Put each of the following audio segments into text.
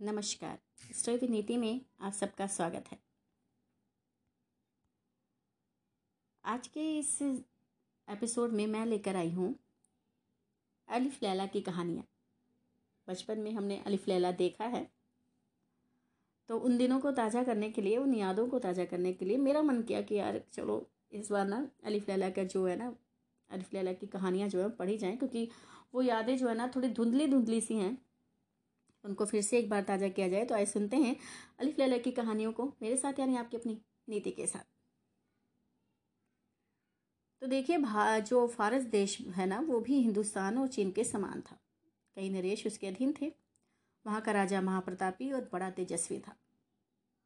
नमस्कार। स्टोरी नीति में आप सबका स्वागत है। आज के इस एपिसोड में मैं लेकर आई हूँ अलिफ लैला की कहानियाँ। बचपन में हमने अलिफ लैला देखा है। तो उन दिनों को ताज़ा करने के लिए, उन यादों को ताज़ा करने के लिए मेरा मन किया कि यार चलो, इस बार ना अलिफ लैला का जो है ना, अलिफ लैला की कहानियाँ जो है, पढ़ी जाएँ, क्योंकि वो यादें जो है ना थोड़ी धुंधली धुंधली सी हैं। उनको फिर से एक बार ताज़ा किया जाए तो आइए सुनते हैं अलिफ लैला की कहानियों को मेरे साथ यानी आपकी अपनी नीति के साथ। तो देखिए जो फारस देश है ना, वो भी हिंदुस्तान और चीन के समान था। कई नरेश उसके अधीन थे। वहाँ का राजा महाप्रतापी और बड़ा तेजस्वी था।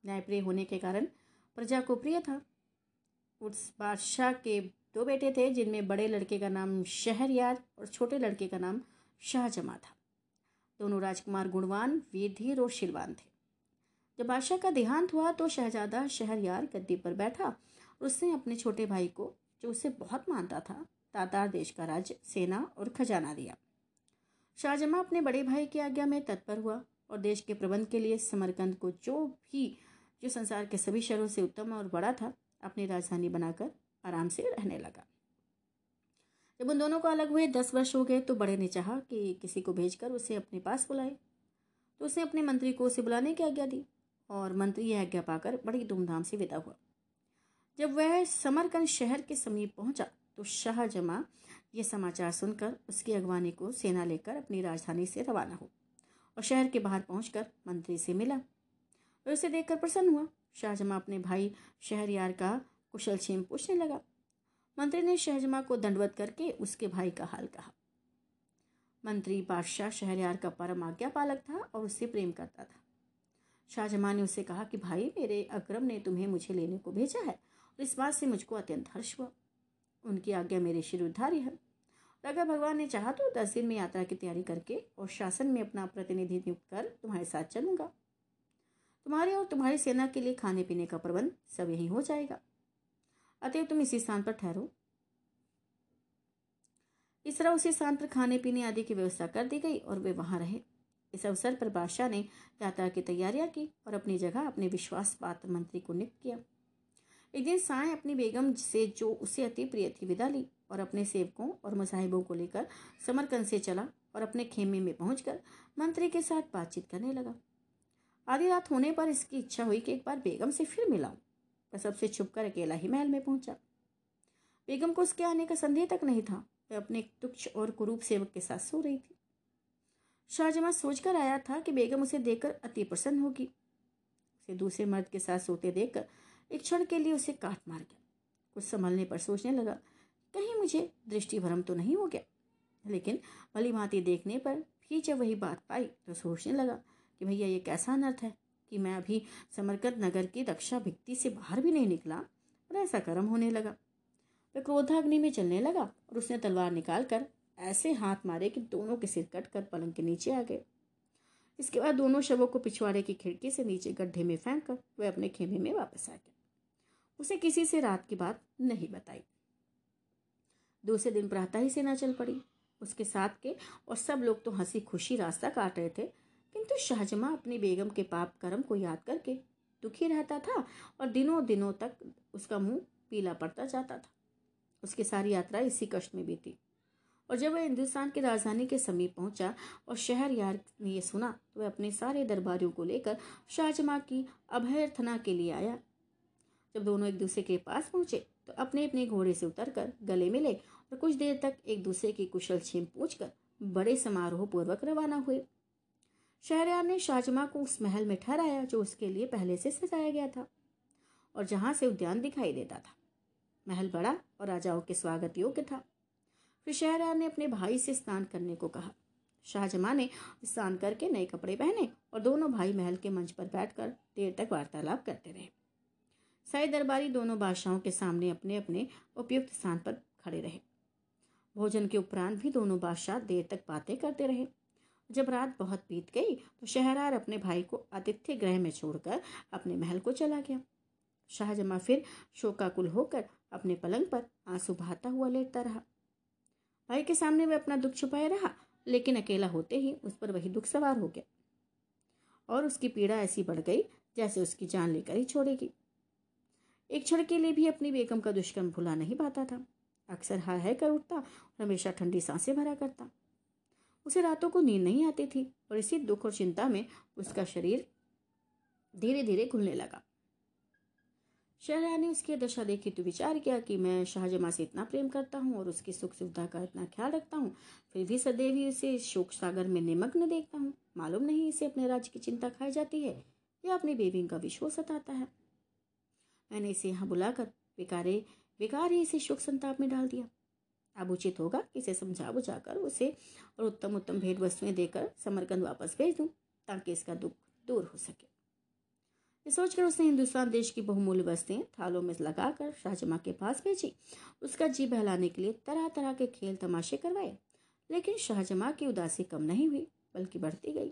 न्यायप्रिय होने के कारण प्रजा को प्रिय था। उस बादशाह के दो बेटे थे, जिनमें बड़े लड़के का नाम शहरयार और छोटे लड़के का नाम शाहजमा था। दोनों राजकुमार गुणवान वीरधीर और शिलवान थे। जब बादशाह का देहांत हुआ तो शहजादा शहरयार गद्दी पर बैठा और उसने अपने छोटे भाई को, जो उसे बहुत मानता था तातार देश का राज्य, सेना और खजाना दिया। शाहजमा अपने बड़े भाई की आज्ञा में तत्पर हुआ और देश के प्रबंध के लिए समरकंद को जो भी, जो संसार के सभी शहरों से उत्तम और बड़ा था, अपनी राजधानी बनाकर आराम से रहने लगा। जब उन दोनों को अलग हुए, दस वर्ष हो गए तो बड़े ने चाहा कि किसी को भेजकर उसे अपने पास बुलाए। तो उसने अपने मंत्री को उसे बुलाने की आज्ञा दी और मंत्री यह आज्ञा पाकर बड़ी धूमधाम से विदा हुआ। जब वह समरकंद शहर के समीप पहुँचा तो शाहजमा ये समाचार सुनकर उसकी अगवानी को सेना लेकर अपनी राजधानी से रवाना हो और शहर के बाहर पहुंचकर मंत्री से मिला। और उसे देखकर प्रसन्न हुआ। शाहजमा अपने भाई शहरयार का कुशल छेम पूछने लगा। मंत्री ने शहजमा को दंडवत करके उसके भाई का हाल कहा। मंत्री बादशाह शहरयार का परम आज्ञा पालक था और उससे प्रेम करता था। शाहजमा ने उसे कहा कि, भाई, मेरे अक्रम ने तुम्हें मुझे लेने को भेजा है और इस बात से मुझको अत्यंत हर्ष हुआ। उनकी आज्ञा मेरे शिरोधारी है। अगर भगवान ने चाहा तो दस दिन में यात्रा की तैयारी करके और शासन में अपना प्रतिनिधि नियुक्त कर तुम्हारे साथ चलूँगा। तुम्हारे और तुम्हारी सेना के लिए खाने पीने का प्रबंध सब यही हो जाएगा। अतएव तुम इसी स्थान पर ठहरो। इस तरह उसी स्थान पर खाने पीने आदि की व्यवस्था कर दी गई और वे वहाँ रहे। इस अवसर पर बादशाह ने यात्रा की तैयारियाँ की और अपनी जगह, अपने विश्वास पात्र मंत्री को नियुक्त किया। एक दिन साय अपनी बेगम से जो उसे अति प्रिय थी विदा ली और अपने सेवकों और मसाहिबों को लेकर समरकंद से चला और अपने खेमे में पहुंचकर मंत्री के साथ बातचीत करने लगा। आधी रात होने पर इसकी इच्छा हुई कि एक बार बेगम से फिर मिलाऊं। वह सबसे छुप कर अकेला ही महल में पहुँचा। बेगम को उसके आने का संदेह तक नहीं था। वह अपने तुच्छ और कुरूप सेवक के साथ सो रही थी। शाहजमा सोचकर आया था कि बेगम उसे देखकर अति प्रसन्न होगी। उसे दूसरे मर्द के साथ सोते देखकर एक क्षण के लिए उसे काट मार गया। कुछ संभलने पर सोचने लगा, कहीं मुझे दृष्टि भ्रम तो नहीं हो गया? लेकिन भली भांति देखने पर भी जब वही बात पाई तो सोचने लगा कि भैया ये कैसा अनर्थ है? कि मैं अभी समरकंद नगर की रक्षा भित्ति से बाहर भी नहीं निकला और ऐसा कर्म होने लगा। वह क्रोधाग्नि में चलने लगा और उसने तलवार निकाल कर ऐसे हाथ मारे कि दोनों के सिर कट कर पलंग के नीचे आ गए। इसके बाद दोनों शवों को पिछवाड़े की खिड़की से नीचे गड्ढे में फेंक कर वह अपने खेमे में वापस आ गया उसे किसी से रात की बात नहीं बताई। दूसरे दिन प्रातः ही सेना चल पड़ी। उसके साथ के और सब लोग तो हँसी खुशी रास्ता काट रहे थे किंतु शाहजमा अपनी बेगम के पाप कर्म को याद करके दुखी रहता था और दिनों दिनों तक उसका मुँह पीला पड़ता जाता था। उसकी सारी यात्रा इसी कष्ट में बीती। और जब वह हिंदुस्तान की राजधानी के समीप पहुँचा और शहर यार ने यह सुना तो वह अपने सारे दरबारियों को लेकर शाहजमा की अभ्यर्थना के लिए आया। जब दोनों एक दूसरे के पास पहुँचे तो अपने अपने घोड़े से उतरकर गले मिले और कुछ देर तक एक दूसरे की कुशल छेम पूछकर बड़े समारोह पूर्वक रवाना हुए। शहरयार ने शाहजमा को उस महल में ठहराया, जो उसके लिए पहले से सजाया गया था, और जहाँ से उद्यान दिखाई देता था। महल बड़ा और राजाओं के स्वागत योग्य था। फिर शहरयार ने अपने भाई से स्नान करने को कहा। शाहजमा ने स्नान करके नए कपड़े पहने और दोनों भाई महल के मंच पर बैठकर देर तक वार्तालाप करते रहे। साई दरबारी दोनों बादशाहों के सामने अपने अपने उपयुक्त स्थान पर खड़े रहे। भोजन के उपरांत भी दोनों बादशाह देर तक बातें करते रहे। जब रात बहुत बीत गई तो शहरार अपने भाई को आतिथ्य ग्रह में छोड़कर अपने महल को चला गया। शाहजमा फिर शोकाकुल होकर अपने पलंग पर आँसू बहाता हुआ लेटता रहा। भाई के सामने वह अपना दुख छुपाए रहा, लेकिन अकेला होते ही उस पर वही दुख सवार हो गया। और उसकी पीड़ा ऐसी बढ़ गई, जैसे उसकी जान लेकर ही छोड़ेगी। एक क्षण के लिए भी अपनी बेगम का दुष्कर्म भुला नहीं पाता था। अक्सर हाय हाय कर उठता और हमेशा ठंडी साँसें भरा करता। उसे रातों को नींद नहीं आती थी और इसी दुख और चिंता में उसका शरीर धीरे धीरे खुलने लगा। शहरा ने उसकी दशा देखी तो विचार किया कि मैं शाहजमा से इतना प्रेम करता हूँ और उसकी सुख सुविधा का इतना ख्याल रखता हूँ, फिर भी सदैव ही उसे शोक सागर में निमग्न देखता हूँ। मालूम नहीं इसे अपने राज्य की चिंता खाई जाती है या अपनी बेबी का विश्व सताता है। मैंने इसे यहाँ बुलाकर बेकारे बेकार ही इसे शोक संताप में डाल दिया। अब उचित होगा कि इसे समझा बुझाकर उसे और उत्तम उत्तम भेंट वस्तुएँ देकर समरकंद वापस भेज दूँ, ताकि इसका दुख दूर हो सके। ये सोचकर उसने हिंदुस्तान देश की बहुमूल्य वस्तुएँ थालों में लगाकर शाहजमा के पास भेजी। उसका जी बहलाने के लिए तरह तरह के खेल तमाशे करवाए, लेकिन शाहजमा की उदासी कम नहीं हुई, बल्कि बढ़ती गई।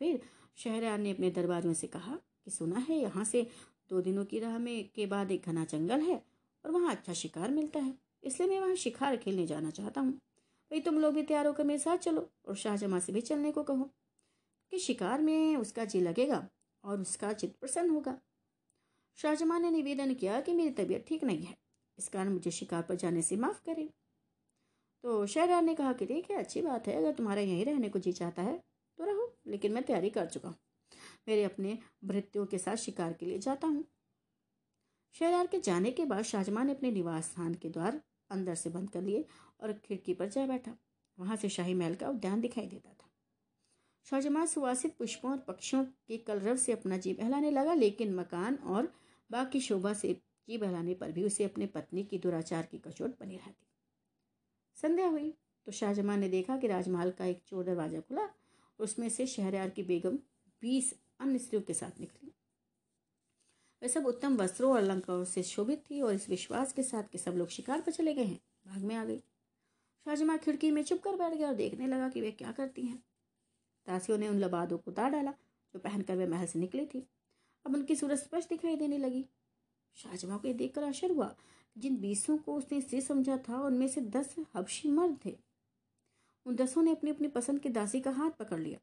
फिर शहरयार ने अपने दरबारियों से कहा कि सुना है, यहाँ से दो दिनों की राह में के बाद एक घना जंगल है और वहाँ अच्छा शिकार मिलता है। इसलिए मैं वहाँ शिकार खेलने जाना चाहता हूँ। भाई, तुम लोग भी तैयार होकर मेरे साथ चलो और शाहजमा से भी चलने को कहो कि शिकार में उसका जी लगेगा और उसका चित्त प्रसन्न होगा। शाहजमा ने निवेदन किया कि मेरी तबीयत ठीक नहीं है, इस कारण मुझे शिकार पर जाने से माफ़ करें। तो शहरार ने कहा कि ठीक है अच्छी बात है, अगर तुम्हारा यहीं रहने को जी चाहता है तो रहो, लेकिन मैं तैयारी कर चुका हूँ। मेरे अपने भृत्यों के साथ शिकार के लिए जाता हूँ। शहरार के जाने के बाद शाहजमा ने अपने निवास स्थान के द्वार अंदर से बंद कर लिए और खिड़की पर जा बैठा। वहाँ से शाही महल का उद्यान दिखाई देता था। शाहजमा सुवासित पुष्पों और पक्षियों के कलरव से अपना जी बहलाने लगा, लेकिन मकान और बाग की शोभा से जी बहलाने पर भी उसे अपने पत्नी की दुराचार की कचोट बनी रहती। संध्या हुई तो शाहजमा ने देखा कि राजमहल का एक चोर दरवाज़ा खुला। उसमें से शहरयार की बेगम बीस अन्य स्त्रियों के साथ निकली। वे सब उत्तम वस्त्रों और अलंकारों से शोभित थी और इस विश्वास के साथ कि सब लोग शिकार पर चले गए हैं। भाग में आ गई। शाहजमा खिड़की में चुप कर बैठ गया और देखने लगा कि वे क्या करती हैं। दासियों ने उन लबादों को उतार डाला, जो पहनकर वे महल से निकली थी। अब उनकी सूरत स्पष्ट दिखाई देने लगी। शाहजमा को यह देखकर आश्चर्य हुआ जिन बीसों को उसने स्त्री समझा था, उनमें से दस हबशी मर्द थे। उन दसों ने अपनी अपनी पसंद की दासी का हाथ पकड़ लिया।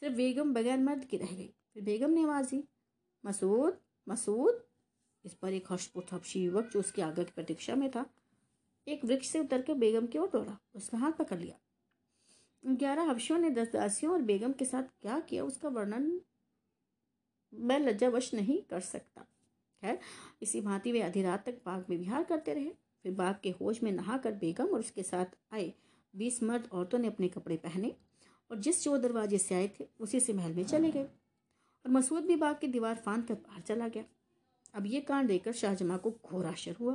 सिर्फ़ बेगम बगैर मर्द की रह गई। फिर बेगम ने आवाज़ दी, मसूद मसूद, इस पर एक हबशी युवक जो उसके आगे की प्रतीक्षा में था, एक वृक्ष से उतर कर बेगम की ओर दौड़ा। उसका हाथ पकड़ लिया। ग्यारह हबशियों ने दस दासियों और बेगम के साथ क्या किया, उसका वर्णन मैं लज्जावश नहीं कर सकता। खैर, इसी भांति वे आधी रात तक बाग में विहार करते रहे। फिर बाग के होश में नहाकर बेगम और उसके साथ आए बीस मर्द औरतों ने अपने कपड़े पहने और जिस चोर दरवाजे से आए थे, उसी से महल में चले गए। और मसूद भी बाग की दीवार फांद कर बाहर चला गया। अब ये कांड देखकर शाहजमा को घोर आश्चर्य हुआ।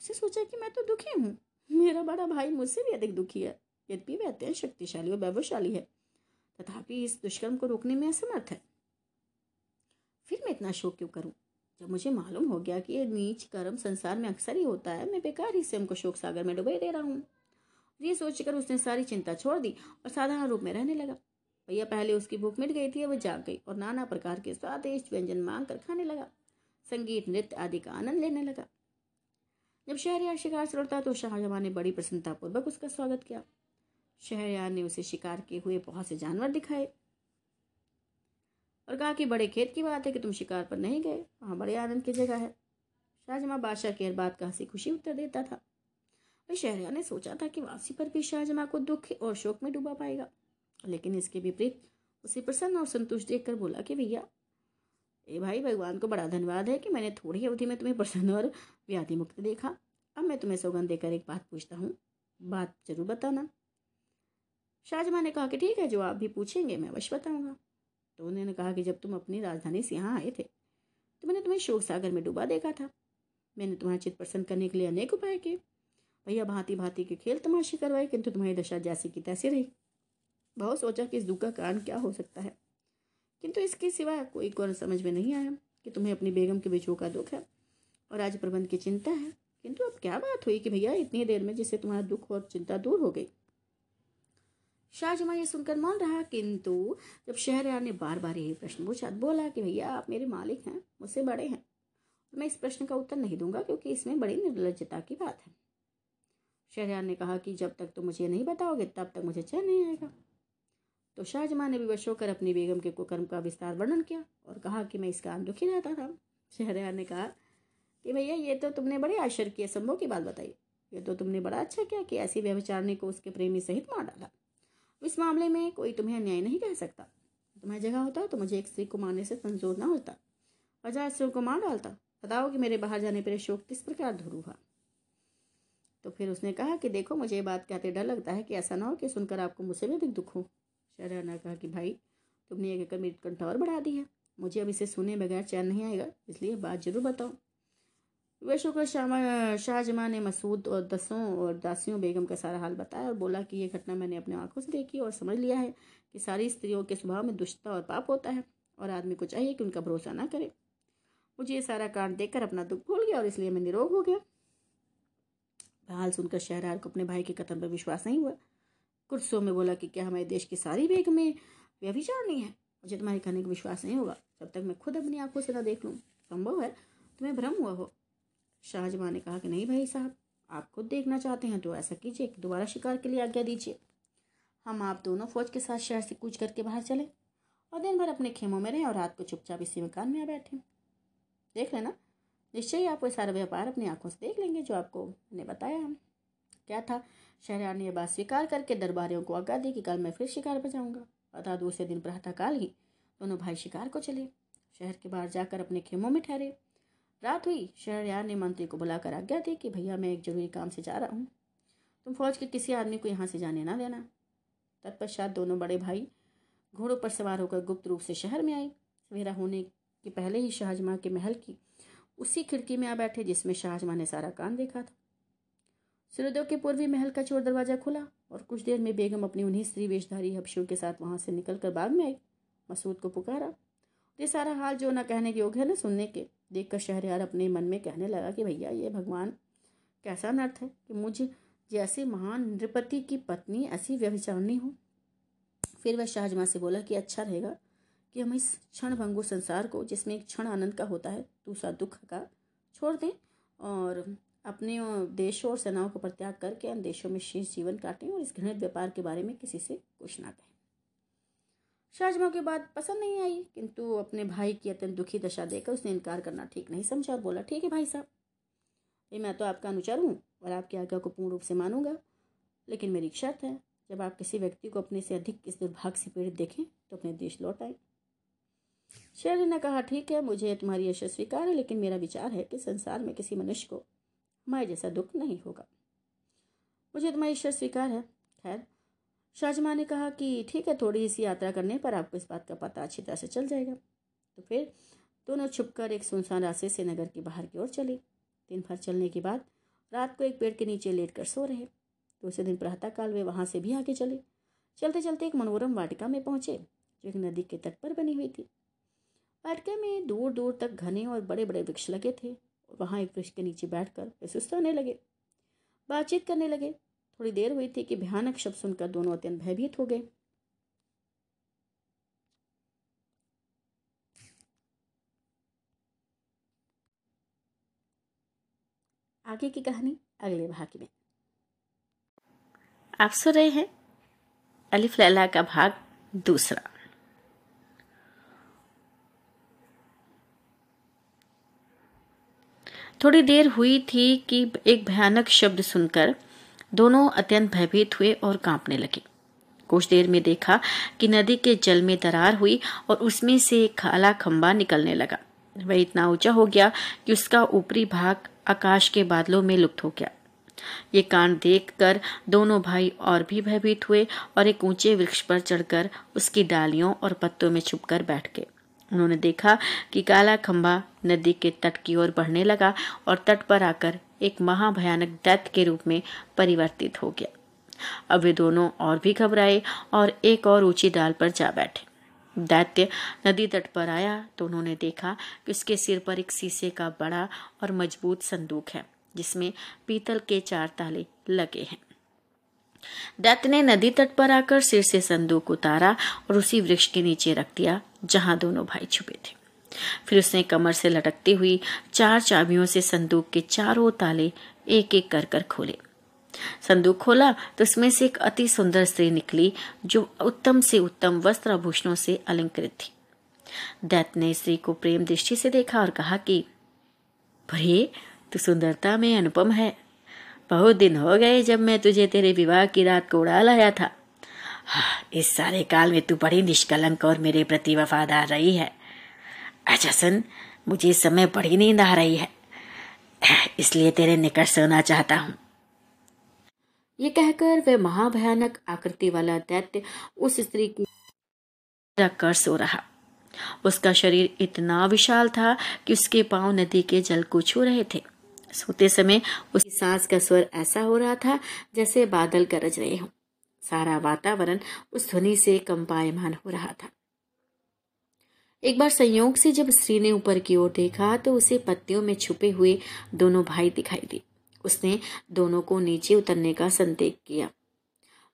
उसे सोचा कि मैं तो दुखी हूँ। मेरा बड़ा भाई मुझसे भी अधिक दुखी है, यद्यपि वह अत्यंत शक्तिशाली और वैभवशाली है, तथापि इस दुष्कर्म को रोकने में असमर्थ है। फिर मैं इतना शोक क्यों करूँ? जब मुझे मालूम हो गया कि ये नीच कर्म संसार में अक्सर ही होता है, मैं बेकार ही स्वयं को शोक सागर में डुबे दे रहा हूँ। ये सोचकर उसने सारी चिंता छोड़ दी और साधारण रूप में रहने लगा। भैया पहले उसकी भूख मिट गई थी वह जाग गई और नाना प्रकार के स्वादिष्ट व्यंजन मांग कर खाने लगा। संगीत, नृत्य आदि का आनंद लेने लगा। जब शहरयार शिकार से लौटा तो शाहजहां ने बड़ी प्रसन्नतापूर्वक उसका स्वागत किया। शहरयार ने उसे शिकार के हुए बहुत से जानवर दिखाए और कहा कि बड़े खेत की बात है कि तुम शिकार पर नहीं गए, वहाँ बड़े आनंद की जगह है। शाहजमा बादशाह की हर बात का हँसी खुशी उत्तर देता था। वही शहरिया ने सोचा था कि वापसी पर भी शाहजमा को दुख और शोक में डूबा पाएगा। लेकिन इसके विपरीत उसे प्रसन्न और संतुष्ट देखकर बोला कि भैया, ए भाई, भगवान को बड़ा धन्यवाद है कि मैंने थोड़ी अवधि में तुम्हें प्रसन्न और व्याधि मुक्त देखा। अब मैं तुम्हें सौगंध देकर एक बात पूछता हूँ। बात ज़रूर बताना। शाहजमा ने कहा कि ठीक है, जो आप भी पूछेंगे, मैं अवश्य बताऊँगा। तो उन्होंने कहा कि जब तुम अपनी राजधानी से यहाँ आए थे तो मैंने तुम्हें शोक सागर में डूबा देखा था। मैंने तुम्हारा चित्त प्रसन्न करने के लिए अनेक उपाय किए। भैया भांति भांति के खेल तमाशे करवाए, किंतु तुम्हारी दशा जैसी की तैसी रही। बहुत सोचा कि इस दुख का कारण क्या हो सकता है। किंतु इसके सिवा कोई कौन समझ में नहीं आया कि तुम्हें अपनी बेगम के बेचों का दुख है और आज प्रबंध की चिंता है। किंतु अब क्या बात हुई कि भैया इतनी देर में जिससे तुम्हारा दुख और चिंता दूर हो गई। शाहजमा ये सुनकर मौन रहा, किंतु जब शहरयार ने बार बार यही प्रश्न पूछा, बोला कि भैया आप मेरे मालिक हैं, मुझसे बड़े हैं। मैं इस प्रश्न का उत्तर नहीं दूँगा क्योंकि इसमें बड़ी निर्लजता की बात है। शहरयार ने कहा कि जब तक तुम मुझे नहीं बताओगे, तब तक मुझे चैन नहीं आएगा। तो शाहजमा ने भी विवश होकर अपनी बेगम के कुकर्म का विस्तार वर्णन किया और कहा कि मैं इसका दुखी रहता था। शहरयार ने कहा कि भैया, ये तो तुमने बड़े आश्चर्य की असंभव की बात बताई। ये तो तुमने बड़ा अच्छा किया कि ऐसी व्यभिचारणी को उसके प्रेमी सहित मार डाला। इस मामले में कोई तुम्हें अन्याय नहीं कह सकता। तुम्हें जगह होता तो मुझे एक स्त्री को मारने से संजोर ना होता हज़ार स्त्रियों को मार डालता। बताओ कि मेरे बाहर जाने पर शोक किस प्रकार धुर हुआ? तो फिर उसने कहा कि देखो, मुझे ये बात कहते डर लगता है कि ऐसा ना हो कि सुनकर आपको मुझसे भी अधिक दुख हो। शहर ने कहा कि भाई, तुमने ये कहकर मेरी कंठ और बढ़ा दी है मुझे अब इसे सुने बगैर चैन नहीं आएगा, इसलिए बात ज़रूर बताओ वह शुक्र शाहजमा ने मसूद और दसों और दासियों बेगम का सारा हाल बताया और बोला कि यह घटना मैंने अपने आँखों से देखी और समझ लिया है कि सारी स्त्रियों के स्वभाव में दुष्टता और पाप होता है और आदमी को चाहिए कि उनका भरोसा ना करे। मुझे ये सारा कांड देखकर अपना दुख भूल गया और इसलिए मैं निरोग हो गया। हाल सुनकर शहरार को अपने भाई के कथन पर विश्वास नहीं हुआ। कुर्सों में बोला कि क्या हमारे देश की सारी बेगमें व्यभिचार नहीं है? मुझे तुम्हारे कहने का विश्वास नहीं होगा। जब तक मैं खुद अपनी आँखों से ना देख लूँ, संभव है तुम्हें भ्रम हुआ हो। शाहजमा ने कहा कि नहीं भाई साहब, आप खुद देखना चाहते हैं तो ऐसा कीजिए कि दोबारा शिकार के लिए आज्ञा दीजिए। हम आप दोनों फौज के साथ शहर से कूच करके बाहर चले और दिन भर अपने खेमों में रहें और रात को चुपचाप इसी मकान में आ बैठे। देख लेना, निश्चय ही आप वो सारा व्यापार अपनी आँखों से देख लेंगे जो आपको मैंने बताया। क्या था? शहरयार ने यह बात स्वीकार करके दरबारियों को आज्ञा दी कि कल मैं फिर शिकार पर जाऊँगा। अतः दूसरे दिन प्रातःकाल ही दोनों भाई शिकार को चले। शहर के बाहर जाकर अपने खेमों में ठहरे। रात हुई। शहरयार ने मंत्री को बुलाकर आज्ञा दी कि, भैया, मैं एक ज़रूरी काम से जा रहा हूँ। तुम फौज के किसी आदमी को यहाँ से जाने ना देना। तत्पश्चात दोनों बड़े भाई घोड़ों पर सवार होकर गुप्त रूप से शहर में आए। सवेरा होने के पहले ही शाहजमा के महल की उसी खिड़की में आ बैठे, जिसमें शाहजमा ने सारा काम देखा था। सूर्योदय के पूर्वी महल का चोर दरवाज़ा खुला और कुछ देर में बेगम अपनी उन्हीं स्त्री वेशधारी हबशियों के साथ वहाँ से निकलकर बाग में आई मसूद को पुकारा। ये सारा हाल जो ना कहने के योग्य है ना सुनने के, देखकर शहरयार अपने मन में कहने लगा कि, भैया, ये भगवान कैसा नर्थ है कि मुझ जैसे महान नृपति की पत्नी ऐसी व्यभिचारणी हो? फिर वह शाहजमा से बोला कि अच्छा रहेगा कि हम इस क्षण भंगुर संसार को, जिसमें एक क्षण आनंद का होता है, दूसरा दुख का, छोड़ दें और अपने देशों और सेनाओं को परित्याग करके अन्य देशों में शेष जीवन काटें और इस घृणित व्यापार के बारे में किसी से कुछ ना कहें। शाहजमा की बात पसंद नहीं आई, किंतु अपने भाई की अत्यंत दुखी दशा देकर उसने इनकार करना ठीक नहीं समझा और बोला, ठीक है भाई साहब, ये मैं तो आपका अनुचर हूँ और आपकी आज्ञा को पूर्ण रूप से मानूँगा, लेकिन मेरी शर्त है, जब आप किसी व्यक्ति को अपने से अधिक इस दुर्भाग्य से पीड़ित देखें तो अपने देश लौट आए। शेर ने कहा, ठीक है, मुझे तुम्हारी यश स्वीकार है, लेकिन मेरा विचार है कि संसार में किसी मनुष्य को हमारे जैसा दुख नहीं होगा। मुझे तुम्हारी ईश्वर स्वीकार है। खैर शाहजमा ने कहा कि ठीक है, थोड़ी सी यात्रा करने पर आपको इस बात का पता अच्छी तरह से चल जाएगा। तो फिर दोनों छुपकर एक सुनसान रास्ते से नगर के बाहर की ओर चले। दिन भर चलने के बाद रात को एक पेड़ के नीचे लेट कर सो रहे। दूसरे दिन प्रातःकाल वे वहाँ से भी आगे चले। चलते चलते एक मनोरम वाटिका में पहुँचे, जो एक नदी के तट पर बनी हुई थी। वाटिका में दूर दूर तक घने और बड़े बड़े वृक्ष लगे थे। वहाँ एक वृक्ष के नीचे बैठकर वे होने लगे। बातचीत करने लगे। थोड़ी देर हुई थी कि भयानक शब्द सुनकर दोनों अत्यंत भयभीत हो गए। आगे की कहानी अगले भाग में। आप सुन रहे हैं अलिफ लैला का भाग दूसरा। थोड़ी देर हुई थी कि एक भयानक शब्द सुनकर दोनों अत्यंत भयभीत हुए और कांपने लगे। कुछ देर में देखा कि नदी के जल में दरार हुई और उसमें से एक काला खंबा निकलने लगा। वह इतना ऊँचा हो गया कि उसका ऊपरी भाग आकाश के बादलों में लुप्त हो गया। ये कांड देखकर दोनों भाई और भी भयभीत हुए और एक ऊँचे वृक्ष पर चढ़कर उसकी डालियों और पत्तों में छुपकर बैठ गए। उन्होंने देखा कि काला खंबा नदी के तट की ओर बढ़ने लगा और तट पर आकर एक महाभयानक दैत्य के रूप में परिवर्तित हो गया। अब वे दोनों और भी घबराए और एक और ऊँची डाल पर जा बैठे। दैत्य नदी तट पर आया तो उन्होंने देखा कि उसके सिर पर एक शीशे का बड़ा और मज़बूत संदूक है, जिसमें पीतल के चार ताले लगे हैं। दैत्य ने नदी तट पर आकर सिर से संदूक उतारा और उसी वृक्ष के नीचे रख दिया जहाँ दोनों भाई छुपे थे। फिर उसने कमर से लटकती हुई चार चाबियों से संदूक के चारों ताले एक एक कर कर खोले। संदूक खोला तो उसमें से एक अति सुंदर स्त्री निकली, जो उत्तम से उत्तम वस्त्र आभूषणों से अलंकृत थी। दैत ने स्त्री को प्रेम दृष्टि से देखा और कहा कि भरे तू सुंदरता में अनुपम है। बहुत दिन हो गए जब मैं तुझे तेरे विवाह की रात को उड़ा लाया था। इस सारे काल में तू बड़ी निष्कलंक और मेरे प्रति वफादार रही है। अच्छा सुन मुझे इस समय बड़ी नींद आ रही है। इसलिए तेरे निकट सोना चाहता हूँ। ये कहकर वह महाभयानक आकृति वाला दैत्य उस स्त्री की रख कर सो रहा। उसका शरीर इतना विशाल था कि उसके पाँव नदी के जल को छू रहे थे। सोते समय उसकी सांस का स्वर ऐसा हो रहा था जैसे बादल गरज रहे हों। सारा वातावरण उस ध्वनि से कंपायमान हो रहा था। एक बार संयोग से जब स्त्री ने ऊपर की ओर देखा तो उसे पत्तियों में छुपे हुए दोनों भाई दिखाई दिए। उसने दोनों को नीचे उतरने का संदेह किया।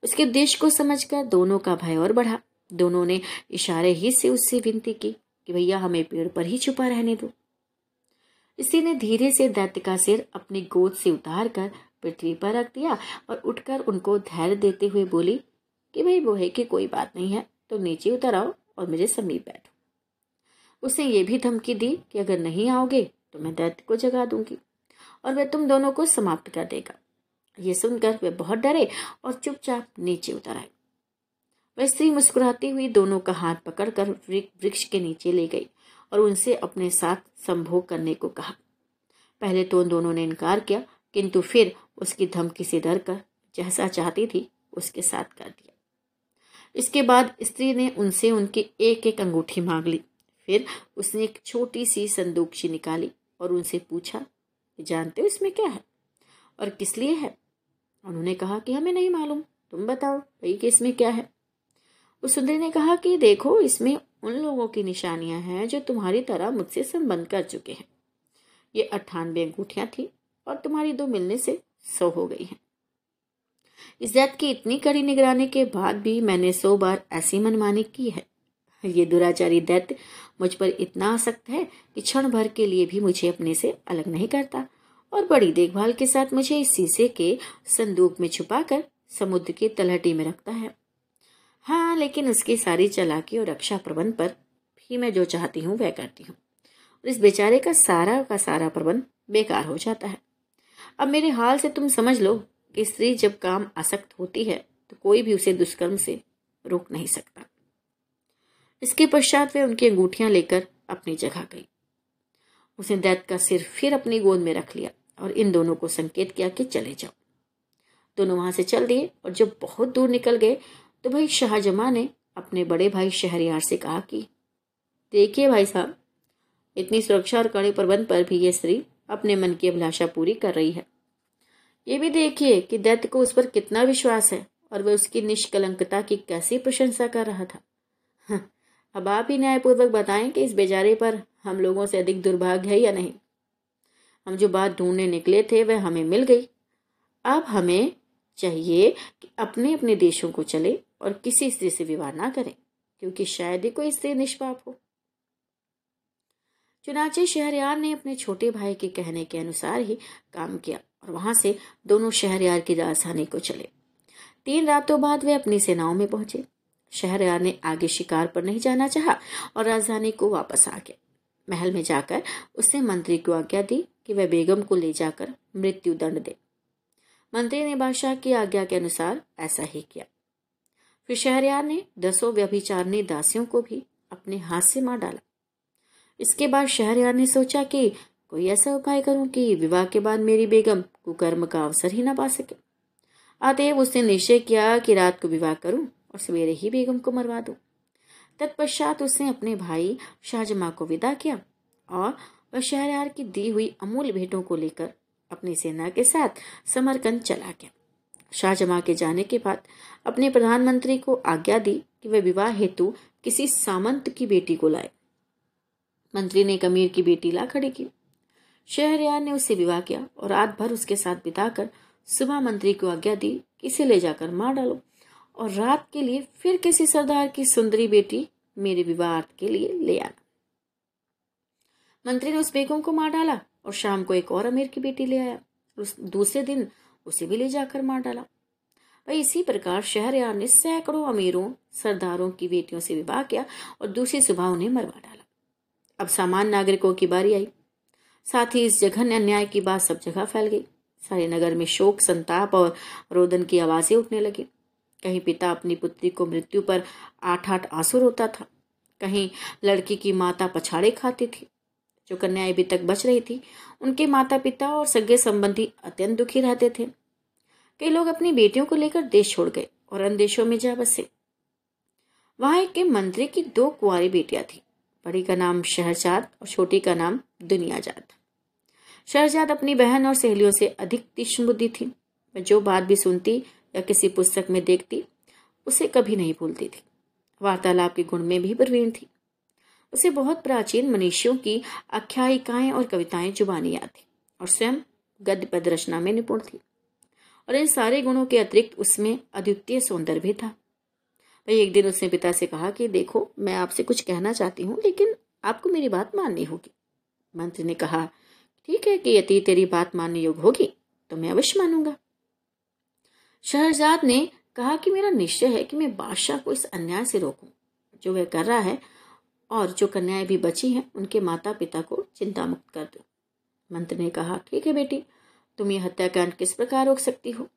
उसके उद्देश्य को समझकर दोनों का भय और बढ़ा। दोनों ने इशारे ही से उससे विनती की कि भैया, हमें पेड़ पर ही छुपा रहने दो। इसी ने धीरे से दैत्य का सिर अपनी गोद से उतार कर पृथ्वी पर रख दिया और उठकर उनको धैर्य देते हुए बोली, कि भाई वो है कि कोई बात नहीं है तो नीचे उतर आओ और मेरे समीप बैठो। उसने ये भी धमकी दी कि अगर नहीं आओगे तो मैं दैत्य को जगा दूँगी और वह तुम दोनों को समाप्त कर देगा। ये सुनकर वे बहुत डरे और चुपचाप नीचे उतर आए। वह स्त्री मुस्कुराती हुई दोनों का हाथ पकड़कर वृक्ष के नीचे ले गई और उनसे अपने साथ संभोग करने को कहा। पहले तो उन दोनों ने इनकार किया, किंतु फिर उसकी धमकी से डर कर जैसा चाहती थी, उसके साथ कर दिया। इसके बाद स्त्री ने उनसे उनकी एक एक अंगूठी मांग ली। फिर उसने एक छोटी सी संदूकशी निकाली और उनसे पूछा जानते हो इसमें क्या है और किस लिए है? उन्होंने कहा कि, हमें नहीं मालूम। तुम बताओ भाई कि इसमें क्या है? उस सुंदरी ने कहा कि, देखो, इसमें उन लोगों की निशानियाँ हैं जो तुम्हारी तरह मुझसे संबंध कर चुके हैं। ये अट्ठानबे अंगूठियाँ थी और तुम्हारी दो मिलने से सौ हो गई हैं। इस जात की इतनी कड़ी निगरानी के बाद भी मैंने सौ बार ऐसी मनमानी की है। ये दुराचारी दैत्य मुझ पर इतना आसक्त है कि क्षण भर के लिए भी मुझे अपने से अलग नहीं करता और बड़ी देखभाल के साथ मुझे इस शीशे के संदूक में छुपाकर समुद्र की तलहटी में रखता है। हाँ लेकिन उसकी सारी चलाकी और रक्षा प्रबंध पर भी मैं जो चाहती हूँ, वह करती हूँ। और इस बेचारे का सारा का सारा प्रबंध बेकार हो जाता है। अब मेरे हाल से तुम समझ लो कि स्त्री जब काम आसक्त होती है तो कोई भी उसे दुष्कर्म से रोक नहीं सकता। इसके पश्चात वे उनकी अंगूठियाँ लेकर अपनी जगह गई। उसने दैत का सिर फिर अपनी गोद में रख लिया और इन दोनों को संकेत किया कि चले जाओ। दोनों वहाँ से चल दिए और जब बहुत दूर निकल गए तो भाई शाहजमा ने अपने बड़े भाई शहरियार से कहा कि, देखिए भाई साहब, इतनी सुरक्षा और कड़े प्रबंध पर भी ये स्त्री अपने मन की अभिलाषा पूरी कर रही है। ये भी देखिए कि दैत्य को उस पर कितना विश्वास है और वह उसकी निष्कलंकता की कैसी प्रशंसा कर रहा था। हाँ, अब आप ही न्यायपूर्वक बताएँ कि इस बेचारे पर हम लोगों से अधिक दुर्भाग्य है या नहीं। हम जो बात ढूँढने निकले थे वह हमें मिल गई। अब हमें चाहिए कि अपने अपने देशों को चले और किसी स्त्री से विवाह ना करें क्योंकि शायद ही कोई स्त्री निष्पाप हो। चुनाचे शहरयार ने अपने छोटे भाई के कहने के अनुसार ही काम किया और वहाँ से दोनों शहरयार की राजधानी को चले। तीन रातों बाद वे अपनी सेनाओं में पहुँचे। शहरयार ने आगे शिकार पर नहीं जाना चाहा और राजधानी को वापस आ गया। महल में जाकर उसने मंत्री को आज्ञा दी कि वह बेगम को ले जाकर मृत्यु दंड दे। मंत्री ने बादशाह की आज्ञा के अनुसार ऐसा ही किया। फिर शहरयार ने दसों व्यभिचारणी दासियों को भी अपने हाथ से मार डाला। इसके बाद शहरयार ने सोचा कि कोई ऐसा उपाय करूँ कि विवाह के बाद मेरी बेगम कुकर्म का अवसर ही ना पा सके। अतएव उसने निश्चय किया कि रात को विवाह करूँ और सवेरे ही बेगम को मरवा दूँ। तत्पश्चात उसने अपने भाई शाहजमा को विदा किया और वह शहरयार की दी हुई अमूल्य भेंटों को लेकर अपनी सेना के साथ समरकंद चला गया। शाहजमा के जाने के बाद अपने प्रधानमंत्री को आज्ञा दी कि वह विवाह हेतु किसी सामंत की बेटी को लाए। मंत्री ने कमीर की बेटी ला खड़ी की शहरयार ने उससे विवाह किया और रात भर उसके साथ बिताकर सुबह मंत्री को आज्ञा दी कि इसे ले जाकर मार डालो। और रात के लिए फिर किसी सरदार की सुंदरी बेटी मेरे विवाह के लिए ले आना। मंत्री ने उस बेगम को मार डाला और शाम को एक और अमीर की बेटी ले आया। उस दूसरे दिन उसे भी ले जाकर मार डाला। भाई इसी प्रकार शहरयार ने सैकड़ों अमीरों, सरदारों की बेटियों से विवाह किया और दूसरी सुबह उन्हें मरवा डाला। अब सामान्य नागरिकों की बारी आई। साथ ही इस जघन्य अन्याय की बात सब जगह फैल गई। सारे नगर में शोक, संताप और रोदन की आवाज़ें उठने लगी। कहीं पिता अपनी पुत्री को मृत्यु पर आठ आठ आँसू रोता था। कहीं लड़की की माता पछाड़े खाती थी। जो कन्याएँ अभी तक बच रही थी, उनके माता पिता और सगे संबंधी अत्यंत दुखी रहते थे। कई लोग अपनी बेटियों को लेकर देश छोड़ गए और अन्य देशों में जा बसे। वहाँ एक के मंत्री की दो कुंवारी बेटियाँ थी। बड़ी का नाम शहरजाद और छोटी का नाम दुनियाजाद। शहरजाद अपनी बहन और सहेलियों से अधिक तीक्ष्ण बुद्धि थी। वह जो बात भी सुनती या किसी पुस्तक में देखती, उसे कभी नहीं भूलती थी। वार्तालाप के गुण में भी प्रवीण थी। उसे बहुत प्राचीन मनीषियों की आख्यायिकाएँ और कविताएँ जुबानी याद थी और स्वयं गद्य पद रचना में निपुण थी। और इन सारे गुणों के अतिरिक्त उसमें अद्वितीय सौंदर्य भी था। एक दिन उसने पिता से कहा कि देखो, मैं आपसे कुछ कहना चाहती हूँ, लेकिन आपको मेरी बात माननी होगी। मंत्री ने कहा, ठीक है कि यदि तेरी बात मानने योग्य होगी तो मैं अवश्य मानूँगा। शहरजाद ने कहा कि मेरा निश्चय है कि मैं बादशाह को इस अन्याय से रोकूं। जो वह कर रहा है और जो कन्याएँ भी बची हैं, उनके माता पिता को चिंता मुक्त कर दो। मंत्री ने कहा, ठीक है बेटी, तुम ये हत्याकांड किस प्रकार रोक सकती हो?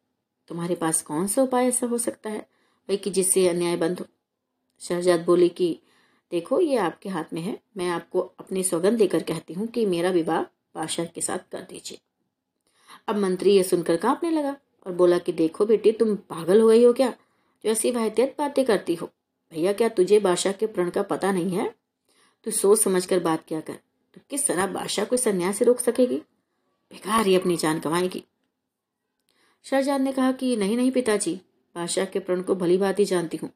तुम्हारे पास कौन सा उपाय ऐसा हो सकता है? भाई, कि जिससे अन्याय बंद हो। शहजाद बोले कि, देखो, ये आपके हाथ में है। मैं आपको अपनी सौगंध देकर कहती हूँ कि मेरा विवाह बादशाह के साथ कर दीजिए। अब मंत्री ये सुनकर कांपने लगा और बोला कि, देखो बेटी, तुम पागल हो गई हो क्या? जो ऐसी वाहतियत बातें करती हो। भैया, क्या तुझे बादशाह के प्रण का पता नहीं है? तू सोच समझ कर बात क्या कर? तो किस तरह बादशाह को इस अन्याय से रोक सकेगी? बेकार ही अपनी जान कमाएगी शाहजहां ने कहा कि, नहीं नहीं पिताजी बादशाह के प्रण को भली भांति जानती हूँ,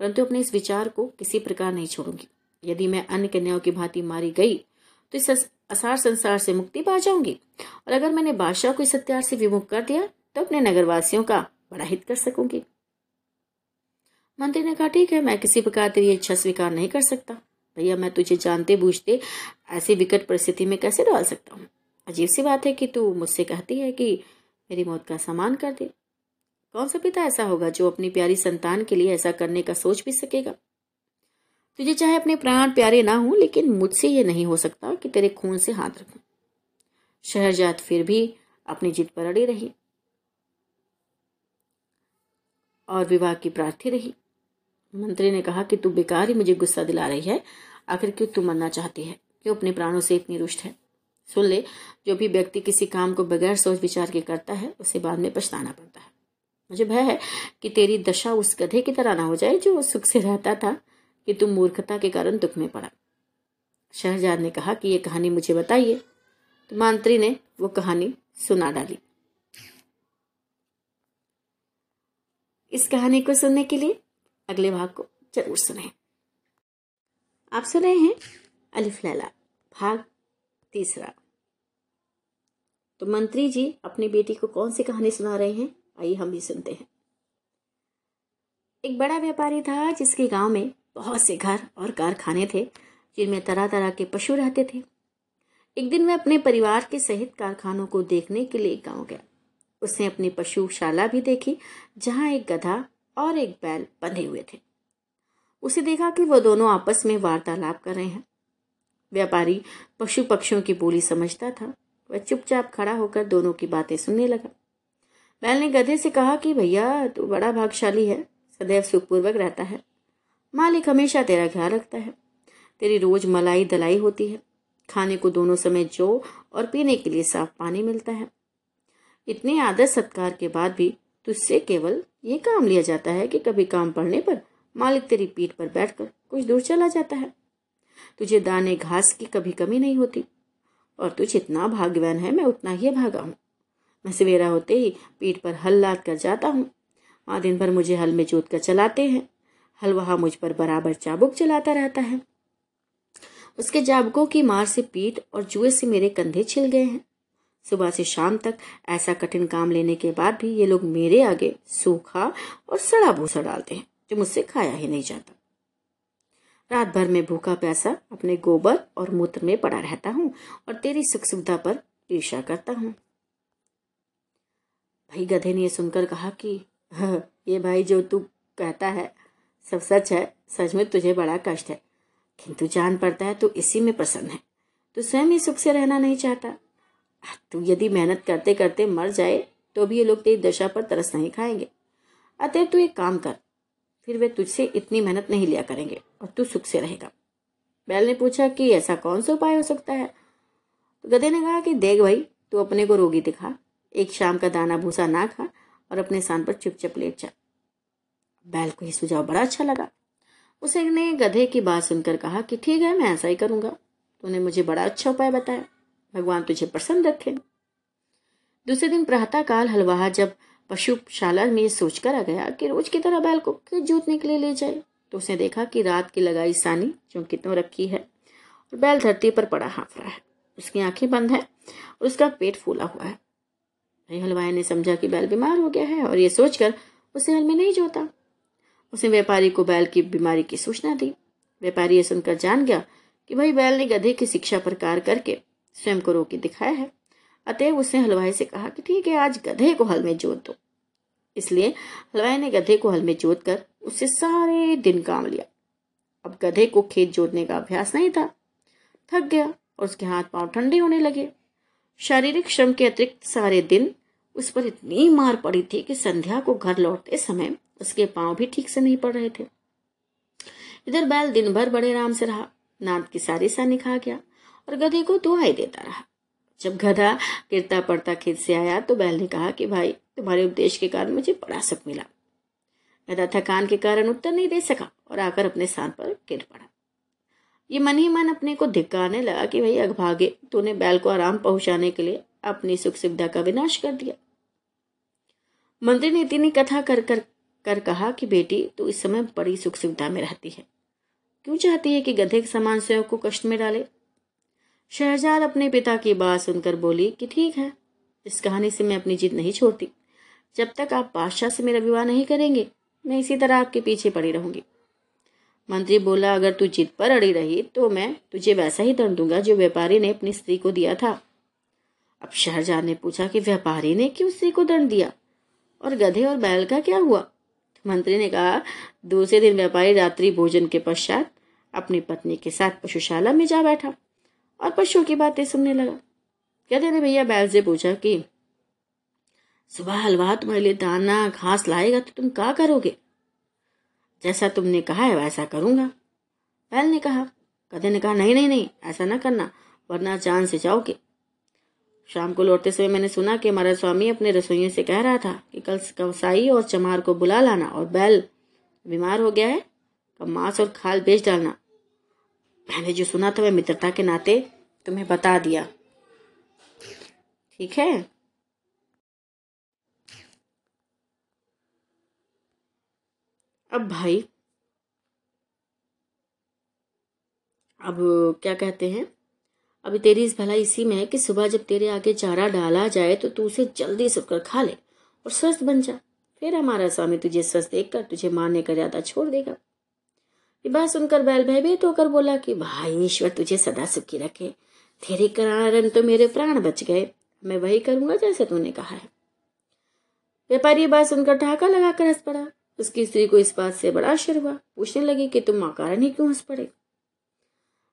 परंतु अपने इस विचार को किसी प्रकार नहीं छोड़ूँगी। यदि मैं अन्य कन्याओं की भांति मारी गई तो इस असार संसार से मुक्ति पा जाऊँगी। और अगर मैंने बादशाह को इस हत्यार से विमुख कर दिया तो अपने नगरवासियों का बड़ा हित कर सकूँगी। मंत्री ने कहा, ठीक है, मैं किसी प्रकार तेरी इच्छा स्वीकार नहीं कर सकता। भैया, मैं तुझे जानते बूझते ऐसी विकट परिस्थिति में कैसे डाल सकता हूँ? अजीब सी बात है कि तू मुझसे कहती है कि मेरी मौत का सम्मान कर दे। कौन सा पिता ऐसा होगा जो अपनी प्यारी संतान के लिए ऐसा करने का सोच भी सकेगा? तुझे चाहे अपने प्राण प्यारे ना हो, लेकिन मुझसे ये नहीं हो सकता कि तेरे खून से हाथ रखूँ। शहरजाद फिर भी अपनी जिद पर अड़ी रही। और विवाह की प्रार्थी रही। मंत्री ने कहा कि तू बेकार ही मुझे गुस्सा दिला रही है। आखिर क्यों तू मरना चाहती है? क्यों अपने प्राणों से इतनी रुष्ट है? सुन ले, जो भी व्यक्ति किसी काम को बगैर सोच विचार के करता है, उसे बाद में पछताना पड़ता है। मुझे भय है कि तेरी दशा उस गधे की तरह ना हो जाए जो सुख से रहता था कि तुम मूर्खता के कारण दुख में पड़ा। शहजाद ने कहा कि ये कहानी मुझे बताइए। तो मंत्री ने वो कहानी सुना डाली। इस कहानी को सुनने के लिए अगले भाग को ज़रूर सुने। आप सुन रहे हैं अलिफ लैला, भाग तीसरा। तो मंत्री जी, अपनी बेटी को कौन सी कहानी सुना रहे हैं? आइए हम भी सुनते हैं। एक बड़ा व्यापारी था जिसके गाँव में बहुत से घर और कारखाने थे, जिनमें तरह तरह के पशु रहते थे। एक दिन वह अपने परिवार के सहित कारखानों को देखने के लिए गाँव गया। उसने अपनी पशुशाला भी देखी, जहाँ एक गधा और एक बैल बंधे हुए थे। उसे देखा कि वो दोनों आपस में वार्तालाप कर रहे हैं। व्यापारी पशु पक्षियों की बोली समझता था। वह चुपचाप खड़ा होकर दोनों की बातें सुनने लगा। बैल ने गधे से कहा कि भैया, तू बड़ा भागशाली है, सदैव सुखपूर्वक रहता है। मालिक हमेशा तेरा ख्याल रखता है। तेरी रोज मलाई दलाई होती है। खाने को दोनों समय जो और पीने के लिए साफ़ पानी मिलता है। इतने आदर सत्कार के बाद भी तुझसे केवल ये काम लिया जाता है कि कभी काम पड़ने पर मालिक तेरी पीठ पर बैठकर कुछ दूर चला जाता है। तुझे दाने घास की कभी कमी नहीं होती। और तू जितना भाग्यवान है, मैं उतना ही भागा हूँ। मैं सवेरा होते ही पीठ पर हल लाद कर जाता हूँ। माँ दिन भर मुझे हल में जोत कर चलाते हैं। हल वहाँ मुझ पर बराबर चाबुक चलाता रहता है। उसके चाबुकों की मार से पीठ और जुए से मेरे कंधे छिल गए हैं। सुबह से शाम तक ऐसा कठिन काम लेने के बाद भी ये लोग मेरे आगे सूखा और सड़ा भूसा डालते हैं, जो मुझसे खाया ही नहीं जाता। रात भर में भूखा प्यासा अपने गोबर और मूत्र में पड़ा रहता हूँ और तेरी सुख सुविधा पर ईर्षा करता हूँ। भाई गधे ने यह सुनकर कहा कि हाँ, ये भाई जो तू कहता है सब सच है सच में तुझे बड़ा कष्ट है। किंतु जान पड़ता है तू इसी में प्रसन्न है। तू स्वयं ही सुख से रहना नहीं चाहता। तू यदि मेहनत करते करते मर जाए तो भी ये लोग तेरी दशा पर तरस नहीं खाएँगे। अतः तू एक काम कर फिर वे तुझसे इतनी मेहनत नहीं लिया करेंगे और तू सुख से रहेगा। बैल ने पूछा कि ऐसा कौन सा उपाय हो सकता है? तो गधे ने कहा कि देख भाई तू अपने को रोगी दिखा। एक शाम का दाना भूसा ना खा और अपने स्थान पर चुपचाप लेट जा। बैल को यह सुझाव बड़ा अच्छा लगा। उसे ने गधे की बात सुनकर कहा कि ठीक है, मैं ऐसा ही करूँगा। तूने मुझे बड़ा अच्छा उपाय बताया। भगवान तुझे प्रसन्न रखे। दूसरे दिन प्रातः काल हलवाहा जब पशुशाला में सोचकर आ गया कि रोज की तरह बैल को खेत जोतने के लिए ले जाए तो उसने देखा कि रात की लगाई सानी जो कितनों रखी है और बैल धरती पर पड़ा हाँफ रहा है। उसकी आँखें बंद है और उसका पेट फूला हुआ है। हलवाई ने समझा कि बैल बीमार हो गया है और ये सोचकर उसे हल में नहीं जोता। उसने व्यापारी को बैल की बीमारी की सूचना दी। व्यापारी ये सुनकर जान गया कि भाई बैल ने गधे की शिक्षा पर कार्य करके स्वयं को रोके दिखाया है। अतएव उसने हलवाई से कहा कि ठीक है, आज गधे को हल में जोत दो। इसलिए हलवाई ने गधे को हल में जोत कर उससे सारे दिन काम लिया। अब गधे को खेत जोतने का अभ्यास नहीं था। थक गया और उसके हाथ पाँव ठंडे होने लगे। शारीरिक श्रम के अतिरिक्त सारे दिन उस पर इतनी मार पड़ी थी कि संध्या को घर लौटते समय उसके पाँव भी ठीक से नहीं पड़ रहे थे। इधर बैल दिन भर बड़े आराम से रहा, नाद की सारी सानी खा गया और गधे को दुआई देता रहा। जब गधा गिरता पड़ता खेत से आया तो बैल ने कहा कि भाई, तुम्हारे उपदेश के कारण मुझे बड़ा सुख मिला। गधा थकान के कारण उत्तर नहीं दे सका और आकर अपने स्थान पर गिर पड़ा। ये मन ही मन अपने को धिक्कारने लगा कि भाई, अगभागे, तूने बैल को आराम पहुँचाने के लिए अपनी सुख सुविधा का विनाश कर दिया। मंत्री ने इतनी कथा कर कर कर कहा कि बेटी, तू इस समय बड़ी सुख सुविधा में रहती है। क्यों चाहती है कि गधे के समान स्वयं को कष्ट में डाले? शहजाद अपने पिता की बात सुनकर बोली कि ठीक है, इस कहानी से मैं अपनी जीत नहीं छोड़ती। जब तक आप बादशाह से मेरा विवाह नहीं करेंगे, मैं इसी तरह आपके पीछे पड़ी रहूँगी। मंत्री बोला, अगर तू जिद पर अड़ी रही तो मैं तुझे वैसा ही दंड दूँगा जो व्यापारी ने अपनी स्त्री को दिया था। अब शहजाद ने पूछा कि व्यापारी ने क्यों स्त्री को दंड दिया? और गधे और बैल का क्या हुआ? मंत्री ने कहा, दूसरे दिन व्यापारी रात्रि भोजन के पश्चात अपनी पत्नी के साथ पशुशाला में जा बैठा और पशुओं की बातें सुनने लगा। गधे ने भैया बैल से पूछा कि, सुबह हलवा तुम्हारे लिए दाना, घास लाएगा तो तुम क्या करोगे? जैसा तुमने कहा है वैसा करूँगा। बैल ने कहा। गधे ने कहा, नहीं नहीं नहीं, ऐसा ना करना, वरना जान से जाओगे। शाम को लौटते समय मैंने सुना कि हमारा स्वामी अपने रसोइयों से कह रहा था कि कल कवसाई और चमार को बुला लाना और बैल बीमार हो गया है कब मांस और खाल बेच डालना। मैंने जो सुना था वह मित्रता के नाते तुम्हें बता दिया। ठीक है? अब भाई, अब क्या कहते हैं? अभी तेरी इस भलाई इसी में है कि सुबह जब तेरे आगे चारा डाला जाए तो तू उसे जल्दी सुखकर खा ले और स्वस्थ बन जा। फिर हमारा स्वामी तुझे स्वस्थ देखकर, तुझे मारने का ज़्यादा छोड़ देगा। ये बात सुनकर बैल भयभीत होकर बोला कि, भाई ईश्वर, तुझे सदा सुखी रखे। तेरे कारण तो मेरे प्राण बच गए। मैं वही करूँगा जैसे तूने कहा है। व्यापारी बात सुनकर ठहाका लगाकर हंस पड़ा। उसकी स्त्री को इस बात से बड़ा आश्चर्य हुआ। पूछने लगी कि, तुम कारण ही क्यों हंस पड़े?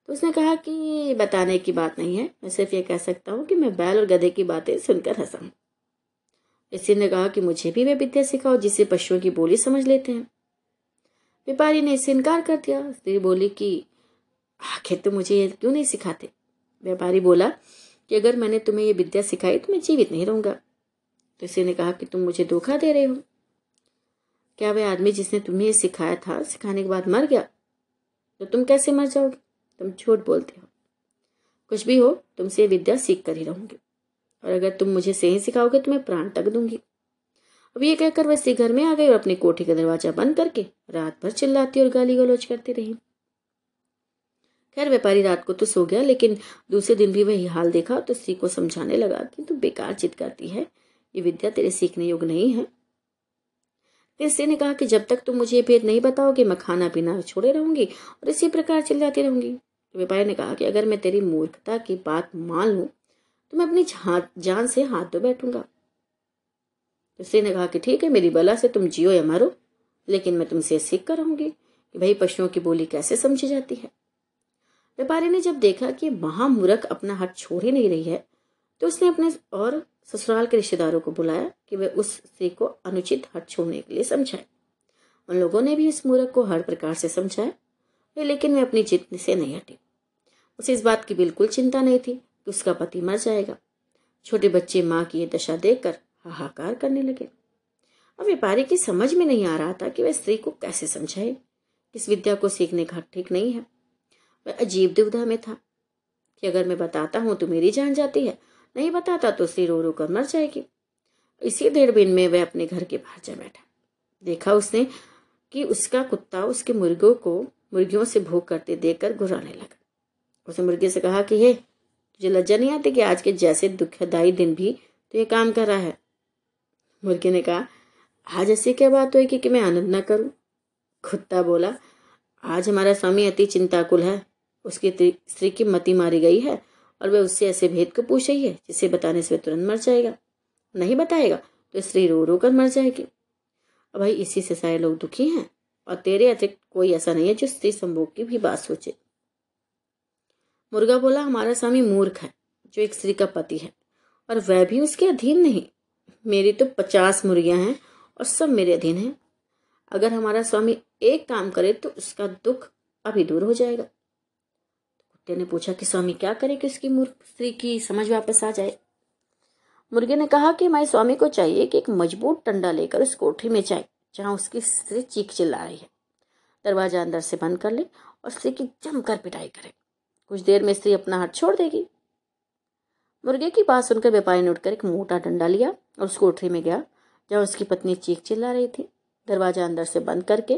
तो उसने कहा कि बताने की बात नहीं है। मैं सिर्फ़ ये कह सकता हूँ कि मैं बैल और गधे की बातें सुनकर हंसा हूँ। इसी ने कहा कि मुझे भी वे विद्या सिखाओ जिससे पशुओं की बोली समझ लेते हैं। व्यापारी ने इससे इनकार कर दिया। स्त्री बोली कि, आखिर तुम मुझे ये क्यों नहीं सिखाते? व्यापारी बोला कि, अगर मैंने तुम्हें ये विद्या सिखाई तो मैं जीवित नहीं रहूँगा। तो इसी ने कहा कि, तुम मुझे धोखा दे रहे हो। क्या वह आदमी जिसने तुम्हें ये सिखाया था, सिखाने के बाद मर गया? तो तुम कैसे मर जाओगे? तुम झूठ बोलते हो। कुछ भी हो, तुमसे विद्या सीख कर ही रहूँगी। और अगर तुम मुझे सही सिखाओगे तो मैं प्राण तक दूँगी। अब ये कहकर वह सी घर में आ गई और अपनी कोठी का दरवाज़ा बंद करके रात भर चिल्लाती और गाली गलोच करती रही। खैर, व्यापारी रात को तो सो गया, लेकिन दूसरे दिन भी वही हाल देखा तो स्त्री को समझाने लगा कि तू बेकार चित करती है। ये विद्या तेरे सीखने योग्य नहीं है। स्त्री ने कहा कि जब तक तुम मुझे भेद नहीं बताओगे, मैं खाना पीना छोड़े रहूँगी और इसी प्रकार चिल्लाती रहूँगी। व्यापारी ने कहा कि अगर मैं तेरी मूर्खता की बात मान लूँ तो मैं अपनी जान से हाथ धो बैठूँगा। स्त्री ने कहा कि ठीक है, मेरी बला से तुम जियो या मरो, लेकिन मैं तुमसे सीख कर रहूँगी कि भाई पशुओं की बोली कैसे समझी जाती है। व्यापारी ने जब देखा कि महामूर्ख अपना हाथ छोड़ ही नहीं रही है तो उसने अपने और ससुराल के रिश्तेदारों को बुलाया कि वे उस स्त्री को अनुचित हट छोड़ने के लिए समझाए। उन लोगों ने भी इस मूर्ख को हर प्रकार से समझाया, लेकिन वे अपनी जिद से नहीं हटी। उसे इस बात की बिल्कुल चिंता नहीं थी कि उसका पति मर जाएगा। छोटे बच्चे माँ की ये दशा देखकर हाहाकार करने लगे। अब व्यापारी की समझ में नहीं आ रहा था कि वह स्त्री को कैसे समझाए। इस विद्या को सीखने का ठीक नहीं है। वह अजीब दुविधा में था कि अगर मैं बताता हूँ तो मेरी जान जाती है। नहीं बताता तो स्त्री रो रो कर मर जाएगी। इसी देर दिन में वह अपने घर के बाहर जा बैठा। देखा उसने कि उसका कुत्ता उसके मुर्गों को मुर्गियों से भूख करते देखकर घुराने लगा। उसने मुर्गे से कहा कि ये तुझे लज्जा नहीं आती कि आज के जैसे दुखदायी दिन भी तो ये काम कर रहा है? मुर्गे ने कहा आज ऐसी क्या बात हुई कि, कि मैं आनंद ना करूँ? कुत्ता बोला आज हमारा स्वामी अति चिंताकुल है। उसकी स्त्री की मती मारी गई है और वह उससे ऐसे भेद को पूछ रही है जिसे बताने से वह तुरंत मर जाएगा। नहीं बताएगा तो स्त्री रो रो कर मर जाएगी। अब भाई इसी से सारे लोग दुखी हैं और तेरे अतिरिक्त कोई ऐसा नहीं है जो स्त्री संभोग की भी बात सोचे। मुर्गा बोला, हमारा स्वामी मूर्ख है, जो एक स्त्री का पति है, और वह भी उसके अधीन नहीं। मेरी तो पचास मुर्गियाँ हैं और सब मेरे अधीन हैं। अगर हमारा स्वामी एक काम करे तो उसका दुख अभी दूर हो जाएगा। कुत्ते ने पूछा कि स्वामी, क्या करे कि उसकी मूर्ख स्त्री की समझ वापस आ जाए? मुर्गे ने कहा कि हमारे स्वामी को चाहिए कि एक मज़बूत टंडा लेकर उस कोठरी में जाए, जहाँ उसकी स्त्री चीख चिल्ला रही है। दरवाज़ा अंदर से बंद कर ले और स्त्री की जमकर पिटाई करे। कुछ देर में स्त्री अपना हाथ छोड़ देगी। मुर्गे की बात सुनकर व्यापारी ने उठकर एक मोटा डंडा लिया और उस कोठरी में गया, जहाँ उसकी पत्नी चीख चिल्ला रही थी। दरवाज़ा अंदर से बंद करके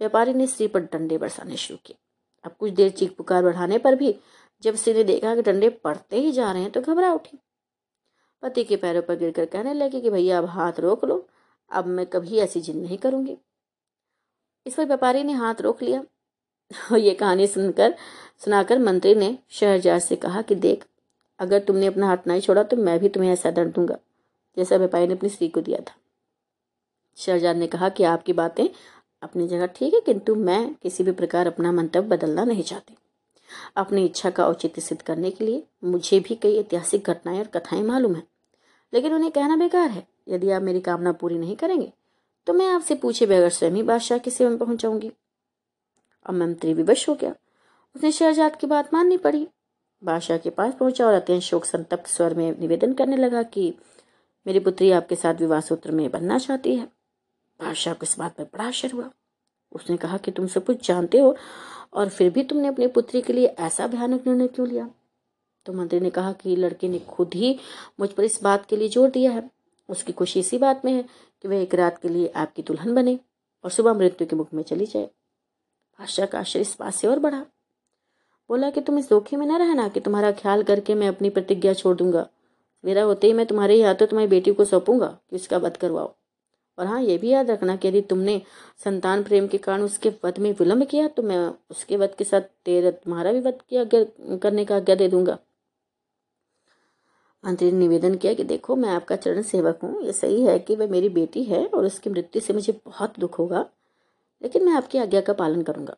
व्यापारी ने स्त्री पर डंडे बरसाने शुरू किए। अब कुछ देर चीख पुकार बढ़ाने पर भी जब स्त्री ने देखा कि डंडे पड़ते ही जा रहे हैं तो घबरा उठी। पति के पैरों पर गिरकर कहने लगे कि भैया, अब हाथ रोक लो, अब मैं कभी ऐसी जिद नहीं करूँगी। इस पर व्यापारी ने हाथ रोक लिया। और ये कहानी सुनकर सुनाकर मंत्री ने शहरजार से कहा कि देख, अगर तुमने अपना हाथ नहीं छोड़ा तो मैं भी तुम्हें ऐसा दर्द दूँगा, जैसा व्यापारी ने अपनी स्त्री को दिया था। शहजाद ने कहा कि आपकी बातें अपनी जगह ठीक है, किंतु मैं किसी भी प्रकार अपना मंतव्य बदलना नहीं चाहती। अपनी इच्छा का औचित्य सिद्ध करने के लिए मुझे भी कई ऐतिहासिक घटनाएँ और कथाएँ मालूम है, लेकिन उन्हें कहना बेकार है। यदि आप मेरी कामना पूरी नहीं करेंगे तो मैं आपसे पूछे बगैर स्वयं ही बादशाह के सेवा में पहुंचाऊँगी। अब मंत्री विवश हो गया। उसने शहजाद की बात माननी पड़ी। बादशाह के पास पहुँचा और अत्यंत शोक संतप्त स्वर में निवेदन करने लगा कि मेरी पुत्री आपके साथ विवाह सूत्र में बनना चाहती है। बादशाह को इस बात पर बड़ा आश्चर्य हुआ। उसने कहा कि तुम सब कुछ जानते हो और फिर भी तुमने अपनी पुत्री के लिए ऐसा भयानक निर्णय क्यों लिया? तो मंत्री ने कहा कि लड़के ने खुद ही मुझ पर इस बात के लिए ज़ोर दिया है। उसकी खुशी इसी बात में है कि वह एक रात के लिए आपकी दुल्हन बने और सुबह मृत्यु के मुख में चली जाए। बादशाह का आश्चर्य इस बात से और बढ़ा। बोला कि तुम इस धोखे में न रहना कि तुम्हारा ख्याल करके मैं अपनी प्रतिज्ञा छोड़ दूँगा। मेरा होते ही मैं तुम्हारे हाथों तुम्हारी बेटी को सौंपूँगा कि उसका वध करवाओ। और हाँ ये भी याद रखना कि यदि तुमने संतान प्रेम के कारण उसके वध में विलंब किया तो मैं उसके वध के साथ तेरा, तुम्हारा भी वध किया करने का आज्ञा दे दूँगा। मंत्री ने निवेदन किया कि देखो, मैं आपका चरण सेवक हूँ, ये सही है कि वह मेरी बेटी है और उसकी मृत्यु से मुझे बहुत दुख होगा, लेकिन मैं आपकी आज्ञा का पालन करूँगा।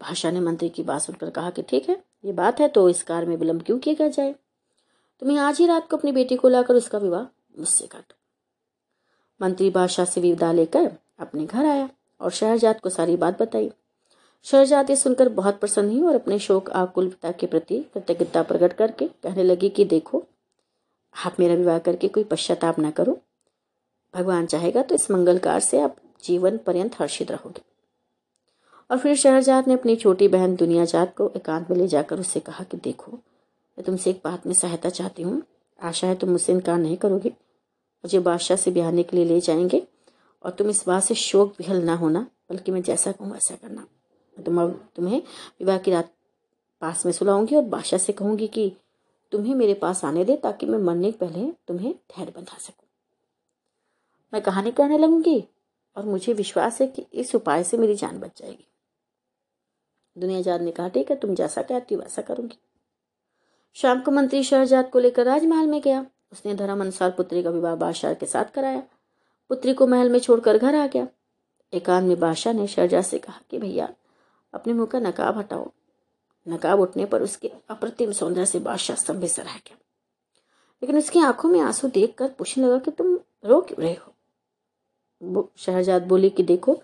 भाषा ने मंत्री की बात सुनकर कहा कि ठीक है, ये बात है तो इस कार में विलंब क्यों किया जाए? तुम्हें आज ही रात को अपनी बेटी को लाकर उसका विवाह मुझसे कर दो। मंत्री बादशाह से विदा लेकर अपने घर आया और शहरजाद को सारी बात बताई। शहरजाद ये सुनकर बहुत प्रसन्न हुई और अपने शोक आकुल पिता के प्रति कृतज्ञता प्रकट करके कहने लगी कि देखो, आप मेरा विवाह करके कोई पश्चाताप ना करो। भगवान चाहेगा तो इस मंगलकार से आप जीवन पर्यंत हर्षित रहोगे। और फिर शहरजाद ने अपनी छोटी बहन दुनिया जात को एकांत में ले जाकर उससे कहा कि देखो, मैं तुमसे एक बात में सहायता चाहती हूँ। आशा है तुम मुझसे इनकार नहीं करोगे। मुझे बादशाह से ब्याहने के लिए ले जाएँगे और तुम इस बात से शोक विहल ना होना, बल्कि मैं जैसा कहूँ वैसा करना। तुम तुम्हें विवाह की रात पास में सुलाऊँगी और बादशाह से कहूँगी कि तुम्हें मेरे पास आने दे ताकि मैं मरने के पहले तुम्हें ठहर बंधा सकूँ। मैं कहानी कहने लगूँगी और मुझे विश्वास है कि इस उपाय से मेरी जान बच जाएगी। दुनिया जात ने कहा, ठीक है, तुम जैसा कहती वैसा करूँगी. शाम को मंत्री शहजाद को लेकर राजमहल में गया। उसने धर्म अनुसार पुत्री का विवाह बादशाह के साथ कराया। पुत्री को महल में छोड़कर घर आ गया। एकांत में बादशाह ने शहजा से कहा कि, भैया, अपने मुँह का नकाब हटाओ। नकाब उठने पर उसके अप्रतिम सौंदर्य से बादशाह सभ्य से रह गया। लेकिन उसकी आँखों में आँसू देखकर पूछने लगा कि, तुम रो क्यों रहे हो? शहजाद बोली कि, देखो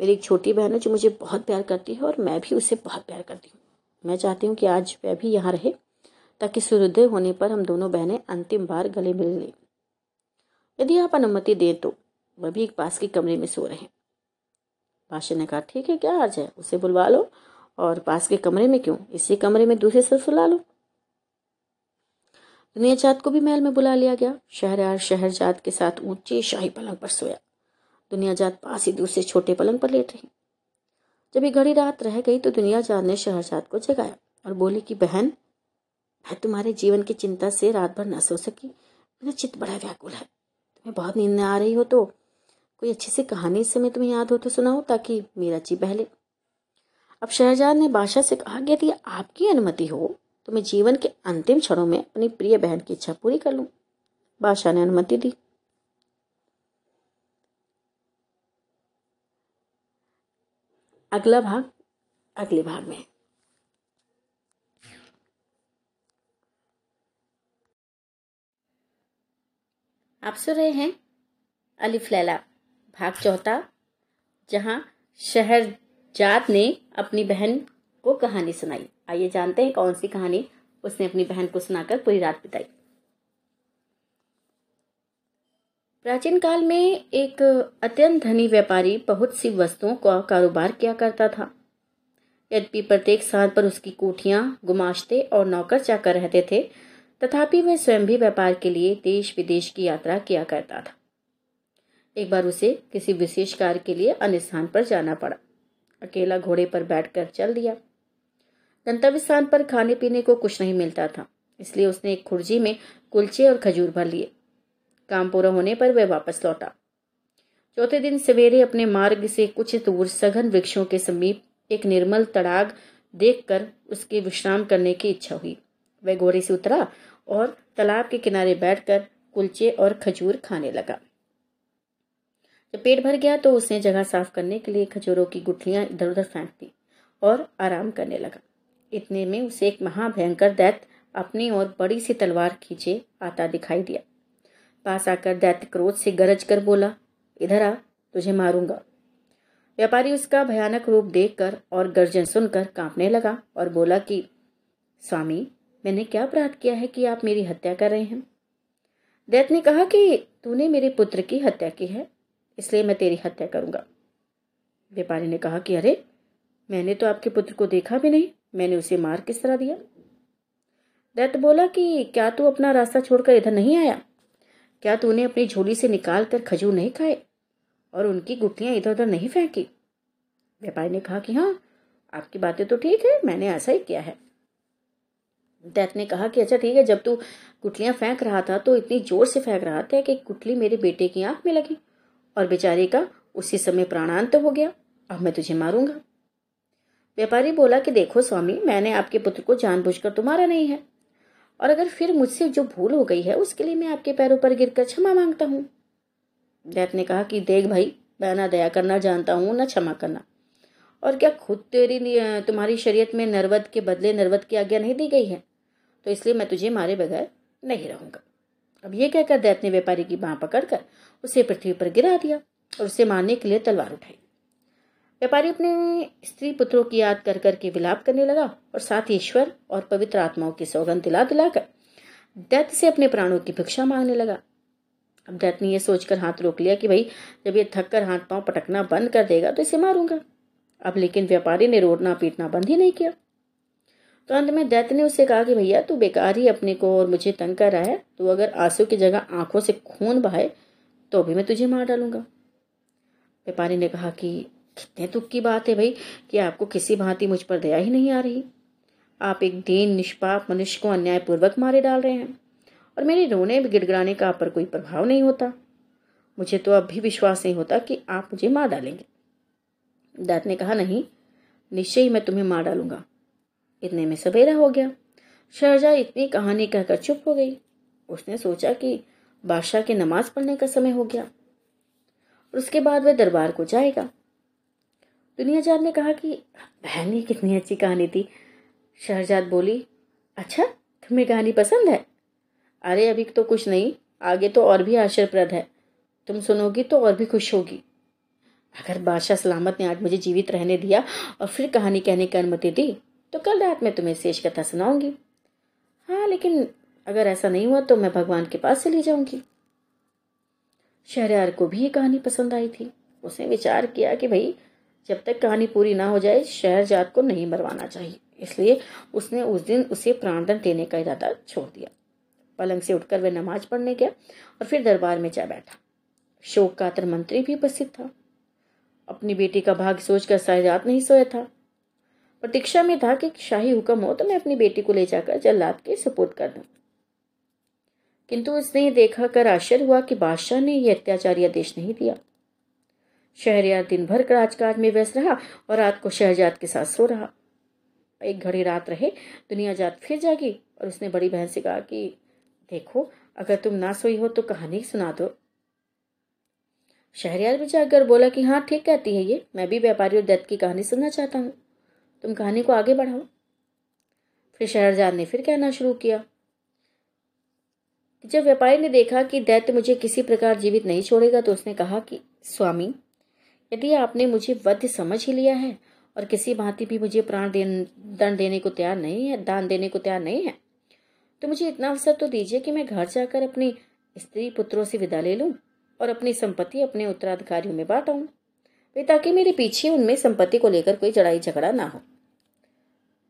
मेरी एक छोटी बहन है जो मुझे बहुत प्यार करती है और मैं भी उसे बहुत प्यार करती हूँ। मैं चाहती हूँ कि आज वह भी यहाँ रहे, ताकि सूर्योदय होने पर हम दोनों बहनें अंतिम बार गले मिल लें। यदि आप अनुमति दें तो वह भी एक पास के कमरे में सो रहे बादशाह ने कहा, ठीक है, क्या आज है? उसे बुलवा लो। और पास के कमरे में क्यों? इसी कमरे में दूसरे सिर सुला लो। दुनिया जात को भी महल में बुला लिया गया। शहरयार शहरजाद के साथ ऊँचे शाही पलंग पर सोया। दुनिया जात पास ही दूसरे छोटे पलंग पर लेट रही। जब ये घड़ी रात रह गई तो दुनिया जात ने शहरजाद को जगाया और बोली कि, बहन, मैं तुम्हारे जीवन की चिंता से रात भर न सो सकी। मेरा चित्त बड़ा व्याकुल है। तुम्हें बहुत नींद आ रही हो तो कोई अच्छी सी कहानी इस समय तुम्हें याद हो तो सुनाओ ताकि मेरा जी बहले। अब शहजाद ने बादशाह से कहा कि यदि आपकी अनुमति हो तो मैं जीवन के अंतिम क्षणों में अपनी प्रिय बहन की इच्छा पूरी कर लूँ। बादशाह ने अनुमति दी। अगला भाग, अगले भाग में। आप सुन रहे हैं अलिफ लैला, भाग चौथा, जहाँ शहरजाद ने अपनी बहन को कहानी सुनाई। आइए जानते हैं कौन सी कहानी उसने अपनी बहन को सुनाकर पूरी रात बिताई। प्राचीन काल में एक अत्यंत धनी व्यापारी बहुत सी वस्तुओं का कारोबार किया करता था। यद्यपि प्रत्येक स्थान पर उसकी कोठियाँ, गुमाश्ते और नौकर चाकर रहते थे, तथापि वह स्वयं भी व्यापार के लिए देश विदेश की यात्रा किया करता था। एक बार उसे किसी विशेष कार्य के लिए अन्य स्थान पर जाना पड़ा। अकेला घोड़े पर बैठकर चल दिया। गंतव्य स्थान पर खाने पीने को कुछ नहीं मिलता था, इसलिए उसने एक खुर्जी में कुलचे और खजूर भर लिए। काम पूरा होने पर वह वापस लौटा। चौथे दिन सवेरे अपने मार्ग से कुछ दूर सघन वृक्षों के समीप एक निर्मल तड़ाग देखकर उसके विश्राम करने की इच्छा हुई। वह घोड़े से उतरा और तालाब के किनारे बैठकर कुलचे और खजूर खाने लगा। जब पेट भर गया तो उसने जगह साफ़ करने के लिए खजूरों की गुठलियाँ इधर उधर फेंक दी और आराम करने लगा। इतने में उसे एक महाभयंकर दैत्य अपनी ओर बड़ी सी तलवार खींचे आता दिखाई दिया। पास आकर दैत्य क्रोध से गरज कर बोला, इधर आ, तुझे मारूँगा। व्यापारी उसका भयानक रूप देखकर और गर्जन सुनकर कांपने लगा और बोला कि, स्वामी, मैंने क्या अपराध किया है कि आप मेरी हत्या कर रहे हैं? दैत ने कहा कि, तूने मेरे पुत्र की हत्या की है, इसलिए मैं तेरी हत्या करूँगा। व्यापारी ने कहा कि, अरे, मैंने तो आपके पुत्र को देखा भी नहीं, मैंने उसे मार किस तरह दिया? दैत बोला कि, क्या तू अपना रास्ता छोड़कर इधर नहीं आया? क्या तूने अपनी झोली से निकाल कर खजूर नहीं खाए? और उनकी गुटलियाँ इधर उधर नहीं फेंकी? व्यापारी ने कहा कि हाँ आपकी बातें तो ठीक है, मैंने ऐसा ही किया है। दैत ने कहा कि अच्छा ठीक है, जब तू गुटलियाँ फेंक रहा था तो इतनी ज़ोर से फेंक रहा था कि गुटली मेरे बेटे की आँख में लगी, और बेचारे का उसी समय प्राणांत हो गया। अब मैं तुझे मारूँगा। व्यापारी बोला कि देखो, स्वामी, मैंने आपके पुत्र को जानबूझकर तुम्हारा नहीं है। और अगर फिर मुझसे जो भूल हो गई है, उसके लिए मैं आपके पैरों पर गिरकर क्षमा माँगता हूँ। दैत ने कहा कि देख भाई, मैं ना दया करना जानता हूँ, ना क्षमा करना। और क्या खुद तेरी तुम्हारी शरीयत में नरवत के बदले नरवत की आज्ञा नहीं दी गई है? तो इसलिए मैं तुझे मारे बगैर नहीं रहूँगा। अब ये कहकर दैत ने व्यापारी की बाह पकड़कर उसे पृथ्वी पर गिरा दिया और उसे मारने के लिए तलवार उठाई। व्यापारी अपने स्त्री पुत्रों की याद कर करके विलाप करने लगा और साथ ही ईश्वर और पवित्र आत्माओं की सौगंध दिला दिलाकर दैत्य से अपने प्राणों की भिक्षा मांगने लगा। अब दैत्य ने यह सोचकर हाथ रोक लिया कि भाई, जब ये थक कर हाथ पाँव पटकना बंद कर देगा तो इसे मारूँगा। अब लेकिन व्यापारी ने रोडना पीटना बंद ही नहीं किया। तो अंत में दैत्य ने उससे कहा कि भैया, तू बेकार ही अपने को और मुझे तंग कर रहा है। तू अगर आँसू की जगह आँखों से खून बहाए तो भी मैं तुझे मार डालूँगा। व्यापारी ने कहा कि कितने दुख की बात है भाई कि आपको किसी भांति मुझ पर दया ही नहीं आ रही। आप एक दीन, निष्पाप मनुष्य को अन्यायपूर्वक मारे डाल रहे हैं और मेरे रोने गिड़गड़ाने का आप पर कोई प्रभाव नहीं होता। मुझे तो अब भी विश्वास नहीं होता कि आप मुझे मार डालेंगे। दैत ने कहा, नहीं, निश्चय ही मैं तुम्हें मार डालूँगा। इतने में सवेरा हो गया। शहजा इतनी कहानी कहकर चुप हो गई। उसने सोचा कि बादशाह के नमाज़ पढ़ने का समय हो गया और उसके बाद वह दरबार को जाएगा। दुनियाजाद ने कहा कि, बहन, ये कितनी अच्छी कहानी थी। शहरजाद बोली अच्छा तुम्हें कहानी पसंद है? अरे, अभी तो कुछ नहीं, आगे तो और भी आश्चर्यप्रद है। तुम सुनोगी तो और भी खुश होगी। अगर बादशाह सलामत ने आज मुझे जीवित रहने दिया और फिर कहानी कहने की अनुमति दी तो कल रात में तुम्हें शेष कथा सुनाऊँगी। हाँ लेकिन अगर ऐसा नहीं हुआ तो मैं भगवान के पास चली जाऊँगी। शहरयार को भी ये कहानी पसंद आई थी। उसने विचार किया कि, भाई जब तक कहानी पूरी ना हो जाए शहरजाद को नहीं मरवाना चाहिए। इसलिए उसने उस दिन उसे प्राणदंड देने का इरादा छोड़ दिया। पलंग से उठकर वह नमाज़ पढ़ने गया और फिर दरबार में जा बैठा। शोक कातर मंत्री भी उपस्थित था। अपनी बेटी का भाग सोचकर शाहजाद नहीं सोया था। प्रतीक्षा में था कि शाही हुक्म हो तो मैं अपनी बेटी को ले जाकर जल्लाद के सपोर्ट कर दूँ। किंतु उसने देखा कर आश्चर्य हुआ कि बादशाह ने यह अत्याचारी आदेश नहीं दिया। शहरियार दिन भर राजकाज में व्यस्त रहा और रात को शहजाद के साथ सो रहा। एक घड़ी रात रहे, दुनिया जात फिर जागी और उसने बड़ी बहन से कहा कि, देखो, अगर तुम ना सोई हो तो कहानी सुना दो। शहरियार भी जाकर बोला कि हाँ ठीक कहती है ये, मैं भी व्यापारी और दैत की कहानी सुनना चाहता हूँ। तुम कहानी को आगे बढ़ाओ। फिर शहरजाद ने फिर कहना शुरू किया, जब व्यापारी ने देखा कि दैत्य मुझे किसी प्रकार जीवित नहीं छोड़ेगा तो उसने कहा कि, स्वामी यदि आपने मुझे वध्य समझ ही लिया है और किसी भांति भी मुझे प्राण देन, दंड देने को तैयार नहीं है, दान देने को तैयार नहीं है तो मुझे इतना अवसर तो दीजिए कि मैं घर जाकर अपनी स्त्री पुत्रों से विदा ले लूँ और अपनी संपत्ति अपने उत्तराधिकारियों में बांटाऊं ताकि मेरे पीछे उनमें संपत्ति को लेकर कोई चढ़ाई झगड़ा ना हो।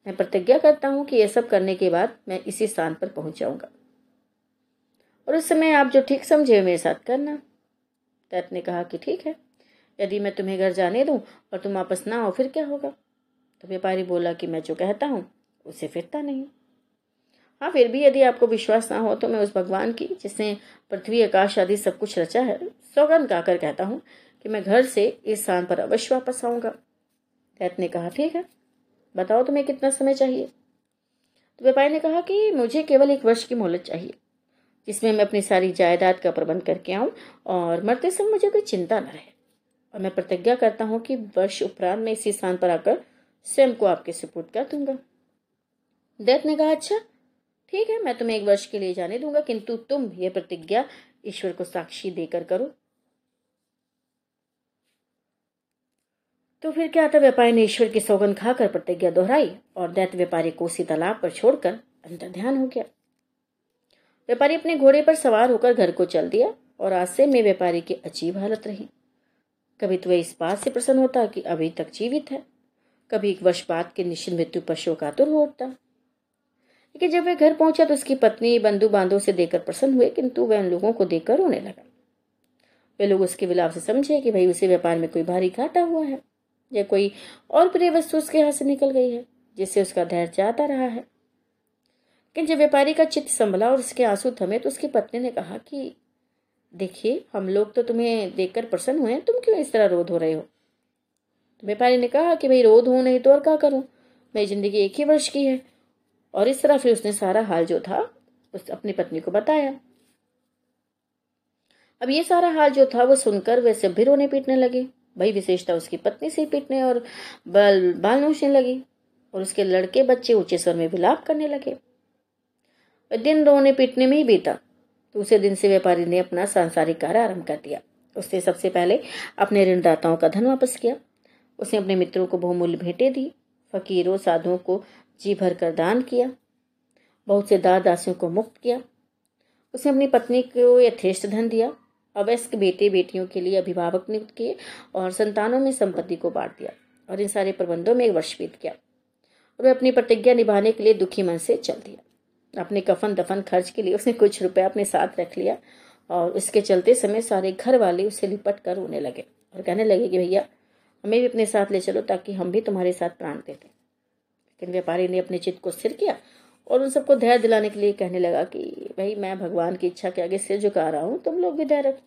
मैं प्रतिज्ञा करता हूँ कि यह सब करने के बाद मैं इसी स्थान पर पहुँच जाऊँगा। और उस समय आप जो ठीक समझे मेरे साथ करना। तैत ने कहा कि ठीक है। यदि मैं तुम्हें घर जाने दूँ और तुम वापस ना आओ, फिर क्या होगा? तो व्यापारी बोला कि मैं जो कहता हूँ, उसे फिरता नहीं। हाँ फिर भी यदि आपको विश्वास ना हो तो मैं उस भगवान की, जिसने पृथ्वी, आकाश आदि सब कुछ रचा है, सौगंध गाकर कहता हूँ कि मैं घर से इस स्थान पर अवश्य वापस आऊँगा। दैत ने कहा, ठीक है, बताओ तुम्हें कितना समय चाहिए? तो व्यापारी ने कहा कि मुझे केवल एक वर्ष की मोहलत चाहिए, जिसमें मैं अपनी सारी जायदाद का प्रबंध करके आऊँ और मरते समय मुझे कोई चिंता न रहे। और मैं प्रतिज्ञा करता हूँ कि वर्ष उपरांत में इसी स्थान पर आकर स्वयं को आपके सुपुर्द कर दूँगा। दैत ने कहा अच्छा ठीक है, मैं तुम्हें एक वर्ष के लिए जाने दूँगा, किंतु तुम यह प्रतिज्ञा ईश्वर को साक्षी देकर करो। तो फिर क्या था, व्यापारी ने ईश्वर की सौगंध खाकर प्रतिज्ञा दोहराई और दैत व्यापारी को उसी तालाब पर छोड़कर अंतर ध्यान हो गया। व्यापारी अपने घोड़े पर सवार होकर घर को चल दिया और आसे में व्यापारी की अजीब हालत रही। कभी तो वह इस बात से प्रसन्न होता कि अभी तक जीवित है। कभी एक वर्ष बाद के निश्चित मृत्यु पर शोकातुर हो उठता लेकिन जब वह घर पहुँचा तो उसकी पत्नी बंधु बांधव से देखकर प्रसन्न हुए, किंतु वह उन लोगों को देखकर रोने लगा। वे लोग उसके विलाप से समझे कि भाई, उसे व्यापार में कोई भारी घाटा हुआ है, या कोई और प्रिय वस्तु उसके हाथ से निकल गई है, जिससे उसका धैर्य जाता रहा है। लेकिन जब व्यापारी का चित्त संभला और उसके आँसू थमे तो उसकी पत्नी ने कहा कि देखिए, हम लोग तो तुम्हें देखकर प्रसन्न हुए हैं। तुम क्यों इस तरह रोध हो रहे हो? तो व्यापारी ने कहा कि भाई रोध हो, नहीं तो और क्या करूँ? मेरी ज़िंदगी एक ही वर्ष की है। और इस तरह फिर उसने सारा हाल जो था, उस अपनी पत्नी को बताया। अब ये सारा हाल जो था, वो सुनकर वैसे भी रोने पीटने लगे। भाई विशेषता उसकी पत्नी से पीटने और बाल बाल नोचने लगी और उसके लड़के बच्चे ऊँचे स्वर में विलाप करने लगे। दिन रोने पीटने में ही बीता। दूसरे दिन से व्यापारी ने अपना सांसारिक कार्य आरंभ कर दिया। उसने सबसे पहले अपने ऋणदाताओं का धन वापस किया। उसने अपने मित्रों को बहुमूल्य भेंटे दी, फकीरों, साधुओं को जी भर कर दान किया, बहुत से दास दासियों को मुक्त किया। उसने अपनी पत्नी को यथेष्ट धन दिया, अवयस्क बेटे बेटियों के लिए अभिभावक नियुक्त किए और संतानों में संपत्ति को बांट दिया और इन सारे प्रबंधों में एक वर्ष बीत गया। और वह अपनी प्रतिज्ञा निभाने के लिए दुखी मन से चल दिया। अपने कफन दफन खर्च के लिए उसने कुछ रुपया अपने साथ रख लिया और उसके चलते समय सारे घर वाले उसे लिपट कर रोने लगे और कहने लगे कि भैया, हमें भी अपने साथ ले चलो ताकि हम भी तुम्हारे साथ प्राण दे दें। लेकिन व्यापारी ने अपने चित्त को स्थिर किया और उन सबको धैर्य दिलाने के लिए कहने लगा कि भाई, मैं भगवान की इच्छा के आगे सिर झुका रहा हूँ, तुम लोग भी धैर्य रखो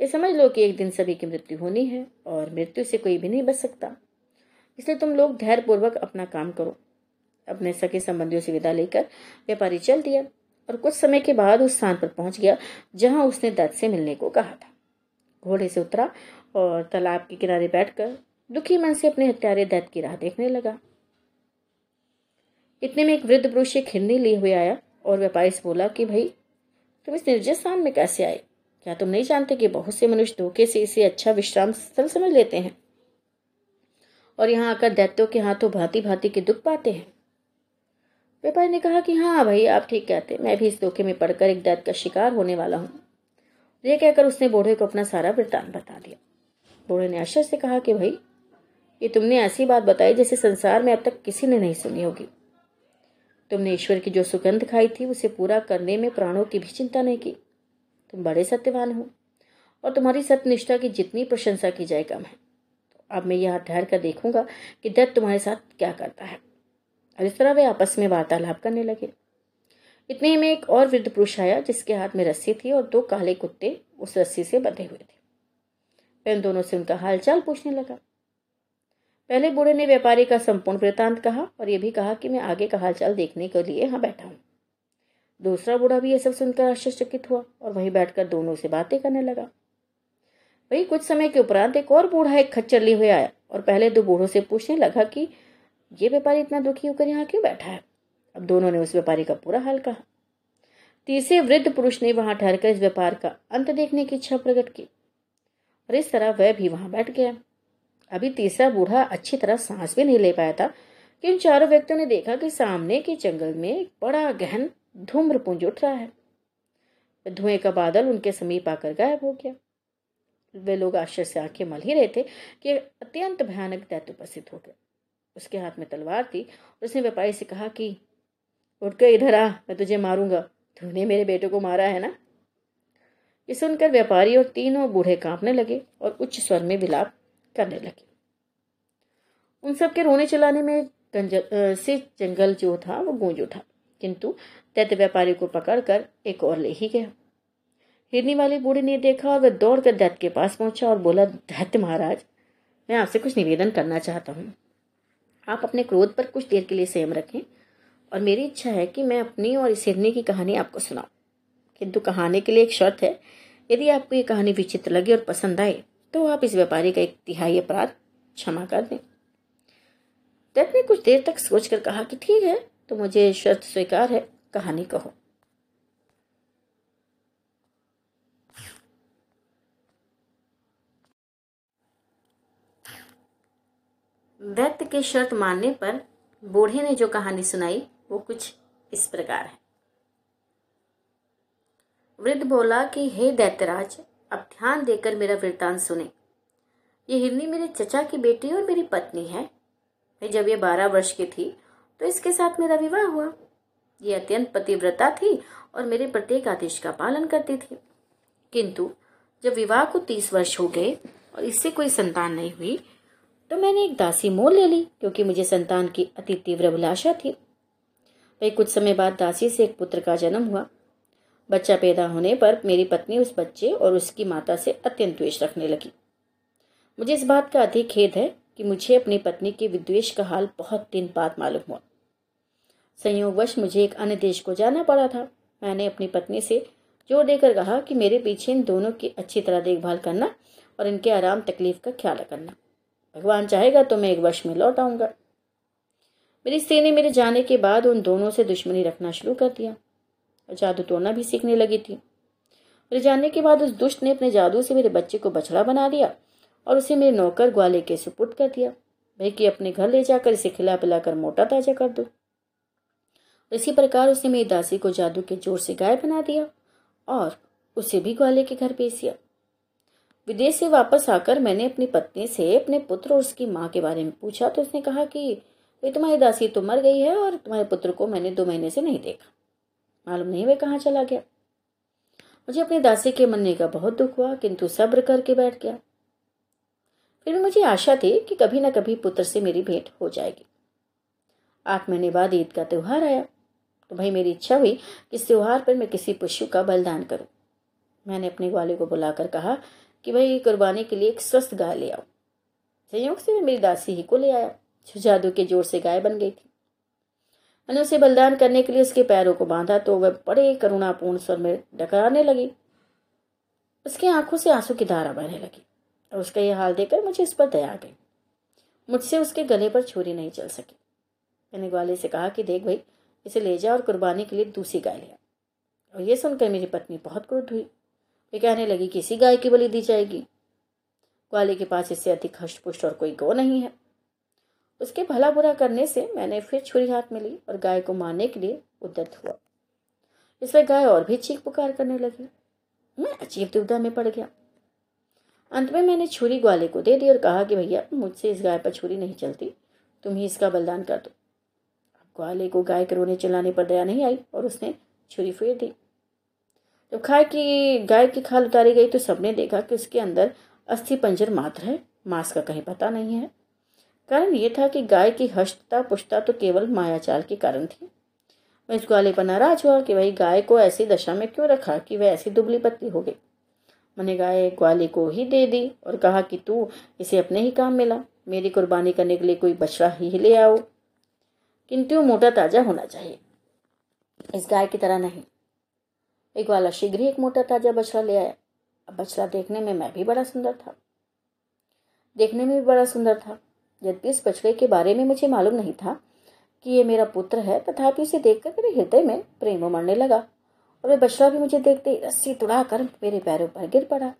ये समझ लो कि एक दिन सभी की मृत्यु होनी है और मृत्यु से कोई भी नहीं बच सकता। इसलिए तुम लोग धैर्यपूर्वक अपना काम करो। अपने सके संबंधियों से विदा लेकर व्यापारी चल दिया और कुछ समय के बाद उस स्थान पर पहुँच गया, जहाँ उसने दत्त से मिलने को कहा था। घोड़े से उतरा और तालाब के किनारे बैठकर दुखी मन से अपने हत्यारे दैत की राह देखने लगा। इतने में एक वृद्ध पुरुष एक हिरनी लिए हुए आया और व्यापारी से बोला कि, भाई, तुम इस निर्जन स्थान में कैसे आए? क्या तुम नहीं जानते कि बहुत से मनुष्य धोखे से इसे अच्छा विश्राम स्थल समझ लेते हैं? और यहाँ आकर दैत्यों के हाथों भांति भांति के दुख पाते हैं। व्यापारी ने कहा कि हाँ भाई, आप ठीक कहते हैं। मैं भी इस धोखे में पड़कर एक दैत का शिकार होने वाला हूँ। ये कहकर उसने बूढ़े को अपना सारा वृत्तांत बता दिया। बूढ़े ने आश्चर्य से कहा कि भाई, ये तुमने ऐसी बात बताई जैसे संसार में अब तक किसी ने नहीं सुनी होगी। तुमने ईश्वर की जो सुगंध खाई थी, उसे पूरा करने में प्राणों की भी चिंता नहीं की। तुम बड़े सत्यवान हो, और तुम्हारी सत्यनिष्ठा की जितनी प्रशंसा की जाए कम है। तो अब मैं यहाँ ठहर कर देखूँगा कि दत्त तुम्हारे साथ क्या करता है। और इस तरह वे आपस में वार्तालाप करने लगे। इतने में एक और वृद्ध पुरुष आया, जिसके हाथ में रस्सी थी और दो काले कुत्ते उस रस्सी से बंधे हुए थे। मैं उन दोनों से उनका हालचाल पूछने लगा। पहले बूढ़े ने व्यापारी का संपूर्ण वृतांत कहा और यह भी कहा कि मैं आगे का हालचाल देखने के लिए यहाँ बैठा हूँ। दूसरा बूढ़ा भी यह सब सुनकर आश्चर्यचकित हुआ और वहीं बैठकर दोनों से बातें करने लगा। वही कुछ समय के उपरांत एक और बूढ़ा एक खच्चर लिए हुए आया और पहले दो बूढ़ों से पूछने लगा कि ये व्यापारी इतना दुखी होकर यहाँ क्यों बैठा है? अब दोनों ने उस व्यापारी का पूरा हाल कहा। तीसरे वृद्ध पुरुष ने वहाँ ठहरकर इस व्यापार का अंत देखने की इच्छा प्रकट की। और इस तरह वह भी वहाँ बैठ गया। अभी तीसरा बूढ़ा अच्छी तरह सांस भी नहीं ले पाया था कि उन चारों व्यक्तियों ने देखा कि सामने के जंगल में एक बड़ा गहन धूम्रपुंज उठ रहा है। धुएँ का बादल उनके समीप आकर गायब हो गया। वे लोग आश्चर्य से आँखें मल ही रहे थे कि अत्यंत भयानक दैत्य उपस्थित हो गया। उसके हाथ में तलवार थी उसने व्यापारी से कहा कि, उठ कर इधर आ, मैं तुझे मारूँगा। तूने मेरे बेटे को मारा है ना? ये सुनकर व्यापारी और तीनों बूढ़े कांपने लगे और उच्च स्वर में विलाप करने लगे। उन सब के रोने चलाने में गंजल से जंगल जो था, वो गूंज उठा किंतु दैत्य व्यापारी को पकड़कर एक और ले ही गया। हिरनी वाले बूढ़े ने देखा और वह दौड़कर दैत्य के पास पहुँचा और बोला, दैत्य महाराज, मैं आपसे कुछ निवेदन करना चाहता हूँ। आप अपने क्रोध पर कुछ देर के लिए संयम रखें और मेरी इच्छा है कि मैं अपनी और इस हिरनी की कहानी आपको सुनाऊं। किंतु कहानी के लिए एक शर्त है, यदि आपको ये कहानी विचित्र लगे और पसंद आए तो आप इस व्यापारी का एक तिहाई अपराध क्षमा कर दें। दत्त ने कुछ देर तक सोचकर कहा कि ठीक है तो मुझे शर्त स्वीकार है, कहानी कहो। दैत्य के शर्त मानने पर बूढ़े ने जो कहानी सुनाई, वो कुछ इस प्रकार है। वृद्ध बोला कि, हे दैत्यराज, अब ध्यान देकर मेरा वृत्तांत सुने। ये हिरनी मेरे चचा की बेटी और मेरी पत्नी है। मैं जब ये बारह वर्ष की थी तो इसके साथ मेरा विवाह हुआ। ये अत्यंत पतिव्रता थी और मेरे प्रत्येक आदेश का पालन करती थी। किंतु जब विवाह को तीस वर्ष हो गए और इससे कोई संतान नहीं हुई तो मैंने एक दासी मोल ले ली, क्योंकि मुझे संतान की अति तीव्र अभिलाषा थी। वही कुछ समय बाद दासी से एक पुत्र का जन्म हुआ। बच्चा पैदा होने पर मेरी पत्नी उस बच्चे और उसकी माता से अत्यंत द्वेष रखने लगी। मुझे इस बात का अधिक खेद है कि मुझे अपनी पत्नी के विद्वेश का हाल बहुत दिन बाद मालूम हुआ। संयोगवश मुझे एक अन्य देश को जाना पड़ा था। मैंने अपनी पत्नी से ज़ोर देकर कहा कि मेरे पीछे इन दोनों की अच्छी तरह देखभाल करना और इनके आराम तकलीफ़ का ख्याल करना भगवान चाहेगा तो मैं एक वर्ष में लौट आऊँगा। मेरी स्त्री ने मेरे जाने के बाद उन दोनों से दुश्मनी रखना शुरू कर दिया और जादू तोड़ना भी सीखने लगी थी। मेरे जाने के बाद उस दुष्ट ने अपने जादू से मेरे बच्चे को बछड़ा बना दिया और उसे मेरे नौकर ग्वाले के सुपुट कर दिया। भाई कि अपने घर ले जाकर इसे खिला पिलाकर मोटा ताज़ा कर दो। इसी प्रकार उसने मेरी दासी को जादू के ज़ोर से गाय बना दिया और उसे भी ग्वाले के घर भेज दिया। विदेश से वापस आकर मैंने अपनी पत्नी से अपने पुत्र और उसकी माँ के बारे में पूछा तो उसने कहा कि भाई तुम्हारी दासी तो मर गई है और तुम्हारे पुत्र को मैंने दो महीने से नहीं देखा। मालूम नहीं वह कहाँ चला गया। मुझे अपनी दासी के मरने का बहुत दुख हुआ, किंतु सब्र करके बैठ गया। फिर भी मुझे आशा थी कि कभी ना कभी पुत्र से मेरी भेंट हो जाएगी। आठ महीने बाद ईद का त्यौहार आया। तो भाई, मेरी इच्छा हुई कि इस त्यौहार पर मैं किसी पशु का बलिदान करूँ। मैंने अपने ग्वाले को बुलाकर कहा कि भाई कुर्बानी के लिए एक स्वस्थ गाय ले आओ। संयोग से मेरी दासी ही को ले आया। जो जादू के ज़ोर से गाय बन गई थी। मैंने उसे बलिदान करने के लिए उसके पैरों को बांधा तो वह बड़े करुणापूर्ण स्वर में डकराने लगी। उसकी आँखों से आँसू की धारा बहने लगी और उसका यह हाल देखकर मुझे इस पर दया आ गई। मुझसे उसके गले पर छुरी नहीं चल सकी। मैंने ग्वाले से कहा कि देख भाई, इसे ले जा और कुर्बानी के लिए दूसरी गाय लिया और ये सुनकर मेरी पत्नी बहुत क्रोध हुई। वे कहने लगी कि इसी गाय की बलि दी जाएगी। ग्वाले के पास इससे अधिक हष्टपुष्ट और कोई गौ नहीं है। उसके भला बुरा करने से मैंने फिर छुरी हाथ में ली और गाय को मारने के लिए उद्यत हुआ। इसलिए गाय और भी चीख पुकार करने लगी। मैं अजीब दुविधा में पड़ गया। अंत में मैंने छुरी ग्वाले को दे दी और कहा कि, भैया, मुझसे इस गाय पर छुरी नहीं चलती। तुम ही इसका बलिदान कर दो। ग्वाले को गाय के रोने चलाने पर दया नहीं आई और उसने छुरी फेर दी। जब खाए की, गाय की खाल उतारी गई तो सबने देखा कि उसके अंदर अस्थि पंजर मात्र है, मांस का कहीं पता नहीं है। कारण ये था कि गाय की हष्टता पुष्टता तो केवल मायाचाल के कारण थी। मैं इस ग्वाले पर नाराज़ हुआ कि भाई गाय को ऐसी दशा में क्यों रखा कि वह ऐसी दुबली पतली हो गई। मैंने गाय ग्वाले को ही दे दी और कहा कि तू इसे अपने ही काम मिला मेरी कुर्बानी करने के लिए कोई बछड़ा ही ले आओ। किंतु मोटा ताज़ा होना चाहिए। इस गाय की तरह नहीं। एक वाला शीघ्र ही एक मोटा ताज़ा बछड़ा ले आया। अब बछड़ा देखने में मैं भी बड़ा सुंदर था। देखने में भी बड़ा सुंदर था। यद्यपि इस बछड़े के बारे में मुझे मालूम नहीं था कि ये मेरा पुत्र है, तथापि इसे देखकर मेरे हृदय में प्रेम उमड़ने लगा और वह बछड़ा भी मुझे देखते ही रस्सी तुड़ाकर मेरे पैरों पर गिर पड़ा।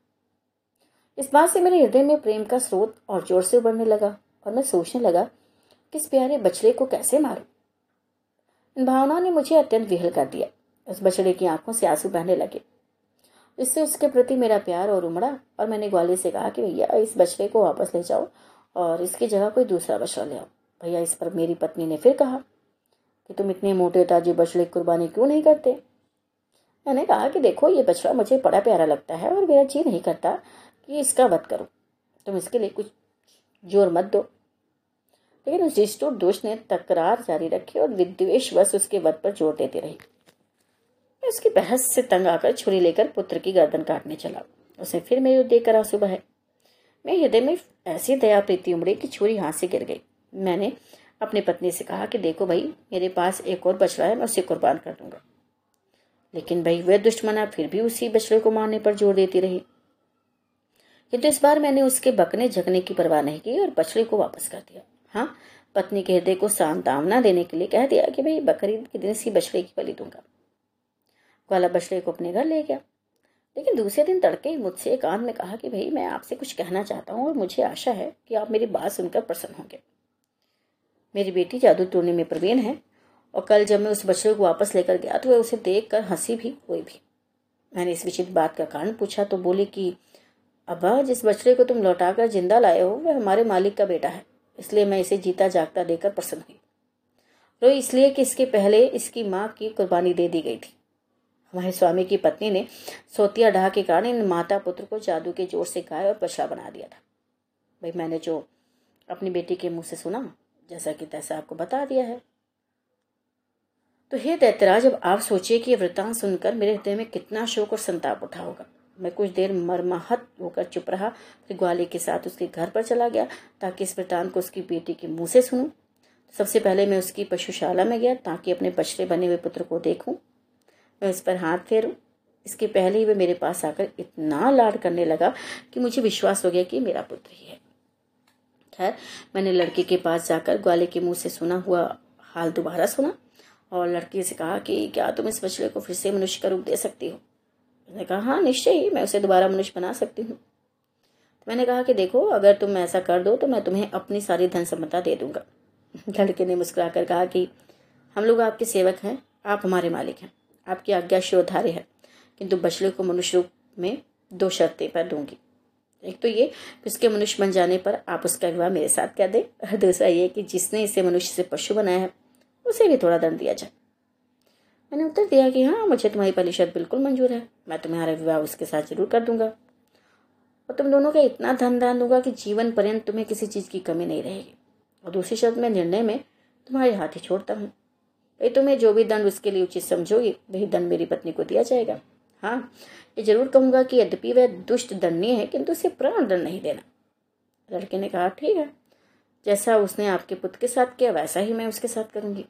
इस बात से मेरे हृदय में प्रेम का स्रोत और ज़ोर से उबरने लगा और मैं सोचने लगा कि इस प्यारे बछड़े को कैसे मारूं। इन भावनाओं ने मुझे अत्यंत विहल कर दिया। उस बछड़े की आँखों से आँसू बहने लगे। इससे उसके प्रति मेरा प्यार और उमड़ा, और मैंने ग्वालियर से कहा कि भैया, इस बछड़े को वापस ले जाओ, और इसकी जगह कोई दूसरा बछड़ा ले आओ। भैया, इस पर मेरी पत्नी ने फिर कहा कि तुम इतने मोटे ताजे बछड़े कुर्बानी क्यों नहीं करते? मैंने कहा कि देखो, ये बछड़ा मुझे बड़ा प्यारा लगता है, और मेरा जी नहीं करता कि इसका वध करो। तुम इसके लिए कुछ ज़ोर मत दो। लेकिन उस जिष्टुर दोष ने तकरार जारी रखी, और विद्वेशवश उसके वध पर ज़ोर देती रही। मैं उसकी बहस से तंग आकर छुरी लेकर पुत्र की गर्दन काटने चला। उसने फिर मेरे देकर आँसू बहे। मैं हृदय में ऐसी दया प्रीति उमड़ी कि छुरी हाथ से गिर गई। मैंने अपनी पत्नी से कहा कि देखो भाई, मेरे पास एक और बछड़ा है, मैं उसे कुर्बान कर दूँगा। लेकिन भाई, वह दुश्मना फिर भी उसी बछड़े को मारने पर ज़ोर देती रही। किंतु इस बार मैंने उसके बकने झकने की परवाह नहीं की और बछड़े को वापस कर दिया। हाँ पत्नी के हृदय को सांतावना देने के लिए कह दिया कि भाई बकरीद के दिन इसी बछड़े की बलि दूँगा। ग्वाला बछड़े को अपने घर ले गया। लेकिन दूसरे दिन तड़के ही मुझसे एक आंत में कहा कि, भाई, मैं आपसे कुछ कहना चाहता हूँ और मुझे आशा है कि आप मेरी बात सुनकर प्रसन्न होंगे। मेरी बेटी जादू टोने में प्रवीण है और कल जब मैं उस बछड़े को वापस लेकर गया तो वह उसे देख कर हँसी भी हुई भी मैंने इस विचित्र बात का कारण पूछा तो बोले कि, अब्बा, जिस बछड़े को तुम लौटाकर ज़िंदा लाए हो, वह हमारे मालिक का बेटा है। इसलिए मैं इसे जीता जागता देकर प्रसन्न हुई। रो इसलिए कि इसके पहले इसकी माँ की कुर्बानी दे दी गई थी। हमारे स्वामी की पत्नी ने सोतिया डाह के कारण इन माता पुत्र को जादू के ज़ोर से गाय और बछड़ा बना दिया था। भाई, मैंने जो अपनी बेटी के मुँह से सुना, जैसा कि तैसा आपको बता दिया है। तो हे दैत्यराज, अब आप सोचिए कि यह वृत्तांत सुनकर मेरे हृदय में कितना शोक और संताप उठा होगा। मैं कुछ देर मरमाहत होकर चुप रहा, फिर ग्वाले के साथ उसके घर पर चला गया, ताकि इस वृत्तांत को उसकी बेटी के मुँह से सुनूं। सबसे पहले मैं उसकी पशुशाला में गया, ताकि अपने बछड़े बने हुए पुत्र को देखूँ। मैं उस पर हाथ फेरूं। इसके पहले ही वह मेरे पास आकर इतना लाड करने लगा कि मुझे विश्वास हो गया कि मेरा पुत्र ही है। खैर, मैंने लड़के के पास जाकर ग्वाले के मुँह से सुना हुआ हाल दोबारा सुना और लड़के से कहा कि, क्या तुम इस बछड़े को फिर से मनुष्य का रूप दे सकती हो? उसने कहा हाँ निश्चय ही, मैं उसे दोबारा मनुष्य बना सकती हूँ। तो मैंने कहा कि, देखो, अगर तुम ऐसा कर दो तो मैं तुम्हें अपनी सारी धन सम्पदा दे दूँगा। लड़के ने मुस्कुरा कर कहा कि, हम लोग आपके सेवक हैं, आप हमारे मालिक हैं। आपकी आज्ञा श्रोधार्य है। किंतु बछड़े को मनुष्य रूप में दो शर्तें पर दूँगी। एक तो ये कि उसके मनुष्य बन जाने पर आप उसका विवाह मेरे साथ कर दे। और दूसरा ये कि जिसने इसे मनुष्य से पशु बनाया है, उसे भी थोड़ा दंड दिया जाए। मैंने उत्तर दिया कि हाँ मुझे तुम्हारी पहली शर्त बिल्कुल मंजूर है। मैं तुम्हारा विवाह उसके साथ ज़रूर कर दूँगा। और तुम दोनों का इतना धन दान दूँगा कि जीवन पर्यंत तुम्हें किसी चीज़ की कमी नहीं रहेगी। और दूसरी शर्त में निर्णय में तुम्हारे हाथ ही छोड़ता हूँ। भाई तुम्हें जो भी दंड उसके लिए उचित समझोगी, वही दंड मेरी पत्नी को दिया जाएगा। हाँ ये ज़रूर कहूँगा कि यद्यपि वह दुष्ट दंडनीय है, किंतु उसे प्राण दंड नहीं देना। लड़के ने कहा, ठीक है। जैसा उसने आपके पुत्र के साथ किया, वैसा ही मैं उसके साथ करूँगी।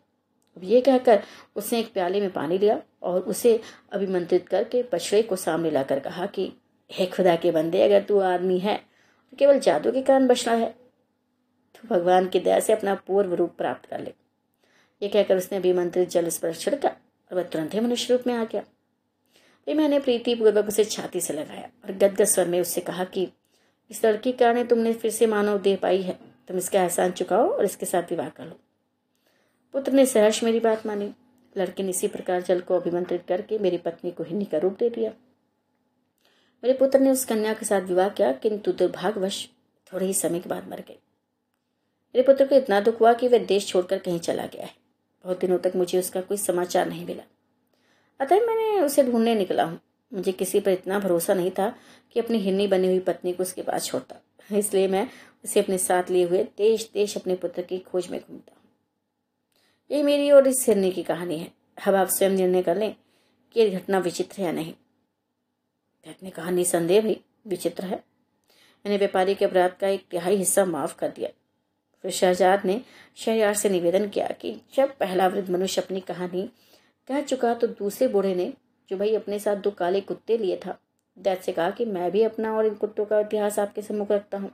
अब ये कहकर उसने एक प्याले में पानी लिया और उसे अभिमंत्रित करके बछड़े को सामने लाकर कहा कि, हे खुदा के बंदे, अगर तू आदमी है तो केवल जादू के कारण बचना है तो भगवान की दया से अपना पूर्व रूप प्राप्त कर ले। ये कहकर उसने अभिमंत्रित जल उस पर छिड़का और वह तुरंत ही मनुष्य रूप में आ गया। फिर मैंने प्रीति पूर्वक उसे छाती से लगाया और गदगद स्वर में उससे कहा कि, इस लड़की के कारण तुमने फिर से मानव देह पाई है। तुम इसका एहसान चुकाओ और इसके साथ विवाह कर लो। पुत्र ने सहर्ष मेरी बात मानी। लड़के ने इसी प्रकार जल को अभिमंत्रित करके मेरी पत्नी को हिन्नी का रूप दे दिया। मेरे पुत्र ने उस कन्या के साथ विवाह किया, किंतु दुर्भाग्यवश थोड़े ही समय के बाद मर गए मेरे पुत्र को इतना दुख हुआ कि वह देश छोड़कर कहीं चला गया है। बहुत दिनों तक मुझे उसका कोई समाचार नहीं मिला। अतः मैंने उसे ढूँढने निकला हूँ। मुझे किसी पर इतना भरोसा नहीं था कि अपनी हिन्नी बनी हुई पत्नी को उसके पास छोड़ता। इसलिए मैं उसे अपने साथ लिए हुए देश देश अपने पुत्र की खोज में घूमता हूँ। ये मेरी और इस हिरनी की कहानी है। अब आप स्वयं निर्णय कर लें कि ये घटना विचित्र है या नहीं। अपनी कहानी संदेह भी विचित्र है। मैंने व्यापारी के अपराध का एक तिहाई हिस्सा माफ़ कर दिया। फिर शहजाद ने शहरियार से निवेदन किया कि जब पहला वृद्ध मनुष्य अपनी कहानी कह चुका तो दूसरे बूढ़े ने, जो भाई अपने साथ दो काले कुत्ते लिए था दैत से कहा कि मैं भी अपना और इन कुत्तों का इतिहास आपके सम्मुख रखता हूँ।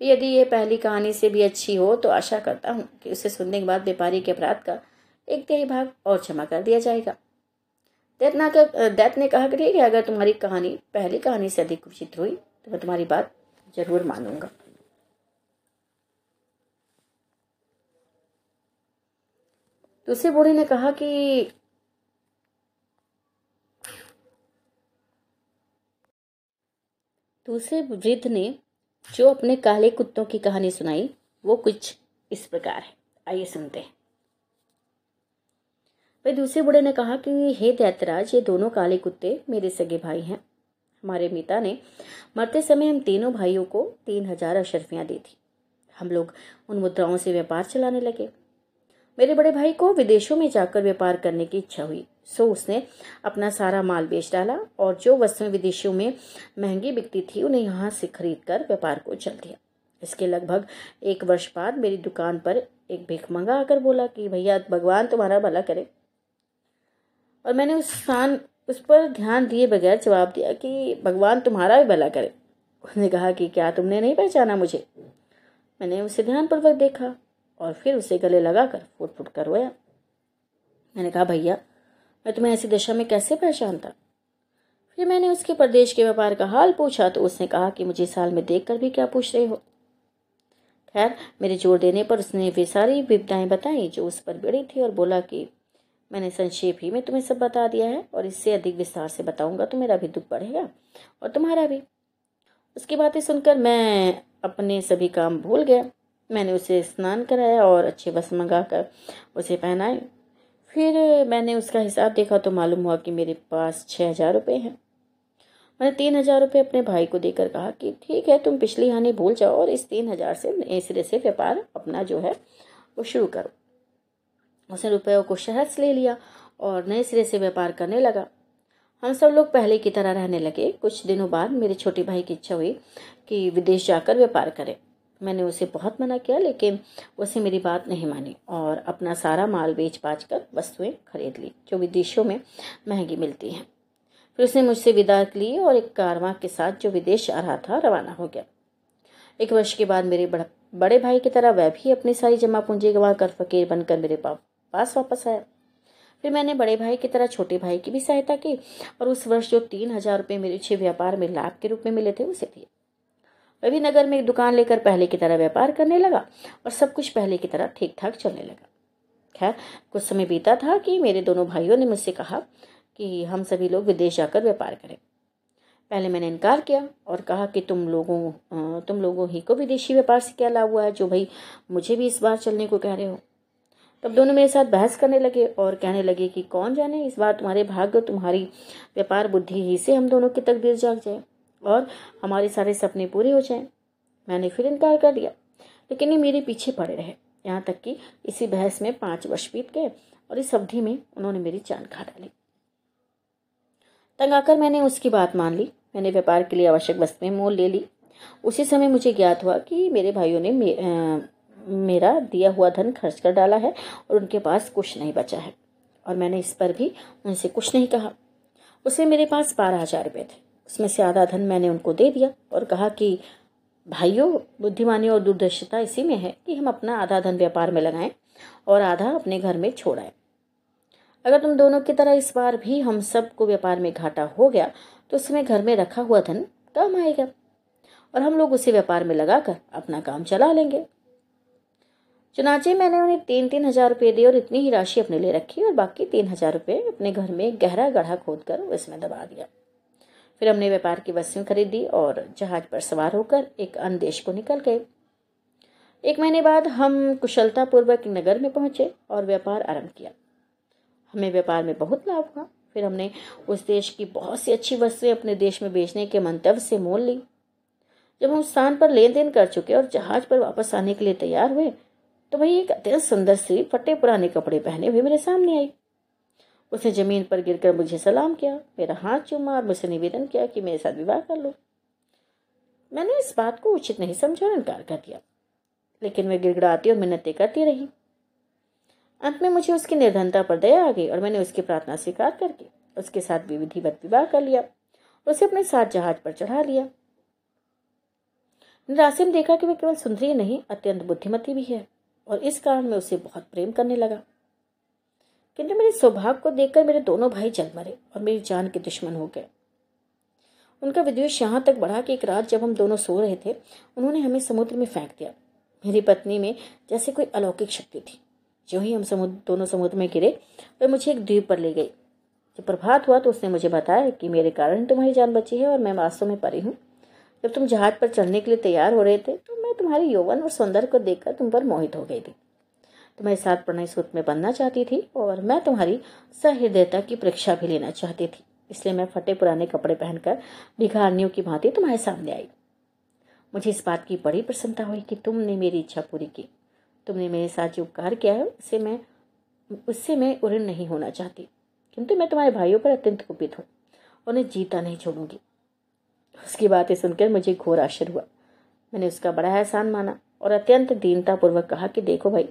यदि ये पहली कहानी से भी अच्छी हो तो आशा करता हूँ कि उसे सुनने के बाद व्यापारी के अपराध का एक तिहाई भाग और क्षमा कर दिया जाएगा। दैत कर दैत ने कहा कि ठीक है, अगर तुम्हारी कहानी, पहली कहानी से अधिक विचित्र हुई तो मैं तुम्हारी बात ज़रूर मानूँगा। दूसरे बूढ़े ने कहा कि दूसरे वृद्ध ने जो अपने काले कुत्तों की कहानी सुनाई, वो कुछ इस प्रकार है। आइए सुनते हैं। दूसरे बूढ़े ने कहा कि, हे दैतराज, ये दोनों काले कुत्ते मेरे सगे भाई हैं। हमारे मिता ने मरते समय हम तीनों भाइयों को तीन हज़ार अशरफियाँ दी थी। हम लोग उन मुद्राओं से व्यापार चलाने लगे। मेरे बड़े भाई को विदेशों में जाकर व्यापार करने की इच्छा हुई। सो उसने अपना सारा माल बेच डाला और जो वस्तुएँ विदेशों में महँगी बिकती थी, उन्हें यहाँ से खरीद कर व्यापार को चल दिया। इसके लगभग एक वर्ष बाद मेरी दुकान पर एक भिखमंगा आकर बोला कि, भैया, भगवान तुम्हारा भला करे। और मैंने उस स्थान, उस पर ध्यान दिए बगैर जवाब दिया कि, भगवान तुम्हारा भी भला करे। उसने कहा कि, क्या तुमने नहीं पहचाना मुझे? मैंने उसे ध्यानपूर्वक देखा। और फिर उसे गले लगाकर फुट फुट कर रोया। मैंने कहा, भैया, मैं तुम्हें ऐसी दशा में कैसे पहचानता? फिर मैंने उसके प्रदेश के व्यापार का हाल पूछा तो उसने कहा कि मुझे साल में देख कर भी क्या पूछ रहे हो? खैर, मेरे ज़ोर देने पर उसने वे सारी विपदाएँ बताई जो उस पर बड़ी थी और बोला कि मैंने संक्षेप ही में तुम्हें सब बता दिया है और इससे अधिक विस्तार से बताऊँगा तो मेरा भी दुख बढ़ेगा और तुम्हारा भी। उसकी बातें सुनकर मैं अपने सभी काम भूल गया। मैंने उसे स्नान कराया और अच्छे वस्त्र मंगा कर उसे पहनाए फिर मैंने उसका हिसाब देखा तो मालूम हुआ कि मेरे पास छः हज़ार रुपये हैं। मैंने तीन हज़ार रुपये अपने भाई को देकर कहा कि ठीक है, तुम पिछली हानि भूल जाओ और इस तीन हज़ार से नए सिरे से व्यापार अपना जो है वो शुरू करो। उसने रुपयों को शहर से ले लिया और नए सिरे से व्यापार करने लगा। हम सब लोग पहले की तरह रहने लगे। कुछ दिनों बाद मेरे छोटे भाई की इच्छा हुई कि विदेश जाकर व्यापार करे। मैंने उसे बहुत मना किया, लेकिन उसे मेरी बात नहीं मानी और अपना सारा माल बेच बाच कर वस्तुएँ खरीद ली, जो विदेशों में महँगी मिलती हैं। फिर उसने मुझसे विदा ली और एक कारवां के साथ जो विदेश आ रहा था, रवाना हो गया। एक वर्ष के बाद मेरे बड़ा भाई की तरह वह भी अपनी सारी जमा पूंजी गंवा कर फकीर बनकर मेरे पास वापस आया। फिर मैंने बड़े भाई की तरह छोटे भाई की भी सहायता की और उस वर्ष जो तीन हज़ार रुपये मेरे छह व्यापार में लाभ के रूप में मिले थे, उसे दिए। रवि नगर में एक दुकान लेकर पहले की तरह व्यापार करने लगा और सब कुछ पहले की तरह ठीक ठाक चलने लगा। खैर, कुछ समय बीता था कि मेरे दोनों भाइयों ने मुझसे कहा कि हम सभी लोग विदेश जाकर व्यापार करें। पहले मैंने इनकार किया और कहा कि तुम लोगों तुम लोगों ही को विदेशी व्यापार से क्या लाभ हुआ है, जो भाई मुझे भी इस बार चलने को कह रहे हो। तब दोनों मेरे साथ बहस करने लगे और कहने लगे कि कौन जाने, इस बार तुम्हारे भाग्य तुम्हारी व्यापार बुद्धि ही से हम दोनों की तकदीर जाग जाए। और हमारे सारे सपने पूरे हो जाएँ। मैंने फिर इनकार कर दिया। लेकिन ये मेरे पीछे पड़े रहे। यहाँ तक कि इसी बहस में पाँच वर्ष बीत गए और इस अवधि में उन्होंने मेरी जान खा डाली। तंग आकर मैंने उसकी बात मान ली। मैंने व्यापार के लिए आवश्यक वस्तुएँ मोल ले ली। उसी समय मुझे ज्ञात हुआ कि मेरे भाइयों ने मे, आ, मेरा दिया हुआ धन खर्च कर डाला है और उनके पास कुछ नहीं बचा है। और मैंने इस पर भी उनसे कुछ नहीं कहा। उसे मेरे पास बारह हज़ार रुपये थे। उसमें से आधा धन मैंने उनको दे दिया और कहा कि, भाइयों, बुद्धिमानी और दूरदर्शिता इसी में है कि हम अपना आधा धन व्यापार में लगाएँ और आधा अपने घर में छोड़ाएँ। अगर तुम दोनों की तरह इस बार भी हम सबको व्यापार में घाटा हो गया तो उसमें घर में रखा हुआ धन कम आएगा और हम लोग उसे व्यापार में लगाकर अपना काम चला लेंगे। चुनाचे मैंने उन्हें तीन तीन हज़ार रुपये दिए और इतनी ही राशि अपने लिए रखी और बाकी तीन हज़ार रुपये अपने घर में गहरा गढ़ा खोद कर उसमें दबा दिया। फिर हमने व्यापार की वस्तुएँ खरीदी और जहाज़ पर सवार होकर एक अन्य देश को निकल गए। एक महीने बाद हम कुशलतापूर्वक नगर में पहुँचे और व्यापार आरंभ किया। हमें व्यापार में बहुत लाभ हुआ। फिर हमने उस देश की बहुत सी अच्छी वस्तुएँ अपने देश में बेचने के मंतव्य से मोल ली। जब हम स्थान पर लेन देन कर चुके और जहाज़ पर वापस आने के लिए तैयार हुए तो वही एक अत्यंत सुंदर स्त्री फटे पुराने कपड़े पहने हुए मेरे सामने आई। उसने ज़मीन पर गिरकर मुझे सलाम किया, मेरा हाथ चूमा और मुझसे निवेदन किया कि मेरे साथ विवाह कर लो। मैंने इस बात को उचित नहीं समझा इनकार कर दिया, लेकिन वह गिड़गड़ाती और मिन्नतें करती रही। अंत में मुझे उसकी निर्धनता पर दया आ गई और मैंने उसकी प्रार्थना स्वीकार करके उसके साथ विधिवत विवाह कर लिया, उसे अपने साथ जहाज़ पर चढ़ा लिया। रासिम देखा कि वह केवल सुंदरी नहीं, अत्यंत बुद्धिमती भी है, और इस कारण मैं उसे बहुत प्रेम करने लगा। किंतु मेरे सौभाग्य को देखकर मेरे दोनों भाई जल मरे और मेरी जान के दुश्मन हो गए। उनका विद्वेश यहाँ तक बढ़ा कि एक रात जब हम दोनों सो रहे थे, उन्होंने हमें समुद्र में फेंक दिया। मेरी पत्नी में जैसे कोई अलौकिक शक्ति थी। जो ही हम समुद्र, दोनों समुद्र में गिरे, वह मुझे एक द्वीप पर ले गई। जब प्रभात हुआ तो उसने मुझे बताया कि मेरे कारण तुम्हारी जान बची है और मैं वास्तव में परी हूँ। जब तुम जहाज़ पर चढ़ने के लिए तैयार हो रहे थे तो मैं तुम्हारे यौवन और सौंदर्य को देखकर तुम पर मोहित हो गई थी। तुम्हारे साथ प्रणय सूत्र में बनना चाहती थी और मैं तुम्हारी सहृदयता की परीक्षा भी लेना चाहती थी। इसलिए मैं फटे पुराने कपड़े पहनकर भिखारनियों की भांति तुम्हारे सामने आई। मुझे इस बात की बड़ी प्रसन्नता हुई कि तुमने मेरी इच्छा पूरी की। तुमने मेरे साथ जो उपकार किया है उससे मैं उससे मैं उऋण नहीं होना चाहती। किंतु मैं तुम्हारे भाइयों पर अत्यंत कुपित हूँ उन्हें जीता नहीं छोड़ूँगी। उसकी बातें सुनकर मुझे घोर आश्चर्य हुआ। मैंने उसका बड़ा एहसान माना और अत्यंत दीनतापूर्वक कहा कि देखो भाई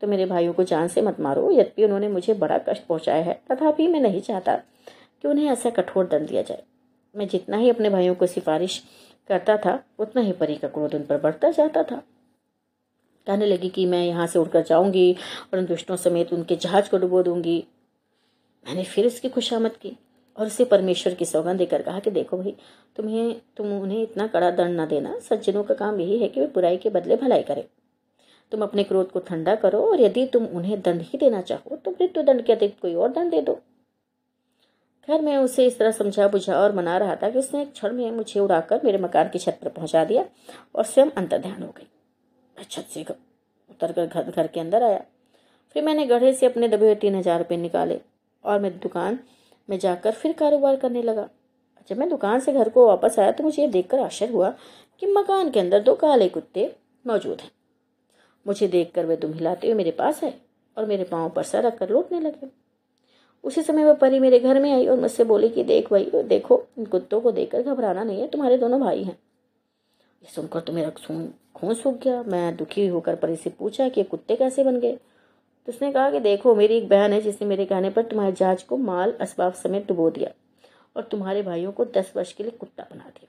तो मेरे भाइयों को जान से मत मारो, यद्यपि उन्होंने मुझे बड़ा कष्ट पहुँचाया है, तथापि मैं नहीं चाहता कि उन्हें ऐसा कठोर दंड दिया जाए। मैं जितना ही अपने भाइयों को सिफारिश करता था, उतना ही परी का क्रोध उन पर बढ़ता जाता था। कहने लगी कि मैं यहाँ से उड़कर जाऊँगी और उन दुष्टों समेत उनके जहाज़ को डुबो दूँगी। मैंने फिर उसकी खुशामद की और उसे परमेश्वर की सौगंध देकर कहा कि देखो भाई, तुम्हें, तुम उन्हें इतना कड़ा दंड ना देना, सज्जनों का काम यही है कि वे बुराई के बदले भलाई करें। तुम अपने क्रोध को ठंडा करो और यदि तुम उन्हें दंड ही देना चाहो तो मृत्यु दंड के अतिरिक्त कोई और दंड दे दो। खैर, मैं उसे इस तरह समझा बुझा और मना रहा था कि उसने एक क्षण में मुझे उड़ाकर मेरे मकान की छत पर पहुँचा दिया और स्वयं अंतर ध्यान हो गई। मैं छत से उतर कर घर घर के अंदर आया। फिर मैंने गढ़े से अपने दबे हुए तीन हज़ार रुपये निकाले और मैं दुकान में जाकर फिर कारोबार करने लगा। जब मैं दुकान से घर को वापस आया तो मुझे ये देखकर आश्चर्य हुआ कि मकान के अंदर दो काले कुत्ते मौजूद हैं। मुझे देखकर वे दुम हिलाते हुए मेरे पास आए और मेरे पाँव पर सर रखकर लौटने लगे। उसी समय वह परी मेरे घर में आई और मुझसे बोली कि देख भाई, देखो, इन कुत्तों को देखकर घबराना नहीं है, तुम्हारे दोनों भाई हैं। ये सुनकर तो मेरा खून खून सूख गया। मैं दुखी होकर परी से पूछा कि ये कुत्ते कैसे बन गए? तो उसने कहा कि देखो, मेरी एक बहन है जिसने मेरे कहने पर तुम्हारे जहाज़ को माल असबाब समेत डुबो दिया और तुम्हारे भाइयों को दस वर्ष के लिए कुत्ता बना दिया।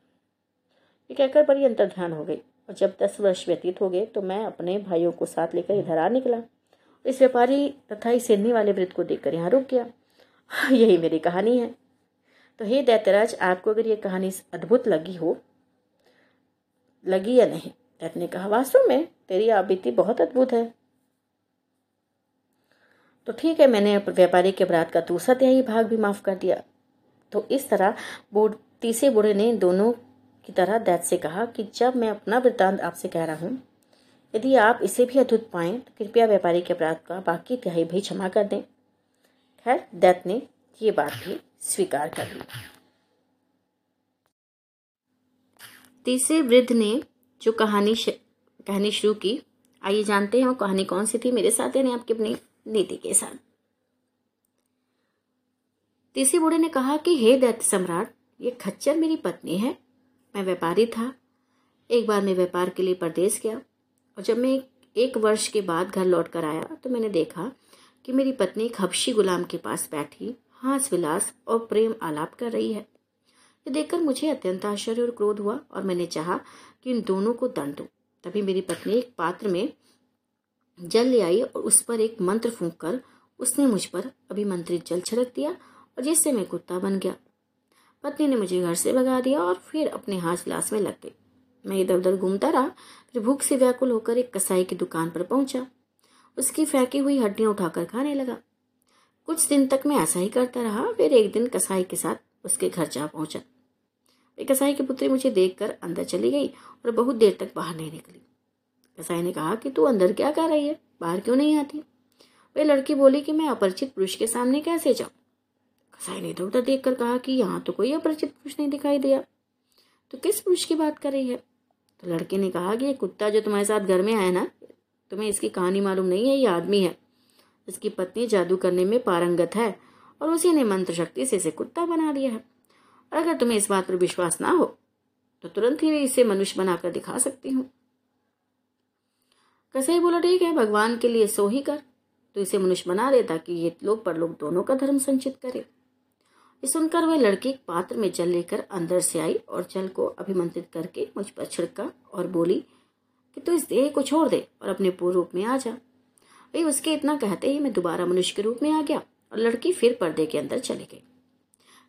ये कहकर परी अंतर ध्यान हो गई। और जब दस वर्ष व्यतीत हो गए तो मैं अपने भाइयों को साथ लेकर इधर आ निकला। इस व्यापारी तथा इस सिडनी वाले वृत्त को देखकर यहाँ रुक गया। यही मेरी कहानी है। तो हे दैत्यराज, आपको अगर ये कहानी अद्भुत लगी हो, लगी या नहीं दैत ने कहा वास्तव में तेरी आबिती बहुत अद्भुत है। तो ठीक है, मैंने व्यापारी के अपराध का दूसरा तिहाई भाग भी माफ़ कर दिया। तो इस तरह बूढ़, तीसरे बूढ़े ने दोनों की तरह दैत से कहा कि जब मैं अपना वृत्तांत आपसे कह रहा हूँ, यदि आप इसे भी अद्भुत पाएँ तो कृपया व्यापारी के अपराध का बाकी तिहाई भी क्षमा कर दें। खैर दैत ने ये बात भी स्वीकार कर ली। तीसरे वृद्ध ने जो कहानी श... कहानी शुरू की, आइए जानते हैं वो कहानी कौन सी थी। मेरे साथ यानी आपकी अपनी नीति के साथ। तीसरे बूढ़े ने कहा कि, हे दैत्य सम्राट, ये खच्चर मेरी पत्नी है। मैं व्यापारी था। एक बार मैं व्यापार के लिए परदेश गया और जब मैं एक वर्ष के बाद घर लौट कर आया तो मैंने देखा कि मेरी पत्नी एक हबशी गुलाम के पास बैठी, हास विलास और प्रेम आलाप कर रही है। ये देखकर मुझे अत्यंत आश्चर्य और क्रोध हुआ और मैंने चाहा कि इन दोनों को दंड दूँ। तभी मेरी पत्नी एक पात्र में जल ले आई और उस पर एक मंत्र फूंक कर उसने मुझ पर अभिमंत्रित जल छिड़क दिया और जिससे मैं कुत्ता बन गया। पत्नी ने मुझे घर से भगा दिया और फिर अपने हाथ गिलास में लग गई। मैं इधर उधर घूमता रहा, फिर भूख से व्याकुल होकर एक कसाई की दुकान पर पहुँचा। उसकी फेंकी हुई हड्डियाँ उठाकर खाने लगा। कुछ दिन तक मैं ऐसा ही करता रहा, फिर एक दिन कसाई के साथ उसके घर जा पहुँचा। कसाई की पुत्री मुझे देखकर अंदर चली गई और बहुत देर तक बाहर नहीं निकली। कसाई ने कहा कि तू अंदर क्या कर रही है? बाहर क्यों नहीं आती? वे लड़की बोली कि मैं अपरिचित पुरुष के सामने कैसे जाऊँ? कसाई ने इधर उधर देख कर कहा कि यहाँ तो कोई अपरिचित पुरुष नहीं दिखाई दिया। तो किस पुरुष की बात कर रही है? तो लड़के ने कहा कि ये कुत्ता जो तुम्हारे साथ घर में आया ना, तुम्हें इसकी कहानी मालूम नहीं है, ये आदमी है। इसकी पत्नी जादू करने में पारंगत है और उसी ने मंत्र शक्ति से इसे कुत्ता बना दिया है। और अगर तुम्हें इस बात पर विश्वास ना हो तो तुरंत ही इसे मनुष्य बनाकर दिखा सकती हूँ। कसाई बोला, ठीक है, भगवान के लिए सो ही कर। तो इसे मनुष्य बना दे ताकि ये लोग पर लोग दोनों का धर्म संचित करे। ये सुनकर वह लड़की एक पात्र में जल लेकर अंदर से आई और जल को अभिमंत्रित करके मुझ पर छिड़का और बोली कि तू इस देह को छोड़ दे और अपने पूर्व रूप में आ जा। वही उसके इतना कहते ही मैं दोबारा मनुष्य के रूप में आ गया और लड़की फिर पर्दे के अंदर चली गई।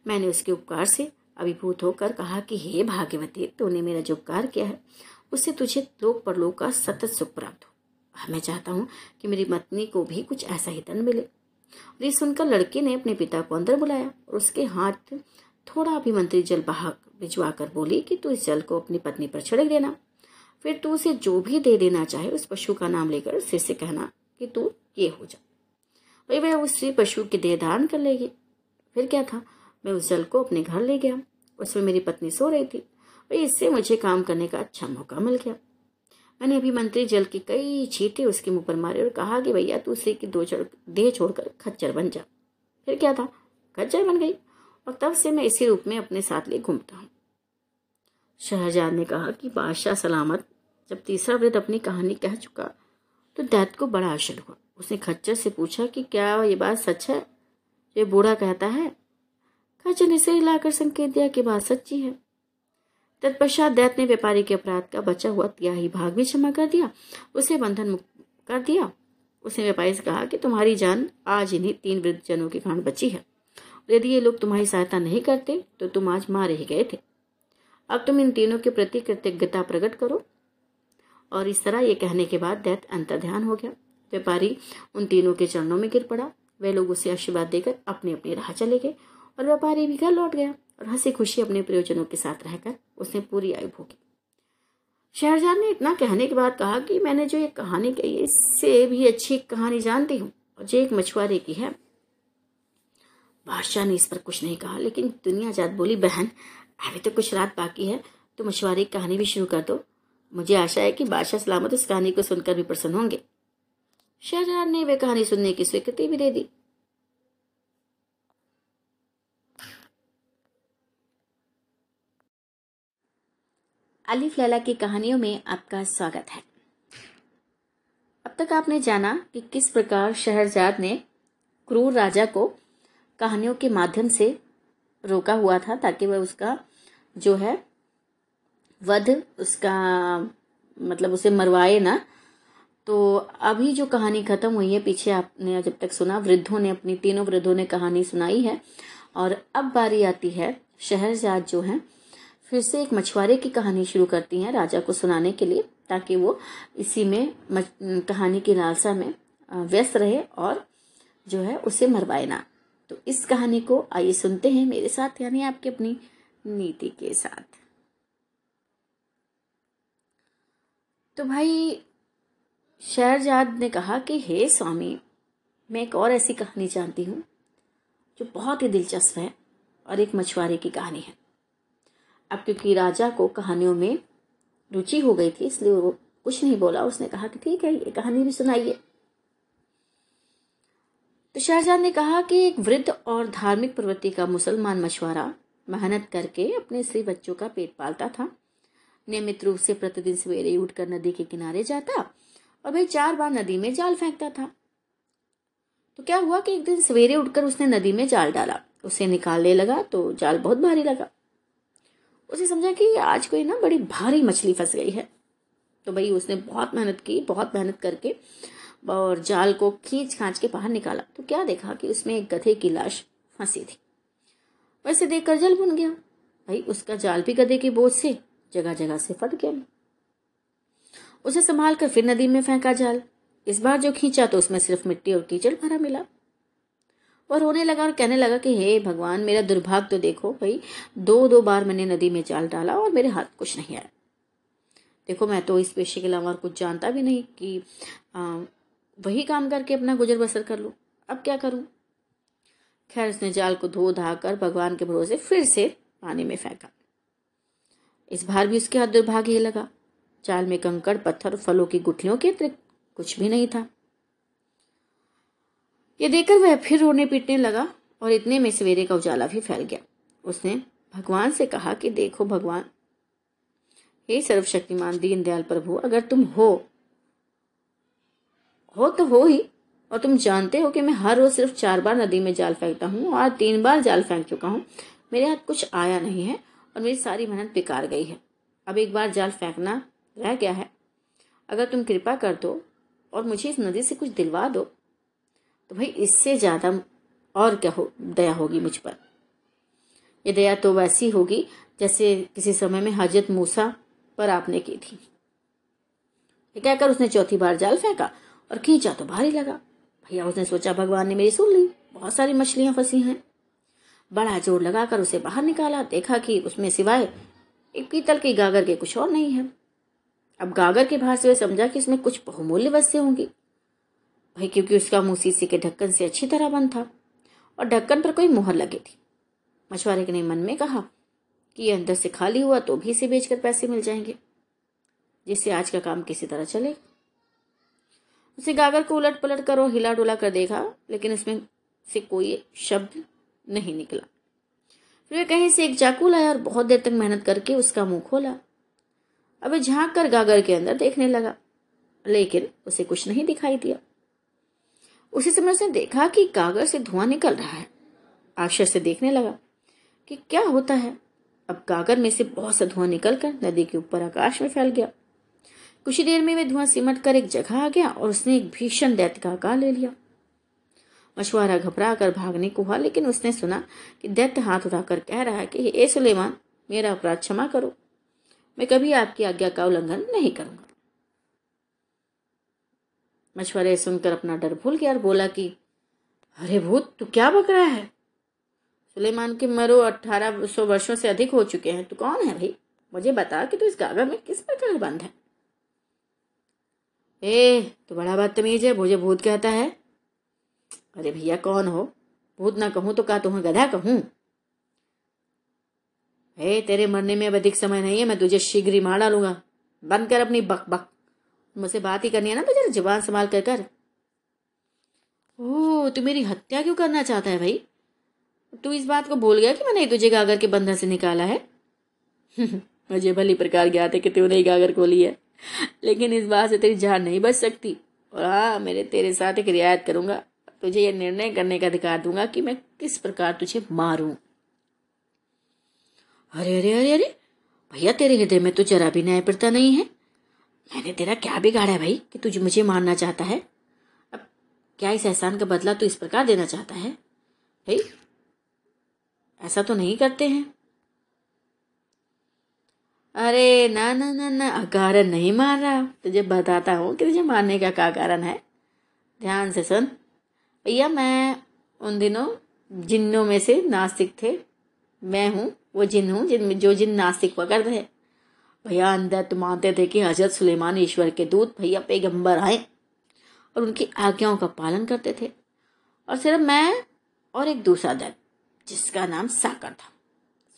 मैंने उसके उपकार से अभिभूत होकर कहा कि, हे भाग्यवती, तूने मेरा जो उपकार किया है, उससे तुझे लोक परलोक का सतत सुख प्राप्त हो। मैं चाहता हूँ कि मेरी पत्नी को भी कुछ ऐसा ही धन मिले। और ये सुनकर लड़के ने अपने पिता को अंदर बुलाया और उसके हाथ थोड़ा अभिमंत्रित जल बहा भिजवा कर बोली कि तू इस जल को अपनी पत्नी पर छिड़क देना। फिर तू उसे जो भी दे देना चाहे उस पशु का नाम लेकर उसे से कहना कि तू ये हो जा। वही वह उस पशु की देह धारण कर लेगी। फिर क्या था? मैं उस जल को अपने घर ले गया। उसमें मेरी पत्नी सो रही थी। वही इससे मुझे काम करने का अच्छा मौका मिल गया। मैंने अभी मंत्री जल की कई छीटे उसके मुँह पर मारे और कहा कि भैया तू उसे की दो चढ़ देह छोड़कर खच्चर बन जा। फिर क्या था? खच्चर बन गई। और तब से मैं इसी रूप में अपने साथ ले घूमता हूँ। शहजाद ने कहा कि बादशाह सलामत, जब तीसरा वृद्ध अपनी कहानी कह चुका तो दैत को बड़ा आश्चर्य हुआ। उसने खच्चर से पूछा कि क्या ये बात सच है? ये बूढ़ा कहता है, खच्चर ने सिर हिलाकर संकेत दिया कि बात सच्ची है। तत्पश्चात दैत ने व्यापारी के अपराध का बचा हुआ तिहाई भाग भी क्षमा कर दिया, उसे बंधन मुक्त कर दिया। उसने व्यापारी से कहा कि तुम्हारी जान आज इन्हीं तीन वृद्ध जनों के कारण बची है। यदि ये लोग तुम्हारी सहायता नहीं करते तो तुम आज मारे ही गए थे। अब तुम इन तीनों के प्रति कृतज्ञता प्रकट करो। और इस तरह ये कहने के बाद दैत अंतर ध्यान हो गया। व्यापारी उन तीनों के चरणों में गिर पड़ा। वे लोग उसे आशीर्वाद देकर अपनी अपनी राह चले गए और व्यापारी भी घर लौट गया। और हँसी खुशी अपने प्रयोजनों के साथ रहकर उसने पूरी आयु भोगी। शहरजाद ने इतना कहने के बाद कहा कि मैंने जो ये कहानी कही है इससे भी अच्छी कहानी जानती हूँ और जो एक मछुआरे की है। बादशाह ने इस पर कुछ नहीं कहा, लेकिन दुनिया जात बोली, बहन, अभी तो कुछ रात बाकी है तो मछुआरे की कहानी भी शुरू कर दो। मुझे आशा है कि बादशाह सलामत उस कहानी को सुनकर भी प्रसन्न होंगे। शहजाद ने वह कहानी सुनने की स्वीकृति भी दे दी। अलीफ लैला की कहानियों में आपका स्वागत है। अब तक आपने जाना कि किस प्रकार शहरजाद ने क्रूर राजा को कहानियों के माध्यम से रोका हुआ था ताकि वह उसका जो है, वध उसका मतलब उसे मरवाए ना। तो अभी जो कहानी खत्म हुई है, पीछे आपने जब तक सुना, वृद्धों ने, अपनी तीनों वृद्धों ने कहानी सुनाई है। और अब बारी आती है, शहरजाद जो है फिर से एक मछुआरे की कहानी शुरू करती हैं राजा को सुनाने के लिए, ताकि वो इसी में कहानी की लालसा में व्यस्त रहे और जो है उसे मरवाए ना। तो इस कहानी को आइए सुनते हैं मेरे साथ, यानी आपकी अपनी नीति के साथ। तो भाई, शहरजाद ने कहा कि, हे स्वामी, मैं एक और ऐसी कहानी जानती हूँ, जो बहुत ही दिलचस्प है और एक मछुआरे की कहानी है। अब क्योंकि राजा को कहानियों में रुचि हो गई थी, इसलिए वो कुछ नहीं बोला। उसने कहा कि ठीक है, ये कहानी भी सुनाइए। तो शाहजहां ने कहा कि एक वृद्ध और धार्मिक प्रवृत्ति का मुसलमान मछुआरा मेहनत करके अपने स्त्री बच्चों का पेट पालता था। नियमित रूप से प्रतिदिन सवेरे उठकर नदी के किनारे जाता और वह चार बार नदी में जाल फेंकता था। तो क्या हुआ कि एक दिन सवेरे उठकर उसने नदी में जाल डाला। उसे निकालने लगा तो जाल बहुत भारी लगा। उसे समझा कि आज कोई ना बड़ी भारी मछली फंस गई है। तो भाई उसने बहुत मेहनत की, बहुत मेहनत करके और जाल को खींच खांच के बाहर निकाला। तो क्या देखा कि उसमें एक गधे की लाश फंसी थी। वैसे देखकर जल बुन गया। भाई उसका जाल भी गधे के बोझ से जगह जगह से फट गया। उसे संभाल कर फिर नदी में फेंका जाल। इस बार जो खींचा तो उसमें सिर्फ़ मिट्टी और कीचड़ भरा मिला। और रोने लगा और कहने लगा कि हे भगवान मेरा दुर्भाग्य तो देखो भाई दो दो बार मैंने नदी में जाल डाला और मेरे हाथ कुछ नहीं आया। देखो मैं तो इस पेशे के अलावा और कुछ जानता भी नहीं कि आ, वही काम करके अपना गुजर बसर कर लूँ। अब क्या करूँ? खैर उसने जाल को धो धा कर भगवान के भरोसे फिर से पानी में फेंका। इस बार भी उसके हाथ दुर्भाग्य लगा। जाल में कंकड़ पत्थर फलों की गुठलियों के अतिरिक्त कुछ भी नहीं था। ये देखकर वह फिर रोने पीटने लगा और इतने में सवेरे का उजाला भी फैल गया। उसने भगवान से कहा कि देखो भगवान, हे सर्वशक्तिमान दीनदयाल प्रभु, अगर तुम हो हो तो हो ही, और तुम जानते हो कि मैं हर रोज सिर्फ़ चार बार नदी में जाल फेंकता हूँ और तीन बार जाल फेंक चुका हूँ। मेरे हाथ कुछ आया नहीं है और मेरी सारी मेहनत बेकार गई है। अब एक बार जाल फेंकना रह गया है। अगर तुम कृपा कर दो और मुझे इस नदी से कुछ दिलवा दो तो भाई इससे ज़्यादा और क्या हो, दया होगी मुझ पर। ये दया तो वैसी होगी जैसे किसी समय में हज़रत मूसा पर आपने की थी। कहकर उसने चौथी बार जाल फेंका और खींचा तो भारी लगा। भैया, उसने सोचा भगवान ने मेरी सुन ली। बहुत सारी मछलियाँ फंसी हैं। बड़ा ज़ोर लगाकर उसे बाहर निकाला। देखा कि उसमें सिवाय एक पीतल की गागर के कुछ और नहीं है। अब गागर के बाहर से वह समझा कि इसमें कुछ बहुमूल्य वस्तुएँ होंगी। भाई, क्योंकि उसका मुँह शीशे के ढक्कन से अच्छी तरह बंद था और ढक्कन पर कोई मुहर लगी थी। मछुआरे ने मन में कहा कि ये अंदर से खाली हुआ तो भी इसे बेचकर पैसे मिल जाएँगे, जिससे आज का काम किसी तरह चले। उसे गागर को उलट पलट कर और हिला डुला कर देखा, लेकिन उसमें से कोई शब्द नहीं निकला। फिर वे कहीं से एक चाकू लाया और बहुत देर तक मेहनत करके उसका मुँह खोला। अब झाँक कर गागर के अंदर देखने लगा, लेकिन उसे कुछ नहीं दिखाई दिया। उसी समय उसने देखा कि गागर से धुआँ निकल रहा है। आश्चर्य से देखने लगा कि क्या होता है। अब गागर में से बहुत सा धुआँ निकलकर नदी के ऊपर आकाश में फैल गया। कुछ ही देर में वह धुआँ सिमट कर एक जगह आ गया और उसने एक भीषण दैत्य का आकार ले लिया। मछुआरा घबरा कर भागने को हुआ, लेकिन उसने सुना कि दैत्य हाथ उठाकर कह रहा है कि ए सुलेमान, मेरा अपराध क्षमा करो। मैं कभी आपकी आज्ञा का उल्लंघन नहीं करूँगा। मछुआरे सुनकर अपना डर भूल गया और बोला कि, अरे भूत, तू क्या बक रहा है? सुलेमान के मरो अठारह सौ वर्षों से अधिक हो चुके हैं। तू कौन है भाई? मुझे बता कि तू इस गागर में किस प्रकार बंद है? ए तो बड़ा बदतमीज है, मुझे भूत कहता है। अरे भैया, कौन हो? भूत ना कहूँ तो का तुम्हें गधा कहूँ? हे तेरे मरने में अब अधिक समय नहीं है, मैं तुझे शीघ्र ही मार डालूँगा। बंद कर अपनी बक बक मुझसे बात ही करनी है ना तो जरा जबान संभाल कर कर। ओह, तू मेरी हत्या क्यों करना चाहता है भाई? तू इस बात को भूल गया कि मैंने तुझे गागर के बंधन से निकाला है? मुझे भली प्रकार ज्ञात है कि तूने गागर को है। लेकिन इस बात से तेरी जान नहीं बच सकती। और हाँ मेरे तेरे साथ एक रियायत करूँगा। तुझे यह निर्णय करने का अधिकार दूँगा कि मैं किस प्रकार तुझे मारूं। अरे अरे अरे अरे, भैया, तेरे हृदय में तो जरा भी न्यायप्रता नहीं है। मैंने तेरा क्या बिगाड़ा है भाई कि तुझे मुझे मारना चाहता है? अब क्या इस एहसान का बदला तू इस प्रकार देना चाहता है? भाई, ऐसा तो नहीं करते हैं। अरे ना ना ना ना कारण नहीं मार रहा। तुझे बताता हूँ कि तुझे मारने का क्या कारण है। ध्यान से सुन। भैया, मैं उन दिनों जिन्नों में से नास्तिक थे। मैं हूँ, वो जिन हूँ जिन, जो जिन नास्तिक हुआ करते हैं। भैया, अंदर तो मानते थे कि हज़रत सुलेमान ईश्वर के दूत भैया पैगंबर आए और उनकी आज्ञाओं का पालन करते थे। और सिर्फ़ मैं और एक दूसरा दल, जिसका नाम साकर था।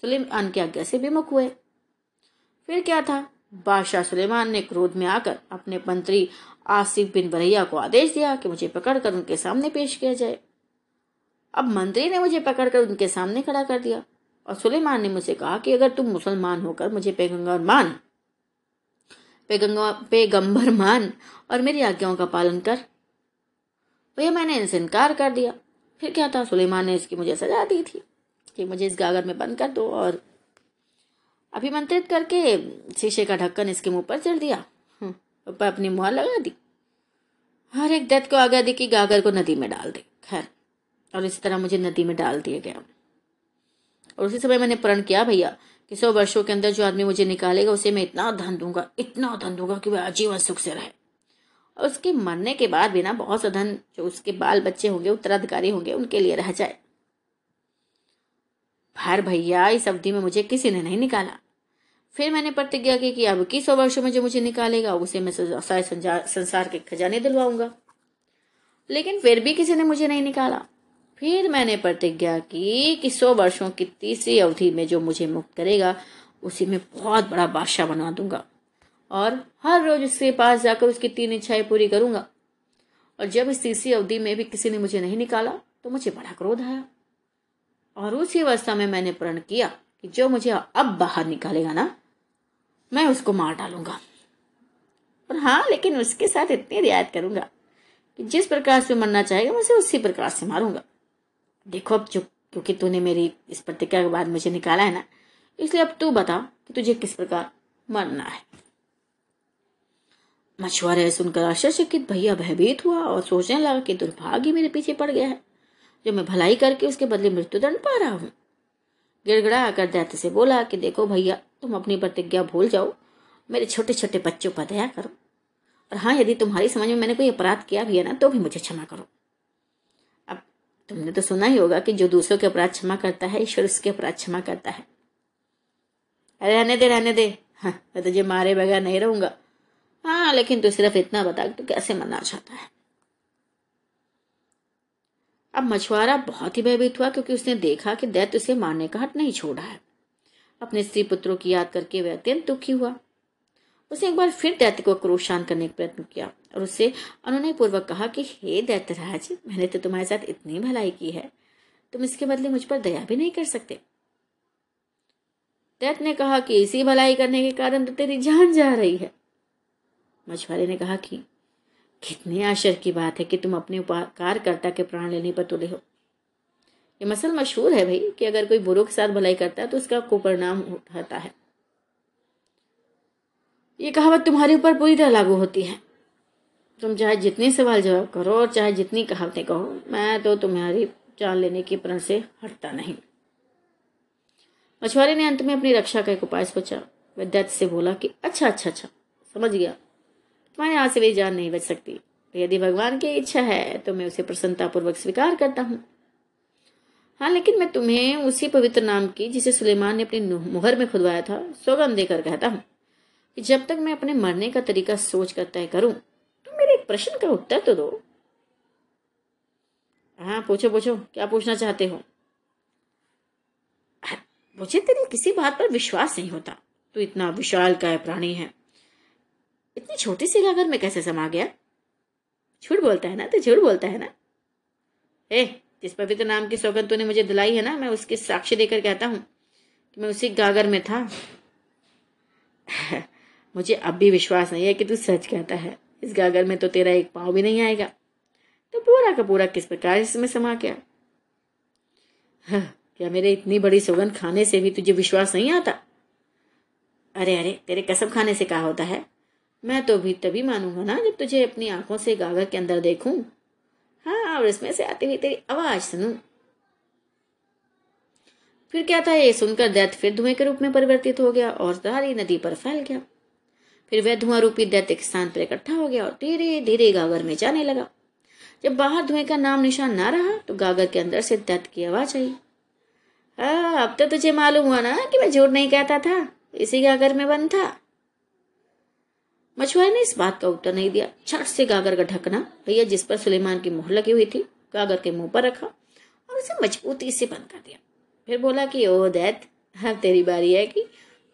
सुलेमान की आज्ञा से विमुख हुए। फिर क्या था? बादशाह सुलेमान ने क्रोध में आकर अपने मंत्री आसिफ बिन बरैया को आदेश दिया कि मुझे पकड़कर उनके सामने पेश किया जाए। अब मंत्री ने मुझे पकड़कर उनके सामने खड़ा कर दिया। और सुलेमान ने मुझसे कहा कि अगर तुम मुसलमान होकर मुझे पैगंबर मान पैगंबर मान और मेरी आज्ञाओं का पालन कर भैया मैंने इनसे इनकार कर दिया। फिर क्या था? सुलेमान ने इसकी मुझे सजा दी थी कि मुझे इस गागर में बंद कर दो और अभिमंत्रित करके शीशे का ढक्कन इसके मुँह पर चढ़ दिया। ऊपर अपनी मुहर लगा दी। हर एक दैत को आगे दी कि गागर को नदी में डाल दे। खैर, और इसी तरह मुझे नदी में डाल दिया गया। और उसी समय मैंने प्रण किया, भैया कि सौ वर्षों के अंदर जो आदमी मुझे निकालेगा, उसे मैं इतना धन दूँगा, इतना धन दूँगा कि वह आजीवन सुख से रहे। और उसके मरने के बाद भी ना, बहुत सा धन जो उसके बाल बच्चे होंगे, उत्तराधिकारी होंगे, उनके लिए रह जाए। भार भैया, इस अवधि में मुझे किसी ने नहीं निकाला। फिर मैंने प्रतिज्ञा की कि अब की सौ वर्षों में जो मुझे निकालेगा, उसे मैं सारे संसार के खजाने दिलवाऊँगा। लेकिन फिर भी किसी ने मुझे नहीं निकाला। फिर मैंने प्रतिज्ञा की कि सौ वर्षों की तीसरी अवधि में जो मुझे मुक्त करेगा, उसी में बहुत बड़ा बादशाह बना दूँगा। और हर रोज उसके पास जाकर उसकी तीन इच्छाएँ पूरी करूँगा। और जब इस तीसरी अवधि में भी किसी ने मुझे नहीं निकाला तो मुझे बड़ा क्रोध आया। और उसी अवस्था में मैंने प्रण किया कि जो मुझे अब बाहर निकालेगा ना, मैं उसको मार डालूँगा। और हाँ लेकिन उसके साथ इतनी रियायत करूँगा कि जिस प्रकार से मरना चाहेगा, मैं उसे उसी प्रकार से मारूँगा। देखो अब जो, क्योंकि तूने मेरी इस प्रतिज्ञा के बाद मुझे निकाला है ना, इसलिए अब तू बता कि तुझे किस प्रकार मरना है। मछुआरे सुनकर आश्चर्यचकित, भैया, भयभीत हुआ और सोचने लगा कि दुर्भाग्य मेरे पीछे पड़ गया है, जो मैं भलाई करके उसके बदले मृत्युदंड पा रहा हूँ। गिड़गड़ा आकर दैत्य से बोला कि, देखो भैया, तुम अपनी प्रतिज्ञा भूल जाओ, मेरे छोटे छोटे बच्चों पर दया करो, और हाँ यदि तुम्हारी समझ में मैंने कोई अपराध किया भी है ना तो भी मुझे क्षमा करो। तुमने तो सुना ही होगा कि जो दूसरों के अपराध क्षमा करता है, ईश्वर उसके अपराध क्षमा करता है। अरे रहने दे रहने दे। हाँ मैं तुझे मारे बगैर नहीं रहूँगा। हाँ लेकिन तू सिर्फ़ इतना बता तू कैसे मरना चाहता है। अब मछुआरा बहुत ही भयभीत हुआ क्योंकि उसने देखा कि दैत्य उसे मारने का हट नहीं छोड़ा है। अपने स्त्री पुत्रों की याद करके वह अत्यंत दुखी हुआ। उसने एक बार फिर दैत्य को क्रोध शांत करने का प्रयत्न किया और उससे अनुनय पूर्वक कहा कि, हे दैत्यराज, मैंने तो तुम्हारे साथ इतनी भलाई की है। तुम इसके बदले मुझ पर दया भी नहीं कर सकते। दैत्य ने कहा कि इसी भलाई करने के कारण तो तेरी जान जा रही है। मछुआरे ने कहा कि, कितने आश्चर्य की बात है कि तुम अपने उपकारकर्ता के प्राण लेने पर तुले हो। ये मसल मशहूर है भाई कि अगर कोई बुरों के साथ भलाई करता है तो उसका कुपरिणाम उठाता है। ये कहावत तुम्हारे ऊपर पूरी तरह लागू होती है। तुम चाहे जितने सवाल जवाब करो और चाहे जितनी कहावतें कहो, मैं तो तुम्हारी जान लेने के प्रण से हटता नहीं। मछुआरे ने अंत में अपनी रक्षा का एक उपाय सोचा। वह से बोला कि अच्छा अच्छा अच्छा समझ गया। तुम्हारे यहाँ से मेरी जान नहीं बच सकती। तो यदि भगवान की इच्छा है तो मैं उसे प्रसन्नतापूर्वक स्वीकार करता हूँ। हाँ लेकिन मैं तुम्हें उसी पवित्र नाम की, जिसे सुलेमान ने अपनी मुहर में खुदवाया था सौगंध देकर कहता हूँ। कि जब तक मैं अपने मरने का तरीका सोच कर तय करूँ तो मेरे एक प्रश्न का उत्तर तो दो। हाँ पूछो पूछो, क्या पूछना चाहते हो? मुझे तेरी किसी बात पर विश्वास नहीं होता। तू इतना विशाल काय प्राणी है। इतनी छोटी सी गागर में कैसे समा गया? झूठ बोलता है ना तो झूठ बोलता है ना। ए, जिस पवित्र नाम की सौगंध तूने मुझे दिलाई है ना, मैं उसकी साक्षी देकर कहता हूँ कि मैं उसी गागर में था। मुझे अब भी विश्वास नहीं है कि तू सच कहता है। इस गागर में तो तेरा एक पाँव भी नहीं आएगा। तो पूरा का पूरा किस प्रकार इसमें समा गया? हाँ, क्या मेरे इतनी बड़ी सौगंध खाने से भी तुझे विश्वास नहीं आता? अरे अरे तेरे कसम खाने से कहा होता है? मैं तो भी तभी मानूँगा ना जब तुझे अपनी आँखों से गागर के अंदर देखूँ। हाँ और इसमें से आती हुई तेरी आवाज़ सुनूं। फिर क्या था ये सुनकर दैत्य फिर धुएँ के रूप में परिवर्तित हो गया और सारी नदी पर फैल गया। फिर वह धुआँ रूपी दैत्य के स्थान पर इकट्ठा हो गया और धीरे धीरे गागर में जाने लगा। जब बाहर धुएँ का नाम निशान ना रहा तो गागर के अंदर से दैत्य की आवाज़ आई। हाँ अब तो तुझे मालूम हुआ ना कि मैं झूठ नहीं कहता था, इसी गागर में बंद था। मछुआरे ने इस बात का उत्तर नहीं दिया। छठ से गागर का ढकना, भैया, जिस पर सुलेमान की मोहर लगी हुई थी, गागर के मुँह पर रखा और उसे मजबूती से बंद कर दिया। फिर बोला कि ओ दैत अब तेरी बारी है कि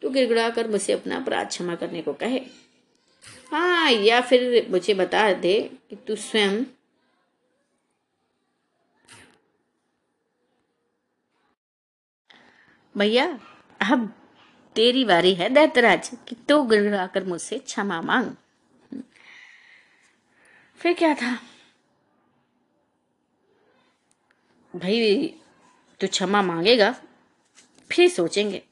तू गिड़गड़ा कर मुझे अपना अपराध क्षमा करने को कहे। हाँ या फिर मुझे बता दे कि तू स्वयं भैया, अब तेरी बारी है दैतराज कि तो गिड़गिड़ाकर मुझसे क्षमा मांग। फिर क्या था? भाई, तू क्षमा मांगेगा, फिर सोचेंगे।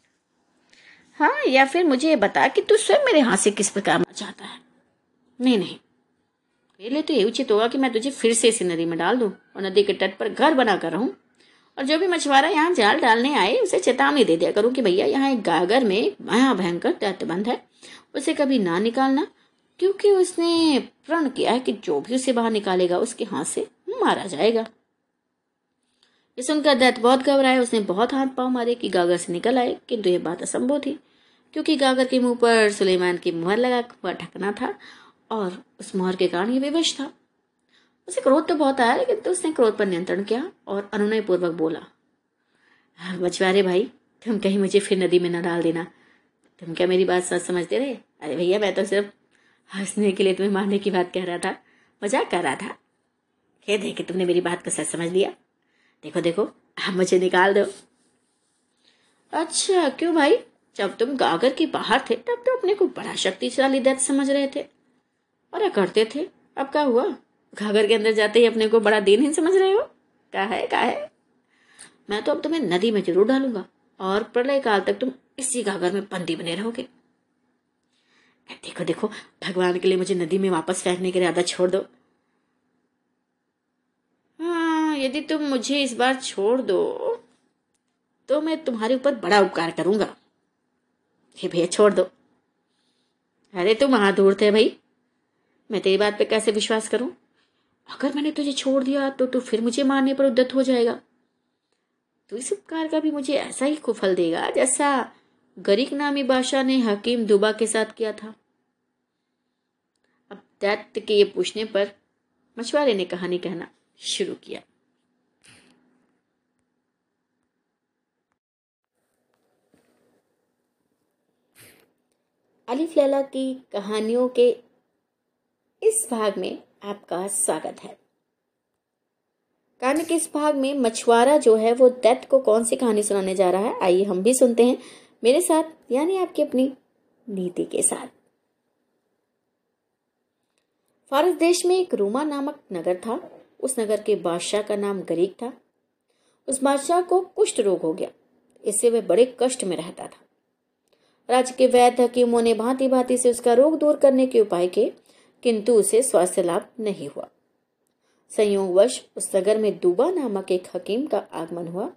हाँ या फिर मुझे ये बता कि तू स्वयं मेरे हाथ से किस प्रकार मरना चाहता है? नहीं नहीं। मेरे लिए तो ये उचित होगा कि मैं तुझे फिर से इसी नदी में डाल दूँ और नदी के तट पर घर बनाकर रहूँ। और जो भी मछुआरा यहाँ जाल डालने आए, उसे चेतावनी दे दिया करूँ कि भैया, यहाँ एक गागर में महा भयंकर दैत्यबंध है। उसे कभी ना निकालना, क्योंकि उसने प्रण किया है कि जो भी उसे बाहर निकालेगा, उसके हाथ से मारा जाएगा। ये सुनकर दैत बहुत घबराया उसने बहुत हाथ पाँव मारे कि गागर से निकल आए, किंतु यह बात असंभव थी। क्योंकि गागर के मुँह पर सुलेमान की मुहर लगा हुआ ढकना था और उस मुहर के कारण ये विवश था। उसे क्रोध तो बहुत आया, लेकिन तो उसने क्रोध पर नियंत्रण किया और अनुनय पूर्वक बोला मछुआरे भाई, तुम कहीं मुझे फिर नदी में न डाल देना। तुम क्या मेरी बात सच समझते रहे? अरे भैया, मैं तो सिर्फ़ हंसने के लिए तुम्हें मारने की बात कह रहा था, मज़ाक कर रहा था। खेद है कि तुमने मेरी बात को सच समझ लिया। देखो देखो अब मुझे निकाल दो। अच्छा क्यों भाई? जब तुम गागर के बाहर थे, तब तो अपने को बड़ा शक्तिशाली दैत समझ रहे थे। और करते थे? अब क्या हुआ? घाघर के अंदर जाते ही अपने को बड़ा दिन ही समझ रहे हो? क्या है क्या है? मैं तो अब तुम्हें नदी में ज़रूर डालूँगा, और प्रलय काल तक तुम इसी घाघर में बंदी बने रहोगे। देखो देखो, भगवान के लिए मुझे नदी में वापस फेंकने के इरादा छोड़ दो। हाँ यदि तुम मुझे इस बार छोड़ दो तो मैं तुम्हारे ऊपर बड़ा उपकार करूँगा। हे भैया, छोड़ दो। अरे तुम वहाँ दूर थे भाई। मैं तेरी बात पे कैसे विश्वास करूँ? अगर मैंने तुझे छोड़ दिया तो तू फिर मुझे मारने पर उद्दत हो जाएगा। तो इस उपकार का भी मुझे ऐसा ही कुफल देगा जैसा गरीक नामी बादशाह ने हकीम दुबा के साथ किया था। अब दैत्य के ये पूछने पर मछुआरे ने कहानी कहना शुरू किया। अलिफ लैला की कहानियों के इस भाग में आपका स्वागत है। कहानी के इस भाग में मछुआरा जो है वो दैत को कौन सी कहानी सुनाने जा रहा है, आइए हम भी सुनते हैं। मेरे साथ, यानी आपकी अपनी नीति के साथ। फारस देश में एक रूमा नामक नगर था। उस नगर के बादशाह का नाम गरीक था। उस बादशाह को कुष्ठ रोग हो गया। इससे वह बड़े कष्ट में रहता था। राज्य के वैद्य हकीमों ने भांति भांति से उसका रोग दूर करने के उपाय किए, किंतु उसे स्वास्थ्य लाभ नहीं हुआ। संयोगवश उस नगर में दुबा नामक एक हकीम का आगमन हुआ।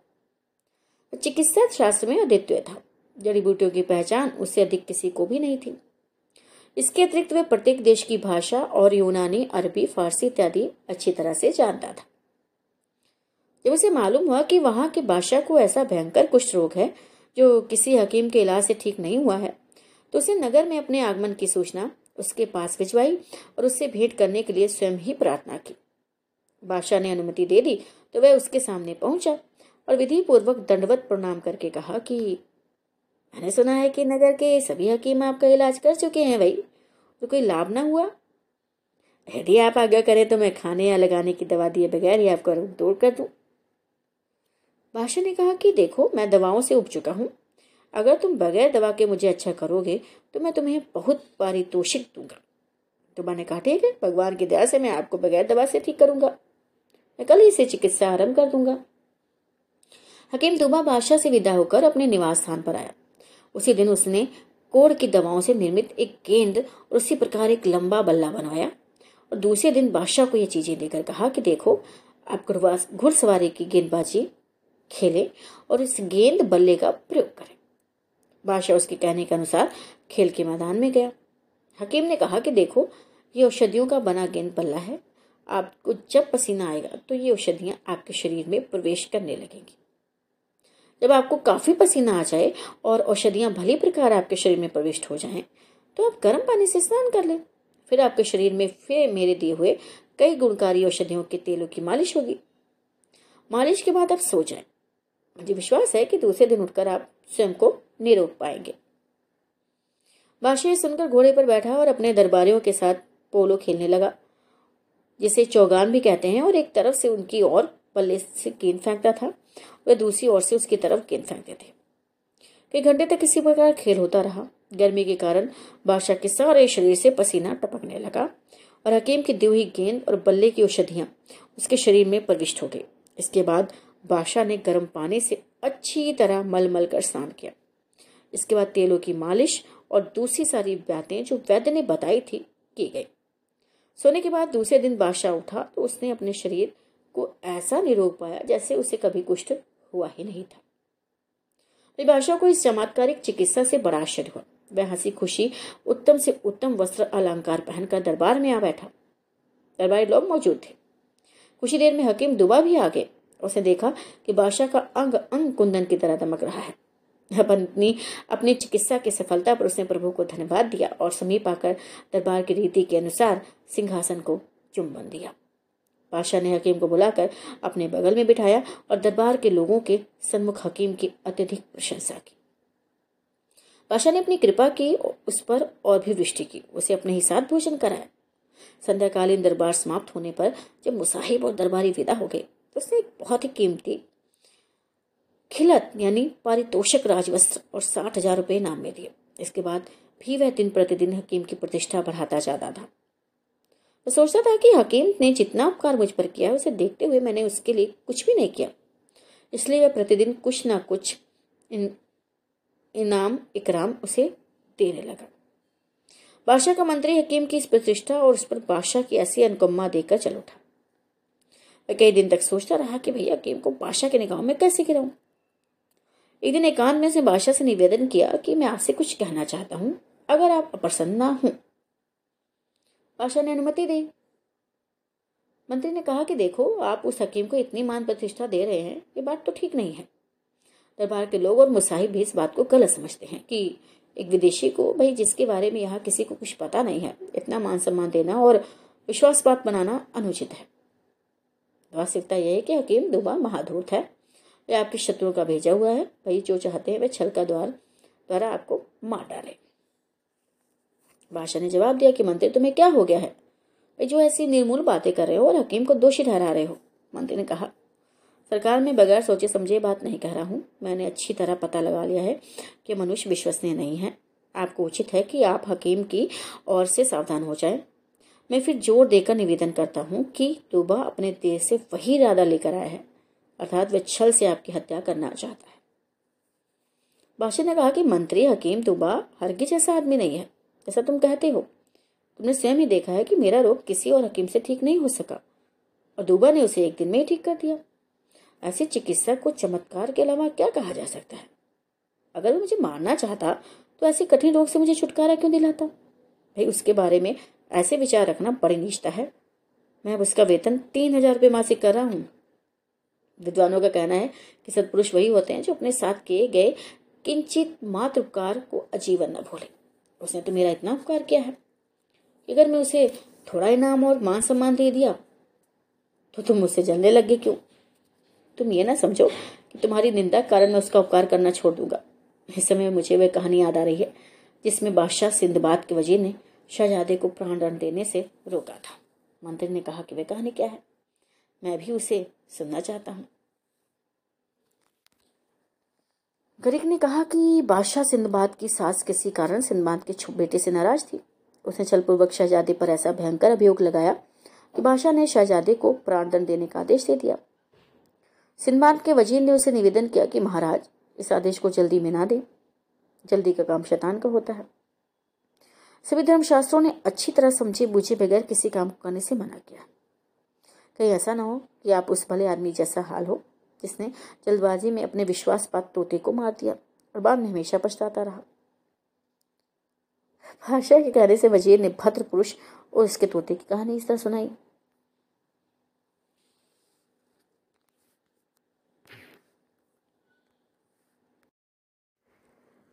चिकित्सा शास्त्र में अद्वितीय था। जड़ी बूटियों की पहचान उससे अधिक किसी को भी नहीं थी। इसके अतिरिक्त वह प्रत्येक देश की भाषा और यूनानी, अरबी, फारसी इत्यादि अच्छी तरह से जानता था। जब उसे मालूम हुआ कि वहाँ के बादशाह को ऐसा भयंकर कुष्ठ रोग है जो किसी हकीम के इलाज से ठीक नहीं हुआ है। तो उसे नगर में अपने आगमन की सूचना, उसके पास भिजवाई और उससे भेंट करने के लिए स्वयं ही प्रार्थना की। बादशाह ने अनुमति दे दी तो वह उसके सामने पहुँचा और विधि पूर्वक दंडवत प्रणाम करके कहा कि, मैंने सुना है कि नगर के सभी हकीम आपका इलाज कर चुके हैं भाई तो कोई लाभ ना हुआ। यदि आप आज्ञा करें तो मैं खाने या लगाने की दवा दिए बगैर ही आपका रोग दूर कर दूँ। बादशाह ने कहा कि देखो, मैं दवाओं से उब चुका हूँ। अगर तुम बगैर दवा के मुझे अच्छा करोगे तो मैं तुम्हें बहुत पारितोषिक दूँगा। तो मैंने कहा, ठीक है, भगवान की दया से मैं आपको बगैर दवा से ठीक करूँगा। मैं कल ही से चिकित्सा आरंभ कर दूँगा। हकीम दुबा बादशाह से विदा होकर अपने निवास स्थान पर आया। उसी दिन उसने कोड़ की दवाओं से निर्मित एक गेंद और उसी प्रकार एक लंबा बल्ला बनवाया। और दूसरे दिन बादशाह को यह चीज़ें देकर कहा कि देखो, आप घुड़सवारी की गेंदबाजी खेलें और इस गेंद बल्ले का प्रयोग करें। बादशाह उसके कहने के अनुसार खेल के मैदान में गया। हकीम ने कहा कि देखो ये औषधियों का बना गेंद बल्ला है। आपको जब पसीना आएगा तो ये औषधियाँ आपके शरीर में प्रवेश करने लगेंगी। जब आपको काफ़ी पसीना आ जाए और औषधियाँ भली प्रकार आपके शरीर में प्रविष्ट हो जाएँ, तो आप गर्म पानी से स्नान कर लें। फिर आपके शरीर में फिर मेरे दिए हुए कई गुणकारी औषधियों के तेलों की मालिश होगी। मालिश के बाद आप सो जाएँ। मुझे विश्वास है कि दूसरे दिन उठकर आप स्वयं को नहीं रोक पाएँगे। बादशाह सुनकर घोड़े पर बैठा और अपने दरबारियों के साथ पोलो खेलने लगा, जिसे चौगान भी कहते हैं, और एक तरफ़ से उनकी ओर बल्ले से गेंद फेंकता था, वह दूसरी ओर से उसकी तरफ़ गेंद फेंकते थे। कई घंटे तक इसी प्रकार खेल होता रहा। गर्मी के कारण बादशाह के सारे शरीर से पसीना टपकने लगा, और हकीम की दी हुई गेंद और बल्ले की औषधियाँ उसके शरीर में प्रविष्ट हो गई। इसके बाद बादशाह ने गर्म पानी से अच्छी तरह मल मल कर स्नान किया। इसके बाद तेलों की मालिश और दूसरी सारी बातें जो वैद्य ने बताई थी, की गई। सोने के बाद दूसरे दिन बादशाह उठा तो उसने अपने शरीर को ऐसा निरोग पाया जैसे उसे कभी कुष्ठ हुआ ही नहीं था। बादशाह को इस चमत्कारिक चिकित्सा से बड़ा आश्चर्य हुआ। वह हँसी खुशी, उत्तम से उत्तम वस्त्र अलंकार पहनकर दरबार में आ बैठा। दरबारी लोग मौजूद थे। कुछ देर में हकीम दुबा भी आ गए। उसने देखा कि बादशाह का अंग अंग कुंदन की तरह दमक रहा है। पत्नी अपनी चिकित्सा की सफलता पर उसने प्रभु को धन्यवाद दिया और समीप आकर दरबार की रीति के अनुसार सिंहासन को चुंबन दिया। बादशाह ने हकीम को बुलाकर अपने बगल में बिठाया और दरबार के लोगों के सन्मुख हकीम की अत्यधिक प्रशंसा की। बादशाह ने अपनी कृपा की, उस पर और भी वृष्टि की, उसे अपने ही साथ भोजन कराया। संध्याकालीन दरबार समाप्त होने पर जब मुसाहिब और दरबारी विदा हो गए उसने एक बहुत ही कीमती खिलत, यानी पारितोषक राजवस्त्र और साठ हज़ार रुपये नाम में दिए। इसके बाद भी वह दिन प्रतिदिन हकीम की प्रतिष्ठा बढ़ाता जाता था। मैं सोचता था कि हकीम ने जितना उपकार मुझ पर किया, उसे देखते हुए मैंने उसके लिए कुछ भी नहीं किया। इसलिए वह प्रतिदिन कुछ ना कुछ इन, इनाम, इकराम उसे देने लगा। बादशाह का मंत्री हकीम की इस प्रतिष्ठा और उस पर बादशाह की ऐसी अनुकम्मा देकर चल उठा। मैं कई दिन तक सोचता रहा कि भैया हकीम को बादशाह के निगाहों में कैसे गिराऊं? एक दिन एकांत में से बादशाह से निवेदन किया कि मैं आपसे कुछ कहना चाहता हूँ, अगर आप अप्रसन्न ना हूँ। बादशाह ने अनुमति दी। मंत्री ने कहा कि देखो, आप उस हकीम को इतनी मान प्रतिष्ठा दे रहे हैं, ये बात तो ठीक नहीं है। दरबार के लोग और मुसाहिब भी इस बात को गलत समझते हैं कि एक विदेशी को, भाई, जिसके बारे में यहाँ किसी को कुछ पता नहीं है, इतना मान सम्मान देना और विश्वास बात बनाना अनुचित है। वास्तविकता यह है कि हकीम दुबा महाधूत है। वह आपके शत्रुओं का भेजा हुआ है। भाई, जो चाहते हैं वे छल का द्वार द्वारा आपको मार डाले। बादशाह ने जवाब दिया कि, मंत्री, तुम्हें क्या हो गया है? भाई, जो ऐसी निर्मूल बातें कर रहे हो और हकीम को दोषी ठहरा रहे हो। मंत्री ने कहा, सरकार में बगैर सोचे समझे बात नहीं कह रहा हूँ। मैंने अच्छी तरह पता लगा लिया है कि मनुष्य विश्वसनीय नहीं है। आपको उचित है कि आप हकीम की ओर से सावधान हो जाए। मैं फिर ज़ोर देकर निवेदन करता हूँ कि तुबा अपने देश से वही इरादा लेकर आया है, अर्थात वह छल से आपकी हत्या करना चाहता है। बादशाह ने कहा कि, मंत्री हकीम, तुबा हरगिज जैसा आदमी नहीं है जैसा तुम कहते हो। तुमने स्वयं ही देखा है कि मेरा रोग किसी और हकीम से ठीक नहीं हो सका, और दुबा ने उसे एक दिन में ही ठीक कर दिया। ऐसे चिकित्सक को चमत्कार के अलावा क्या कहा जा सकता है? अगर वो मुझे मारना चाहता तो ऐसे कठिन रोग से मुझे छुटकारा क्यों दिलाता? भाई, उसके बारे में ऐसे विचार रखना बड़ी निष्ठा है। मैं अब उसका वेतन तीन हज़ार रुपये मासिक कर रहा हूँ। विद्वानों का कहना है कि सत्पुरुष वही होते हैं जो अपने साथ किए गए किंचित मात्र उपकार को अजीवन न भूले। उसने तो मेरा इतना उपकार किया है। अगर मैं उसे थोड़ा इनाम और मान सम्मान दे दिया तो तुम मुझसे जलने लगे क्यों? तुम ये ना समझो कि तुम्हारी निंदा कारण मैं उसका उपकार करना छोड़ दूँगा। इस समय मुझे वह कहानी याद आ रही है, जिसमें बादशाह सिंधबाद के वज़ीर ने शहजादे को प्राण दंड देने से रोका था। मंत्री ने कहा कि वह कहानी क्या है? मैं भी उसे सुनना चाहता हूँ। गरीक ने कहा कि बादशाह सिंधबाद की सास किसी कारण सिंधबाद के बेटे से नाराज़ थी। उसने छलपूर्वक शहजादे पर ऐसा भयंकर अभियोग लगाया कि बादशाह ने शहजादे को प्राणदंड देने का आदेश दे दिया। सिंधबाद के वज़ीर ने उसे निवेदन किया कि महाराज, इस आदेश को जल्दी में ना दे। जल्दी का काम शैतान का होता है। सभी धर्मशास्त्रों ने अच्छी तरह समझे बूझे बगैर किसी काम को करने से मना किया। कहीं ऐसा ना हो कि आप उस भले आदमी जैसा हाल हो, जिसने जल्दबाजी में अपने विश्वासपात तोते को मार दिया और बाद में हमेशा पछताता रहा। भाषा के कहने से वज़ीर ने भद्र पुरुष और उसके तोते की कहानी इस तरह सुनाई।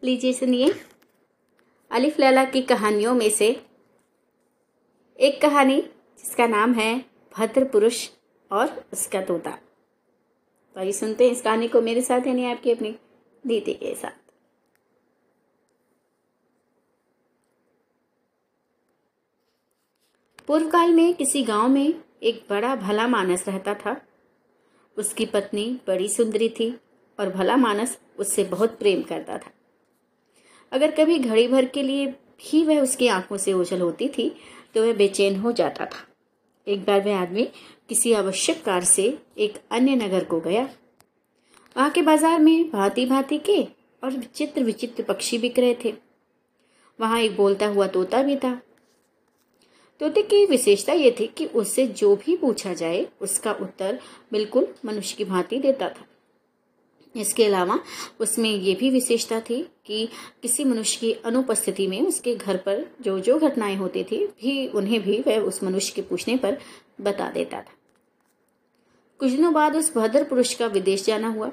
लीजिए सुनिए। अलिफ लैला की कहानियों में से एक कहानी, जिसका नाम है भद्र पुरुष और उसका तोता। तो आइए सुनते हैं इस कहानी को मेरे साथ, यानी आपकी अपनी दीदी के साथ। पूर्व काल में किसी गाँव में एक बड़ा भला मानस रहता था। उसकी पत्नी बड़ी सुंदरी थी और भला मानस उससे बहुत प्रेम करता था। अगर कभी घड़ी भर के लिए भी वह उसकी आँखों से ओझल होती थी तो वह बेचैन हो जाता था। एक बार वह आदमी किसी आवश्यक कार से एक अन्य नगर को गया। वहाँ के बाज़ार में भांति भांति के और विचित्र विचित्र पक्षी बिक रहे थे। वहाँ एक बोलता हुआ तोता भी था। तोते की विशेषता ये थी कि उससे जो भी पूछा जाए, उसका उत्तर बिल्कुल मनुष्य की भांति देता था। इसके अलावा उसमें ये भी विशेषता थी कि किसी मनुष्य की अनुपस्थिति में उसके घर पर जो जो घटनाएँ होती थी, भी उन्हें भी वह उस मनुष्य के पूछने पर बता देता था। कुछ दिनों बाद उस भद्र पुरुष का विदेश जाना हुआ।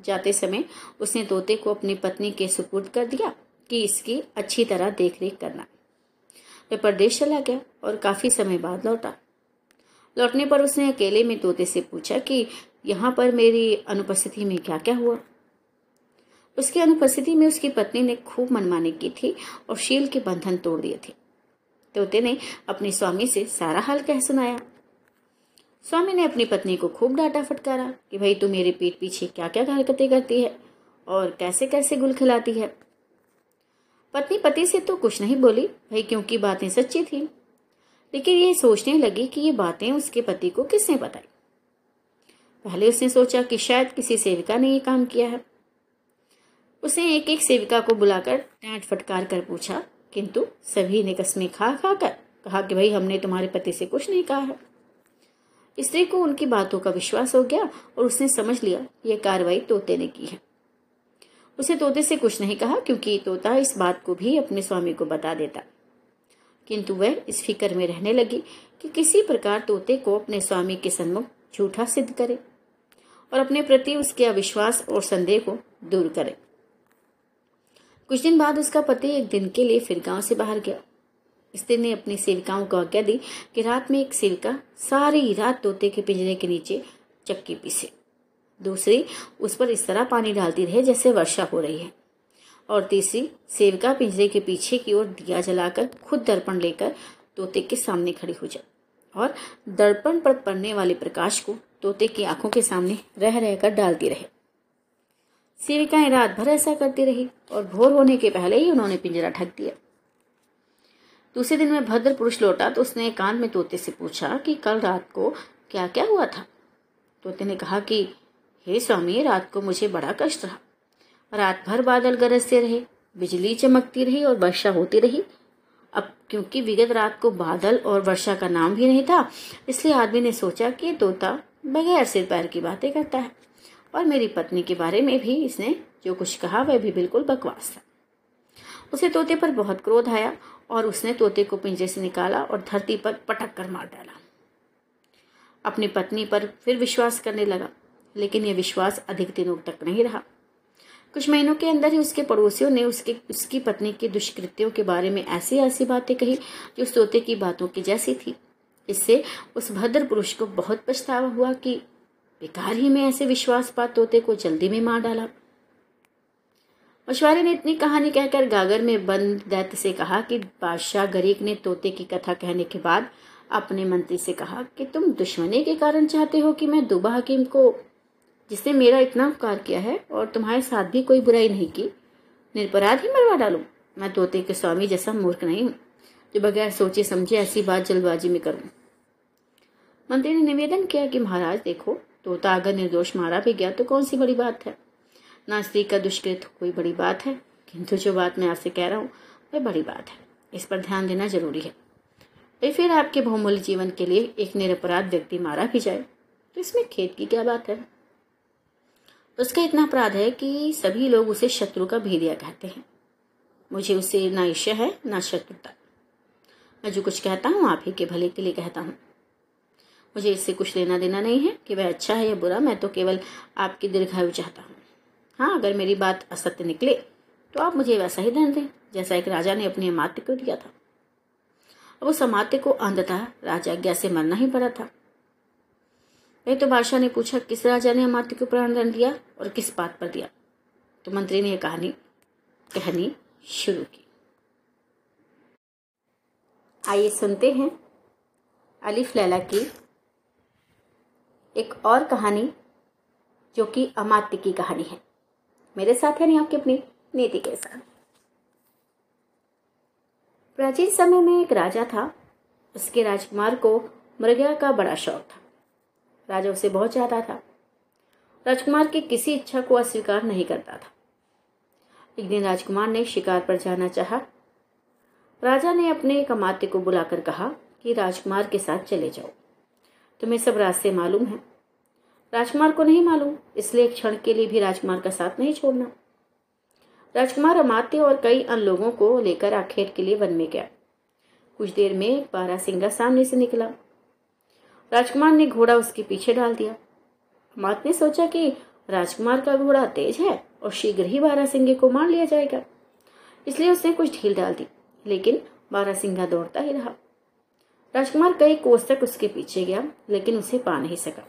जाते समय उसने तोते को अपनी पत्नी के सुपुर्द कर दिया कि इसकी अच्छी तरह देखरेख करना। वह प्रदेश चला गया और काफ़ी समय बाद लौटा। लौटने पर उसने अकेले में तोते से पूछा कि यहाँ पर मेरी अनुपस्थिति में क्या क्या हुआ? उसकी अनुपस्थिति में उसकी पत्नी ने खूब मनमानी की थी और शील के बंधन तोड़ दिए थे। तोते ने अपने स्वामी से सारा हाल कह सुनाया। स्वामी ने अपनी पत्नी को खूब डांटा फटकारा कि, भाई, तू मेरे पीठ पीछे क्या क्या हरकतें करती है और कैसे कैसे गुल खिलाती है? पत्नी पति से तो कुछ नहीं बोली, भाई, क्योंकि बातें सच्ची थी। लेकिन ये सोचने लगी कि ये बातें उसके पति को किसने बताई? पहले उसने सोचा कि शायद किसी सेविका ने ये काम किया है। उसने एक एक सेविका को बुलाकर डांट फटकार कर पूछा, किंतु सभी ने कस्में खा खा कर कहा कि भाई हमने तुम्हारे पति से कुछ नहीं कहा है? स्त्री को उनकी बातों का विश्वास हो गया और उसने समझ लिया यह कार्रवाई तोते ने की है। उसे तोते से कुछ नहीं कहा, क्योंकि तोता इस बात को भी अपने स्वामी को बता देता। किंतु वह इस फ़िक्र में रहने लगी कि किसी प्रकार तोते को अपने स्वामी के सन्मुख झूठा सिद्ध करे। और अपने प्रति उसके अविश्वास और संदेह को दूर करे। कुछ दिन बाद उसका पति एक दिन के लिए फिर गाँव से बाहर गया। स्त्री ने अपनी सेविकाओं को आज्ञा दी कि रात में एक सेविका सारी रात तोते के पिंजरे के नीचे चक्की पीसे। दूसरी, उस पर इस तरह पानी डालती रहे जैसे वर्षा हो रही है। और तीसरी, सेविका पिंजरे के पीछे की ओर दिया जलाकर खुद दर्पण लेकर तोते के सामने खड़ी हो जाए और दर्पण पर पड़ने वाले प्रकाश को तोते की आँखों के सामने रह रहकर डालती रहे। सेविकाएँ रात भर ऐसा करती रही और भोर होने के पहले ही उन्होंने पिंजरा ढक दिया। दूसरे दिन में भद्र पुरुष लौटा तो उसने कान में तोते से पूछा कि कल रात को क्या क्या हुआ था? तोते ने कहा कि, हे स्वामी, रात को मुझे बड़ा कष्ट रहा। रात भर बादल गरजते रहे, बिजली चमकती रही और वर्षा होती रही। अब क्योंकि विगत रात को बादल और वर्षा का नाम भी नहीं था, इसलिए आदमी ने सोचा कि तोता बगैर सिर पैर की बातें करता है। और मेरी पत्नी के बारे में भी इसने जो कुछ कहा, वह भी बिल्कुल बकवास था। उसे तोते पर बहुत क्रोध आया और उसने तोते को पिंजरे से निकाला और धरती पर पटक कर मार डाला। अपनी पत्नी पर फिर विश्वास करने लगा, लेकिन यह विश्वास अधिक दिनों तक नहीं रहा। कुछ महीनों के अंदर ही उसके पड़ोसियों ने उसके, उसकी पत्नी के दुष्कृत्यों के बारे में ऐसी ऐसी बातें कही जो तोते की बातों की जैसी थी। इससे उस भद्र पुरुष को बहुत पछतावा हुआ कि बेकार ही में ऐसे विश्वासपात तोते को जल्दी में मार डाला। मछुआरे ने इतनी कहानी कहकर गागर में बंद दैत्य से कहा कि बादशाह गरीक ने तोते की कथा कहने के बाद अपने मंत्री से कहा कि तुम दुश्मनी के कारण चाहते हो कि मैं दुबा हकीम को, जिसने मेरा इतना उपकार किया है और तुम्हारे साथ भी कोई बुराई नहीं की, निरपराध ही मरवा डालू? मैं तोते के स्वामी जैसा मूर्ख नहीं हूँ। जो बगैर सोचे समझे ऐसी बात जल्दबाजी में करूँ। मंत्री ने निवेदन किया कि महाराज देखो, तोता अगर निर्दोष मारा भी गया तो कौन सी बड़ी बात है? ना स्त्री का दुष्कृत कोई बड़ी बात है, किंतु जो बात मैं आपसे कह रहा हूँ, वह बड़ी बात है। इस पर ध्यान देना ज़रूरी है। भाई फिर आपके बहुमूल्य जीवन के लिए एक निरपराध व्यक्ति मारा भी जाए तो इसमें खेत की क्या बात है? उसका इतना अपराध है कि सभी लोग उसे शत्रु का भेदिया कहते हैं। मुझे उससे ना ईर्ष्या है, ना शत्रुता। मैं जो कुछ कहता हूँ, आप ही के भले के लिए कहता हूँ। मुझे इससे कुछ लेना देना नहीं है कि वह अच्छा है या बुरा, मैं तो केवल आपकी दीर्घायु चाहता हूँ। हाँ अगर मेरी बात असत्य निकले तो आप मुझे वैसा ही दंड दें, जैसा एक राजा ने अपने अमात्य को दिया था। अब उस अमात्य को अंधतः राजाज्ञा से मरना ही पड़ा था। वह तो बादशाह ने पूछा, किस राजा ने अमात्य को प्राण दंड दिया और किस बात पर दिया? तो मंत्री ने यह कहानी, कहनी शुरू की। आइए सुनते हैं अलिफ लैला की एक और कहानी जो कि अमात्य की कहानी है। मेरे साथ नहीं आपकी अपनी नीति के साथ। प्राचीन समय में एक राजा था। उसके राजकुमार को मृगया का बड़ा शौक था। राजा उसे बहुत चाहता था। राजकुमार की किसी इच्छा को अस्वीकार नहीं करता था। एक दिन राजकुमार ने शिकार पर जाना चाहा। राजा ने अपने एक अमात्य को बुलाकर कहा कि राजकुमार के साथ चले जाओ। तुम्हें सब रास्ते मालूम है। राजकुमार को नहीं मालूम, इसलिए एक क्षण के लिए भी राजकुमार का साथ नहीं छोड़ना। राजकुमार अमात्य और कई अन्य लोगों को लेकर आखेट के लिए वन में गया। कुछ देर में बारा सिंगा सामने से निकला। राजकुमार ने घोड़ा उसके पीछे डाल दिया। मात ने सोचा कि राजकुमार का घोड़ा तेज है और शीघ्र ही बारा सिंगे को मार लिया जाएगा, इसलिए उसने कुछ ढील डाल दी, लेकिन बारा सिंगा दौड़ता ही रहा। राजकुमार कई कोस तक उसके पीछे गया, लेकिन उसे पा नहीं सका।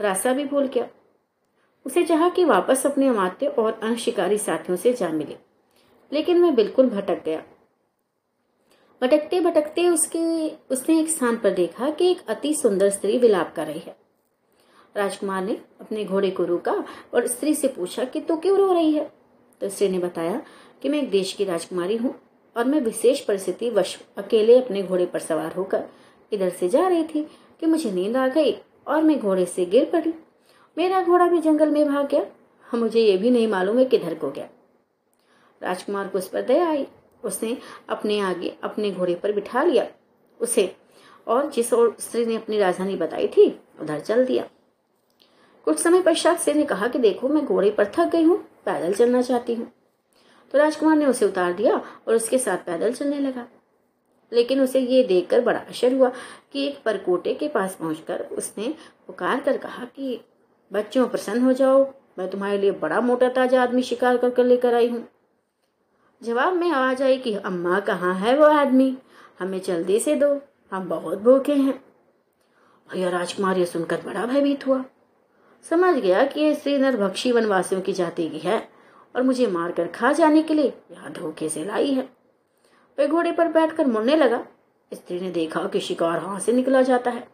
रास्ता भी भूल गया। उसे चाहा कि वापस अपने अमात्य और अन्य शिकारी साथियों से जा मिले, लेकिन वह बिल्कुल भटक गया। भटकते भटकते उसके, उसने एक स्थान पर देखा कि एक अति सुंदर स्त्री विलाप कर रही है। राजकुमार ने अपने घोड़े को रोका और स्त्री से पूछा कि तू तो क्यों रो रही है? तो स्त्री ने बताया कि मैं एक देश की राजकुमारी हूँ। और मैं विशेष परिस्थिति वश अकेले अपने घोड़े पर सवार होकर इधर से जा रही थी कि मुझे नींद आ गई और मैं घोड़े से गिर पड़ी। मेरा घोड़ा भी जंगल में भाग गया मुझे ये भी नहीं मालूम है किधर को गया। राजकुमार को उस पर दया आई। उसने अपने आगे अपने घोड़े पर बिठा लिया। उसे और जिस ओर स्त्री ने अपनी राजधानी बताई थी, उधर चल दिया। कुछ समय पश्चात स्त्री ने कहा कि देखो, मैं घोड़े पर थक गई हूँ, पैदल चलना चाहती हूँ। तो राजकुमार ने उसे उतार दिया और उसके साथ पैदल चलने लगा। लेकिन उसे ये देखकर बड़ा आश्चर्य हुआ कि एक परकोटे के पास पहुंचकर उसने पुकार कर कहा कि बच्चों प्रसन्न हो जाओ। मैं तुम्हारे लिए बड़ा मोटा ताज़ा आदमी शिकार कर कर लेकर आई हूँ। जवाब में आवाज़ आई कि, अम्मा, कहाँ है वो आदमी? हमें जल्दी से दो। हम बहुत भूखे हैं। भैया राजकुमार ये सुनकर बड़ा भयभीत हुआ। समझ गया कि ये स्त्री नरभक्षी वनवासियों की जाति की है। और मुझे मारकर खा जाने के लिए यहाँ धोखे से लाई है। वह घोड़े पर बैठकर मुड़ने लगा। स्त्री ने देखा कि शिकार हाथ से निकला जाता है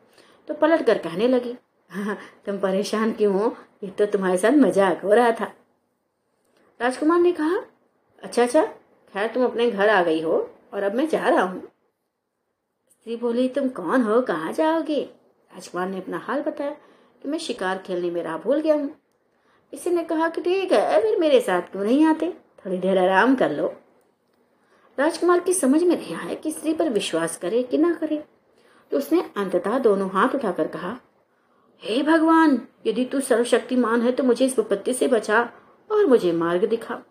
तो पलट कर कहने लगी हाँ तुम परेशान क्यों हो? ये तो तुम्हारे साथ मज़ाक हो रहा था। राजकुमार ने कहा अच्छा अच्छा खैर तुम अपने घर आ गई हो और अब मैं जा रहा हूँ। स्त्री बोली, तुम कौन हो? कहाँ जाओगे? राजकुमार ने अपना हाल बताया कि मैं शिकार खेलने में राह भूल गया हूँ। इसी ने कहा कि ठीक है फिर मेरे साथ क्यों नहीं आते? थोड़ी देर आराम कर लो। राजकुमार की समझ में नहीं आया कि स्त्री पर विश्वास करे कि ना करे। तो उसने अंततः दोनों हाथ उठाकर कहा, हे hey भगवान, यदि तू सर्वशक्तिमान है तो मुझे इस विपत्ति से बचा और मुझे मार्ग दिखा।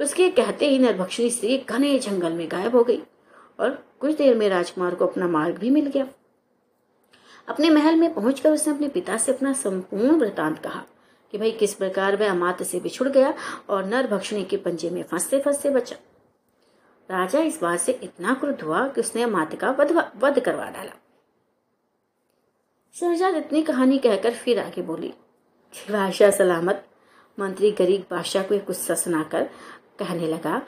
उसके कहते ही नरभक्षणी स्त्री घने जंगल में गायब हो गई और कुछ देर में राजकुमार को अपना मार्ग भी मिल गया। अपने महल में पहुंचकर उसने अपने पिता से अपना संपूर्ण वृतांत कहा। कि भाई किस प्रकार वह अमात से बिछुड़ गया और नर भक्षणी के पंजे में फंसते फंसते बचा। राजा इस बात से इतना क्रुद्ध हुआ कि उसने अमात का वध करवा डाला। शहजाद इतनी कहानी कहकर फिर आगे बोली बादशाह सलामत। मंत्री गरीब बादशाह को एक गुस्सा सुनाकर कहने लगा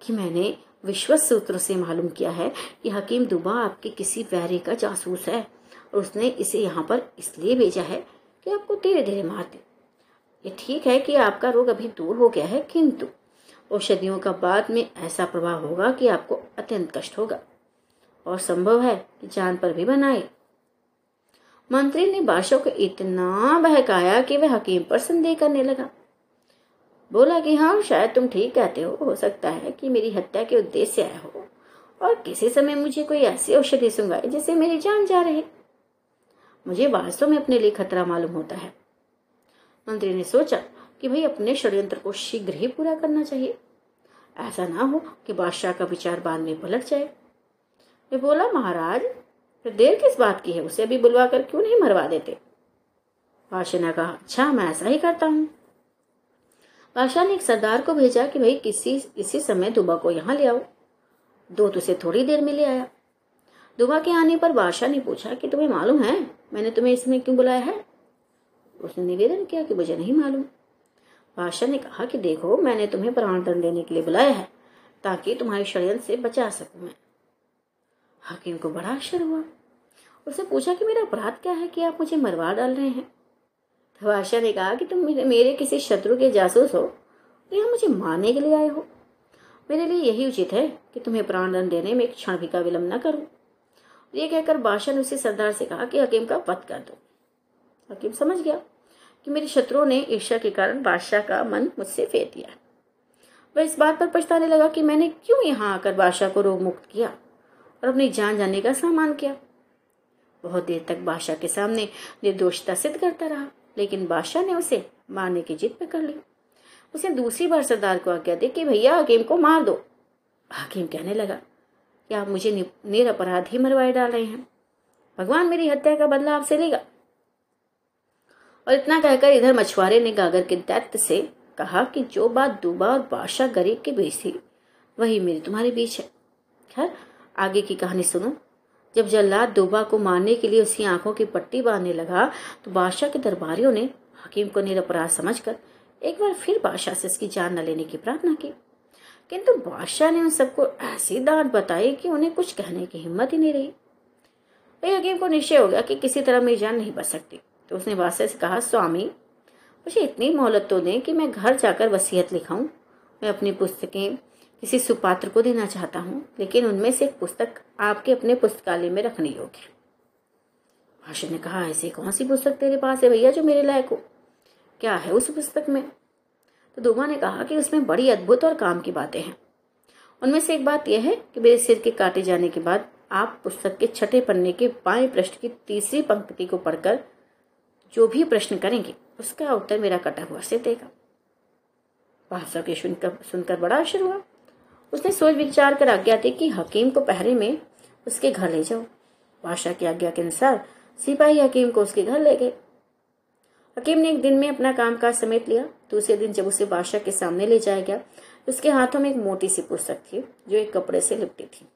कि मैंने विश्वस्त सूत्रों से मालूम किया है कि हकीम दुबा आपके किसी वैरी का जासूस है और उसने इसे यहाँ पर इसलिए भेजा है कि आपको धीरे धीरे मार दे। ये ठीक है कि आपका रोग अभी दूर हो गया है, किंतु औषधियों का बाद में ऐसा प्रभाव होगा कि आपको अत्यंत कष्ट होगा। और संभव है कि जान पर भी बनाए। मंत्री ने बादशाह को इतना बहकाया कि वह हकीम पर संदेह करने लगा। बोला कि हाँ शायद तुम ठीक कहते हो। हो सकता है कि मेरी हत्या के उद्देश्य आया हो। और किसी समय मुझे कोई ऐसी औषधि सुंगाए जिससे मेरी जान जा रहे। मुझे वास्तव में अपने लिए खतरा मालूम होता है। मंत्री ने सोचा कि भाई अपने षड्यंत्र को शीघ्र ही पूरा करना चाहिए। ऐसा ना हो कि बादशाह का विचार बाद में पलट जाए। मैं बोला, महाराज देर किस बात की है? उसे अभी बुलवा कर क्यों नहीं मरवा देते? बादशाह ने कहा अच्छा मैं ऐसा ही करता हूँ। बादशाह ने एक सरदार को भेजा कि भाई, किसी, इसी समय दुबा को यहाँ ले आओ। दो उसे थोड़ी देर में ले आया। दुबा के आने पर बादशाह ने पूछा कि, तुम्हें मालूम है, मैंने तुम्हें इसमें क्यों बुलाया है? उसने निवेदन किया कि मुझे नहीं मालूम। बादशाह ने कहा कि देखो मैंने तुम्हें प्राण दंड देने के लिए बुलाया है ताकि तुम्हारे षड्यंत्र से बचा सकूँ मैं। हकीम को बड़ा आश्चर्य हुआ। उसने पूछा कि मेरा अपराध क्या है कि आप मुझे मरवा डाल रहे हैं? तो बादशाह ने कहा कि तुम मेरे, किसी शत्रु के जासूस हो या मुझे मारने के लिए आए हो। मेरे लिए यही उचित है कि तुम्हें प्राण दंड देने में एक क्षण भी का विलंब न करूँ। ये कहकर बादशाह ने उसे सरदार से कहा कि हकीम का वध कर दो। हकीम समझ गया कि मेरे शत्रुओं ने ईर्ष्या के कारण बादशाह का मन मुझसे फेर दिया। वह इस बात पर पछताने लगा कि मैंने क्यों यहाँ आकर बादशाह को रोग मुक्त किया और अपनी जान जाने का सामान किया। बहुत देर तक बादशाह के सामने निर्दोषता सिद्ध करता रहा, लेकिन बादशाह ने उसे मारने की जिद पे कर ली। उसने दूसरी बार सरदार को आज्ञा दी कि, भैया, हकीम को मार दो। हकीम कहने लगा कि आप मुझे निरपराध ही मरवाए डाल रहे हैं? भगवान मेरी हत्या का बदला आपसे लेगा। और इतना कहकर इधर मछुआरे ने गागर के दैत्य से कहा कि जो बात दूबा और बादशाह गरीब के बीच थी, वही मेरी तुम्हारे बीच है। खैर, आगे की कहानी सुनो। जब जल्लाद दूबा को मारने के लिए उसकी आँखों की पट्टी बांधने लगा तो बादशाह के दरबारियों ने हकीम को निरपराध समझकर एक बार फिर बादशाह से उसकी जान न लेने की प्रार्थना की। किंतु बादशाह ने उन सबको ऐसी डांट बताई कि उन्हें कुछ कहने की हिम्मत ही नहीं रही। भाई हकीम को निश्चय हो गया कि किसी तरह मेरी जान नहीं बच सकती। तो उसने बादशाह से कहा, स्वामी, मुझे इतनी मोहलत तो दें कि मैं घर जाकर वसीयत लिखाऊं। मैं अपनी पुस्तकें किसी सुपात्र को देना चाहता हूँ, लेकिन उनमें से एक पुस्तक आपके अपने पुस्तकालय में रखने योग्य भाषण ने कहा, ऐसी कौन सी पुस्तक तेरे पास है भैया जो मेरे लायक हो? क्या है उस पुस्तक में? तो दुमा ने कहा कि उसमें बड़ी अद्भुत और काम की बातें हैं। उनमें से एक बात यह है कि मेरे सिर के काटे जाने के बाद आप पुस्तक के छठे पन्ने के बाएँ पृष्ठ की तीसरी पंक्ति को पढ़कर जो भी प्रश्न करेंगे, उसका उत्तर मेरा कटा हुआ से देगा। बादशाह के सुनकर सुनकर बड़ा आश्चर्य हुआ। उसने सोच विचार कर आज्ञा दी कि हकीम को पहरे में उसके घर ले जाओ। बादशाह की आज्ञा के अनुसार सिपाही हकीम को उसके घर ले गए। हकीम ने एक दिन में अपना काम काज समेट लिया। दूसरे दिन जब उसे बादशाह के सामने ले जाया गया, उसके हाथों में एक मोटी सी पुस्तक थी, जो एक कपड़े से लिपटी थी।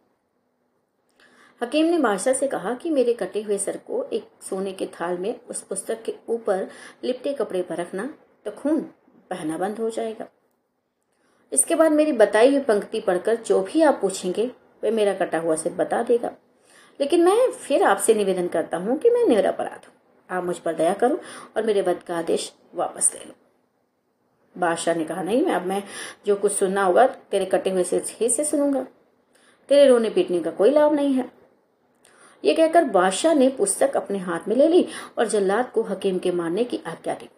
हकीम ने बादशाह से कहा कि मेरे कटे हुए सर को एक सोने के थाल में उस पुस्तक के ऊपर लिपटे कपड़े पर रखना तो खून बहना बंद हो जाएगा। इसके बाद मेरी बताई हुई पंक्ति पढ़कर जो भी आप पूछेंगे, वह मेरा कटा हुआ सिर बता देगा। लेकिन मैं फिर आपसे निवेदन करता हूँ कि मैं निरपराध हूँ। आप मुझ पर दया करो और मेरे वध का आदेश वापस ले लो। बादशाह ने कहा, नहीं मैं अब मैं जो कुछ सुनना होगा, तेरे कटे हुए सिर ही से सुनूँगा। तेरे रोने पीटने का कोई लाभ नहीं है। ये कहकर बादशाह ने पुस्तक अपने हाथ में ले ली और जल्लाद को हकीम के मारने की आज्ञा दी।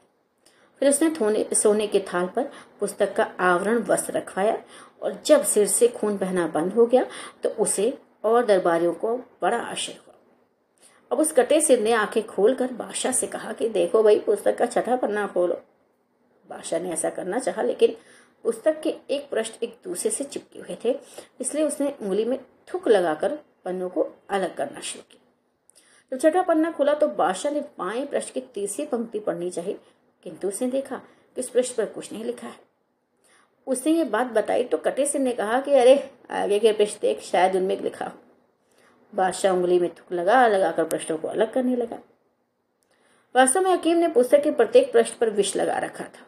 फिर उसने सोने के थाल पर पुस्तक का आवरण वस्त्र रखवाया और जब सिर से खून बहना बंद हो गया तो उसे और दरबारियों को बड़ा आश्चर्य हुआ। अब उस कटे सिर ने आँखें खोलकर बादशाह से कहा कि देखो भाई, पुस्तक का छठा पन्ना खोलो। बादशाह ने ऐसा करना चाहा, लेकिन पुस्तक के एक पृष्ठ एक दूसरे से चिपके हुए थे, इसलिए उसने उंगली में थुक लगाकर पन्नों को अलग करना शुरू किया। जब छठा पन्ना खुला तो बादशाह ने बाएँ पृष्ठ की तीसरी पंक्ति पढ़नी चाहिए, किंतु उसने देखा कि उस पृष्ठ पर कुछ नहीं लिखा है। उसने ये बात बताई तो कटे सिंह ने कहा कि अरे, आगे के पृष्ठ देख, शायद उनमें लिखा हो। बादशाह उंगली में थुक लगा, लगाकर पृष्ठों को अलग करने लगा। वास्तव में हकीम ने पुस्तक के प्रत्येक पृष्ठ पर विष लगा रखा था।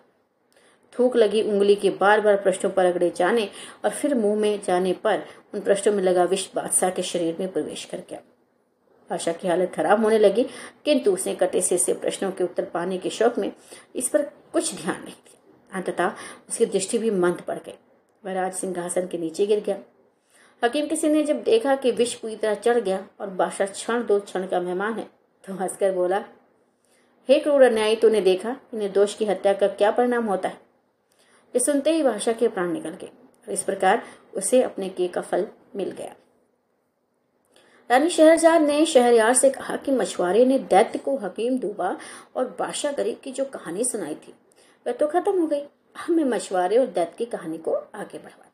थूक लगी उंगली के बार बार प्रश्नों पर अगड़े जाने और फिर मुँह में जाने पर उन प्रश्नों में लगा विष बादशाह के शरीर में प्रवेश कर गया। बादशाह की हालत खराब होने लगी, किंतु उसने कटे सिर से प्रश्नों के उत्तर पाने के शौक में इस पर कुछ ध्यान नहीं दिया। अंततः उसकी दृष्टि भी मंद पड़ गई। वह राज सिंहासन के नीचे गिर गया। हकीम किसी ने जब देखा कि विष पूरी तरह चढ़ गया और बादशाह क्षण दो क्षण का मेहमान है तो हंसकर बोला, हे क्रूर अन्यायी, तूने देखा? इन्हें दोष की हत्या का क्या परिणाम होता है? ये सुनते ही बादशाह के प्राण निकल गए और इस प्रकार उसे अपने के का फल मिल गया। रानी शहरजार ने शहरयार से कहा कि मछुआरे ने दैत्य को हकीम डूबा और बादशाह गरीब की जो कहानी सुनाई थी, वह तो खत्म हो गई। हमें मछुआरे और दैत्य की कहानी को आगे बढ़वाती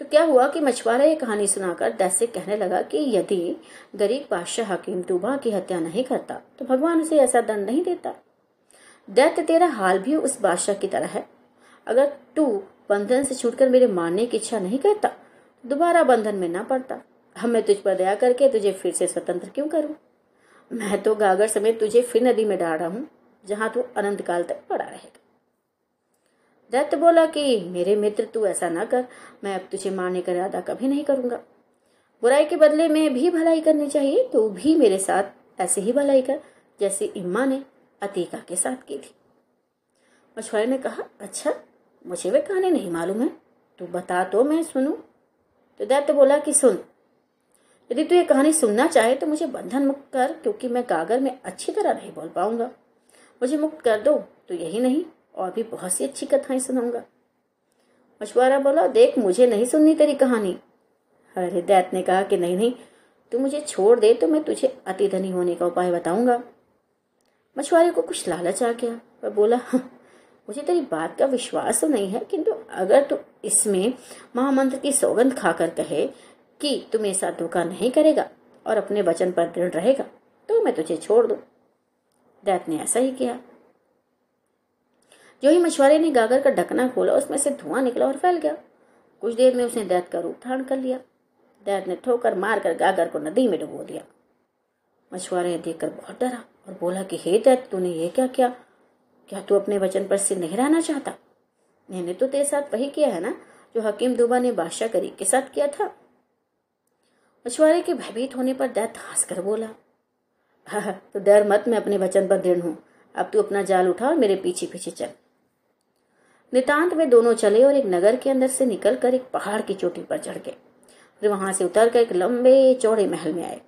तो क्या हुआ कि मछुआरा ये कहानी सुनाकर दैत्य से कहने लगा कि यदि गरीब बादशाह हकीम डूबा की हत्या नहीं करता तो भगवान उसे ऐसा दंड नहीं देता। दैत्य तेरा हाल भी उस बादशाह की तरह है। अगर तू बंधन से छूटकर मेरे मारने की इच्छा नहीं करता, दोबारा बंधन में ना पड़ता, हम मैं तुझ पर दया करके तुझे फिर से स्वतंत्र क्यों करूँ? मैं तो गागर समेत तुझे फिर नदी में डाल रहा हूँ, जहाँ तू अनंत काल तक पड़ा रहेगा। दैत्य बोला कि, मेरे मित्र, तू ऐसा ना कर, मैं अब तुझे मारने का इरादा कभी नहीं करूँगा। बुराई के बदले में भी भलाई करनी चाहिए तो भी मेरे साथ ऐसे ही भलाई कर, जैसे इम्मा ने अतीका के साथ की थी। मछुआरे ने कहा अच्छा मुझे वे कहानी नहीं मालूम है। तू बता तो मैं सुनू। तो दैत्य बोला कि, सुन, यदि तू ये कहानी सुनना चाहे तो मुझे बंधन मुक्त कर, क्योंकि मैं गागर में अच्छी तरह नहीं बोल पाऊँगा। मुझे मुक्त कर दो तो यही नहीं, और भी बहुत सी अच्छी कथाएँ सुनाऊँगा। मछुआरा बोला, देख, मुझे नहीं सुननी तेरी कहानी। अरे दैत ने कहा कि, नहीं नहीं, तू मुझे छोड़ दे तो मैं तुझे अति धनी होने का उपाय बताऊँगा। मछुआरे को कुछ लालच आ गया वह बोला मुझे तेरी बात का विश्वास तो नहीं है, किंतु अगर तू इसमें महामंत्र की सौगंध खाकर कहे कि तू मेरे साथ धोखा नहीं करेगा और अपने वचन पर दृढ़ रहेगा तो मैं तुझे छोड़ दू। दैत ने ऐसा ही किया। जो ही मछुआरे ने गागर का ढकना खोला, उसमें से धुआँ निकला और फैल गया। कुछ देर में उसने दैत का रूप धारण कर लिया। दैत ने ठोकर मारकर गागर को नदी में डुबो दिया। मछुआरे देखकर बहुत डरा। और बोला कि, हे दैत तूने ये क्या किया? क्या तू अपने वचन पर सिर नहीं रहना चाहता? मैंने तो तेरे साथ वही किया है ना, जो हकीम दुबा ने बादशाह करीब के साथ किया था? मछुआरे के भयभीत होने पर दैत हंस कर बोला हाँ तो डर मत, मैं अपने वचन पर दृढ़ हूँ। अब तू अपना जाल उठा और मेरे पीछे पीछे चल। नितांत में दोनों चले और एक नगर के अंदर से निकलकर एक पहाड़ की चोटी पर चढ़ गए फिर वहाँ से उतर कर एक लंबे चौड़े महल में आए।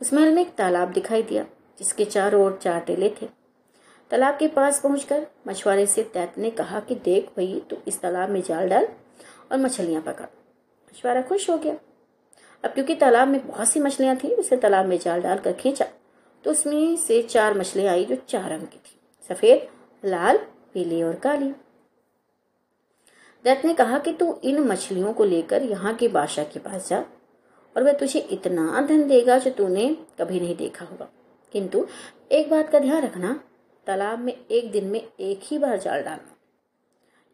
उस महल में एक तालाब दिखाई दिया। जिसके चारों ओर चार टेले थे तालाब के पास पहुंचकर मछुआरे से दैत ने कहा कि देख भाई, तू इस तालाब में जाल डाल और मछलियाँ पकड़। मछुआरा खुश हो गया। अब क्योंकि तालाब में बहुत सी मछलियाँ थी, उसे तालाब में जाल डालकर खींचा तो उसमें से चार मछलियाँ आई जो चार रंग की थी, सफ़ेद, लाल, पीली और काली। दैत ने कहा कि तू इन मछलियों को लेकर यहाँ के बादशाह के पास जा, और वह तुझे इतना धन देगा जो तूने कभी नहीं देखा होगा। किंतु एक बात का ध्यान रखना, तालाब में एक दिन में एक ही बार जाल डालना।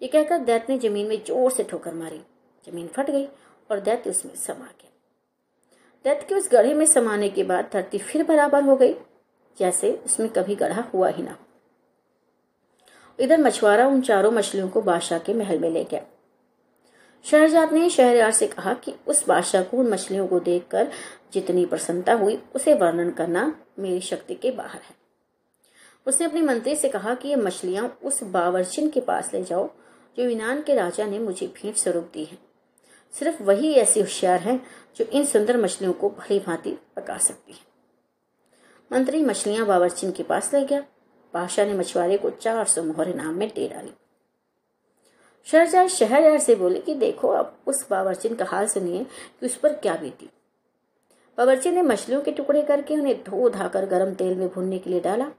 ये कहकर दैत ने ज़मीन में ज़ोर से ठोकर मारी। ज़मीन फट गई और दैत उसमें समा गया। दैत के उस गढ़े में समाने के बाद धरती फिर बराबर हो गई, जैसे उसमें कभी गढ़ा हुआ ही ना इधर मछुआरा उन चारों मछलियों को बादशाह के महल में ले गया। शहरजाद ने शहरयार से कहा कि उस बादशाह को उन मछलियों को देखकर जितनी प्रसन्नता हुई, उसे वर्णन करना मेरी शक्ति के बाहर है। उसने अपने मंत्री से कहा कि ये मछलियाँ उस बावरचिन के पास ले जाओ, जो यूनान के राजा ने मुझे भेंट स्वरूप दी है। सिर्फ़ वही ऐसी होशियार है, जो इन सुंदर मछलियों को भली भांति पका सकती है। मंत्री मछलियाँ बावरचिन के पास ले गया। बादशाह ने मछुआरे को चार सौ मोहर इनाम में दे डाली। शहरजाद शहरयार से बोले कि देखो, अब उस बावरचिन का हाल सुनिए कि उस पर क्या बीती। बावरचिन ने मछलियों के टुकड़े करके उन्हें धो धाकर गर्म तेल में भुनने के लिए डाला।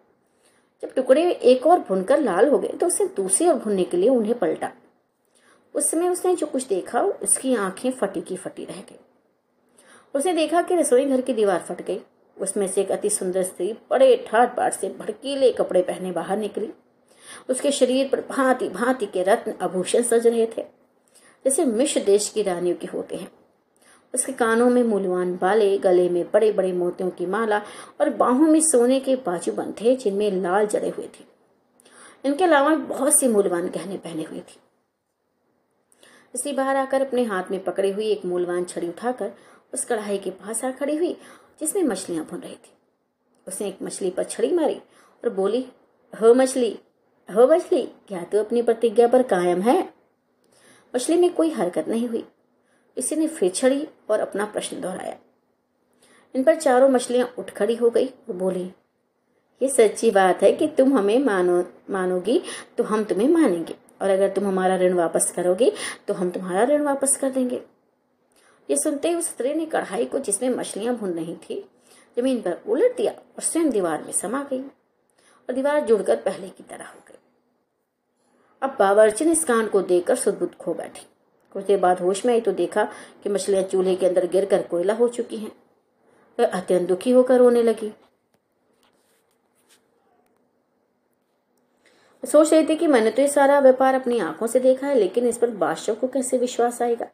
जब टुकड़े एक और भुनकर लाल हो गए तो उसने दूसरी ओर भुनने के लिए उन्हें पलटा। उस समय उसने जो कुछ देखा, उसकी आँखें फटी की फटी रह गई। उसने देखा कि रसोई घर की दीवार फट गई। उसमें से एक अति सुंदर स्त्री बड़े ठाट बाट से भड़कीले कपड़े पहने बाहर निकली। उसके शरीर पर भांति भांति के रत्न आभूषण सज रहे थे, जैसे मिश्र देश की रानियों के होते हैं। उसके कानों में मूलवान बाले, गले में बड़े बड़े मोतियों की माला और बाहों में सोने के बाजूबंद थे जिनमें लाल जड़े हुए थे। इनके अलावा बहुत सी मूलवान गहने पहने हुए थी। इसलिए बाहर आकर अपने हाथ में पकड़ी हुई एक मूलवान छड़ी उठाकर उस कढ़ाई के पास आ खड़ी हुई, जिसमें मछलियाँ भुन रही थी। उसने एक मछली पर छड़ी मारी और बोली, हो मछली हो मछली, क्या तू अपनी प्रतिज्ञा पर कायम है? मछली में कोई हरकत नहीं हुई। इसी ने फिर छड़ी और अपना प्रश्न दोहराया। इन पर चारों मछलियाँ उठ खड़ी हो गई और बोली, ये सच्ची बात है कि तुम हमें मानो, मानोगी तो हम तुम्हें मानेंगे। और अगर तुम हमारा ऋण वापस करोगे तो हम तुम्हारा ऋण वापस कर देंगे। ये सुनते ही उस स्त्री ने कढ़ाई को, जिसमें मछलियाँ भून रही थी, ज़मीन पर उलट दिया और स्वयं दीवार में समा गई। और दीवार जुड़कर पहले की तरह हो अब बावर्चिन इस कांड को देखकर सुदबुद खो बैठी। कुछ देर बाद होश में आई तो देखा कि मछलियाँ चूल्हे के अंदर गिर कर कोयला हो चुकी हैं। वह अत्यंत दुखी होकर रोने लगी। सोच रही थी कि मैंने तो ये सारा व्यापार अपनी आँखों से देखा है, लेकिन इस पर बादशाह को कैसे विश्वास आएगा?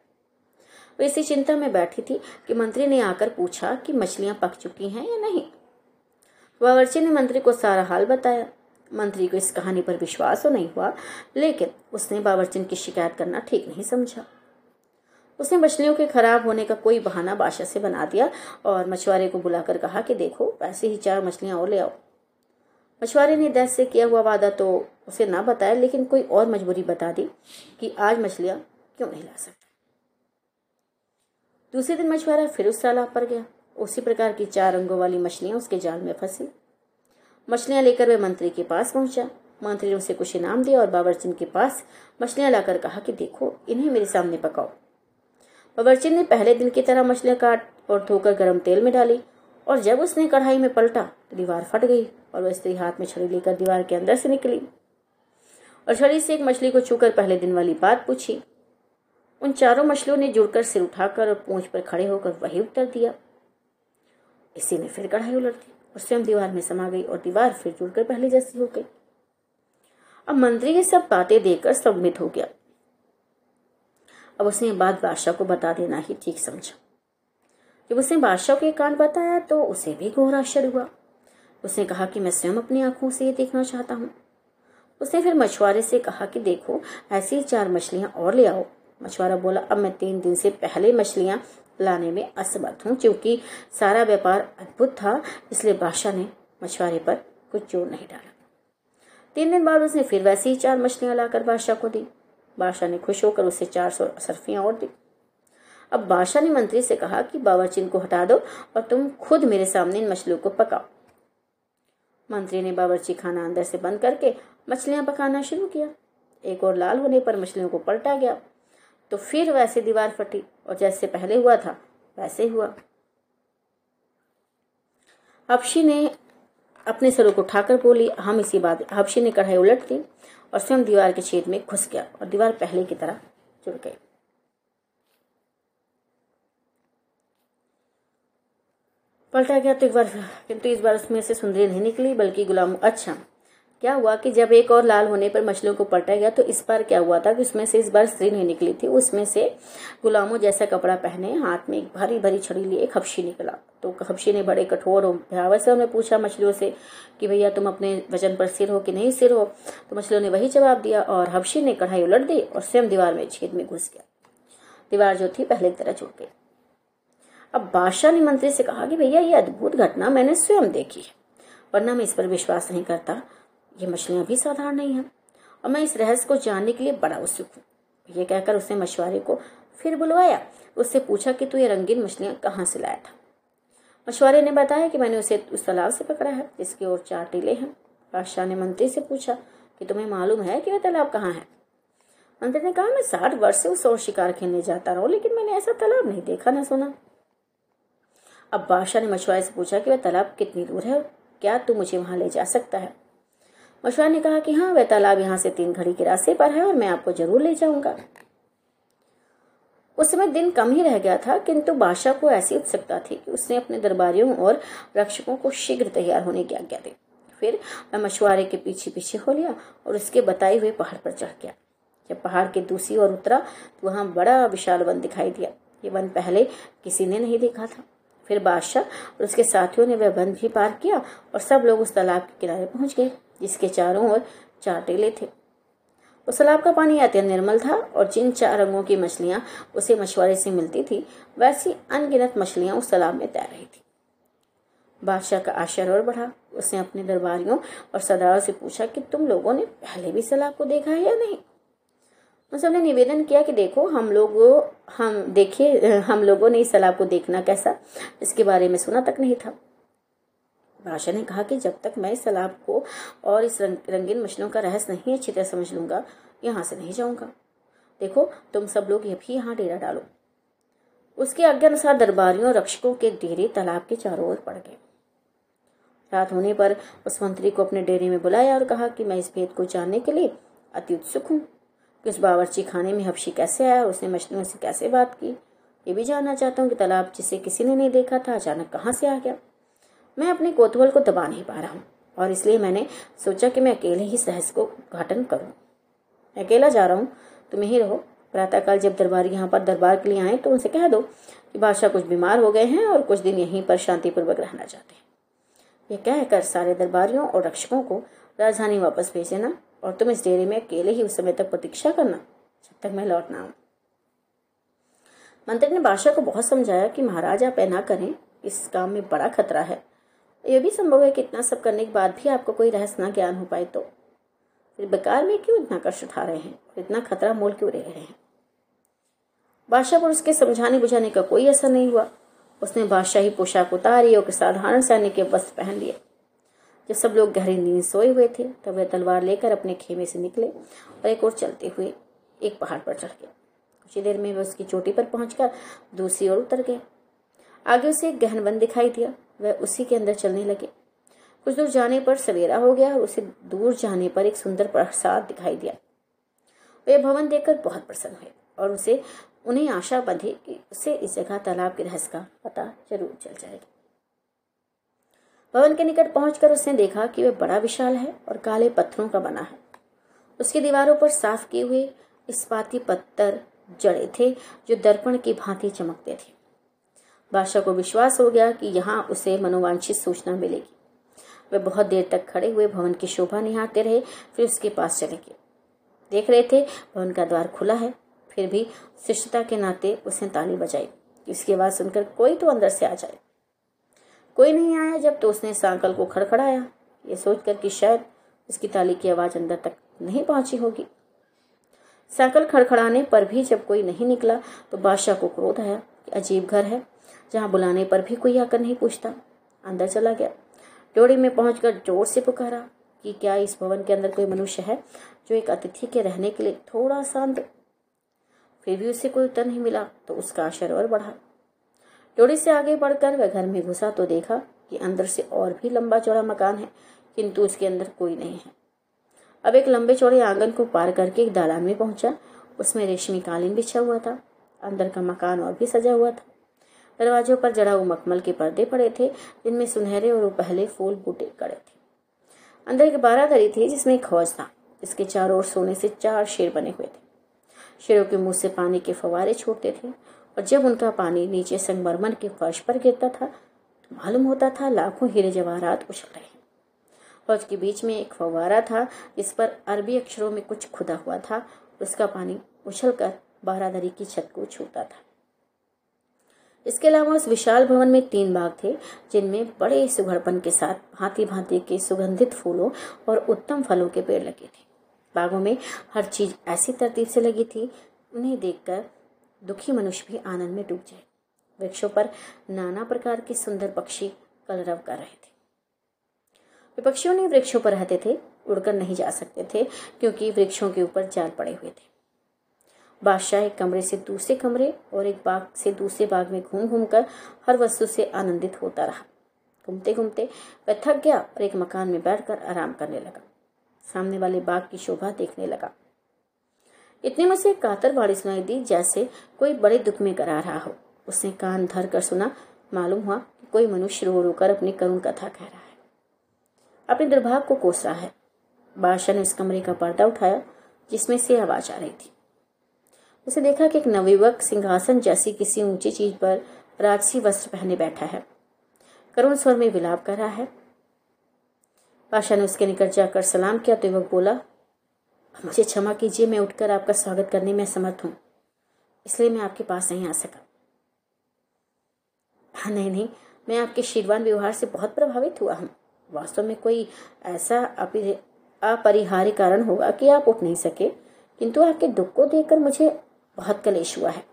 वो इसी चिंता में बैठी थी कि मंत्री ने आकर पूछा कि मछलियाँ पक चुकी हैं या नहीं। बावर्ची ने मंत्री को सारा हाल बताया। मंत्री को इस कहानी पर विश्वास तो नहीं हुआ, लेकिन उसने बावर्चन की शिकायत करना ठीक नहीं समझा। उसने मछलियों के खराब होने का कोई बहाना बादशाह से बना दिया और मछुआरे को बुलाकर कहा कि देखो, ऐसे ही चार मछलियाँ और ले आओ। मछुआरे ने दैस से किया हुआ वादा तो उसे ना बताया, लेकिन कोई और मजबूरी बता दी कि आज मछलियाँ क्यों नहीं ला सकते। दूसरे दिन मछुआरा फिर उस तालाब पर गया। उसी प्रकार की चार रंगों वाली मछलियाँ उसके जाल में फंसी। मछलियाँ लेकर वह मंत्री के पास पहुँचा। मंत्री ने उसे कुछ इनाम दिया और बाबरचिन के पास मछलियाँ लाकर कहा कि देखो, इन्हें मेरे सामने पकाओ। बाबरचिन ने पहले दिन की तरह मछलियाँ काट और धोकर गर्म तेल में डाली और जब उसने कढ़ाई में पलटा तो दीवार फट गई और वह स्त्री हाथ में छड़ी लेकर दीवार के अंदर से निकली और छड़ी से एक मछली को छूकर पहले दिन वाली बात पूछी। उन चारों मछलियों ने जुड़कर सिर उठाकर और पूंछ पर खड़े होकर वही उत्तर दिया। इसी ने फिर कढ़ाई उलट दी। और स्वयं दीवार में समा गई और दीवार फिर जुड़कर पहले जैसी हो गई। अब मंत्री ये सब बातें देखकर सम्मित हो गया। अब उसने बात बादशाह को बता देना ही ठीक समझा। जब उसने बादशाह को कांड बताया तो उसे भी घोर आश्चर्य हुआ। उसने कहा कि मैं स्वयं अपनी आँखों से ये देखना चाहता हूँ। उसने फिर मछुआरे से कहा कि देखो, ऐसी चार मछलियाँ और ले आओ। मछुआरा बोला, अब मैं तीन दिन से पहले मछलियाँ लाने में असमर्थ हूँ, क्योंकि सारा व्यापार अद्भुत था, इसलिए बादशाह ने मछुआरे पर कुछ ज़ोर नहीं डाला। तीन दिन बाद उसने फिर वैसी ही चार मछलियाँ लाकर बादशाह को दी। बादशाह ने खुश होकर उसे चार सौ सरफियाँ और दी। अब बादशाह ने मंत्री से कहा कि, बावर्चिन को हटा दो और तुम खुद मेरे सामने इन मछलियों को पकाओ। मंत्री ने बावर्ची खाना अंदर से बंद करके मछलियाँ पकाना शुरू किया। एक और लाल होने पर मछलियों को पलटा गया। तो फिर वैसे दीवार फटी और जैसे पहले हुआ था, वैसे हुआ। हफ्शी ने अपने सरों को उठाकर बोली, हम इसी बात हफ्शी ने कढ़ाई उलट दी और स्वयं दीवार के छेद में घुस गया और दीवार पहले की तरह जुड़ गई। पलटा गया तो एक बार, किंतु इस बार उसमें से सुंदरी नहीं निकली, बल्कि गुलाम अच्छा क्या हुआ कि जब एक और लाल होने पर मछलियों को पलटा गया तो इस बार क्या हुआ था कि उसमें से इस बार स्त्री नहीं निकली थी। उसमें से गुलामों जैसा कपड़ा पहने हाथ में एक भारी भरी छड़ी लिए एक हफ्शी निकला। तो हफ्शी ने बड़े कठोर भयावह से उन्हें पूछा मछलियों से कि भैया तुम अपने वज़न पर सिर हो कि नहीं सिर हो? तो मछलियों ने वही जवाब दिया और हफ्शी ने कढ़ाई उलट दी और स्वयं दीवार में छेद में घुस गया। दीवार जो थी पहले की तरह छूट गई। अब बादशाह ने मंत्री से कहा कि भैया ये अद्भुत घटना मैंने स्वयं देखी है, वरना मैं इस पर विश्वास नहीं करता। ये मछलियाँ भी साधारण नहीं हैं। और मैं इस रहस्य को जानने के लिए बड़ा उत्सुक हूँ। ये कहकर उसने मछुआरे को फिर बुलवाया। उससे पूछा कि तू ये रंगीन मछलियाँ कहाँ से लाया था? मछुआरे ने बताया कि मैंने उसे उस तालाब से पकड़ा है, जिसके ओर चार टीले हैं। बादशाह ने मंत्री से पूछा, कि तुम्हें मालूम है कि वह तालाब कहाँ है? मंत्री ने कहा, मैं साठ वर्ष से उस और शिकार खेलने जाता रहा लेकिन मैंने ऐसा तालाब नहीं देखा, ना सुना। अब बादशाह ने मछुआरे से पूछा कि वह तालाब कितनी दूर है क्या तू मुझे वहाँ ले जा सकता है? मछुआरे ने कहा कि हाँ वह तालाब यहाँ से तीन घड़ी के रास्ते पर है और मैं आपको ज़रूर ले जाऊँगा। उस समय दिन कम ही रह गया था, किंतु बादशाह को ऐसी उत्सुकता थी कि उसने अपने दरबारियों और रक्षकों को शीघ्र तैयार होने की आज्ञा दी। फिर वह मछुआरे के पीछे पीछे हो लिया और उसके बताए हुए पहाड़ पर चढ़ गया। जब पहाड़ के दूसरी ओर उतरा तो वहाँ बड़ा विशाल वन दिखाई दिया। ये वन पहले किसी ने नहीं देखा था। फिर बादशाह और उसके साथियों ने वह बंद भी पार किया और सब लोग उस तालाब के किनारे पहुँच गए। जिसके चारों ओर चार टेले थे। उस तालाब का पानी अत्यंत निर्मल था और जिन चार रंगों की मछलियाँ उसे मछुआरे से मिलती थी, वैसी अनगिनत मछलियाँ उस तालाब में तैर रही थी। बादशाह का आश्चर्य और बढ़ा। उसने अपने दरबारियों और सरदारों से पूछा कि तुम लोगों ने पहले भी सलाब को देखा है या नहीं? उन ने निवेदन किया कि देखो, हम लोग, हम देखिए, हम लोगों ने इस सलाब को देखना कैसा? इसके बारे में सुना तक नहीं था। बादशाह ने कहा कि जब तक मैं इस तालाब को और इस रंग, रंगीन मछलियों का रहस्य नहीं अच्छी तरह समझ लूँगा यहाँ से नहीं जाऊँगा। देखो तुम सब लोग ये भी यहाँ डेरा डालो। उसके आज्ञा अनुसार दरबारियों रक्षकों के डेरे तालाब के चारों ओर पड़ गए। रात होने पर उस मंत्री को अपने डेरे में बुलाया और कहा कि मैं इस भेद को जानने के लिए अति उत्सुक हूँ। कि उस बावर्ची खाने में हफ्शी कैसे आया उसने मछलियों से कैसे बात की? ये भी जानना चाहता हूँ कि तालाब जिसे किसी ने नहीं देखा था अचानक कहाँ से आ गया? मैं अपने कोतवल को दबा नहीं पा रहा हूँ, और इसलिए मैंने सोचा कि मैं अकेले ही सहस को उद्घाटन करूँ। मैं अकेला जा रहा हूँ, तुम यहीं रहो। प्रातःकाल जब दरबार यहाँ पर दरबार के लिए आए तो उनसे कह दो कि बादशाह कुछ बीमार हो गए हैं और कुछ दिन यहीं पर शांतिपूर्वक रहना चाहते हैं। ये कहकर सारे दरबारियों और रक्षकों को राजधानी वापस भेज देना, और तुम इस डेरे में अकेले ही उस समय तक प्रतीक्षा करना, जब तक मैं लौट ना आऊँ। मंत्री ने बादशाह को बहुत समझाया कि महाराज, आप ऐना करें, इस काम में बड़ा खतरा है। यह भी संभव है कि इतना सब करने के बाद भी आपको कोई रहस्य ना ज्ञान हो पाए तो। फिर बेकार में क्यों इतना कष्ट उठा रहे हैं इतना खतरा मोल क्यों रह रहे हैं? बादशाह पर उसके समझाने बुझाने का कोई असर नहीं हुआ। उसने बादशाही पोशाक उतारी और साधारण सैनिक के वस्त्र पहन लिए। जब सब लोग गहरी नींद सोए हुए थे, तब वह तलवार लेकर अपने खेमे से निकले और एक और चलते हुए एक पहाड़ पर चढ़ गए कुछ ही देर में वह उसकी चोटी पर पहुंचकर दूसरी ओर उतर गए आगे उसे एक गहन वन दिखाई दिया। वह उसी के अंदर चलने लगे। कुछ दूर जाने पर सवेरा हो गया और उसे दूर जाने पर एक सुंदर प्रसाद दिखाई दिया। वे भवन देखकर बहुत प्रसन्न हुए और उसे, उन्हें आशा बंधी कि उसे इस जगह तालाब के रहस्य का पता ज़रूर चल जाएगा। भवन के निकट पहुंचकर उसने देखा कि वह बड़ा विशाल है और काले पत्थरों का बना है। उसकी दीवारों पर साफ़ किए हुए इस्पाती पत्थर जड़े थे जो दर्पण की भांति चमकते थे। बादशाह को विश्वास हो गया कि यहाँ उसे मनोवांछित सूचना मिलेगी। वे बहुत देर तक खड़े हुए भवन की शोभा निहारते रहे, फिर उसके पास चले गए। देख रहे थे, भवन का द्वार खुला है। फिर भी शिष्टता के नाते उसने ताली बजाई। इसकी आवाज़ सुनकर कोई तो अंदर से आ जाए। कोई नहीं आया जब तो उसने सांकल को खड़खड़ाया। ये सोचकर कि शायद उसकी ताली की आवाज़ अंदर तक नहीं पहुँची होगी। सांकल खड़खड़ाने पर भी जब कोई नहीं निकला तो बादशाह को क्रोध आया कि अजीब घर है। जहाँ बुलाने पर भी कोई आकर नहीं पूछता। अंदर चला गया। डोड़ी में पहुंचकर ज़ोर से पुकारा कि क्या इस भवन के अंदर कोई मनुष्य है जो एक अतिथि के रहने के लिए थोड़ा शांत? फिर भी उसे कोई उत्तर नहीं मिला तो उसका आशर और बढ़ा। डोड़ी से आगे बढ़कर वह घर में घुसा तो देखा कि अंदर से और भी लंबा चौड़ा मकान है, किंतु उसके अंदर कोई नहीं है। अब एक लंबे चौड़े आँगन को पार करके एक दालान में पहुँचा। उसमें रेशमी कालीन बिछा हुआ था। अंदर का मकान और भी सजा हुआ था। दरवाजों पर जड़ा हुआ मखमल के पर्दे पड़े थे, जिनमें सुनहरे और पहले फूल बूटे कड़े थे। अंदर एक बारादरी थी, जिसमें एक हौज था। इसके चारों ओर सोने से चार शेर बने हुए थे। शेरों के मुँह से पानी के फवारे छोड़ते थे, और जब उनका पानी नीचे संगमरमर के फर्श पर गिरता था तो मालूम होता था लाखों हीरे जवाहरात उछल रहे हैं। हौज के बीच में एक फवारा था, जिस पर अरबी अक्षरों में कुछ खुदा हुआ था उसका पानी उछलकर बारादरी की छत को छूता था। इसके अलावा उस विशाल भवन में तीन बाग थे, जिनमें बड़े सुघड़पन के साथ भांति भांति के सुगंधित फूलों और उत्तम फलों के पेड़ लगे थे। बागों में हर चीज़ ऐसी तरतीब से लगी थी, उन्हें देखकर दुखी मनुष्य भी आनंद में डूब जाए। वृक्षों पर नाना प्रकार के सुंदर पक्षी कलरव कर रहे थे। विपक्षियों ने वृक्षों पर रहते थे, उड़कर नहीं जा सकते थे, क्योंकि वृक्षों के ऊपर जाल पड़े हुए थे। बादशाह एक कमरे से दूसरे कमरे और एक बाग से दूसरे बाग में घूम घूम कर हर वस्तु से आनंदित होता रहा। घूमते घूमते वह थक गया और एक मकान में बैठकर आराम करने लगा। सामने वाले बाग की शोभा देखने लगा। इतने में से कातर वाड़ी सुनाई दी जैसे कोई बड़े दुख में करा रहा हो। उसने कान धर कर सुना, मालूम हुआ कि कोई मनुष्य रो रोकर अपनी करुण कथा कह रहा है। अपने दुर्भाग्य को कोस रहा है। बादशाह ने उस कमरे का पर्दा उठाया, जिसमें से आवाज़ आ रही थी। उसे देखा कि एक नवयुवक सिंहासन जैसी किसी ऊँची चीज़ पर राजसी वस्त्र पहने बैठा है। करुण स्वर में विलाप कर रहा है। पाशा ने उसके निकट जाकर सलाम किया तो युवक बोला, मुझे क्षमा कीजिए, मैं उठकर आपका स्वागत करने में समर्थ हूँ। इसलिए मैं आपके पास नहीं आ सका। हाँ नहीं नहीं, मैं आपके शीरवान व्यवहार से बहुत प्रभावित हुआ हूँ। वास्तव में कोई ऐसा अपरिहार्य कारण होगा कि आप उठ नहीं सके। किंतु आपके दुख को देखकर मुझे बहुत कलेश हुआ है।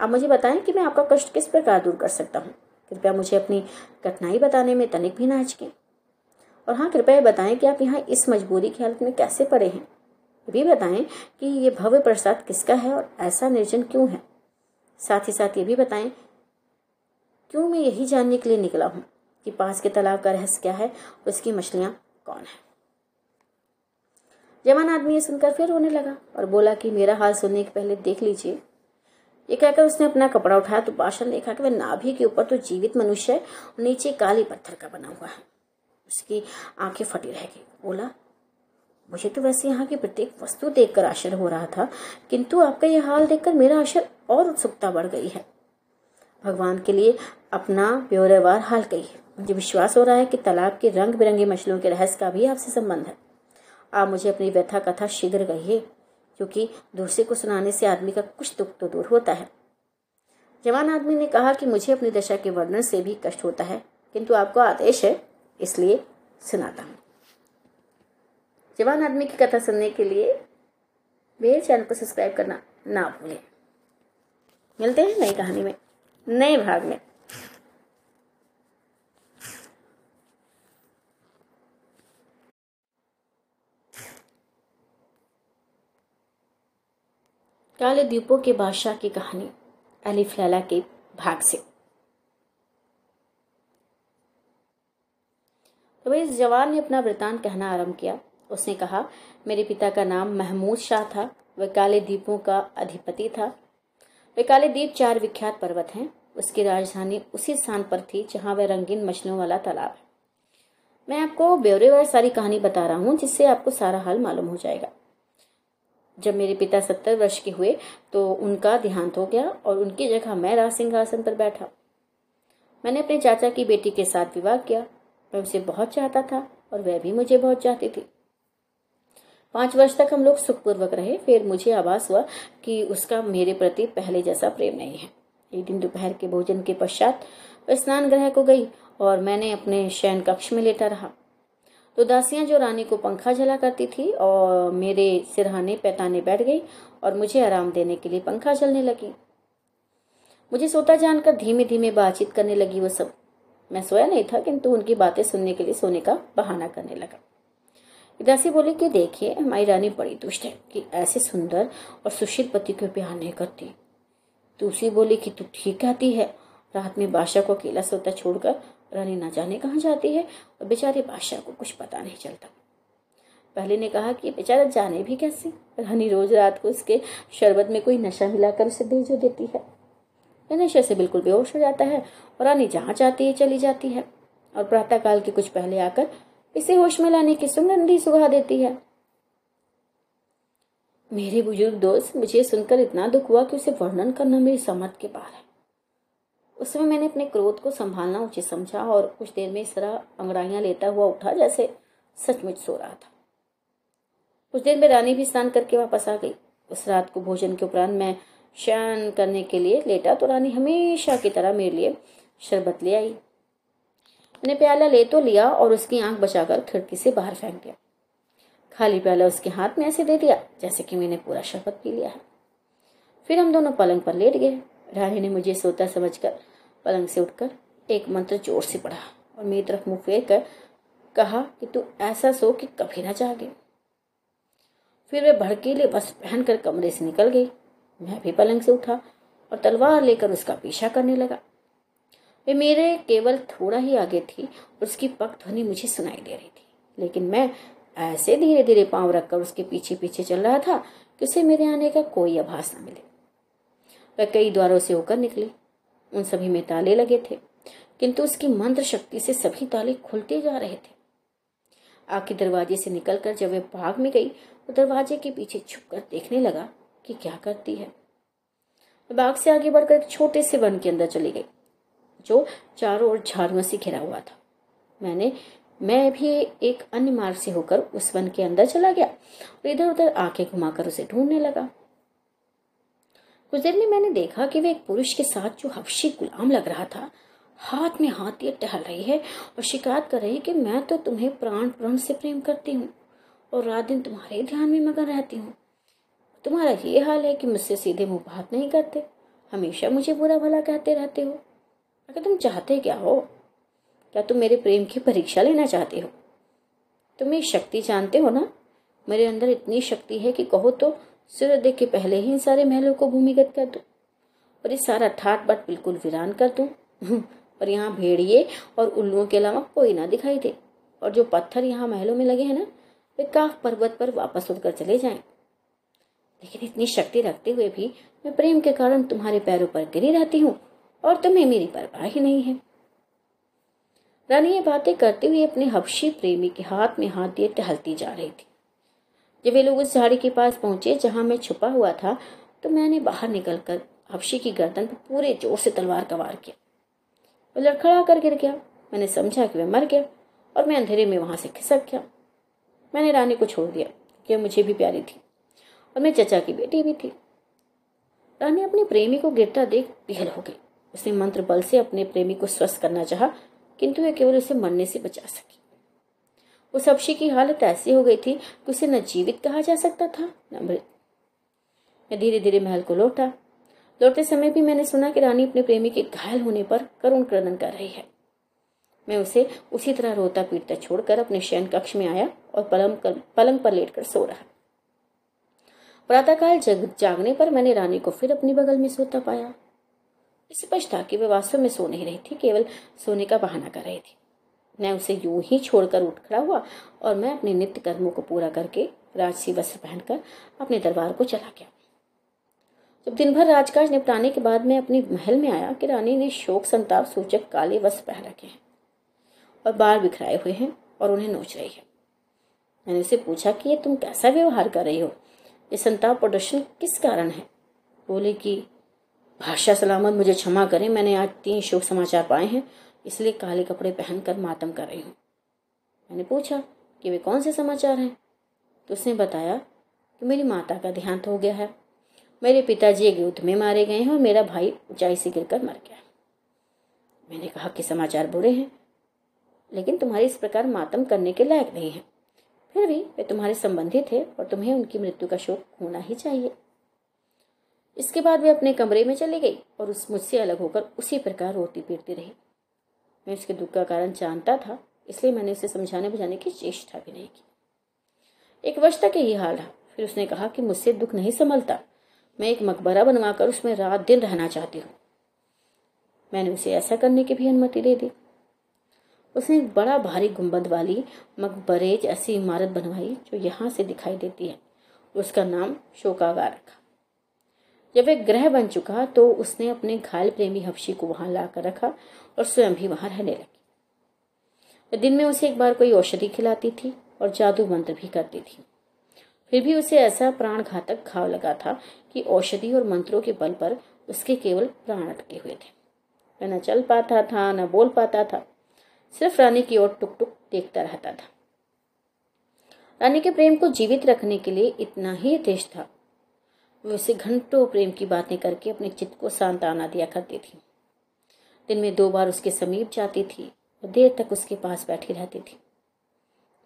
आप मुझे बताएँ कि मैं आपका कष्ट किस प्रकार दूर कर सकता हूँ? कृपया मुझे अपनी कठिनाई बताने में तनिक भी ना हिचकें। और हाँ कृपया बताएँ कि आप यहाँ इस मजबूरी की हालत में कैसे पड़े हैं। भी बताएँ कि ये भव्य प्रसाद किसका है और ऐसा निर्जन क्यों है? साथ ही साथ ये भी बताएँ, क्यों मैं यही जानने के लिए निकला हूँ कि पास के तालाब का रहस्य क्या है और उसकी मछलियाँ कौन है? जवान आदमी ये सुनकर फिर रोने लगा और बोला कि मेरा हाल सुनने के पहले देख लीजिए। ये कहकर उसने अपना कपड़ा उठाया तो बादशाह ने देखा कि वह नाभि के ऊपर तो जीवित मनुष्य है और नीचे काली पत्थर का बना हुआ है। उसकी आँखें फटी रह गई। बोला, मुझे तो वैसे यहाँ की प्रत्येक वस्तु देखकर आश्चर्य हो रहा था, किंतु आपका यह हाल देखकर मेरा आश्चर्य और उत्सुकता बढ़ गई है। भगवान के लिए अपना ब्यौरेवार हाल कही मुझे विश्वास हो रहा है कि तालाब के रंग बिरंगे मछलियों के रहस्य का भी आपसे संबंध है। आप मुझे अपनी व्यथा कथा शीघ्र कहिए, क्योंकि दूसरे को सुनाने से आदमी का कुछ दुख तो दूर होता है। जवान आदमी ने कहा कि मुझे अपनी दशा के वर्णन से भी कष्ट होता है, किंतु आपको आदेश है, इसलिए सुनाता हूँ। जवान आदमी की कथा सुनने के लिए मेरे चैनल को सब्सक्राइब करना ना भूलें। मिलते हैं नई कहानी में, नए भाग में। काले द्वीपों के बादशाह की कहानी, अलिफ लैला के भाग से। तो भाई इस जवान ने अपना वृतांत कहना आरंभ किया। उसने कहा, मेरे पिता का नाम महमूद शाह था। वह काले द्वीपों का अधिपति था। वे काले द्वीप चार विख्यात पर्वत हैं। उसकी राजधानी उसी स्थान पर थी जहाँ वह रंगीन मछलियों वाला तालाब है। मैं आपको ब्यौरेवार सारी कहानी बता रहा हूँ, जिससे आपको सारा हाल मालूम हो जाएगा। जब मेरे पिता सत्तर वर्ष के हुए तो उनका देहांत हो गया और उनकी जगह मैं राज सिंहासन पर बैठा। मैंने अपने चाचा की बेटी के साथ विवाह किया। मैं उसे बहुत चाहता था और वह भी मुझे बहुत चाहती थी। पाँच वर्ष तक हम लोग सुखपूर्वक रहे, फिर मुझे आभास हुआ कि उसका मेरे प्रति पहले जैसा प्रेम नहीं है। एक दिन दोपहर के भोजन के पश्चात वह स्नान ग्रह को गई और मैंने अपने शयन कक्ष में लेटा रहा। तो दासियाँ जो रानी को पंखा जला करती थी और मेरे सिरहाने पैताने बैठ गई और मुझे आराम देने के लिए पंखा चलने लगी। मुझे सोता जानकर धीमे धीमे बातचीत करने लगी वो सब। मैं सोया नहीं था, किंतु उनकी बातें सुनने के लिए सोने का बहाना करने लगा। दासी बोली कि देखिए, हमारी रानी बड़ी दुष्ट है कि ऐसे सुंदर और सुशील पति को प्यार नहीं करती। दूसरी बोली कि तू ठीक कहती है। रात में बादशाह को अकेला सोता छोड़कर रानी ना जाने कहाँ जाती है और बेचारे बादशाह को कुछ पता नहीं चलता। पहले ने कहा कि बेचारा जाने भी कैसे? रानी रोज रात को उसके शरबत में कोई नशा मिलाकर उसे दे जो देती है। नशे से बिल्कुल बेहोश हो जाता है और रानी जहाँ जाती है चली जाती है और प्रातःकाल के कुछ पहले आकर इसे होश में लाने की सुगंधी सुहा देती है। मेरे बुज़ुर्ग दोस्त, मुझे सुनकर इतना दुख हुआ कि उसे वर्णन करना मेरी समझ के बाहर है। उस समय मैंने अपने क्रोध को संभालना उचित समझा और कुछ देर में इस तरह अंगड़ाइयाँ लेता हुआ उठा जैसे सचमुच सो रहा था। कुछ देर में रानी भी स्नान करके वापस आ गई। उस रात को भोजन के उपरांत मैं शयन करने के लिए लेटा तो रानी हमेशा की तरह मेरे लिए शरबत ले आई। मैंने प्याला ले तो लिया और उसकी आँख बचाकर खिड़की से बाहर फेंक दिया। खाली प्याला उसके हाथ में ऐसे दे दिया जैसे कि मैंने पूरा शरबत पी लिया है। फिर हम दोनों पलंग पर लेट गए। रानी ने मुझे सोता समझकर पलंग से उठकर एक मंत्र ज़ोर से पढ़ा और मेरी तरफ़ मुँह फेर कर कहा कि तू ऐसा सो कि कभी ना जागे। फिर वे भड़कीले बस पहनकर कमरे से निकल गई। मैं भी पलंग से उठा और तलवार लेकर उसका पीछा करने लगा। वे मेरे केवल थोड़ा ही आगे थी और उसकी पक ध्वनि मुझे सुनाई दे रही थी। लेकिन मैं ऐसे धीरे धीरे पाँव रखकर उसके पीछे पीछे चल रहा था कि उसे मेरे आने का कोई आभास न मिले। वह कई द्वारों से होकर निकली। उन सभी में ताले लगे थे, किंतु उसकी मंत्र शक्ति से सभी ताले खुलते जा रहे थे। आखिर दरवाजे से निकलकर जब वह भाग में गई तो दरवाजे के पीछे छुप कर देखने लगा कि क्या करती है। बाग से आगे बढ़कर एक छोटे से वन के अंदर चली गई, जो चारों ओर झाड़ुओं से घिरा हुआ था। मैंने, मैं भी एक अन्य मार्ग से होकर उस वन के अंदर चला गया और इधर उधर आँखें घुमाकर उसे ढूँढने लगा। कुछ देर में मैंने देखा कि वे एक पुरुष के साथ जो हफ्शी गुलाम लग रहा था, हाथ में हाथ ये टहल रही है और शिकायत कर रही है कि मैं तो तुम्हें प्राण प्राण से प्रेम करती हूँ और रात दिन तुम्हारे ध्यान में मगन रहती हूँ। तुम्हारा ये हाल है कि मुझसे सीधे मुँह बात नहीं करते, हमेशा मुझे बुरा भला कहते रहते हो। अगर तुम चाहते क्या हो क्या तुम मेरे प्रेम की परीक्षा लेना चाहते हो? तुम ये शक्ति जानते हो ना? मेरे अंदर इतनी शक्ति है कि कहो तो सूर्योदय के पहले ही इन सारे महलों को भूमिगत कर दूँ और ये सारा ठाट बाट बिल्कुल वीरान कर दूँ। और यहाँ भेड़िए और उल्लुओं के अलावा कोई ना दिखाई दे। और जो पत्थर यहाँ महलों में लगे हैं ना, वे काफ पर्वत पर वापस उड़कर चले जाएँ। लेकिन इतनी शक्ति रखते हुए भी मैं प्रेम के कारण तुम्हारे पैरों पर गिरी रहती हूँ और तुम्हें मेरी परवाह ही नहीं है। रानी ये बातें करते हुए अपने हबशी प्रेमी के हाथ में हाथ दिए टहलती जा रही थी। जब वे लोग उस झाड़ी के पास पहुँचे जहाँ मैं छुपा हुआ था तो मैंने बाहर निकलकर हफ्शी की गर्दन पर पूरे ज़ोर से तलवार का वार किया। वो लड़खड़ा कर गिर गया। मैंने समझा कि वह मर गया और मैं अंधेरे में वहाँ से खिसक गया। मैंने रानी को छोड़ दिया कि वह मुझे भी प्यारी थी और मैं चचा की बेटी भी थी। रानी अपने प्रेमी को गिरता देख पिघल हो गई। उसने मंत्र बल से अपने प्रेमी को स्वस्थ करना चाहा, किंतु वह केवल उसे मरने से बचा सकी। उस अक्षी की हालत ऐसी हो गई थी कि उसे न जीवित कहा जा सकता था न मृत मैं धीरे धीरे महल को लौटा। लौटते समय भी मैंने सुना कि रानी अपने प्रेमी के घायल होने पर करुण क्रदन कर रही है। मैं उसे उसी तरह रोता पीटता छोड़कर अपने शयन कक्ष में आया और पलंग कर, पलंग पर लेटकर सो रहा। प्रातःकाल जग जागने पर मैंने रानी को फिर अपनी बगल में सोता पाया। स्पष्ट था कि वह वास्तव में सो नहीं रही थी केवल सोने का बहाना कर रही थी। मैं उसे यूँ ही छोड़कर उठ खड़ा हुआ और मैं अपने नित्य कर्मों को पूरा करके राजसी वस्त्र पहनकर अपने दरबार को चला गया। जब दिन भर राजकाज निपटाने के बाद मैं अपनी महल में आया कि रानी ने शोक, संताप सूचक काले वस्त्र पहन रखे हैं और बाल बिखराए हुए हैं और उन्हें नोच रही है। मैंने उसे पूछा कि ये तुम कैसा व्यवहार कर रही हो? ये संताप प्रदर्शन किस कारण है? बोले कि, भाषा सलामत मुझे क्षमा करें, मैंने आज तीन शोक समाचार पाए हैं इसलिए काले कपड़े पहनकर मातम कर रही हूँ। मैंने पूछा कि वे कौन से समाचार हैं? तो उसने बताया कि मेरी माता का देहांत हो गया है। मेरे पिताजी एक युद्ध में मारे गए हैं और मेरा भाई ऊंचाई से गिरकर मर गया मैंने कहा कि समाचार बुरे हैं, लेकिन तुम्हारे इस प्रकार मातम करने के लायक नहीं है। फिर भी वे तुम्हारे संबंधी थे और तुम्हें उनकी मृत्यु का शोक होना ही चाहिए। इसके बाद वे अपने कमरे में चली गई और उस मुझसे अलग होकर उसी प्रकार रोती पीटती रही। मैं उसके दुख का कारण जानता था, इसलिए मैंने उसे समझाने बुझाने की चेष्टा भी नहीं की। एक वर्ष तक यही हाल रहा। फिर उसने कहा कि मुझसे दुख नहीं संभलता। मैं एक मकबरा बनवाकर उसमें रात दिन रहना चाहती हूँ। मैंने उसे ऐसा करने की भी अनुमति दे दी। उसने एक बड़ा भारी गुंबद वाली मकबरे जैसी इमारत बनवाई, जो यहाँ से दिखाई देती है। उसका नाम शोकागार रखा जब वह ग्रह बन चुका तो उसने अपने घायल प्रेमी हफ्शी को वहाँ लाकर रखा और स्वयं भी वहाँ रहने लगी। दिन में उसे एक बार कोई औषधि खिलाती थी और जादू मंत्र भी करती थी। फिर भी उसे ऐसा प्राण घातक घाव लगा था कि औषधि और मंत्रों के बल पर उसके केवल प्राण अटके हुए थे। वह न चल पाता था, न बोल पाता था, सिर्फ़ रानी की ओर टुक टुक देखता रहता था। रानी के प्रेम को जीवित रखने के लिए इतना ही तेज था उसे घंटों प्रेम की बातें करके अपने चित्त को सांत्वना दिया करती थी। दिन में दो बार उसके समीप जाती थी और देर तक उसके पास बैठी रहती थी।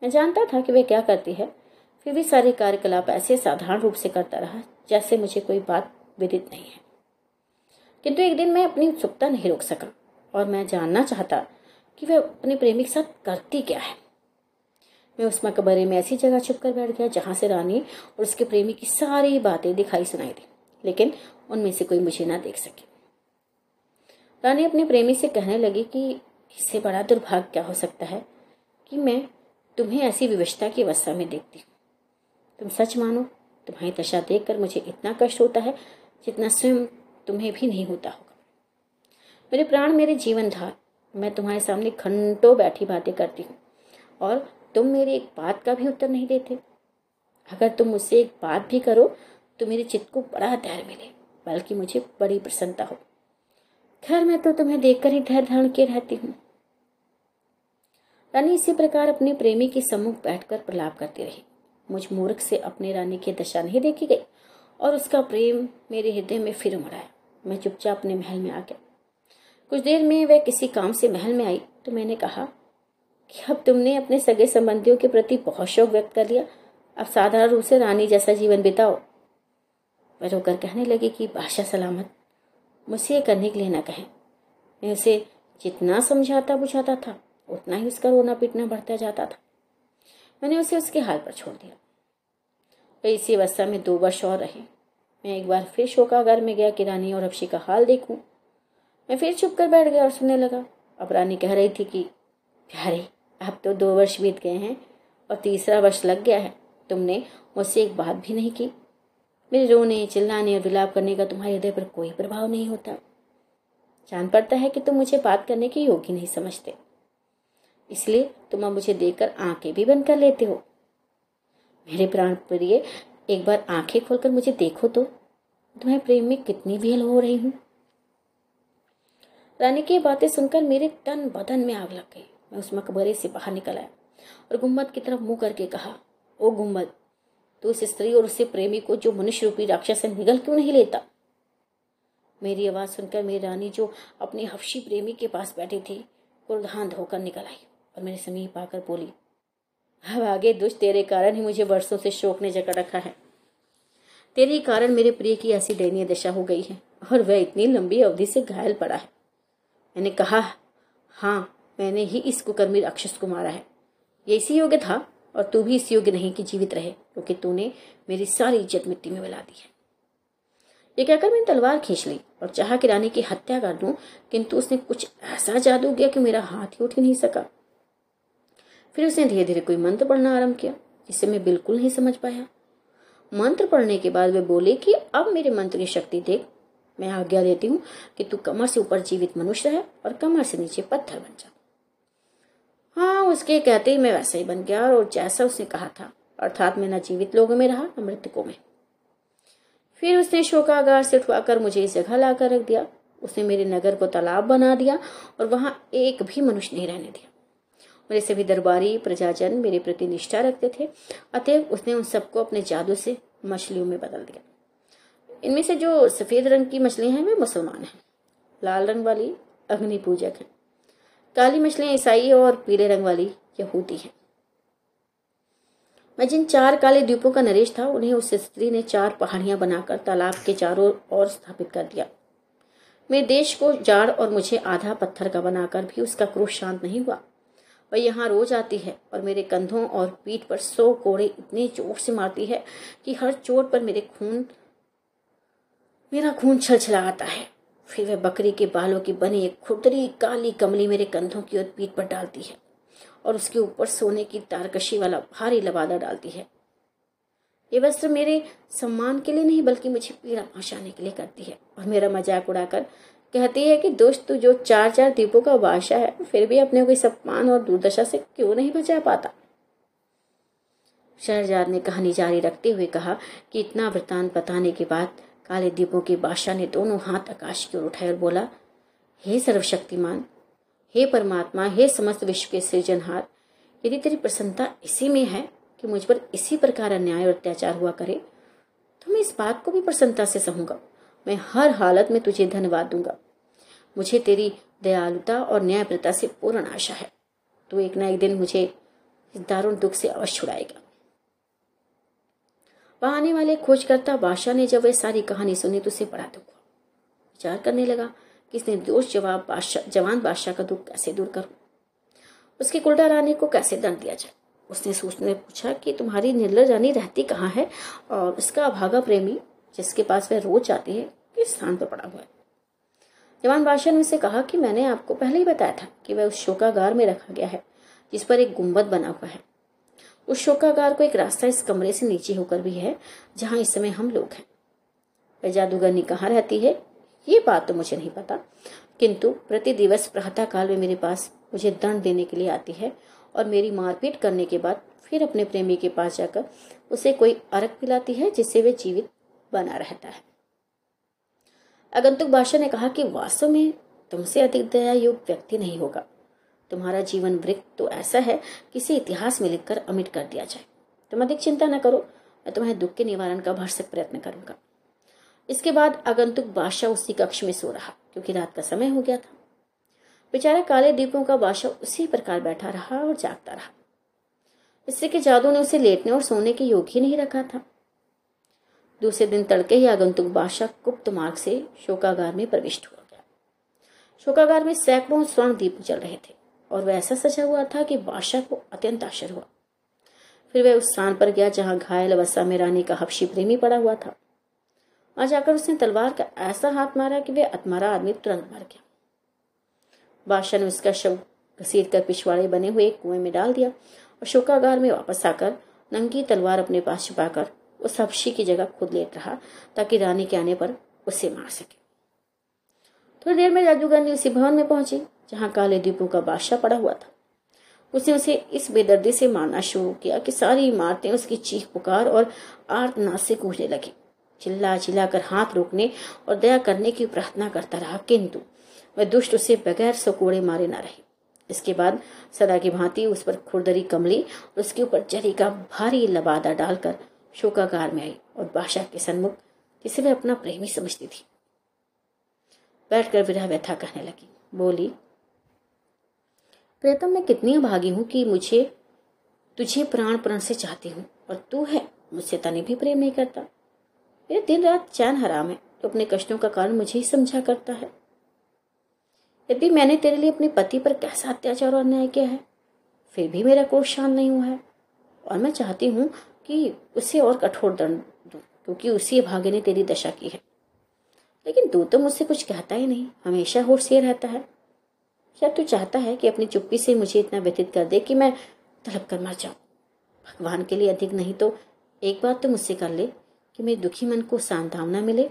मैं जानता था कि वह क्या करती है, फिर भी सारे कार्यकलाप ऐसे साधारण रूप से करता रहा जैसे मुझे कोई बात विदित नहीं है। किंतु एक दिन मैं अपनी उत्सुकता नहीं रोक सका और मैं जानना चाहता कि वह अपने प्रेमी के साथ करती क्या है। मैं उस मकबरे में ऐसी जगह छुप कर बैठ गया जहाँ से रानी और उसके प्रेमी की सारी बातें दिखाई सुनाई दी, लेकिन उनमें से कोई मुझे ना देख सके। रानी अपने प्रेमी से कहने लगी कि इससे बड़ा दुर्भाग्य क्या हो सकता है कि मैं तुम्हें ऐसी विवशता की अवस्था में देखती हूँ। तुम सच मानो, तुम्हारी दशा देखकर मुझे इतना कष्ट होता है जितना स्वयं तुम्हें भी नहीं होता होगा। मेरे प्राण मेरे जीवन धार मैं तुम्हारे सामने घंटों बैठी बातें करती हूँ और तुम मेरी एक बात का भी उत्तर नहीं देते। अगर तुम मुझसे एक बात भी करो तो मेरे चित्त को बड़ा धैर्य मिले, बल्कि मुझे बड़ी प्रसन्नता हो। खैर मैं तो तुम्हें देखकर ही धैर्य धारण किए रहती हूँ। रानी इसी प्रकार अपने प्रेमी के सम्मुख बैठकर प्रलाप करती रही। मुझ मूर्ख से अपने रानी की दशा नहीं देखी गई, और उसका प्रेम मेरे हृदय में फिर उमड़ाया मैं चुपचाप अपने महल में आ गया। कुछ देर में वह किसी काम से महल में आई तो मैंने कहा कि अब तुमने अपने सगे संबंधियों के प्रति बहुत शौक व्यक्त कर लिया। अब साधारण रूप से रानी जैसा जीवन बिताओ। वह रोकर कहने लगी कि, बादशाह सलामत, मुझसे ये करने के लिए ना कहें। मैं उसे जितना समझाता बुझाता था, उतना ही उसका रोना पीटना बढ़ता जाता था। मैंने उसे उसके हाल पर छोड़ दिया। वह इसी अवस्था में दो वर्ष और रहे। मैं एक बार फिर शोकागार में गया कि रानी और अक्षी का हाल देखूँ। मैं फिर चुप कर बैठ गया और सुनने लगा। अब रानी कह रही थी कि, प्यारे अब तो दो वर्ष बीत गए हैं और तीसरा वर्ष लग गया है। तुमने मुझसे एक बात भी नहीं की। मेरे रोने, चिल्लाने और विलाप करने का तुम्हारे हृदय पर कोई प्रभाव नहीं होता। जान पड़ता है कि तुम मुझे बात करने के योग्य नहीं समझते। इसलिए तुम अब मुझे देखकर आँखें भी बंद कर लेते हो। मेरे प्राण प्रिय, एक बार आँखें खोलकर मुझे देखो तो। तुम्हें प्रेम में कितनी वेल हो रही हूँ? रानी की बातें सुनकर मेरे तन बदन में आग लग गई। मैं उस मकबरे से बाहर निकल आया और गुंबद की तरफ़ मुँह करके कहा, ओ गुंबद तो उस स्त्री और उससे प्रेमी को जो मनुष्य रूपी राक्षस से निगल क्यों नहीं लेता? मेरी आवाज़ सुनकर मेरी रानी जो अपने हफ्शी प्रेमी के पास बैठी थी कुर्धान धोकर निकल आई और मेरे समीप आकर बोली, अब आगे दुष्ट तेरे कारण ही मुझे वर्षों से शोक ने जकड़ रखा है। तेरे कारण मेरे प्रिय की ऐसी दयनीय दशा हो गई है और वह इतनी लंबी अवधि से घायल पड़ा है। मैंने कहा हाँ मैंने ही इस कुकर्मी राक्षस को मारा है। ये इसी योग्य था और तू भी इस योग्य नहीं कि जीवित रहे, क्योंकि तो तूने मेरी सारी इज़्ज़त मिट्टी में मिला दी है। ये कहकर मैंने तलवार खींच ली और चाह कि रानी की हत्या कर दूँ, किंतु उसने कुछ ऐसा जादू किया कि मेरा हाथ ही उठ ही नहीं सका। फिर उसने धीरे धीरे कोई मंत्र पढ़ना आरंभ किया, जिसे मैं बिल्कुल नहीं समझ पाया। मंत्र पढ़ने के बाद वे बोले कि, अब मेरे मंत्र की शक्ति देख, मैं आज्ञा देती हूँ कि तू कमर से ऊपर जीवित मनुष्य रहे और कमर से नीचे पत्थर बन जा। हाँ उसके कहते ही मैं वैसा ही बन गया और जैसा उसने कहा था। अर्थात मैं न जीवित लोगों में रहा, न मृतकों में। फिर उसने शोकागार से उठवाकर मुझे इस जगह लाकर रख दिया। उसने मेरे नगर को तालाब बना दिया और वहाँ एक भी मनुष्य नहीं रहने दिया। मेरे सभी दरबारी प्रजाजन मेरे प्रति निष्ठा रखते थे। अतएव उसने उन सबको अपने जादू से मछलियों में बदल दिया। इनमें से जो सफ़ेद रंग की मछलियाँ हैं, वे मुसलमान हैं। लाल रंग वाली अग्नि पूजक है। काली मछलियाँ ईसाई और पीले रंग वाली यहूदी हैं। मैं जिन चार काले द्वीपों का नरेश था, उन्हें उस स्त्री ने चार पहाड़ियाँ बनाकर तालाब के चारों ओर स्थापित कर दिया। मेरे देश को जाड़ और मुझे आधा पत्थर का बनाकर भी उसका क्रोध शांत नहीं हुआ। वह यहाँ रोज आती है और मेरे कंधों और पीठ पर सौ कोड़े इतने ज़ोर से मारती है कि हर चोट पर मेरे खून, मेरा खून छलछला आता है। फिर वह बकरी के बालों की बनी एक खुदरी काली कमली मेरे कंधों की ओर पीठ पर डालती है और उसके ऊपर सोने की तारकशी वाला भारी लबादा डालती है। ये वस्त्र मेरे सम्मान के लिए नहीं, बल्कि मुझे पीड़ा पहुँचाने के लिए करती है। और मेरा मज़ाक उड़ाकर कहती है कि, दोस्त, तू जो चार चार दीपों का बादशाह है, फिर भी अपने कोई इस अपमान और दुर्दशा से क्यों नहीं बचा पाता? शहरजाद ने कहानी जारी रखते हुए कहा कि इतना वृतांत बताने के बाद काले दीपों के बादशाह ने दोनों हाथ आकाश की ओर उठाए और बोला, हे सर्वशक्तिमान, हे परमात्मा, हे समस्त विश्व के सृजनहार यदि तेरी प्रसन्नता इसी में है कि मुझ पर इसी प्रकार अन्याय और अत्याचार हुआ करे तो मैं इस बात को भी प्रसन्नता से सहूँगा। मैं हर हालत में तुझे धन्यवाद दूँगा। मुझे तेरी दयालुता और न्यायप्रता से पूर्ण आशा है। तो एक ना एक दिन मुझे इस दारुण दुख से अवश्य छुड़ाएगा। वहाँ आने वाले खोजकर्ता बादशाह ने जब वह सारी कहानी सुनी तो उसे बड़ा दुख हुआ। विचार करने लगा कि इसने दोष जवाब बादशाह, जवान बादशाह का दुख कैसे दूर करूँ? उसके कुल्डा रानी को कैसे दंड दिया जाए? उसने सोचने पूछा कि तुम्हारी निर्लज रानी रहती कहाँ है और उसका अभागा प्रेमी, जिसके पास वह रोज जाती है, किस स्थान पर पड़ा हुआ है? जवान बादशाह ने उसे कहा कि मैंने आपको पहले ही बताया था कि वह उस शोकागार में रखा गया है, जिस पर एक गुंबद बना हुआ है। उस शोकागार को एक रास्ता इस कमरे से नीचे होकर भी है, जहाँ इस समय हम लोग हैं। वह जादूगरनी कहाँ रहती है, ये बात तो मुझे नहीं पता। किंतु प्रति दिवस प्रातः काल में मेरे पास मुझे दंड देने के लिए आती है और मेरी मारपीट करने के बाद फिर अपने प्रेमी के पास जाकर उसे कोई अरक पिलाती है, जिससे वे जीवित बना रहता है। आगंतुक बादशाह ने कहा कि वास्तव में तुमसे अधिक दया युग व्यक्ति नहीं होगा। तुम्हारा जीवन वृक्ष तो ऐसा है किसी इतिहास में लिखकर अमिट कर दिया जाए। तुम अधिक चिंता न करो, मैं तुम्हें दुख के निवारण का भरसक प्रयत्न करूँगा। इसके बाद आगंतुक बादशाह उसी कक्ष में सो रहा, क्योंकि रात का समय हो गया था। बेचारा काले दीपों का बादशाह उसी प्रकार बैठा रहा और जागता रहा। इससे कि जादू ने उसे लेटने और सोने के योग ही नहीं रखा था। दूसरे दिन तड़के ही आगंतुक बादशाह गुप्त मार्ग से शोकागार में प्रविष्ट हुआ गया। शोकागार में सैकड़ों स्वर्ण दीप जल रहे थे। और वह ऐसा सजा हुआ था कि बादशाह को अत्यंत आश्चर्य हुआ। फिर वह उस स्थान पर गया जहाँ घायल अवस्था में रानी का हफ्शी प्रेमी पड़ा हुआ था। वहाँ जाकर उसने तलवार का ऐसा हाथ मारा कि वह अतमारा आदमी तुरंत मर गया। बादशाह ने उसका शव घसीट कर पिछवाड़े बने हुए कुएँ में डाल दिया और शोकागार में वापस आकर नंगी तलवार अपने पास छुपाकर उस हफ्शी की जगह खुद लेट रहा ताकि रानी के आने पर उसे मार सके। थोड़ी देर में जादूगरनी उसी भवन में पहुँची। जहाँ काले दीपों का बादशाह पड़ा हुआ था। उसने उसे इस बेदर्दी से मारना शुरू किया कि सारी इमारतें उसकी चीख पुकार और आर्तनाद से गूंजने लगी। चिल्ला चिल्ला कर हाथ रोकने और दया करने की प्रार्थना करता रहा, किंतु वह दुष्ट उसे बगैर सकोड़े मारे न रहे। इसके बाद सदा की भांति उस पर खुरदरी कमली और उसके ऊपर जरी का भारी लबादा डालकर शोकागार में आई और बादशाह के सन्मुख, जिसे वह अपना प्रेमी समझती थी, बैठकर विरह व्यथा कहने लगी। बोली प्रेतम, मैं कितनी भागी हूँ कि मुझे, तुझे प्राण प्राण से चाहती हूँ, और तू है, मुझसे तने भी प्रेम नहीं करता। मेरे दिन रात चैन हराम है तो अपने कष्टों का कारण मुझे ही समझा करता है। यदि मैंने तेरे लिए अपने पति पर कैसा अत्याचार और अन्याय किया है, फिर भी मेरा क्रोध शांत नहीं हुआ है, और मैं चाहती हूँ कि उसे और कठोर दंड दूँ, क्योंकि उसी भाग्य ने तेरी दशा की है। लेकिन तू तो मुझसे कुछ कहता ही नहीं, हमेशा होश से रहता है। शायद तू चाहता है कि अपनी चुप्पी से मुझे इतना व्यतीत कर दे कि मैं तड़प कर मर जाऊँ? भगवान के लिए अधिक नहीं तो एक बात तो मुझसे कर ले कि मेरे दुखी मन को सांत्वना मिले।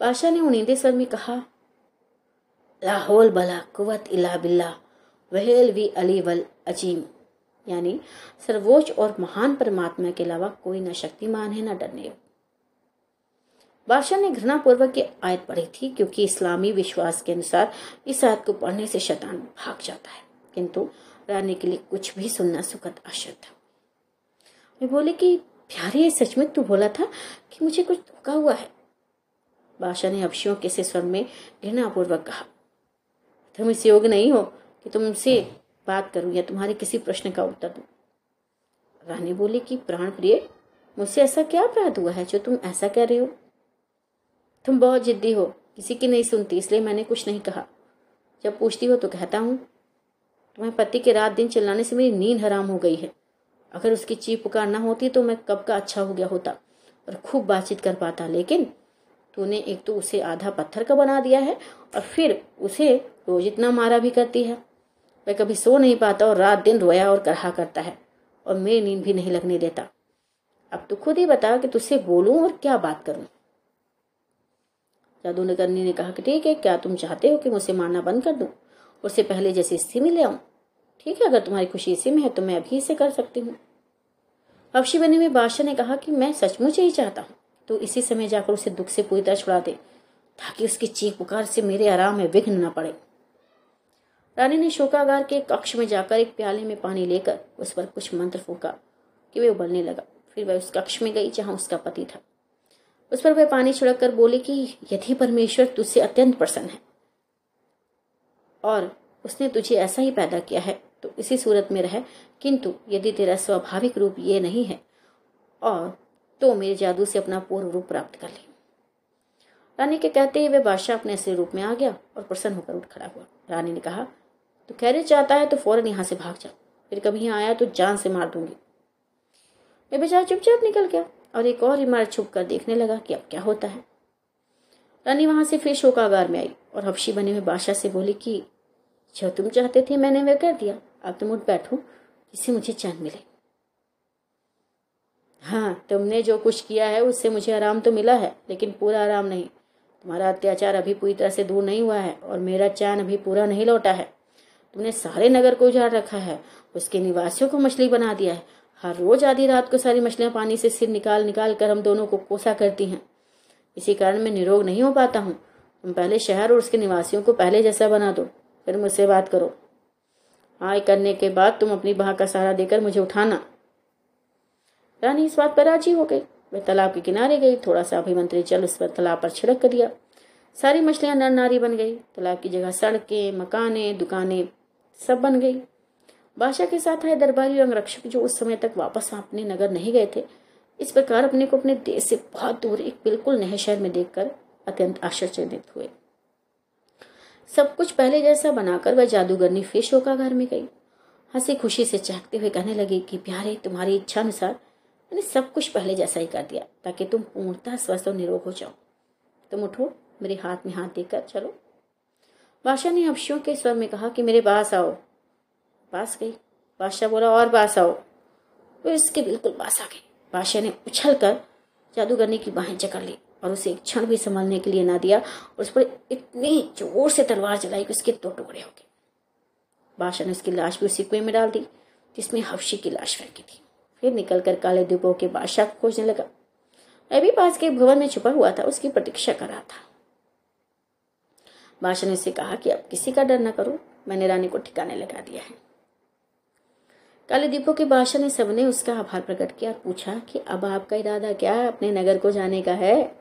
बादशाह ने उनीदे स्वर में कहा, लाहौल बला कुवत इला बिल्ला, वहेल वी अली वल अजीम। यानी सर्वोच्च और महान परमात्मा के अलावा कोई न शक्तिमान है, न डरने बादशाह ने घृणा पूर्वक ये आयत पढ़ी थी, क्योंकि इस्लामी विश्वास के अनुसार इस आयत को पढ़ने से शैतान भाग जाता है। किंतु रानी के लिए कुछ भी सुनना सुखद आश्चर्य था। मैं बोले कि, प्यारे सच में तू बोला था कि मुझे कुछ धोखा हुआ है? बादशाह ने अवशियों के स्वर में घृणापूर्वक कहा, तुम इस योग नहीं हो कि तुमसे बात करूँ या तुम्हारे किसी प्रश्न का उत्तर दूँ। रानी बोली कि प्राण प्रिय मुझसे ऐसा क्या अपराध हुआ है जो तुम ऐसा कह रहे हो? तुम बहुत जिद्दी हो, किसी की नहीं सुनती, इसलिए मैंने कुछ नहीं कहा। जब पूछती हो तो कहता हूँ, तुम्हें पति के रात दिन चिल्लाने से मेरी नींद हराम हो गई है। अगर उसकी चीख पुकार ना होती तो मैं कब का अच्छा हो गया होता और खूब बातचीत कर पाता, लेकिन तूने एक तो उसे आधा पत्थर का बना दिया है और फिर उसे रोज इतना मारा भी करती है। वह कभी सो नहीं पाता और रात दिन रोया और करहा करता है और मेरी नींद भी नहीं लगने देता। अब तू खुद ही बता कि तुझसे बोलूँ और क्या बात करूँ। जादूनगरनी ने कहा कि ठीक है, क्या तुम चाहते हो कि मुझसे मारना बंद कर दूँ? उससे पहले जैसे स्थिति में ले आऊँ। ठीक है, अगर तुम्हारी खुशी इसी में है तो मैं अभी इसे कर सकती हूँ। अवशी बने में बादशाह ने कहा कि मैं सचमुच यही चाहता हूँ। तो इसी समय जाकर उसे दुख से पूरी तरह छुड़ा दे, ताकि उसकी चीख पुकार से मेरे आराम में विघ्न न पड़े। रानी ने शोकागार के कक्ष में जाकर एक प्याले में पानी लेकर उस पर कुछ मंत्र फूका कि वे उबलने लगा। फिर वह उस कक्ष में गई जहाँ उसका पति था। उस पर वह पानी छिड़क कर बोली कि यदि परमेश्वर तुझसे अत्यंत प्रसन्न है और उसने तुझे ऐसा ही पैदा किया है तो इसी सूरत में रह। किंतु यदि तेरा स्वाभाविक रूप ये नहीं है, और तो मेरे जादू से अपना पूर्व रूप प्राप्त कर ले। रानी के कहते ही वह बादशाह अपने असली रूप में आ गया और प्रसन्न होकर उठ खड़ा हुआ। रानी ने कहा तो खैर चाहता है तो फ़ौरन यहाँ से भाग जा। फिर कभी आया तो जान से मार दूँगी। मैं बेचारा चुपचाप निकल गया। और एक और इमारत छुप कर देखने लगा कि अब क्या होता है। रानी वहाँ से फिर शोकागार में आई और हफ्शी बने हुए बादशाह से बोली कि जो तुम चाहते थे मैंने वह कर दिया। अब तुम उठ बैठो, जिससे मुझे चैन मिले। हाँ तुमने जो कुछ किया है, उससे मुझे आराम तो मिला है, लेकिन पूरा आराम नहीं। तुम्हारा अत्याचार अभी पूरी तरह से दूर नहीं हुआ है और मेरा चैन अभी पूरा नहीं लौटा है। तुमने सारे नगर को उजाड़ रखा है, उसके निवासियों को मछली बना दिया है हर रोज आधी रात को सारी मछलियाँ पानी से सिर निकाल निकाल कर हम दोनों को कोसा करती हैं। इसी कारण मैं निरोग नहीं हो पाता हूँ। तुम पहले शहर और उसके निवासियों को पहले जैसा बना दो, फिर मुझसे बात करो। आय करने के बाद तुम अपनी बाह का सहारा देकर मुझे उठाना। रानी इस बात पर राज़ी हो गई। वह तालाब के किनारे गई थोड़ा सा अभिमंत्री जल उस पर तालाब पर छिड़क कर दिया। सारी मछलियाँ नर नारी बन गई। तालाब की जगह सड़कें, मकाने, दुकानें सब बन गई। बादशाह के साथ आए दरबारी रक्षक जो उस समय तक वापस अपने नगर नहीं गए थे, इस प्रकार अपने को अपने देश से बहुत दूर एक बिल्कुल नए शहर में देखकर अत्यंत आश्चर्यचकित हुए। सब कुछ पहले जैसा बनाकर वह जादूगरनी फिर शोका घर में गई। हँसी खुशी से चहकते हुए कहने लगी कि, प्यारे, तुम्हारी इच्छा अनुसार मैंने सब कुछ पहले जैसा ही कर दिया, ताकि तुम पूर्णतः स्वस्थ और निरोग हो जाओ। तुम उठो, मेरे हाथ में हाथ देकर चलो। बादशाह ने अवशियों के स्वर में कहा कि, मेरे पास आओ पास गई। बादशाह बोला, और पास आओ वो इसके बिल्कुल पास आ गई। बादशाह ने उछल कर जादूगरनी की बाहें जकड़ ली और उसे एक क्षण भी संभालने के लिए ना दिया और उस पर इतनी ज़ोर से तलवार चलाई कि उसके दो टुकड़े हो गए। बादशाह ने उसकी लाश भी उसी कुएँ में डाल दी, जिसमें हफ्शी की लाश फेंकी थी। फिर निकलकर काले द्वीपों के बादशाह को खोजने लगा। मैं भी पास के भवन में छुपा हुआ था, उसकी प्रतीक्षा कर रहा था। बादशाह ने उससे कहा कि, अब किसी का डर न करो, मैंने रानी को ठिकाने लगा दिया है। काले दीपों के बादशाह ने सबने उसका आभार प्रकट किया और पूछा कि अब आपका इरादा क्या है? अपने नगर को जाने का है?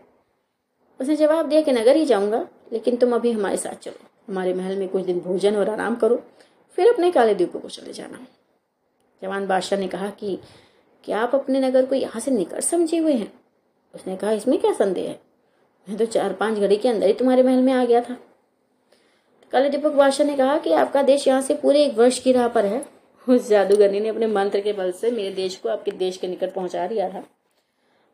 उसने जवाब दिया कि नगर ही जाऊँगा, लेकिन तुम अभी हमारे साथ चलो। हमारे महल में कुछ दिन भोजन और आराम करो, फिर अपने काले द्वीपों को चले जाना। जवान बादशाह ने कहा कि क्या आप अपने नगर को यहाँ से निकट समझे हुए हैं। उसने कहा, इसमें क्या संदेह है? मैं तो चार पाँच घड़ी के अंदर ही तुम्हारे महल में आ गया था। काले दीपक बादशाह ने कहा कि आपका देश यहाँ से पूरे एक वर्ष की राह पर है। उस जादूगरनी ने अपने मंत्र के बल से मेरे देश को आपके देश के निकट पहुँचा दिया था।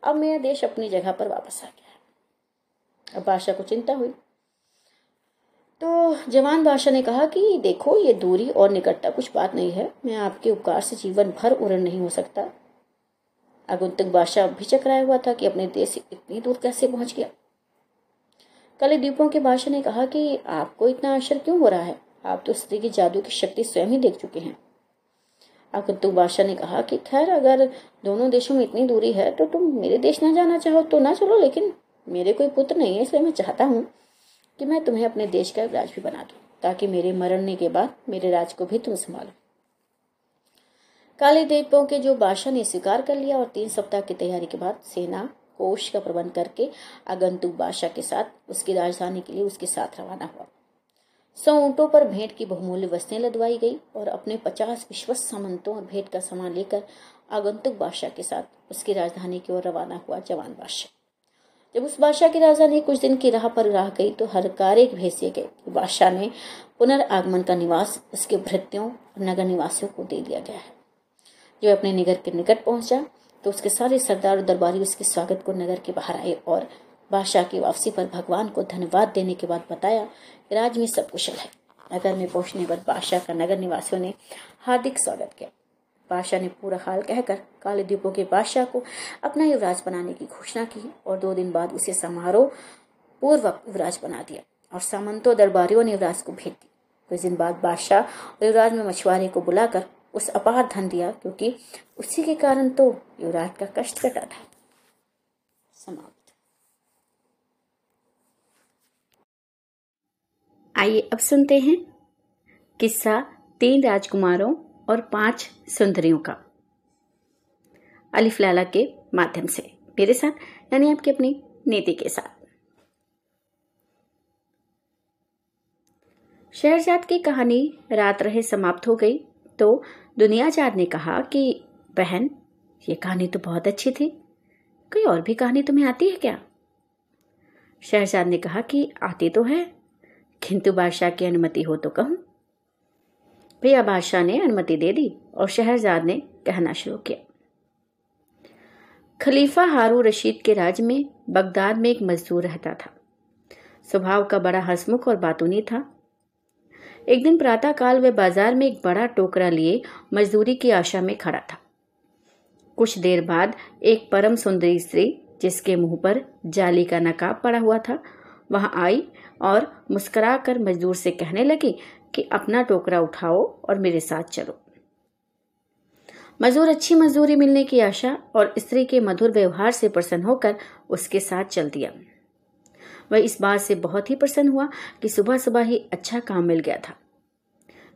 अब मेरा देश अपनी जगह पर वापस आ गया अब बादशाह को चिंता हुई। तो जवान बादशाह ने कहा कि देखो, ये दूरी और निकटता कुछ बात नहीं है। मैं आपके उपकार से जीवन भर उड़न नहीं हो सकता। आगुंतक बादशाह भी चकराया हुआ था कि अपने देश इतनी दूर कैसे पहुँच गया। कल द्वीपों के बादशाह ने कहा कि आपको इतना आश्चर्य क्यों हो रहा है? आप तो स्त्री की जादू की शक्ति स्वयं ही देख चुके हैं। आगंतुक बादशाह ने कहा कि खैर, अगर दोनों देशों में इतनी दूरी है तो तुम मेरे देश ना जाना चाहो तो ना चलो, लेकिन मेरे कोई पुत्र नहीं है, इसलिए मैं चाहता हूँ कि मैं तुम्हें अपने देश का राज भी बना दूँ, ताकि मेरे मरने के बाद मेरे राज को भी तुम संभालो। काले देवों के जो बादशाह ने स्वीकार कर लिया और तीन सप्ताह की तैयारी के बाद सेना, कोष का प्रबंध करके आगंतुक बादशाह के साथ, उसकी राजधानी के लिए उसके साथ रवाना हुआ। सौ ऊंटों पर भेंट की बहुमूल्य वस्तुएँ लदवाई गई और अपने पचास विश्वस्त सामंतों और भेंट का सामान लेकर आगंतुक बादशाह के साथ उसकी राजधानी की ओर रवाना हुआ जवान बादशाह। जब उस बादशाह की राजधानी कुछ दिन की राह पर रह गई तो हर कार्य भेजे गए बादशाह ने पुनर्गमन का निवास उसके भृत्यों और नगर निवासियों को दे दिया गया है। जब अपने निगर के निकट पहुँचा तो उसके सारे सरदार और दरबारी उसके स्वागत को नगर के बाहर आए और बादशाह की वापसी पर भगवान को धन्यवाद देने के बाद बताया राज में सब कुशल है। नगर में पहुँचने पर बादशाह का नगर निवासियों ने हार्दिक स्वागत किया। बादशाह ने पूरा हाल कहकर काले द्वीपों के बादशाह को अपना युवराज बनाने की घोषणा की और दो दिन बाद उसे समारोह पूर्वक युवराज बना दिया और सामंतों, दरबारियों ने युवराज को भेज दी कुछ दिन बाद बादशाह और युवराज में मछुआरे को बुलाकर उस अपार धन दिया, क्योंकि उसी के कारण तो युवराज का कष्ट कटा था। समाप्त। आइए अब सुनते हैं किस्सा तीन राजकुमारों और पाँच सुंदरियों का। अलिफ लाला के माध्यम से। मेरे साथ, यानी आपकी अपनी नीति के साथ। शहरजाद की कहानी रात रहे समाप्त हो गई तो दुनियाजाद ने कहा कि, बहन, ये कहानी तो बहुत अच्छी थी। कोई और भी कहानी तुम्हें आती है क्या? शहजाद ने कहा कि आती तो है किंतु बादशाह की अनुमति हो तो कहूँ। भैया बादशाह ने अनुमति दे दी और शहरजाद ने कहना शुरू किया। खलीफा हारू रशीद के राज में बगदाद में एक मजदूर रहता था। स्वभाव का बड़ा हसमुख और बातूनी था। एक दिन प्रातः काल वह बाज़ार में एक बड़ा टोकरा लिए मजदूरी की आशा में खड़ा था। कुछ देर बाद एक परम सुंदरी स्त्री, जिसके मुँह पर जाली का नकाब पड़ा हुआ था, वहाँ आई और मुस्कुराकर मजदूर से कहने लगी कि अपना टोकरा उठाओ और मेरे साथ चलो। मजदूर अच्छी मजदूरी मिलने की आशा और स्त्री के मधुर व्यवहार से प्रसन्न होकर उसके साथ चल दिया। वह इस बात से बहुत ही प्रसन्न हुआ कि सुबह सुबह ही अच्छा काम मिल गया था।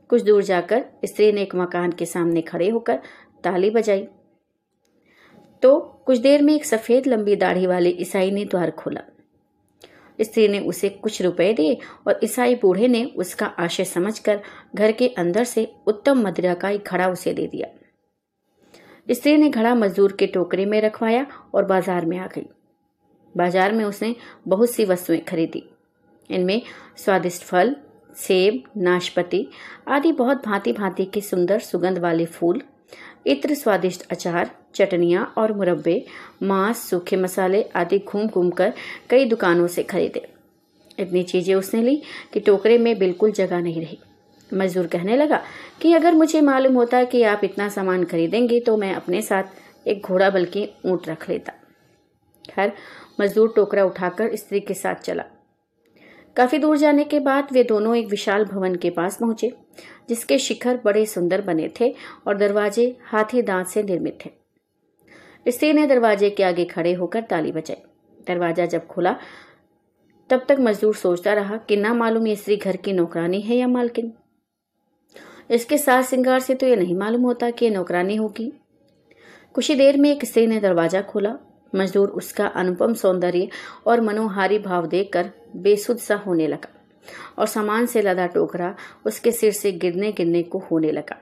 कुछ दूर जाकर स्त्री ने एक मकान के सामने खड़े होकर ताली बजाई। तो कुछ देर में एक सफ़ेद लंबी दाढ़ी वाले ईसाई ने द्वार खोला। स्त्री ने उसे कुछ रुपए दिए और ईसाई बूढ़े ने उसका आशय समझकर घर के अंदर से उत्तम मदिरा का एक घड़ा उसे दे दिया। स्त्री ने घड़ा मजदूर के टोकरे में रखवाया और बाज़ार में आ गई। बाज़ार में उसने बहुत सी वस्तुएँ खरीदी। इनमें स्वादिष्ट फल, सेब, नाशपति आदि बहुत भांति भांति के सुंदर सुगंध वाले फूल इत्र स्वादिष्ट अचार, चटनियाँ और मुरब्बे, मांस, सूखे मसाले आदि घूम घूम कर कई दुकानों से खरीदे। इतनी चीज़ें उसने ली कि टोकरे में बिल्कुल जगह नहीं रही। मजदूर कहने लगा कि अगर मुझे मालूम होता कि आप इतना सामान खरीदेंगे तो मैं अपने साथ एक घोड़ा बल्कि ऊँट रख लेता। खैर, मजदूर टोकरा उठाकर स्त्री के साथ चला। काफ़ी दूर जाने के बाद वे दोनों एक विशाल भवन के पास पहुँचे, जिसके शिखर बड़े सुंदर बने थे और दरवाजे हाथी दांत से निर्मित थे। स्त्री ने दरवाजे के आगे खड़े होकर ताली बजाई। दरवाज़ा जब खुला, तब तक मजदूर सोचता रहा कि ना मालूम ये स्त्री घर की नौकरानी है या मालकिन। इसके साथ श्रृंगार से तो ये नहीं मालूम होता कि ये नौकरानी होगी। कुछ ही देर में एक स्त्री ने दरवाज़ा खोला मजदूर उसका अनुपम सौंदर्य और मनोहारी भाव देखकर बेसुध सा होने लगा और सामान से लदा टोकरा उसके सिर से गिरने गिरने को होने लगा।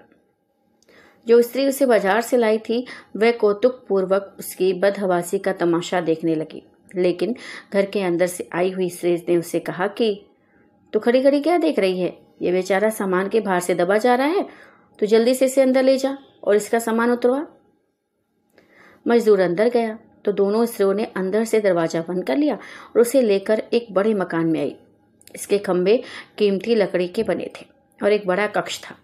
जो स्त्री उसे बाज़ार से लाई थी, वह कौतुक पूर्वक उसकी बदहवासी का तमाशा देखने लगी। लेकिन घर के अंदर से आई हुई स्त्री ने उसे कहा कि, तू खड़ी खड़ी क्या देख रही है? ये बेचारा सामान के बाहर से दबा जा रहा है। तो जल्दी से इसे अंदर ले जा और इसका सामान उतरवा। मजदूर अंदर गया तो दोनों स्त्रियों ने अंदर से दरवाज़ा बंद कर लिया और उसे लेकर एक बड़े मकान में आई। इसके खंभे कीमती लकड़ी के बने थे और एक बड़ा कक्ष था,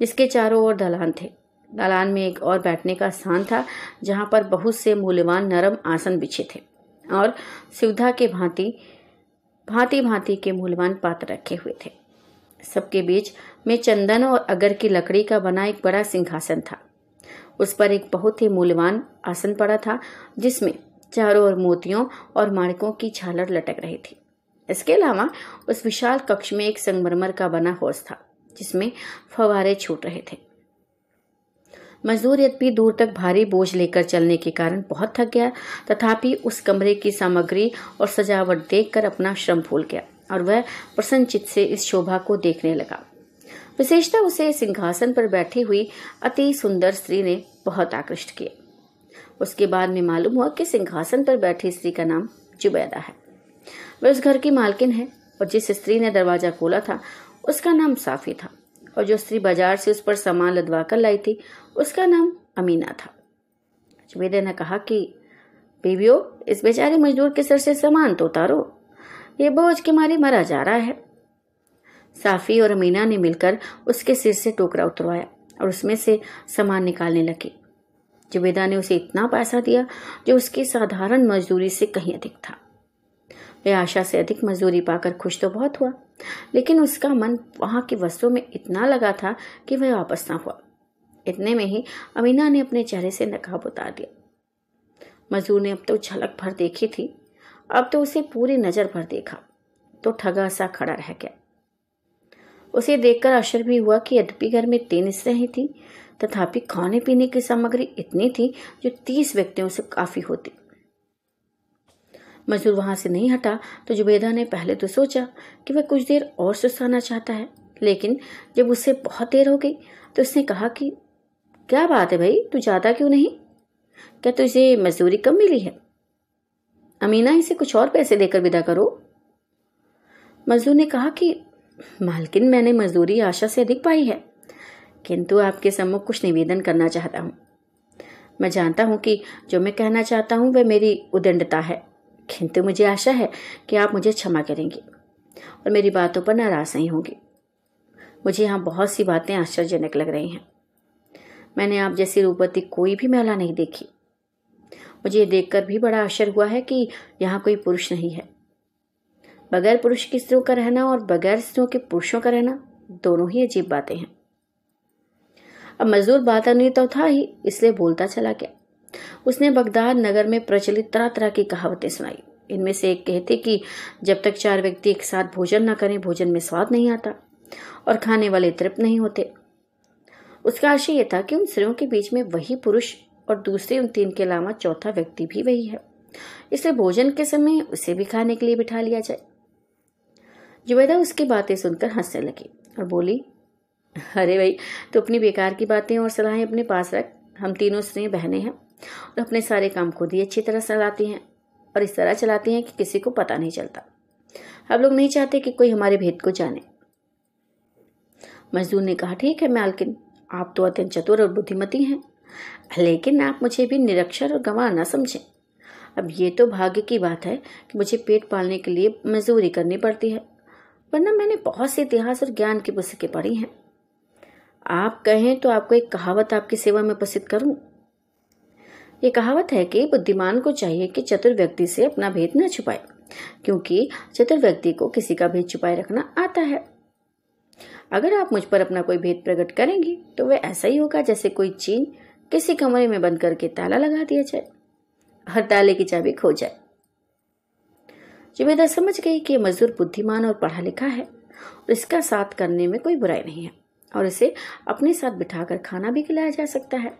जिसके चारों ओर दलान थे। दलान में एक और बैठने का स्थान था, जहाँ पर बहुत से मूल्यवान नरम आसन बिछे थे और सुविधा के भांति भांति भांति के मूल्यवान पात्र रखे हुए थे। सबके बीच में चंदन और अगर की लकड़ी का बना एक बड़ा सिंहासन था। उस पर एक बहुत ही मूल्यवान आसन पड़ा था, जिसमें चारों ओर मोतियों और माणिकों की झालर लटक रही थी। इसके अलावा उस विशाल कक्ष में एक संगमरमर का बना हौस था, जिसमें फवारे छूट रहे थे। मजदूर यद्यपि दूर तक भारी बोझ लेकर चलने के कारण बहुत थक गया, तथापि उस कमरे की सामग्री और सजावट देखकर अपना श्रम भूल गया और वह प्रसन्नचित से इस शोभा को देखने लगा। विशेषता उसे सिंहासन पर बैठी हुई अति सुंदर स्त्री ने बहुत आकृष्ट किया। उसके बाद में मालूम हुआ कि सिंहासन पर बैठी स्त्री का नाम जुबैदा है। वह उस घर की मालकिन है और जिस स्त्री ने दरवाज़ा खोला था, उसका नाम साफी था और जो स्त्री बाज़ार से उस पर सामान लदवा कर लाई थी, उसका नाम अमीना था। जुबैदा ने कहा कि बेबियो इस बेचारे मजदूर के सर से सामान तो उतारो। ये बोझ के मारे मरा जा रहा है। साफी और अमीना ने मिलकर उसके सिर से टोकरा उतरवाया और उसमें से सामान निकालने लगे। जुबेदा ने उसे इतना पैसा दिया जो उसकी साधारण मजदूरी से कहीं अधिक था। वह आशा से अधिक मजदूरी पाकर खुश तो बहुत हुआ, लेकिन उसका मन वहाँ की वस्तुओं में इतना लगा था कि वह वापस ना हुआ। इतने में ही अमीना ने अपने चेहरे से नकाब उतार दिया मजदूर ने अब तो झलक भर देखी थी, अब तो उसे पूरी नज़र भर देखा तो ठगा सा खड़ा रह गया। उसे देखकर आश्चर्य भी हुआ कि यद्यपि घर में तीन स्त्रियाँ थी, तथापि खाने पीने की सामग्री इतनी थी जो तीस व्यक्तियों से काफ़ी होती। मजदूर वहाँ से नहीं हटा तो जुबेदा ने पहले तो सोचा कि वह कुछ देर और सुस्ताना चाहता है, लेकिन जब उससे बहुत देर हो गई तो उसने कहा कि, क्या बात है भाई, तू जाता क्यों नहीं? क्या तुझे मजदूरी कम मिली है? अमीना, इसे कुछ और पैसे देकर विदा करो। मजदूर ने कहा कि मालकिन, मैंने मजदूरी आशा से अधिक पाई है। किंतु आपके सम्मुख कुछ निवेदन करना चाहता हूँ। मैं जानता हूँ कि जो मैं कहना चाहता हूँ, वह मेरी उदंडता है। किंतु मुझे आशा है कि आप मुझे क्षमा करेंगे और मेरी बातों पर नाराज़ नहीं होंगे। मुझे यहाँ बहुत सी बातें आश्चर्यजनक लग रही हैं। मैंने आप जैसी रूपवती कोई भी महिला नहीं देखी। मुझे ये देखकर भी बड़ा आश्चर्य हुआ है कि यहाँ कोई पुरुष नहीं है। बगैर पुरुष की स्त्रियों का रहना और बगैर स्त्रियों के पुरुषों का रहना दोनों ही अजीब बातें हैं। अब मजदूर बात नहीं तो था ही, इसलिए बोलता चला गया। उसने बगदाद नगर में प्रचलित तरह तरह की कहावतें सुनाई। इनमें से एक कहते कि जब तक चार व्यक्ति एक साथ भोजन न करें, भोजन में स्वाद नहीं आता और खाने वाले तृप्त नहीं होते। उसका आशय यह था कि उन स्त्रियों के बीच में वही पुरुष और दूसरे उन तीन के अलावा चौथा व्यक्ति भी वही है। इसलिए भोजन के समय उसे भी खाने के लिए बिठा लिया जाए। जुबैदा उसकी बातें सुनकर हंसने लगी और बोली, अरे भाई तो अपनी बेकार की बातें और सलाहें अपने पास रख। हम तीनों स्नेह बहनें हैं और अपने सारे काम खुद ही अच्छी तरह चलाती हैं और इस तरह चलाती हैं कि किसी को पता नहीं चलता। हम लोग नहीं चाहते कि कोई हमारे भेद को जाने। मजदूर ने कहा, ठीक है मालकिन, आप तो अत्यंत चतुर और बुद्धिमती हैं, लेकिन आप मुझे भी निरक्षर और गंवार ना समझें। अब ये तो भाग्य की बात है कि मुझे पेट पालने के लिए मजदूरी करनी पड़ती है। वरना मैंने बहुत से इतिहास और ज्ञान की पुस्तकें पढ़ी हैं। आप कहें तो आपको एक कहावत आपकी सेवा में प्रसिद्ध करूँ। ये कहावत है कि बुद्धिमान को चाहिए कि चतुर व्यक्ति से अपना भेद न छुपाए, क्योंकि चतुर व्यक्ति को किसी का भेद छुपाए रखना आता है। अगर आप मुझ पर अपना कोई भेद प्रकट करेंगी तो वह ऐसा ही होगा जैसे कोई चीन किसी कमरे में बंद करके ताला लगा दिया जाए, हर ताले की चाबी खो जाए। जुबेदा समझ गई कि मजदूर बुद्धिमान और पढ़ा लिखा है और इसका साथ करने में कोई बुराई नहीं है और इसे अपने साथ बिठाकर खाना भी खिलाया जा सकता है।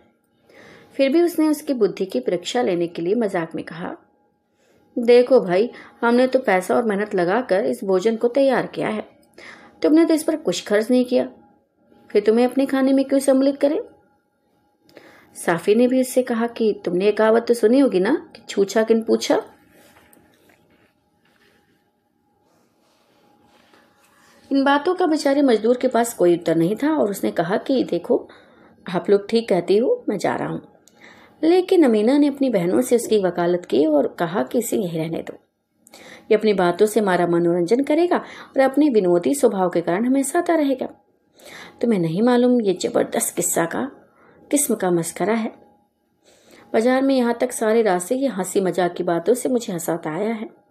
फिर भी उसने उसकी बुद्धि की परीक्षा लेने के लिए मज़ाक में कहा, देखो भाई, हमने तो पैसा और मेहनत लगाकर इस भोजन को तैयार किया है। तुमने तो इस पर कुछ खर्च नहीं किया। फिर तुम्हें अपने खाने में क्यों सम्मिलित करें? साफी ने भी उससे कहा कि, तुमने एक कहावत तो सुनी होगी ना कि छूछा किन पूछा? इन बातों का बेचारे मजदूर के पास कोई उत्तर नहीं था और उसने कहा कि, देखो, आप लोग ठीक कहती हो, मैं जा रहा हूँ। लेकिन अमीना ने अपनी बहनों से उसकी वकालत की और कहा कि, इसे यहीं रहने दो। ये अपनी बातों से हमारा मनोरंजन करेगा और अपने विनोदी स्वभाव के कारण हमें साता रहेगा। तुम्हें नहीं मालूम ये ज़बरदस्त किस्सा का, किस्म का मस्करा है। बाज़ार में यहाँ तक सारे रास्ते ये हँसी मज़ाक की बातों से मुझे हंसाता आया है।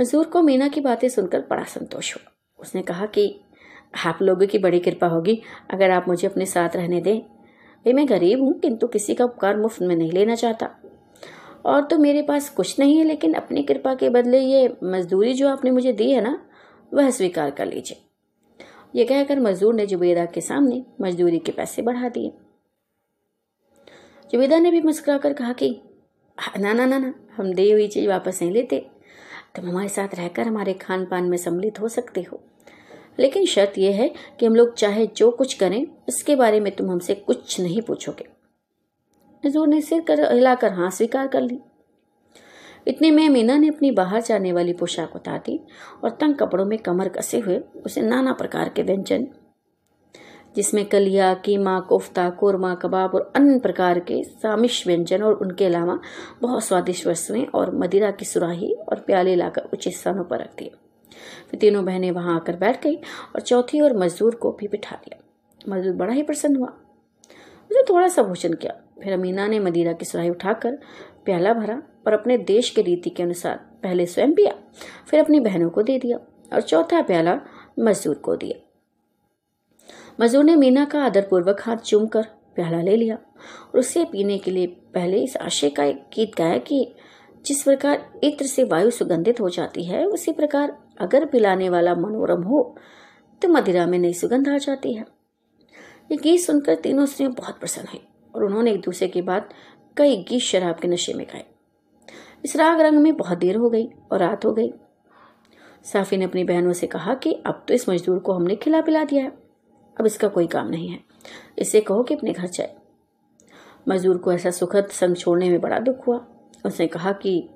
मजदूर को मीना की बातें सुनकर बड़ा संतोष हुआ। उसने कहा कि आप लोगों की बड़ी कृपा होगी, अगर आप मुझे अपने साथ रहने दें। भाई मैं गरीब हूँ, किंतु किसी का उपकार मुफ़्त में नहीं लेना चाहता। और तो मेरे पास कुछ नहीं है, लेकिन अपनी कृपा के बदले ये मजदूरी जो आपने मुझे दी है ना, वह स्वीकार कर लीजिए। ये कहकर मजदूर ने जुबेदा के सामने मजदूरी के पैसे बढ़ा दिए। जुबेदा ने भी मुस्कुराकर कहा कि ना ना ना ना हम दी हुई चीज़ वापस नहीं लेते। तुम हमारे साथ रहकर हमारे खान पान में सम्मिलित हो सकते हो। लेकिन शर्त यह है कि हम लोग चाहे जो कुछ करें, इसके बारे में तुम हमसे कुछ नहीं पूछोगे। नजूर ने सिर कर, हिलाकर हाँ स्वीकार कर ली। इतने में मीना ने अपनी बाहर जाने वाली पोशाक उतार दी और तंग कपड़ों में कमर कसे हुए उसे नाना प्रकार के व्यंजन जिसमें कलिया, कीमा, कोफ्ता, कोरमा, कबाब और अन्य प्रकार के सामिश व्यंजन और उनके अलावा बहुत स्वादिष्ट वस्तुएँ और मदिरा की सुराही और प्याले लाकर उचित स्थानों पर रख दिए फिर तीनों बहनें वहाँ आकर बैठ गई और चौथी और मजदूर को भी बिठा दिया मजदूर बड़ा ही प्रसन्न हुआ। उसने थोड़ा सा भोजन किया। फिर अमीना ने मदिरा की सुराही उठाकर प्याला भरा और अपने देश के रीति के अनुसार पहले स्वयं पिया, फिर अपनी बहनों को दे दिया और चौथा प्याला मजदूर को दिया। मजदूर ने मीना का आदरपूर्वक हाथ चूम कर प्याला ले लिया और उसे पीने के लिए पहले इस आशय का एक गीत गाया कि जिस प्रकार इत्र से वायु सुगंधित हो जाती है, उसी प्रकार अगर पिलाने वाला मनोरम हो तो मदिरा में नई सुगंध आ जाती है। ये गीत सुनकर तीनों स्त्रियों बहुत प्रसन्न हुई और उन्होंने एक दूसरे के बाद कई गीत शराब के नशे में गाए। इस राग रंग में बहुत देर हो गई और रात हो गई। साफी ने अपनी बहनों से कहा कि अब तो इस मजदूर को हमने खिला पिला दिया है। अब इसका कोई काम नहीं है। इसे कहो कि अपने घर जाए। मजदूर को ऐसा सुखद संग छोड़ने में बड़ा दुख हुआ। उसने कहा कि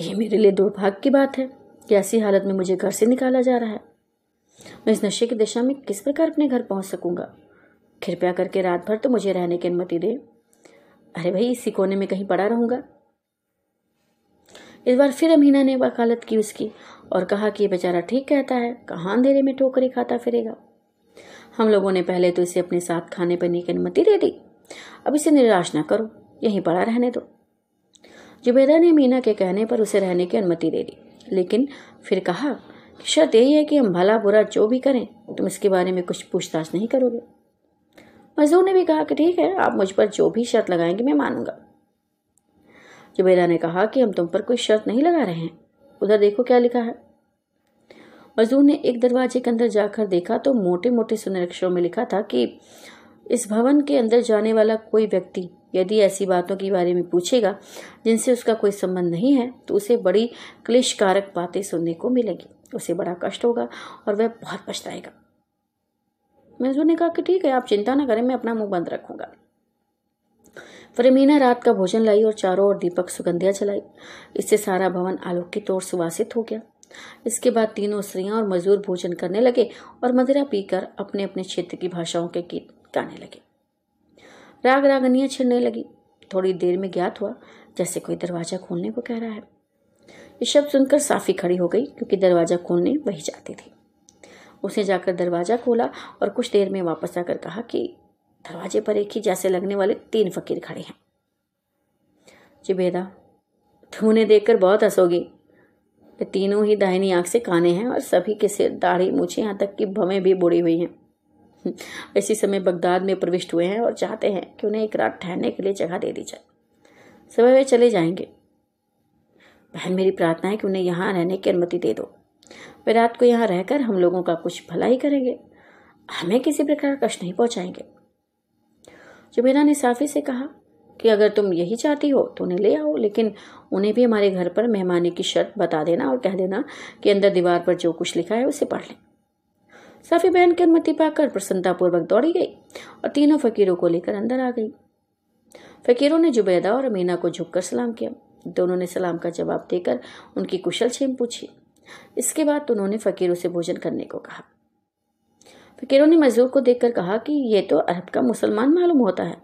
यह मेरे लिए दुर्भाग्य की बात है कि ऐसी हालत में मुझे घर से निकाला जा रहा है। मैं इस नशे की दिशा में किस प्रकार अपने घर पहुँच सकूँगा? कृपया करके रात भर तो मुझे रहने की अनुमति दे। अरे भाई, इसी कोने में कहीं पड़ा रहूँगा? इस बार फिर अमीना ने वकालत की उसकी और कहा कि बेचारा ठीक कहता है, कहाँ अंधेरे में ठोकरी खाता फिरेगा? हम लोगों ने पहले तो इसे अपने साथ खाने पीने की अनुमति दे दी। अब इसे निराश ना करो, यहीं पड़ा रहने दो। जुबेदा ने मीना के कहने पर उसे रहने की अनुमति दे दी, लेकिन फिर कहा कि शर्त यही है कि हम भला बुरा जो भी करें, तुम इसके बारे में कुछ पूछताछ नहीं करोगे। मजदूर ने भी कहा कि ठीक है, आप मुझ पर जो भी शर्त लगाएँगे मैं मानूँगा। जुबेदा ने कहा कि हम तुम पर कोई शर्त नहीं लगा रहे हैं। उधर देखो क्या लिखा है। मजदूर ने एक दरवाजे के अंदर जाकर देखा तो मोटे मोटे सुनहरे अक्षरों में लिखा था कि इस भवन के अंदर जाने वाला कोई व्यक्ति यदि ऐसी बातों के बारे में पूछेगा, जिनसे उसका कोई संबंध नहीं है तो उसे बड़ी क्लेशकारक बातें सुनने को मिलेगी। उसे बड़ा कष्ट होगा और वह बहुत पछताएगा। मजदूर ने कहा कि ठीक है, आप चिंता ना करें, मैं अपना मुँह बंद रखूँगा। फरमीना रात का भोजन लाई और चारों ओर दीपक सुगंधिया चलाई इससे सारा भवन आलोकित और सुवासित हो गया। इसके बाद तीनों स्त्रियाँ और मजदूर भोजन करने लगे और मदिरा पीकर अपने अपने क्षेत्र की भाषाओं के गीत गाने लगे। राग रागनियाँ छिड़ने लगी। थोड़ी देर में ज्ञात हुआ, जैसे कोई दरवाज़ा खोलने को कह रहा है। ये शब्द सुनकर साफी खड़ी हो गई, क्योंकि दरवाज़ा खोलने वही जाती थी। उसने जाकर दरवाज़ा खोला और कुछ देर में वापस आकर कहा कि, दरवाजे पर एक ही जैसे लगने वाले तीन फकीर खड़े हैं। जुबेदा तुम उन्हें देखकर बहुत हंसोगी। तीनों ही दाहिनी आँख से काने हैं और सभी के सिर, दाढ़ी, मूछे यहाँ तक कि भवें भी बुड़ी हुई हैं। इसी समय बगदाद में प्रविष्ट हुए हैं और चाहते हैं कि उन्हें एक रात ठहरने के लिए जगह दे दी जाए। सुबह वे चले जाएँगे। बहन, मेरी प्रार्थना है कि उन्हें यहाँ रहने की अनुमति दे दो। वे रात को यहाँ रहकर हम लोगों का कुछ भला ही करेंगे। हमें किसी प्रकार कष्ट नहीं पहुंचाएँगे। जुबेरा ने साफी से कहा कि अगर तुम यही चाहती हो तो उन्हें ले आओ, लेकिन उन्हें भी हमारे घर पर मेहमानी की शर्त बता देना और कह देना कि अंदर दीवार पर जो कुछ लिखा है उसे पढ़ लें। साफी बहन की अनुमति पाकर प्रसन्नतापूर्वक दौड़ी गई और तीनों फकीरों को लेकर अंदर आ गई। फकीरों ने जुबैदा और अमीना को झुककर सलाम किया। दोनों ने सलाम का जवाब देकर उनकी कुशल छेम पूछी। इसके बाद उन्होंने फकीरों से भोजन करने को कहा। फकीरों ने मजदूर को देखकर कहा कि ये तो अरब का मुसलमान मालूम होता है।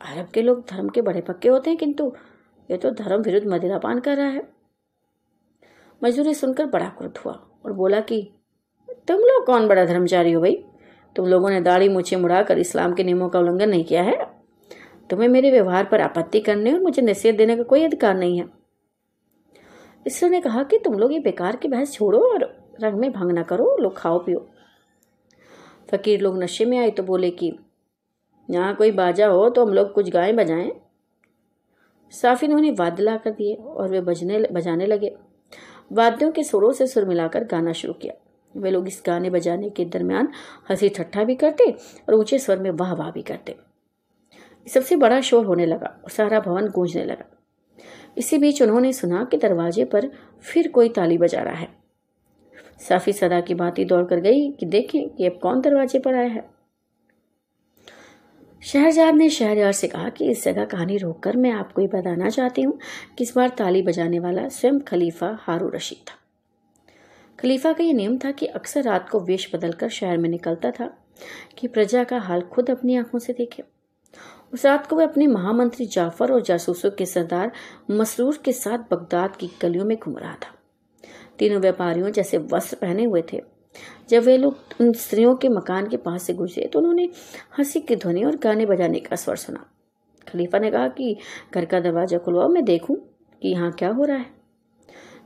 अरब के लोग धर्म के बड़े पक्के होते हैं किंतु ये तो धर्म विरुद्ध मदिरापान कर रहा है। मजदूर सुनकर बड़ा क्रुद्ध हुआ और बोला कि, तुम लोग कौन बड़ा धर्मचारी हो भाई? तुम लोगों ने दाढ़ी मुछे मुड़ाकर इस्लाम के नियमों का उल्लंघन नहीं किया है। तुम्हें मेरे व्यवहार पर आपत्ति करने और मुझे नसीहत देने का कोई अधिकार नहीं है। ईश्वर ने कहा कि तुम लोग ये बेकार की बहस छोड़ो और रंग में भंग ना करो, लोग खाओ पियो। फकीर लोग नशे में आए तो बोले कि, यहाँ कोई बाजा हो तो हम लोग कुछ गाएँ बजाएँ। साफी ने उन्हें वाद्य ला कर दिए और वे बजने बजाने लगे। वाद्यों के सुरों से सुर मिलाकर गाना शुरू किया। वे लोग इस गाने बजाने के दरमियान हँसी ठट्ठा भी करते और ऊँचे स्वर में वाह वाह भी करते। सबसे बड़ा शोर होने लगा और सारा भवन गूंजने लगा। इसी बीच उन्होंने सुना कि दरवाजे पर फिर कोई ताली बजा रहा है। साफी सदा की भांति दौड़ कर गई कि देखें कि अब कौन दरवाजे पर आया है। शहरजाद ने शहरयार से कहा कि इस जगह कहानी रोककर मैं आपको ये बताना चाहती हूँ कि इस बार ताली बजाने वाला स्वयं खलीफा हारू रशीद था। खलीफा का ये नियम था कि अक्सर रात को वेश बदलकर शहर में निकलता था कि प्रजा का हाल खुद अपनी आँखों से देखे। उस रात को वह अपने महामंत्री जाफ़र और जासूसों के सरदार मसरूर के साथ बगदाद की गलियों में घूम रहा था। तीनों व्यापारियों जैसे वस्त्र पहने हुए थे। जब वे लोग उन स्त्रियों के मकान के पास से गुजरे तो उन्होंने हँसी की ध्वनि और गाने बजाने का स्वर सुना। खलीफा ने कहा कि, घर का दरवाज़ा खुलवाओ मैं देखूँ कि यहाँ क्या हो रहा है।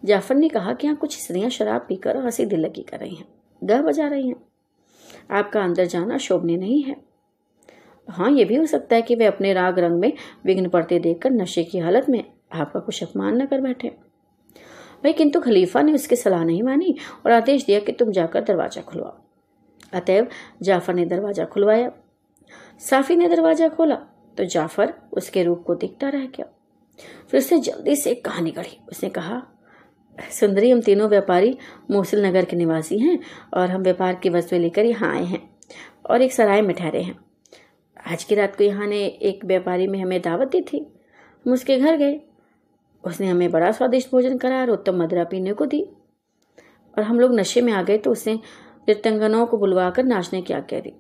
जाफ़र ने कहा कि, यहाँ कुछ स्त्रियाँ शराब पीकर हँसी दिल लगी कर रही हैं गह बजा रही हैं। आपका अंदर जाना शोभनीय नहीं है। हाँ ये भी हो सकता है कि वे अपने राग रंग में विघ्न पड़ते देखकर नशे की हालत में आपका कुछ अपमान न कर बैठे। भाई, किंतु खलीफा ने उसकी सलाह नहीं मानी और आदेश दिया कि तुम जाकर दरवाज़ा खुलवाओ। अतएव जाफ़र ने दरवाज़ा खुलवाया। साफी ने दरवाज़ा खोला तो जाफ़र उसके रूप को देखता रह गया। फिर उसने जल्दी से एक कहानी गढ़ी। उसने कहा, सुंदरी, हम तीनों व्यापारी मोसिल नगर के निवासी हैं और हम व्यापार की वस्तुएँ लेकर यहाँ आए हैं और एक सराय में ठहरे हैं। आज की रात को यहाँ ने एक व्यापारी में हमें दावत दी थी। हम उसके घर गए। उसने हमें बड़ा स्वादिष्ट भोजन कराया और उत्तम मदरा पीने को दी। और हम लोग नशे में आ गए तो उसने नृत्यंगनों को बुलवाकर नाचने की आज्ञा दी।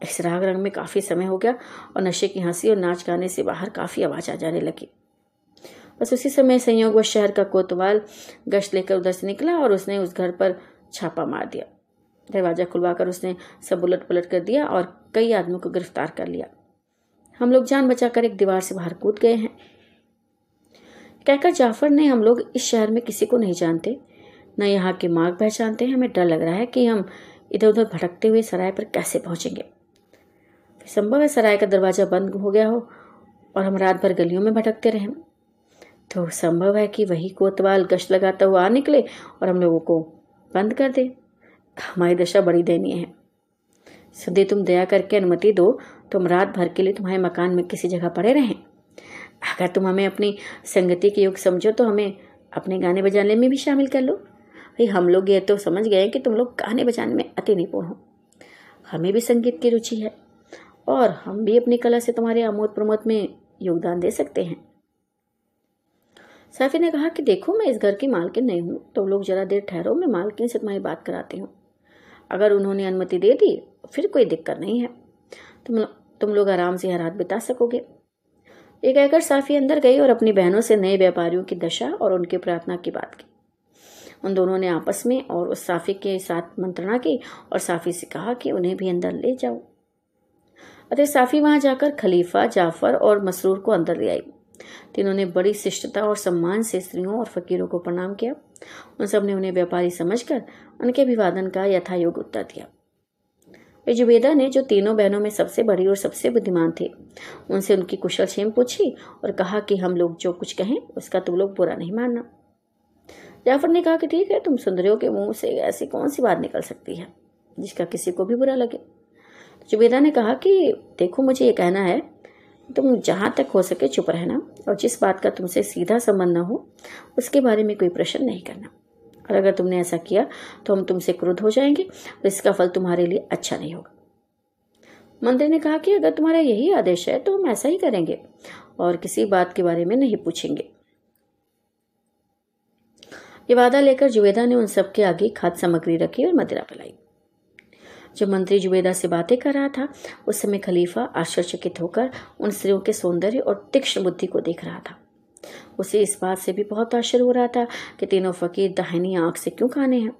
इस राग रंग में काफ़ी समय हो गया और नशे की हँसी और नाच गाने से बाहर काफ़ी आवाज़ आ जाने लगी। बस उसी समय संयोग व शहर का कोतवाल गश्त लेकर उधर से निकला और उसने उस घर पर छापा मार दिया। दरवाज़ा खुलवाकर उसने सब उलट पलट कर दिया और कई आदमियों को गिरफ़्तार कर लिया। हम लोग जान बचाकर एक दीवार से बाहर कूद गए हैं। कहकर जाफ़र ने हम लोग इस शहर में किसी को नहीं जानते, न यहाँ के मार्ग पहचानते हैं। हमें डर लग रहा है कि हम इधर उधर भटकते हुए सराय पर कैसे पहुँचेंगे। संभव है सराय का दरवाज़ा बंद हो गया हो और हम रात भर गलियों में भटकते रहें। तो संभव है कि वही कोतवाल गश्त लगाता हुआ आ निकले और हम लोगों को बंद कर दे। हमारी दशा बड़ी दयनीय है। सदी तुम दया करके अनुमति दो। तुम रात भर के लिए तुम्हारे मकान में किसी जगह पड़े रहें। अगर तुम हमें अपनी संगति के युग समझो तो हमें अपने गाने बजाने में भी शामिल कर लो। भाई, हम लोग ये तो समझ गए कि तुम लोग गाने बजाने में अति निपुण हो। हमें भी संगीत की रुचि है, और हम भी अपनी कला से तुम्हारे आमोद प्रमोद में योगदान दे सकते हैं। साफी ने कहा कि देखो, मैं इस घर की मालकिन नहीं हूँ। तो लोग जरा देर ठहरो, मैं मालकिन से तुम्हारी बात कराती हूँ। अगर उन्होंने अनुमति दे दी, फिर कोई दिक्कत नहीं है। तुम तुम लोग आराम से हर रात बिता सकोगे। ये कहकर साफी अंदर गई और अपनी बहनों से नए व्यापारियों की दशा और उनकी प्रार्थना की बात की। उन दोनों ने आपस में और उस साफी के साथ मंत्रणा की और साफी से कहा कि उन्हें भी अंदर ले जाओ। अतः साफी वहाँ जाकर खलीफा, जाफ़र और मसरूर को अंदर ले आई। तीनों ने बड़ी शिष्टता और सम्मान से स्त्रियों और फकीरों को प्रणाम किया। उन सबने उन्हें व्यापारी समझकर उनके अभिवादन का यथायोग उत्तर दिया। जुबेदा ने जो तीनों बहनों में सबसे बड़ी और सबसे बुद्धिमान थे, उनसे उनकी कुशल क्षेम पूछी और कहा कि हम लोग जो कुछ कहें, उसका तुम लोग बुरा नहीं मानना। जाफ़र ने कहा कि ठीक है, तुम सुंदरियों के मुँह से ऐसी कौन सी बात निकल सकती है, जिसका किसी को भी बुरा लगे। जुबेदा ने कहा कि देखो, मुझे ये कहना है, तुम जहाँ तक हो सके चुप रहना और जिस बात का तुमसे सीधा संबंध न हो, उसके बारे में कोई प्रश्न नहीं करना। और अगर तुमने ऐसा किया तो हम तुमसे क्रोध हो जाएँगे और इसका फल तुम्हारे लिए अच्छा नहीं होगा। मंत्री ने कहा कि अगर तुम्हारा यही आदेश है तो हम ऐसा ही करेंगे और किसी बात के बारे में नहीं पूछेंगे। ये वादा लेकर जुबेदा ने उन सबके आगे खाद्य सामग्री रखी और मदिरा पिलाई। जब मंत्री जुबेदा से बातें कर रहा था, उस समय खलीफा आश्चर्यचकित होकर उन स्त्रियों के सौंदर्य और तीक्ष्ण बुद्धि को देख रहा था। उसे इस बात से भी बहुत आश्चर्य हो रहा था कि तीनों फकीर दाहिनी आँख से क्यों खाने हैं।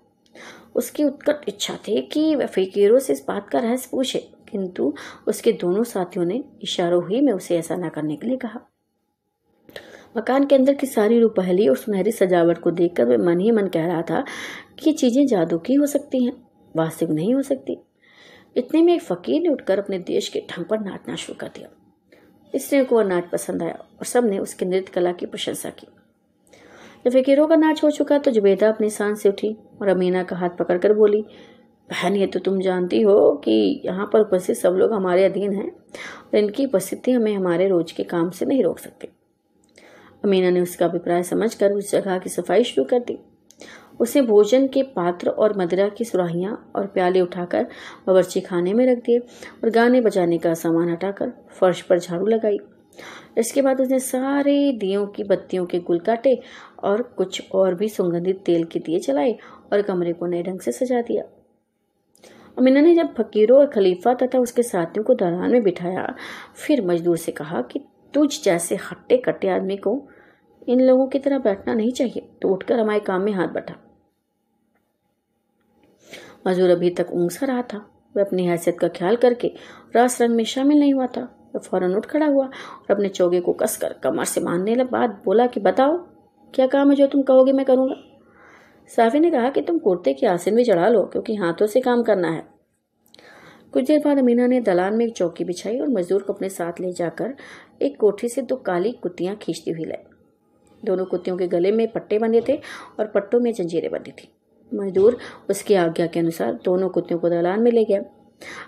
उसकी उत्कट इच्छा थी कि वह फकीरों से इस बात का रहस्य पूछे, किंतु उसके दोनों साथियों ने इशारों ही में उसे ऐसा न करने के लिए कहा। मकान के अंदर की सारी रूपहली और सुनहरी सजावट को देखकर वह मन ही मन कह रहा था कि ये चीज़ें जादू की हो सकती हैं, वास्तविक नहीं हो सकती। इतने में एक फकीर ने उठकर अपने देश के ढंग पर नाचना शुरू कर दिया। स्त्रियों को वह नाच पसंद आया और सबने उसकी नृत्य कला की प्रशंसा की। जब फकीरों का नाच हो चुका तो जुबेदा अपनी सांस से उठी और अमीना का हाथ पकड़कर बोली, बहन, ये तो तुम जानती हो कि यहाँ पर उपस्थित सब लोग हमारे अधीन हैं और इनकी उपस्थिति हमें हमारे रोज के काम से नहीं रोक सकते। अमीना ने उसका अभिप्राय समझकर उस जगह की सफ़ाई शुरू कर दी। उसने भोजन के पात्र और मदिरा की सुराहियाँ और प्याले उठाकर बावर्ची खाने में रख दिए और गाने बजाने का सामान हटाकर फर्श पर झाड़ू लगाई। इसके बाद उसने सारे दियों की बत्तियों के गुल काटे और कुछ और भी सुगंधित तेल के दिए चलाए और कमरे को नए ढंग से सजा दिया। अमीना ने जब फकीरों और खलीफा तथा उसके साथियों को दरबार में बिठाया, फिर मजदूर से कहा कि तुझ जैसे हट्टे कट्टे आदमी को इन लोगों की तरह बैठना नहीं चाहिए। तो उठकर हमारे काम में हाथ बढ़ा मजदूर अभी तक ऊँग सा रहा था। वह अपनी हैसियत का ख्याल करके रास रंग में शामिल नहीं हुआ था। वह फ़ौरन उठ खड़ा हुआ और अपने चौगे को कसकर कमर से बांधने के बाद बोला कि, बताओ, क्या काम है जो तुम कहोगे मैं करूँगा? साफी ने कहा कि, तुम कुर्ते की आसन भी चढ़ा लो, क्योंकि हाथों से काम करना है। कुछ देर बाद अमीना ने दलान में एक चौकी बिछाई और मजदूर को अपने साथ ले जाकर एक कोठी से दो काली कुत्तियाँ खींचती हुई लाई। दोनों कुत्तियों के गले में पट्टे बंधे थे और पट्टों में जंजीरें बंधी थी। मजदूर उसकी आज्ञा के अनुसार दोनों कुत्तियों को दलान में ले गया।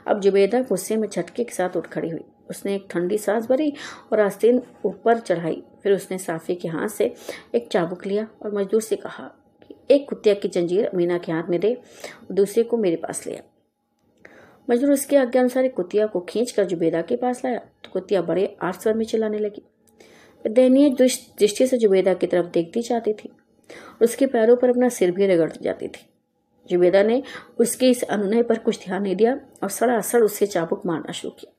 अब जुबेदा गुस्से में झटके के साथ उठ खड़ी हुई। उसने एक ठंडी सांस भरी और आस्तीन ऊपर चढ़ाई। फिर उसने साफी के हाथ से एक चाबुक लिया और मजदूर से कहा कि एक कुत्तिया की जंजीर अमीना के हाथ में दे, दूसरे को मेरे पास लिया मजदूर उसके आज्ञा अनुसार एक कुतिया को खींच कर जुबेदा के पास लाया। तो कुतिया बड़े आठ स्वर में चिल्लाने लगी। दयनीय दृष्टि से जुबेदा की तरफ़ देखती जाती थी। उसके पैरों पर अपना सिर भी रगड़ जाती थी। जुबेदा ने उसके इस अनुनय पर कुछ ध्यान नहीं दिया और सड़ासड़ उससे चाबुक मारना शुरू किया।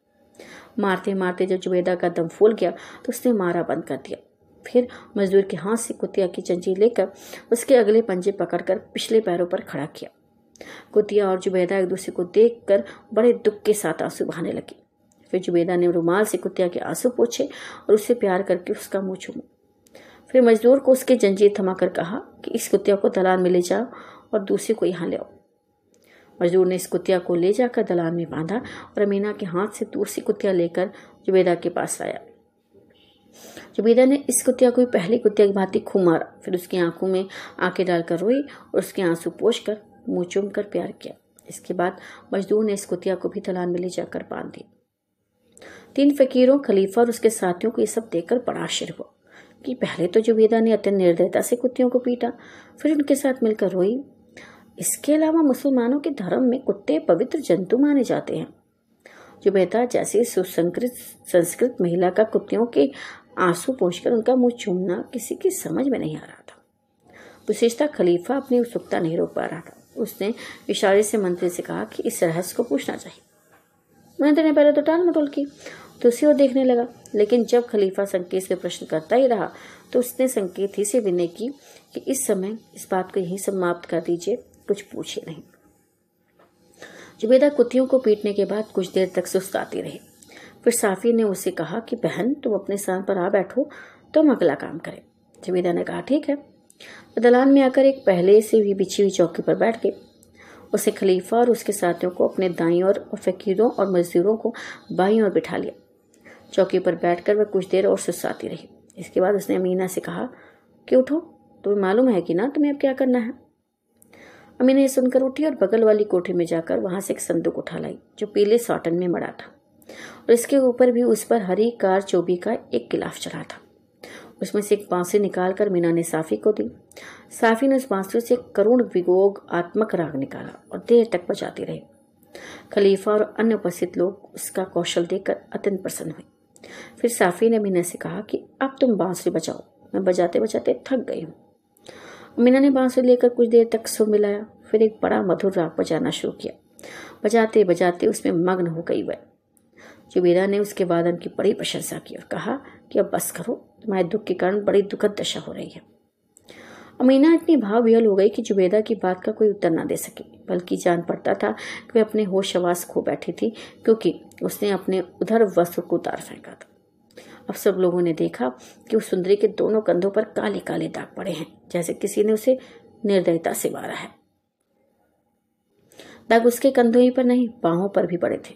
मारते मारते जब जुबेदा का दम फूल गया तो उसने मारा बंद कर दिया। फिर मजदूर के हाथ से कुतिया की चंजी लेकर उसके अगले पंजे पकड़कर पिछले पैरों पर खड़ा किया। कुतिया और जुबेदा एक दूसरे को देखकर बड़े दुख के साथ आँसू बहाने लगे। फिर जुबेदा ने रुमाल से कुतिया के आँसू पोछे और उससे प्यार करके उसका मुँह चूमा। फिर मजदूर को उसके जंजीर थमाकर कहा कि इस कुतिया को दलान में ले जाओ और दूसरे को यहाँ ले आओ। मजदूर ने इस कुतिया को ले जाकर दलान में बांधा और अमीना के हाथ से दूसरी कुतिया लेकर जुबेदा के पास आया। जुबेदा ने इस कुतिया को पहली कुतिया की भांति खूब मारा। फिर उसकी आँखों में आँखें डालकर रोई और उसके आँसू पोष कर मुँह चूम कर प्यार किया। इसके बाद मजदूर ने इस कुतिया को भी दलान में ले जाकर बाँध दिया। तीन फकीरों, खलीफा और उसके साथियों को ये सब देखकर बड़ा आश्चर्य हुआ। कि पहले तो जुबेदा ने अत्यंत निर्दयता से कुत्तियों को पीटा, फिर उनके साथ मिलकर रोई। इसके अलावा मुसलमानों के धर्म में कुत्ते पवित्र जंतु माने जाते हैं। जुबेदा जैसी सुसंकृत संस्कृत महिला का कुत्तियों के आँसू पहुंचकर उनका मुँह चूमना किसी की समझ में नहीं आ रहा था। विशेषता खलीफा अपनी उत्सुकता नहीं रोक पा रहा था। उसने इशारे से मंत्री से कहा कि इस रहस्य को पूछना चाहिए। मंत्री ने पहले तो टाल मटोल की। तो उसी ओर देखने लगा। लेकिन जब खलीफा संकेत से प्रश्न करता ही रहा तो उसने संकेत ही से विनय की कि इस समय इस बात को यहीं समाप्त कर दीजिए, कुछ पूछे नहीं। जुबेदा कुतियों को पीटने के बाद कुछ देर तक सुस्ताती रही। फिर साफी ने उसे कहा कि, बहन, तुम अपने स्थान पर आ बैठो तो हम अगला काम करें। जुबेदा ने कहा, ठीक है। दलान में आकर एक पहले से भी बिछी हुई चौकी पर बैठ गई। उसे खलीफा और उसके साथियों को अपने दाई और फकीरों और मजदूरों को बाई और बिठा लिया। चौकी पर बैठकर वह कुछ देर और सुस्ताती रही। इसके बाद उसने अमीना से कहा कि उठो? तुम्हें मालूम है कि ना तुम्हें अब क्या करना है? अमीना ये सुनकर उठी और बगल वाली कोठी में जाकर वहाँ से एक संदूक उठा लाई, जो पीले सॉटन में मड़ा था। और इसके ऊपर भी उस पर हरी कार चोबी का एक गिलाफ चढ़ा था। उसमें से एक बांसुरी निकालकर मीना ने साफी को दी। साफी ने उस बांसुरी से एक करुण विगोग आत्मक राग निकाला और देर तक बजाती रही। खलीफा और अन्य उपस्थित लोग उसका कौशल देखकर अत्यंत प्रसन्न हुए। फिर साफी ने मीना से कहा कि अब तुम बांसुरी बजाओ। मैं बजाते बजाते थक गई हूँ। मीना ने बांसुरी लेकर कुछ देर तक सुर मिलाया। फिर एक बड़ा मधुर राग बजाना शुरू किया। बजाते बजाते उसमें मग्न हो गई वह। जुबेदा ने उसके वादन की बड़ी प्रशंसा की और कहा कि अब बस करो, तुम्हारे दुख के कारण बड़ी दुखद दशा हो रही है। अमीना इतनी भाव विहल हो गई कि जुबेदा की बात का कोई उत्तर ना दे सकी। बल्कि जान पड़ता था कि वह अपने होश आवास खो बैठी थी, क्योंकि उसने अपने उधर वस्त्र को उतार फेंका था। अब सब लोगों ने देखा कि उस सुंदरी के दोनों कंधों पर काले काले दाग पड़े हैं, जैसे किसी ने उसे निर्दयता से मारा है। दाग उसके कंधों ही पर नहीं, बाहों पर भी पड़े थे।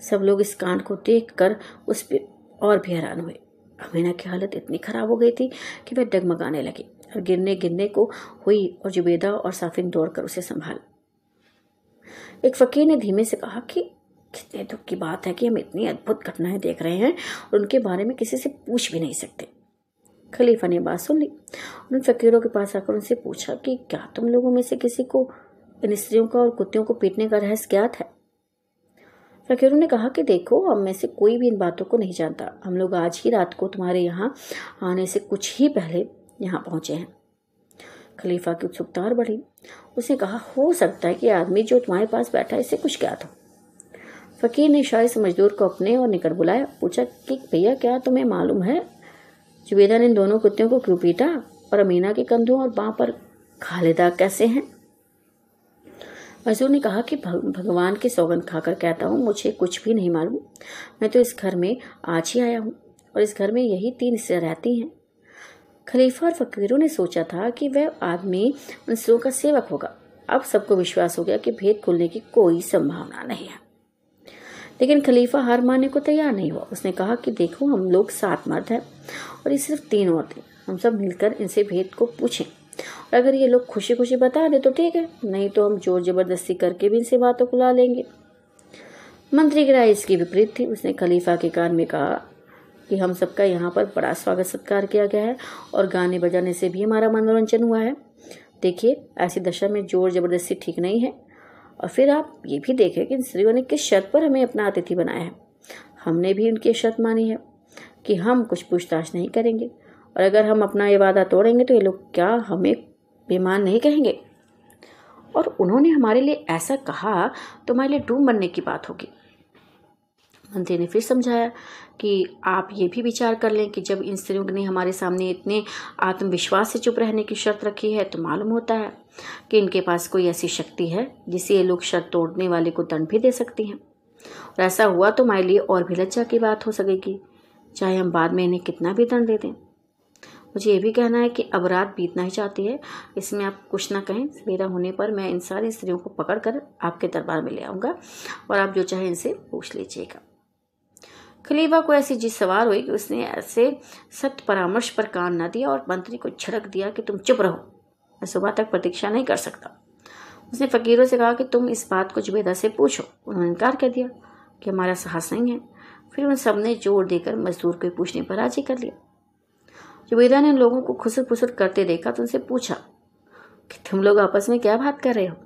सब लोग इस कांड को देख कर उस पर और भी हैरान हुए। अमीना की हालत इतनी खराब हो गई थी कि वह डगमगाने लगी और गिरने गिरने को हुई और जुबेदा और साफिन दौड़कर उसे संभाल एक फकीर ने धीमे से कहा कि कितने दुख की बात है कि हम इतनी अद्भुत घटनाएँ देख रहे हैं और उनके बारे में किसी से पूछ भी नहीं सकते। खलीफा ने बात सुन ली उन फकीरों के पास आकर उनसे पूछा कि क्या तुम लोगों में से किसी को, इन स्त्रियों का और कुत्तियों को पीटने का रहस्य ज्ञात है? फकीरों ने कहा कि देखो, हम में से कोई भी इन बातों को नहीं जानता। हम लोग आज ही रात को तुम्हारे यहाँ आने से कुछ ही पहले यहाँ पहुँचे हैं। खलीफा की उत्सुकता और बढ़ी। उसने कहा, हो सकता है कि आदमी जो तुम्हारे पास बैठा है, इसे कुछ क्या था? फकीर ने शायद से मजदूर को अपने और निकट बुलाया। पूछा, कि भैया, क्या तुम्हें मालूम है, जुबेदा ने इन दोनों कुत्तियों को क्यों पीटा और अमीना के कंधों और बाँ पर खालिदा कैसे हैं? मजदूर ने कहा कि भगवान की सौगंध खाकर कहता हूँ, मुझे कुछ भी नहीं मालूम। मैं तो इस घर में आज ही आया हूँ और इस घर में यही तीन स्त्रियाँ रहती हैं। खलीफा और फकीरों ने सोचा था कि वह आदमी उन स्त्रियों का सेवक होगा। अब सबको विश्वास हो गया कि भेद खुलने की कोई संभावना नहीं है। लेकिन खलीफा हार मानने को तैयार नहीं हुआ। उसने कहा कि देखो, हम लोग सात मर्द हैं और ये सिर्फ़ तीन औरतें। हम सब मिलकर इनसे भेद को पूछें। और अगर ये लोग खुशी खुशी बता दें तो ठीक है। नहीं तो हम ज़ोर ज़बरदस्ती करके भी इनसे बातों को ला लेंगे। मंत्री की राय इसकी विपरीत थी। उसने खलीफा के कान में कहा कि हम सबका यहाँ पर बड़ा स्वागत सत्कार किया गया है और गाने बजाने से भी हमारा मनोरंजन हुआ है। देखिए, ऐसी दशा में ज़ोर ज़बरदस्ती ठीक नहीं है। और फिर आप ये भी देखें कि इन स्त्रियों ने किस शर्त पर हमें अपना अतिथि बनाया है। हमने भी उनकी शर्त मानी है कि हम कुछ पूछताछ नहीं करेंगे। और अगर हम अपना ये वादा तोड़ेंगे तो ये लोग क्या हमें बेमान नहीं कहेंगे? और उन्होंने हमारे लिए ऐसा कहा तो हमारे लिए डूम बनने की बात होगी। मंत्री ने फिर समझाया कि आप ये भी विचार कर लें कि जब इन स्त्रियों ने हमारे सामने इतने आत्मविश्वास से चुप रहने की शर्त रखी है तो मालूम होता है कि इनके पास कोई ऐसी शक्ति है जिसे ये लोग शर्त तोड़ने वाले को दंड भी दे सकती हैं। और ऐसा हुआ तो हमारे लिए और भी लज्जा की बात हो सकेगी, चाहे हम बाद में इन्हें कितना भी दंड दे दें। मुझे ये भी कहना है कि अब रात बीतना ही चाहती है, इसमें आप कुछ ना कहें, सवेरा होने पर मैं इन सारी स्त्रियों को पकड़ कर आपके दरबार में ले आऊँगा और आप जो चाहें इनसे पूछ लीजिएगा। खलीफा को ऐसी जीत सवार हुई कि उसने ऐसे सत्य परामर्श पर कान न दिया और मंत्री को झड़क दिया कि तुम चुप रहो। मैं सुबह तक प्रतीक्षा नहीं कर सकता। उसने फकीरों से कहा कि तुम इस बात को जुबेदा से पूछो। उन्होंने इनकार कर दिया कि हमारा साहस नहीं है। फिर उन सबने ज़ोर देकर मजदूर को पूछने पर राज़ी कर लिया। जुबेदा ने लोगों को खुसर फुसर करते देखा तो उनसे पूछा, कि तुम लोग आपस में क्या बात कर रहे हो?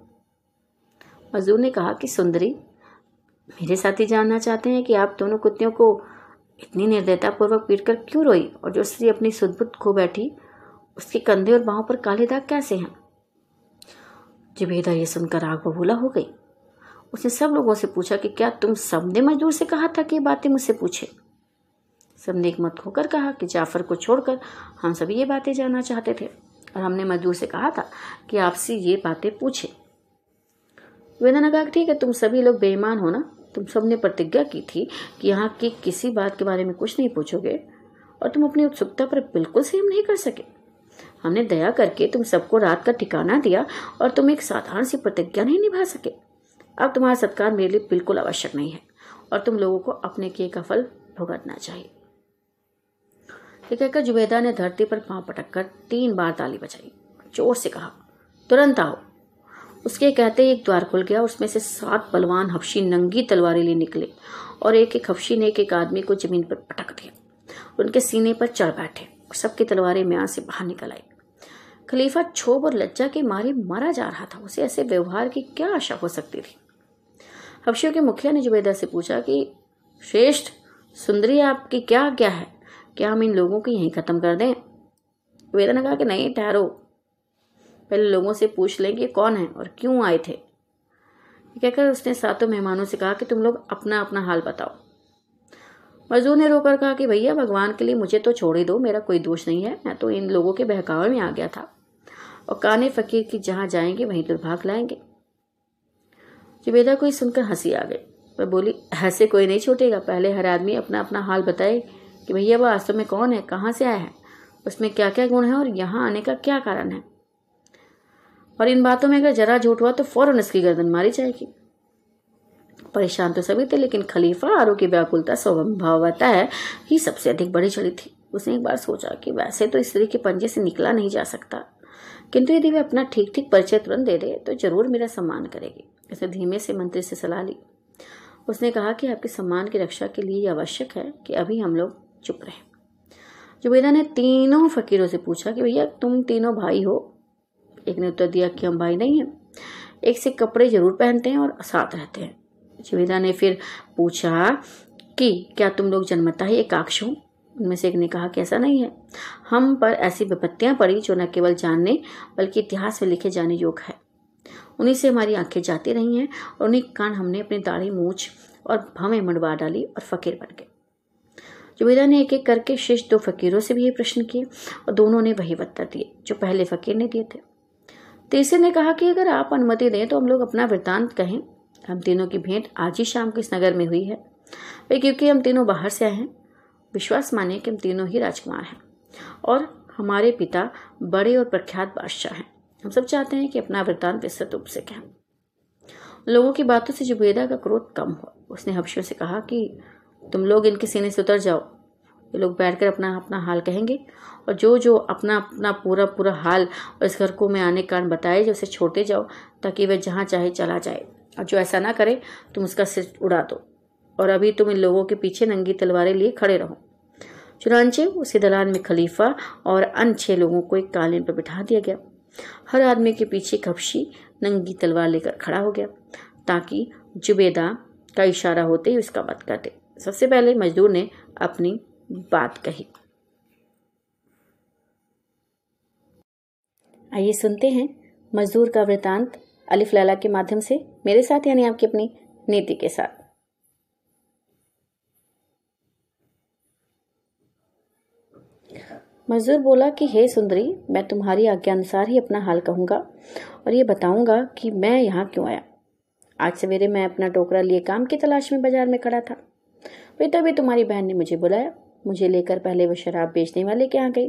मजदूर ने कहा कि, सुंदरी मेरे साथी जानना चाहते हैं कि आप दोनों कुत्तियों को इतनी निर्दयता पूर्वक पीट कर क्यों रोई और जो स्त्री अपनी सुदबुद्ध खो बैठी, उसके कंधे और बाहों पर काले दाग कैसे हैं? जुबेदा ये सुनकर आग बबूला हो गई। उसने सब लोगों से पूछा कि क्या तुम सबने मजदूर से कहा था कि ये बातें मुझसे पूछे? सबने एक मत होकर कहा कि जाफ़र को छोड़कर हम सभी ये बातें जानना चाहते थे और हमने मजदूर से कहा था कि आपसे ये बातें पूछे। वेदा ने कहा ठीक है, तुम सभी लोग बेईमान हो ना? तुम सबने प्रतिज्ञा की थी कि यहाँ की किसी बात के बारे में कुछ नहीं पूछोगे, और तुम अपनी उत्सुकता पर बिल्कुल सेम नहीं कर सके। हमने दया करके तुम सबको रात का ठिकाना दिया, और तुम एक साधारण सी प्रतिज्ञा नहीं निभा सके। अब तुम्हारा सत्कार मेरे लिए बिल्कुल आवश्यक नहीं है, और तुम लोगों को अपने किए का फल भुगतना चाहिए। ये कहकर जुबेदा ने धरती पर पाँव पटक कर तीन बार ताली बजाई। ज़ोर से कहा, तुरंत आओ। उसके कहते एक द्वार खुल गया उसमें से सात बलवान हफ्शी नंगी तलवारें ले निकले और एक एक हफ्शी ने एक एक आदमी को ज़मीन पर पटक दिया उनके सीने पर चढ़ बैठे और सबकी तलवारें म्याँ से बाहर निकल आई। खलीफा क्षोभ और लज्जा के मारे मारा जा रहा था। उसे ऐसे व्यवहार की क्या आशा हो सकती थी? हफ्शियों के मुखिया ने जुबेदा से पूछा कि, श्रेष्ठ, सुंदरी आपकी क्या क्या है? क्या हम इन लोगों को यहीं ख़त्म कर दें? वेदा ने कहा कि, नहीं, ठहरो। पहले लोगों से पूछ लें कि कौन है और क्यों आए थे। कहकर उसने सातों मेहमानों से कहा कि तुम लोग अपना अपना हाल बताओ। मजदूर ने रोकर कहा कि भैया, भगवान के लिए मुझे तो छोड़ ही दो, मेरा कोई दोष नहीं है, मैं तो इन लोगों के बहकावे में आ गया था। और काने फकीर की जहाँ जाएँगे, वहीं दुर्भाग लाएँगे। जुबेदा को सुनकर हँसी आ गई। वह बोली, ऐसे कोई नहीं छूटेगा, पहले हर आदमी अपना अपना हाल बताए कि भैया, वह वास्तव में कौन है, कहाँ से आया है, उसमें क्या क्या गुण है और यहाँ आने का क्या कारण है? और इन बातों में अगर जरा झूठ हुआ तो फ़ौरन इसकी गर्दन मारी जाएगी। परेशान तो सभी थे, लेकिन खलीफा आरो की व्याकुलता स्वभावता है ही सबसे अधिक बड़ी चढ़ी थी। उसने एक बार सोचा कि वैसे तो स्त्री के पंजे से निकला नहीं जा सकता, किंतु यदि वह अपना ठीक ठीक परिचय तुरंत दे दे तो ज़रूर मेरा सम्मान करेगी। उसने धीमे से मंत्री से सलाह ली। उसने कहा कि आपके सम्मान की रक्षा के लिए आवश्यक है कि अभी हम लोग चुप रहे। जुबेदा ने तीनों फकीरों से पूछा कि भैया, तुम तीनों भाई हो? एक ने उत्तर दिया कि हम भाई नहीं हैं। एक से कपड़े ज़रूर पहनते हैं और साथ रहते हैं। जुबेदा ने फिर पूछा कि, क्या तुम लोग जन्मता ही एकाक्ष हो? उनमें से एक ने कहा कि ऐसा नहीं है। हम पर ऐसी विपत्तियाँ पड़ी जो न केवल जानने, बल्कि इतिहास में लिखे जाने योग्य है। उन्हीं से हमारी आँखें जाती रही हैं और उन्हीं के कारण हमने अपनी दाढ़ी मूछ और भवें मंडवा डाली और फकीर बन गए। जुबेदा ने एक एक करके शेष दो फकीरों से भी ये प्रश्न किए और दोनों ने वही उत्तर दिए, जो पहले फकीर ने दिए थे। तीसरे ने कहा कि अगर आप अनुमति दें तो हम लोग अपना वृत्तांत कहें। हम तीनों की भेंट आज ही शाम को इस नगर में हुई है? वे क्योंकि हम तीनों बाहर से आए हैं, विश्वास माने कि हम तीनों ही राजकुमार हैं और हमारे पिता बड़े और प्रख्यात बादशाह हैं। हम सब चाहते हैं कि अपना वृत्तांत विस्तृत रूप से कहें। लोगों की बातों से जुबेदा का क्रोध कम हुआ। उसने हफ्शियों से कहा कि तुम लोग इनके सीने से उतर जाओ। ये लोग बैठकर अपना अपना हाल कहेंगे। और जो जो अपना अपना पूरा पूरा हाल और इस घर को मैं आने का कारण बताए जो उसे छोड़ते जाओ, ताकि वह जहाँ चाहे चला जाए। और जो ऐसा ना करे, तुम उसका सिर उड़ा दो। और अभी तुम इन लोगों के पीछे नंगी तलवारें लिए खड़े रहो। चुनाचे उसी दलान में खलीफा और अन्य छह लोगों को एक कालीन पर बिठा दिया गया। हर आदमी के पीछे कपशी नंगी तलवार लेकर खड़ा हो गया, ताकि जुबेदा का इशारा होते ही उसका वध कर दे। सबसे पहले मजदूर ने अपनी बात कही। आइए सुनते हैं मजदूर का वृतांत अलिफ लैला के माध्यम से मेरे साथ, यानी आपकी अपनी नीति के साथ। मजदूर बोला कि, हे सुंदरी, मैं तुम्हारी आज्ञा अनुसार ही अपना हाल कहूँगा और ये बताऊँगा कि मैं यहाँ क्यों आया। आज सवेरे मैं अपना टोकरा लिए काम की तलाश में बाज़ार में खड़ा था। फिर तभी तुम्हारी बहन ने मुझे बुलाया मुझे लेकर पहले वो शराब बेचने वाले के यहाँ गई।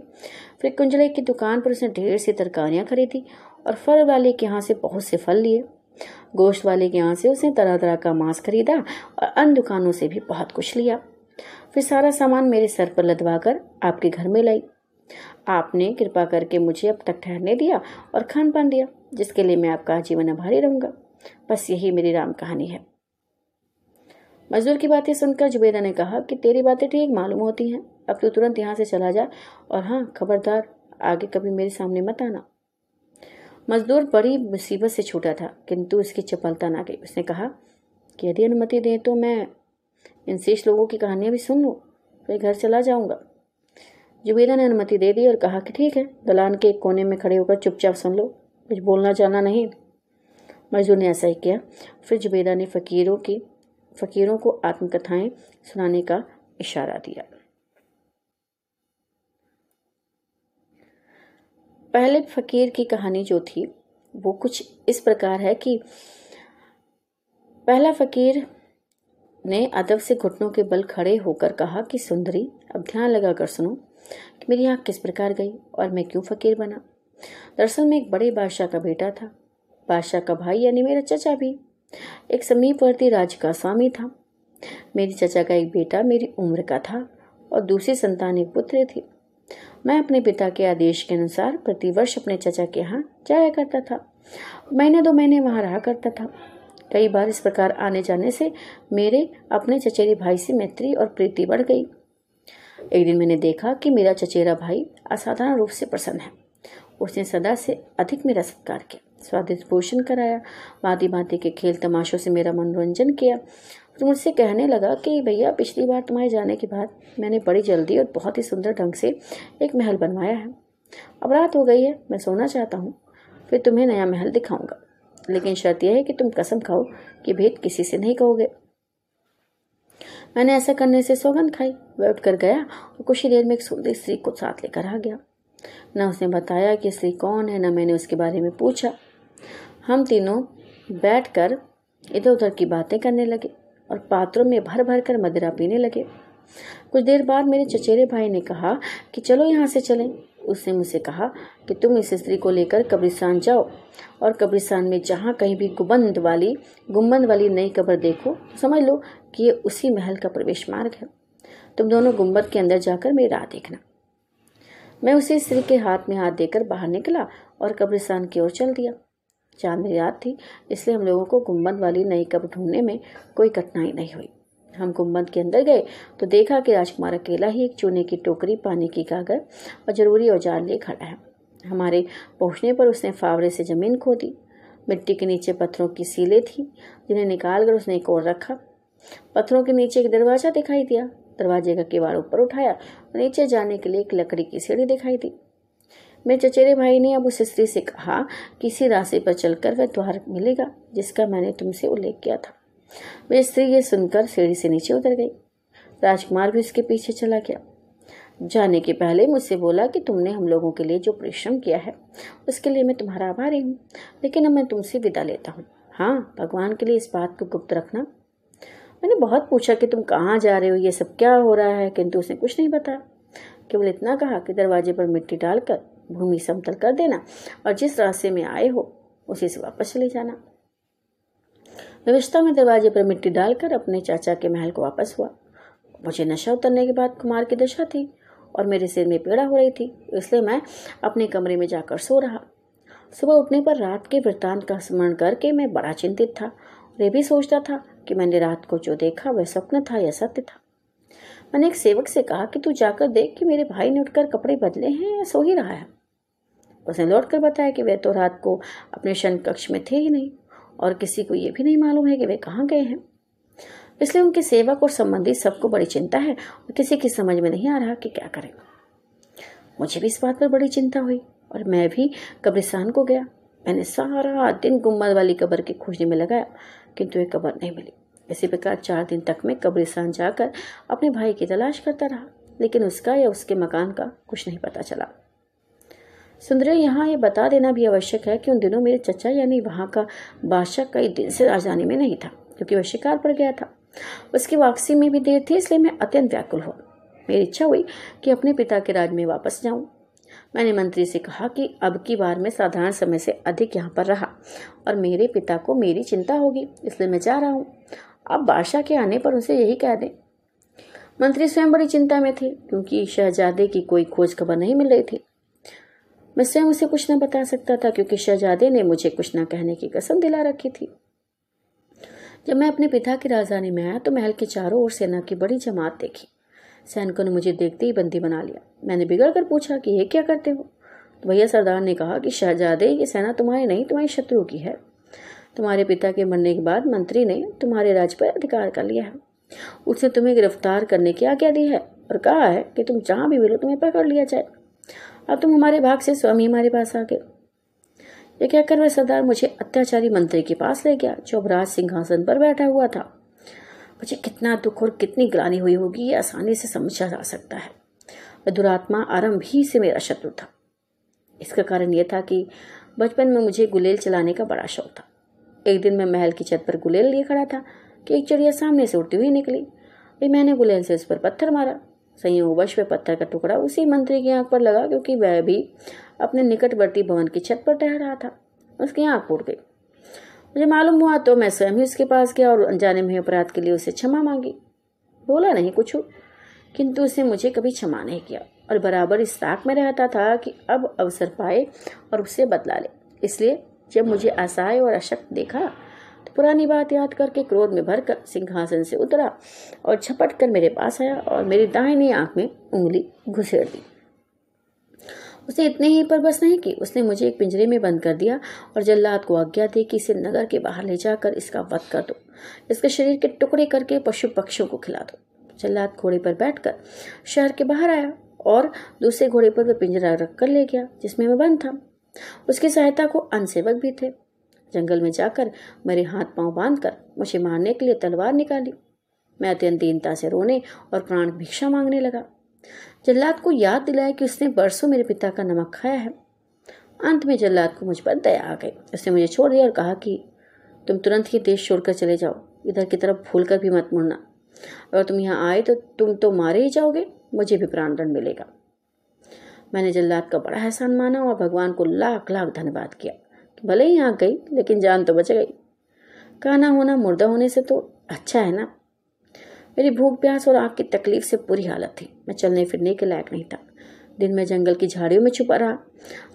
फिर कुंजले की दुकान पर उसने ढेर सी तरकारियाँ खरीदी और फल वाले के यहाँ से बहुत से फल लिए। गोश्त वाले के यहाँ से उसने तरह तरह का मांस खरीदा और अन्य दुकानों से भी बहुत कुछ लिया। फिर सारा सामान मेरे सर पर लदवा कर आपके घर में लाई। आपने कृपा करके मुझे अब तक ठहरने दिया और खान पान दिया, जिसके लिए मैं आपका जीवन आभारी रहूँगा। बस यही मेरी राम कहानी है। मजदूर की बातें सुनकर जुबेदा ने कहा कि तेरी बातें ठीक मालूम होती हैं। अब तू तुरंत यहाँ से चला जा और हाँ खबरदार, आगे कभी मेरे सामने मत आना। मजदूर बड़ी मुसीबत से छूटा था, किंतु उसकी चपलता ना गई। उसने कहा कि यदि अनुमति दें तो मैं इन शेष लोगों की कहानियाँ भी सुन लूँ, फिर घर चला जाऊँगा। जुबेदा ने अनुमति दे दी और कहा कि ठीक है, दलान के एक कोने में खड़े होकर चुपचाप सुन लो, कुछ बोलना जाना नहीं। मजदूर ने ऐसा ही किया। फिर जुबेदा ने फ़कीरों की फ़कीरों को आत्मकथाएँ सुनाने का इशारा दिया। पहले फ़कीर की कहानी जो थी, वो कुछ इस प्रकार है कि पहला फ़कीर ने अदब से घुटनों के बल खड़े होकर कहा कि, सुंदरी, अब ध्यान लगा कर सुनो कि मेरी आँख किस प्रकार गई और मैं क्यों फ़कीर बना? दरअसल मैं एक बड़े बादशाह का बेटा था। बादशाह का भाई यानी मेरा चचा भी। एक समीपवर्ती राज्य का स्वामी था। मेरी चचा का एक बेटा मेरी उम्र का था और दूसरी संतान एक पुत्र थी। मैं अपने पिता के आदेश के अनुसार प्रतिवर्ष अपने चचा के यहाँ जाया करता था। महीने दो महीने वहाँ रहा करता था। कई बार इस प्रकार आने जाने से मेरे अपने चचेरे भाई से मैत्री और प्रीति बढ़ गई। एक दिन मैंने देखा कि मेरा चचेरा भाई असाधारण रूप से प्रसन्न है। उसने सदा से अधिक मेरा सत्कार किया। स्वादिष्ट भोजन कराया। भांति भांति के खेल तमाशों से मेरा मनोरंजन किया। तो मुझसे कहने लगा कि, भैया, पिछली बार तुम्हारे जाने के बाद मैंने बड़ी जल्दी और बहुत ही सुंदर ढंग से एक महल बनवाया है। अब रात हो गई है, मैं सोना चाहता हूँ, फिर तुम्हें नया महल दिखाऊँगा। लेकिन शर्त यह है कि तुम कसम खाओ कि भेद किसी से नहीं कहोगे। मैंने ऐसा करने से सौगंध खाई। वह उठकर गया और कुछ ही देर में एक सुंदर स्त्री को साथ लेकर आ गया। न उसने बताया कि स्त्री कौन है, न मैंने उसके बारे में पूछा। हम तीनों बैठकर इधर उधर की बातें करने लगे और पात्रों में भर भर कर मदिरा पीने लगे। कुछ देर बाद मेरे चचेरे भाई ने कहा कि चलो यहाँ से चलें। उसने मुझसे कहा कि तुम इस स्त्री को लेकर कब्रिस्तान जाओ और कब्रिस्तान में जहाँ कहीं भी गुबंद वाली गुम्बंद वाली नई कब्र देखो, समझ लो कि ये उसी महल का प्रवेश मार्ग है। तुम दोनों गुंबद के अंदर जाकर मेरी राह देखना। मैं उसी स्त्री के हाथ में हाथ देकर बाहर निकला और कब्रिस्तान की ओर चल दिया। चाँद मेरी रात थी, इसलिए हम लोगों को गुंबद वाली नई कब्र ढूँढने में कोई कठिनाई नहीं हुई। हम गुंबद के अंदर गए तो देखा कि राजकुमार अकेला ही एक चूने की टोकरी, पानी की कागर और ज़रूरी औज़ार लिए खड़ा है। हमारे पहुँचने पर उसने फावड़े से ज़मीन खोदी। मिट्टी के नीचे पत्थरों की सीलें थी, जिन्हें निकाल कर उसने एक और रखा। पत्थरों के नीचे एक दरवाज़ा दिखाई दिया। दरवाजे का किवाड़ ऊपर उठाया नीचे जाने के लिए एक लकड़ी की सीढ़ी दिखाई दी। मेरे चचेरे भाई ने अब उस स्त्री से कहा कि इसी रास्ते पर चलकर वह द्वार मिलेगा, जिसका मैंने तुमसे उल्लेख किया था। वह स्त्री ये सुनकर सीढ़ी से नीचे उतर गई। राजकुमार भी उसके पीछे चला गया। जाने के पहले मुझसे बोला कि तुमने हम लोगों के लिए जो परिश्रम किया है, उसके लिए मैं तुम्हारा आभारी हूँ, लेकिन अब मैं तुमसे विदा लेता हूँ। हाँ भगवान के लिए इस बात को गुप्त रखना। मैंने बहुत पूछा कि तुम कहाँ जा रहे हो, ये सब क्या हो रहा है, किंतु उसने कुछ नहीं बताया। केवल इतना कहा कि दरवाजे पर मिट्टी डालकर भूमि समतल कर देना और जिस रास्ते में आए हो, उसी से वापस चले जाना। व्यवस्था में दरवाजे पर मिट्टी डालकर अपने चाचा के महल को वापस हुआ। मुझे नशा उतरने के बाद कुमार की दशा थी और मेरे सिर में पीड़ा हो रही थी, इसलिए मैं अपने कमरे में जाकर सो रहा। सुबह उठने पर रात के वृत्तांत का स्मरण करके मैं बड़ा चिंतित था और ये भी सोचता था कि मैंने रात को जो देखा वह स्वप्न था या सत्य था। मैंने एक सेवक से कहा कि तू जाकर देख कि मेरे भाई ने उठकर कपड़े बदले हैं या सो ही रहा है। उसने लौट कर बताया कि वे तो रात को अपने शन कक्ष में थे ही नहीं, और किसी को ये भी नहीं मालूम है कि वे कहाँ गए हैं। इसलिए उनके सेवक और संबंधी सबको बड़ी चिंता है और किसी की समझ में नहीं आ रहा कि क्या करें। मुझे भी इस बात पर बड़ी चिंता हुई और मैं भी कब्रिस्तान को गया। मैंने सारा दिन गुंबद वाली कब्र की खोजने में लगाया, किंतु एक कब्र नहीं मिली। इसी प्रकार चार दिन तक मैं कब्रिस्तान जाकर अपने भाई की तलाश करता रहा, लेकिन उसका या उसके मकान का कुछ नहीं पता चला। सुंदर यहाँ ये बता देना भी आवश्यक है कि उन दिनों मेरे चचा यानी वहाँ का बादशाह कई दिन से राजधानी में नहीं था, क्योंकि वह शिकार पर गया था। उसकी वापसी में भी देर थी, इसलिए मैं अत्यंत व्याकुल हुआ। मेरी इच्छा हुई कि अपने पिता के राज में वापस जाऊँ। मैंने मंत्री से कहा कि अब की बार मैं साधारण समय से अधिक यहाँ पर रहा, और मेरे पिता को मेरी चिंता होगी, इसलिए मैं जा रहा हूँ। अब बादशाह के आने पर उसे यही कह दें। मंत्री स्वयं बड़ी चिंता में थे, क्योंकि शहजादे की कोई खोज खबर नहीं मिल रही थी। मैं स्वयं उसे कुछ न बता सकता था क्योंकि शहजादे ने मुझे कुछ न कहने की कसम दिला रखी थी। जब मैं अपने पिता की राजधानी में आया तो महल के चारों ओर सेना की बड़ी जमात देखी। सैनिकों ने मुझे देखते ही बंदी बना लिया। मैंने बिगड़ कर पूछा कि ये क्या करते हो? तो भैया सरदार ने कहा कि शहजादे, ये सेना तुम्हारी नहीं, तुम्हारी शत्रु की है। तुम्हारे पिता के मरने के बाद मंत्री ने तुम्हारे राज पर अधिकार कर लिया है। उसने तुम्हें गिरफ़्तार करने की आज्ञा दी है और कहा है कि तुम जहाँ भी मिलो तुम्हें पकड़ लिया जाए। अब तुम हमारे भाग से स्वामी हमारे पास आ गए। ये कहकर वह सरदार मुझे अत्याचारी मंत्री के पास ले गया, जो अपराज सिंहासन पर बैठा हुआ था। मुझे कितना दुख और कितनी ग्लानी हुई होगी, ये आसानी से समझा जा सकता है। वह दुरात्मा आरंभ ही से मेरा शत्रु था। इसका कारण यह था कि बचपन में मुझे गुलेल चलाने का बड़ा शौक था। एक दिन मैं महल की छत पर गुलेल लिए खड़ा था, कि एक चिड़िया सामने से उड़ती हुई निकली। भाई मैंने गुलेल से उस पर पत्थर मारा। संयोगवश में पत्थर का टुकड़ा उसी मंत्री की आँख पर लगा क्योंकि वह भी अपने निकटवर्ती भवन की छत पर टहल रहा था। उसकी आँख फूट गई। मुझे मालूम हुआ तो मैं स्वयं ही उसके पास गया और अनजाने में अपराध के लिए उसे क्षमा मांगी। बोला नहीं कुछ किंतु उसने मुझे कभी क्षमा नहीं किया और बराबर इस ताक में रहता था कि अब अवसर पाए और उससे बदला ले। इसलिए जब मुझे असहाय और अशक्त देखा पुरानी बात याद करके क्रोध में भरकर सिंहासन से उतरा और झपट कर मेरे पास आया और मेरी दाहिनी आँख में उंगली घुसेड़ दी। उसने इतने ही पर बस नहीं की उसने मुझे एक पिंजरे में बंद कर दिया और जल्लाद को आज्ञा दी कि इसे नगर के बाहर ले जाकर इसका वध कर दो। इसके शरीर के टुकड़े करके पशु पक्षियों को खिला दो। जल्लाद घोड़े पर बैठकर शहर के बाहर आया और दूसरे घोड़े पर वह पिंजरा रख कर ले गया, जिसमें मैं बंद था। उसकी सहायता को अनसेवक भी थे। जंगल में जाकर मेरे हाथ पाँव बांधकर मुझे मारने के लिए तलवार निकाली। मैं अत्यंत दीनता से रोने और प्राण भिक्षा मांगने लगा। जल्लाद को याद दिलाया कि उसने बरसों मेरे पिता का नमक खाया है। अंत में जल्लाद को मुझ पर दया आ गई। उसने मुझे छोड़ दिया और कहा कि, तुम तुरंत ही देश छोड़कर चले जाओ। इधर की तरफ़ भूल कर भी मत मुड़ना। अगर तुम यहाँ आए तो तुम तो मारे ही जाओगे। मुझे भी प्राणदंड मिलेगा। मैंने जल्लाद का बड़ा एहसान माना और भगवान को लाख लाख धन्यवाद किया। भले ही यहाँ गई, लेकिन जान तो बच गई। काना होना मुर्दा होने से तो अच्छा है ना? मेरी भूख, प्यास और आग की तकलीफ़ से बुरी हालत थी। मैं चलने फिरने के लायक नहीं था। दिन में जंगल की झाड़ियों में छुपा रहा।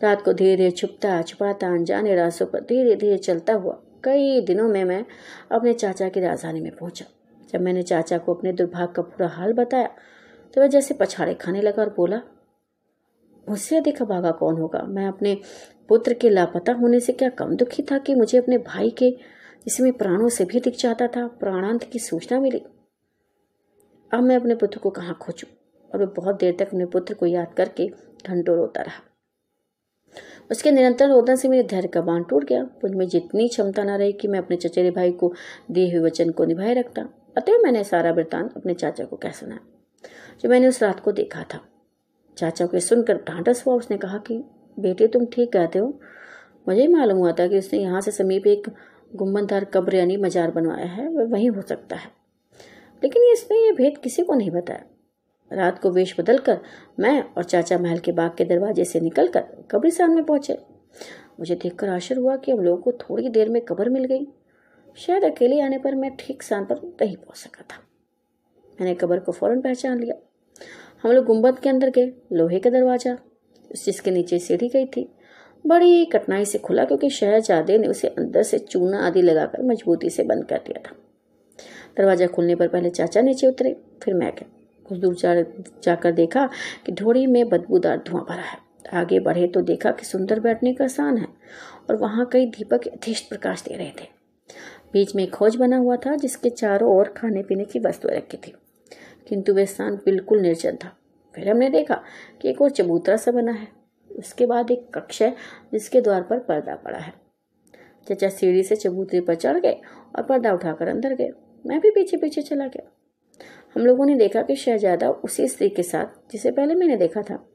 रात को धीरे धीरे छुपता, छुपाता, अनजाने रास्तों पर धीरे धीरे चलता हुआ। कई दिनों में मैं अपने चाचा की राजधानी में पहुँचा। जब मैंने चाचा को अपने दुर्भाग्य का पूरा हाल बताया तो वह जैसे पछाड़े खाने लगा और बोला, मुझसे अधिक भागा कौन होगा? मैं अपने पुत्र के लापता होने से क्या कम दुखी था कि मुझे अपने भाई के जिसे मैं प्राणों से भी दिख जाता था, प्राणांत की सूचना मिली? अब मैं अपने पुत्र को कहाँ खोजूं? और वह बहुत देर तक अपने पुत्र को याद करके घंटों रोता रहा। उसके निरंतर रोदन से मेरे धैर्य का बाँध टूट गया। मुझमें जितनी क्षमता न रही कि मैं अपने चचेरे भाई को दिए हुए वचन को निभाए रखता। अतः मैंने सारा वृतांत अपने चाचा को कह सुना जो मैंने उस रात को देखा था। चाचा को सुनकर ढांढस हुआ उसने कहा कि बेटे, तुम ठीक कहते हो। मुझे मालूम हुआ था कि उसने यहाँ से समीप एक गुम्बनदार कब्र यानी मजार बनवाया है, वह वहीं हो सकता है। लेकिन इसने ये भेद किसी को नहीं बताया। रात को वेश बदल कर मैं और चाचा महल के बाग के दरवाजे से निकल कर कब्रिस्तान में पहुँचे। मुझे देखकर आश्चर्य हुआ कि हम लोगों को थोड़ी देर में कब्र मिल गई। शायद अकेले आने पर मैं ठीक स्थान पर नहीं पहुँच सका था। मैंने कब्र को फ़ौरन पहचान लिया। हम लोग गुंबद के अंदर गए, लोहे का दरवाज़ा जिसके नीचे सीढ़ी गई थी। बड़ी कठिनाई से खुला, क्योंकि शहजादे ने उसे अंदर से चूना आदि लगाकर मजबूती से बंद कर दिया था। दरवाज़ा खुलने पर पहले चाचा नीचे उतरे, फिर मैं गया। कुछ दूर जा, जाकर देखा कि ढोड़ी में बदबूदार धुआँ भरा है। आगे बढ़े तो देखा कि सुंदर बैठने का स्थान है, और वहाँ कई दीपक यथेष्ट प्रकाश दे रहे थे। बीच में एक खोज बना हुआ था, जिसके चारों ओर खाने पीने की वस्तुएँ रखी थी, किंतु वह स्थान बिल्कुल निर्जन था। फिर हमने देखा कि एक और चबूतरा सा बना है। उसके बाद एक कक्ष है, जिसके द्वार पर पर्दा पड़ा है। चचा सीढ़ी से चबूतरे पर चढ़ गए और पर्दा उठाकर अंदर गए। मैं भी पीछे पीछे चला गया। हम लोगों ने देखा कि शहजादा उसी स्त्री के साथ, जिसे पहले मैंने देखा था,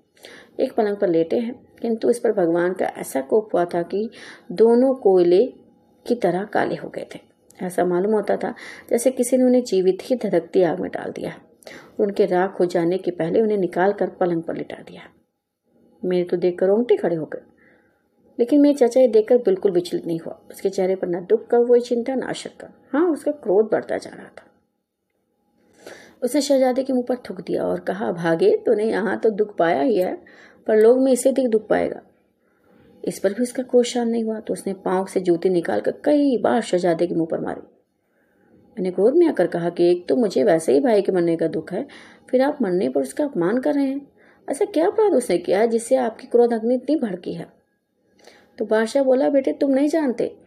एक पलंग पर लेटे हैं। किंतु इस पर भगवान का ऐसा कोप हुआ था कि दोनों कोयले की तरह काले हो गए थे। ऐसा मालूम होता था जैसे किसी ने उन्हें जीवित ही धधकती आग में डाल दिया उनके राख हो जाने के पहले उन्हें निकाल कर पलंग पर लिटा दिया। मेरे तो देखकर रोंगटे खड़े हो गए लेकिन मेरे चाचा ये देखकर बिल्कुल विचलित नहीं हुआ। उसके चेहरे पर न दुख का वो चिंता, न आशक। का हाँ उसका क्रोध बढ़ता जा रहा था। उसने शहजादे के मुँह पर थूक दिया और कहा, भागे, तूने यहाँ तो दुख पाया ही है, पर लोग में इसे अधिक दुख पाएगा। इस पर भी उसका क्रोध शांत नहीं हुआ। तो उसने पाँव से जूती निकाल कर कई बार शहजादे के मुँह पर मारी। मैंने क्रोध में आकर कहा कि एक तो मुझे वैसे ही भाई के मरने का दुख है, फिर आप मरने पर उसका अपमान कर रहे हैं। ऐसा क्या अपराध उसने किया जिससे आपकी क्रोध अग्नि इतनी भड़की है? तो बादशाह बोला, बेटे, तुम नहीं जानते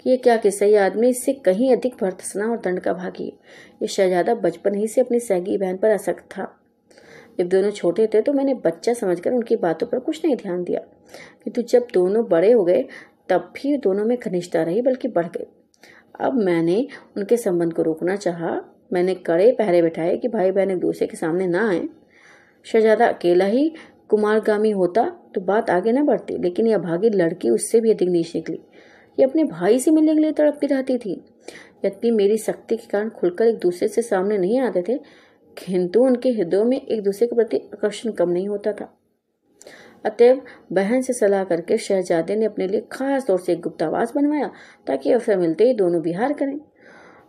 कि ये क्या किस्सा ये आदमी इससे कहीं अधिक भर्तसना और दंड का भागी। है ये शहजादा बचपन ही से अपनी सहगी बहन पर असक्त था। जब दोनों छोटे थे तो मैंने बच्चा समझकर उनकी बातों पर कुछ नहीं ध्यान दिया। किंतु जब दोनों बड़े हो गए, तब भी दोनों में घनिष्ठता रही, बल्कि बढ़ गई। अब मैंने उनके संबंध को रोकना चाहा। मैंने कड़े पहरे बिठाए कि भाई बहन एक दूसरे के सामने ना आए। शहजादा अकेला ही कुमारगामी होता तो बात आगे ना बढ़ती, लेकिन यह भागी लड़की उससे भी अधिक नीच निकली ये अपने भाई से मिलने के लिए तड़पती रहती थी। यद्यपि मेरी शक्ति के कारण खुलकर एक दूसरे से सामने नहीं आते थे, किंतु उनके हृदयों में एक दूसरे के प्रति आकर्षण कम नहीं होता था। अतएव बहन से सलाह करके शहजादे ने अपने लिए खास तौर से एक गुप्तावास बनवाया, ताकि अवसर मिलते ही दोनों बिहार करें।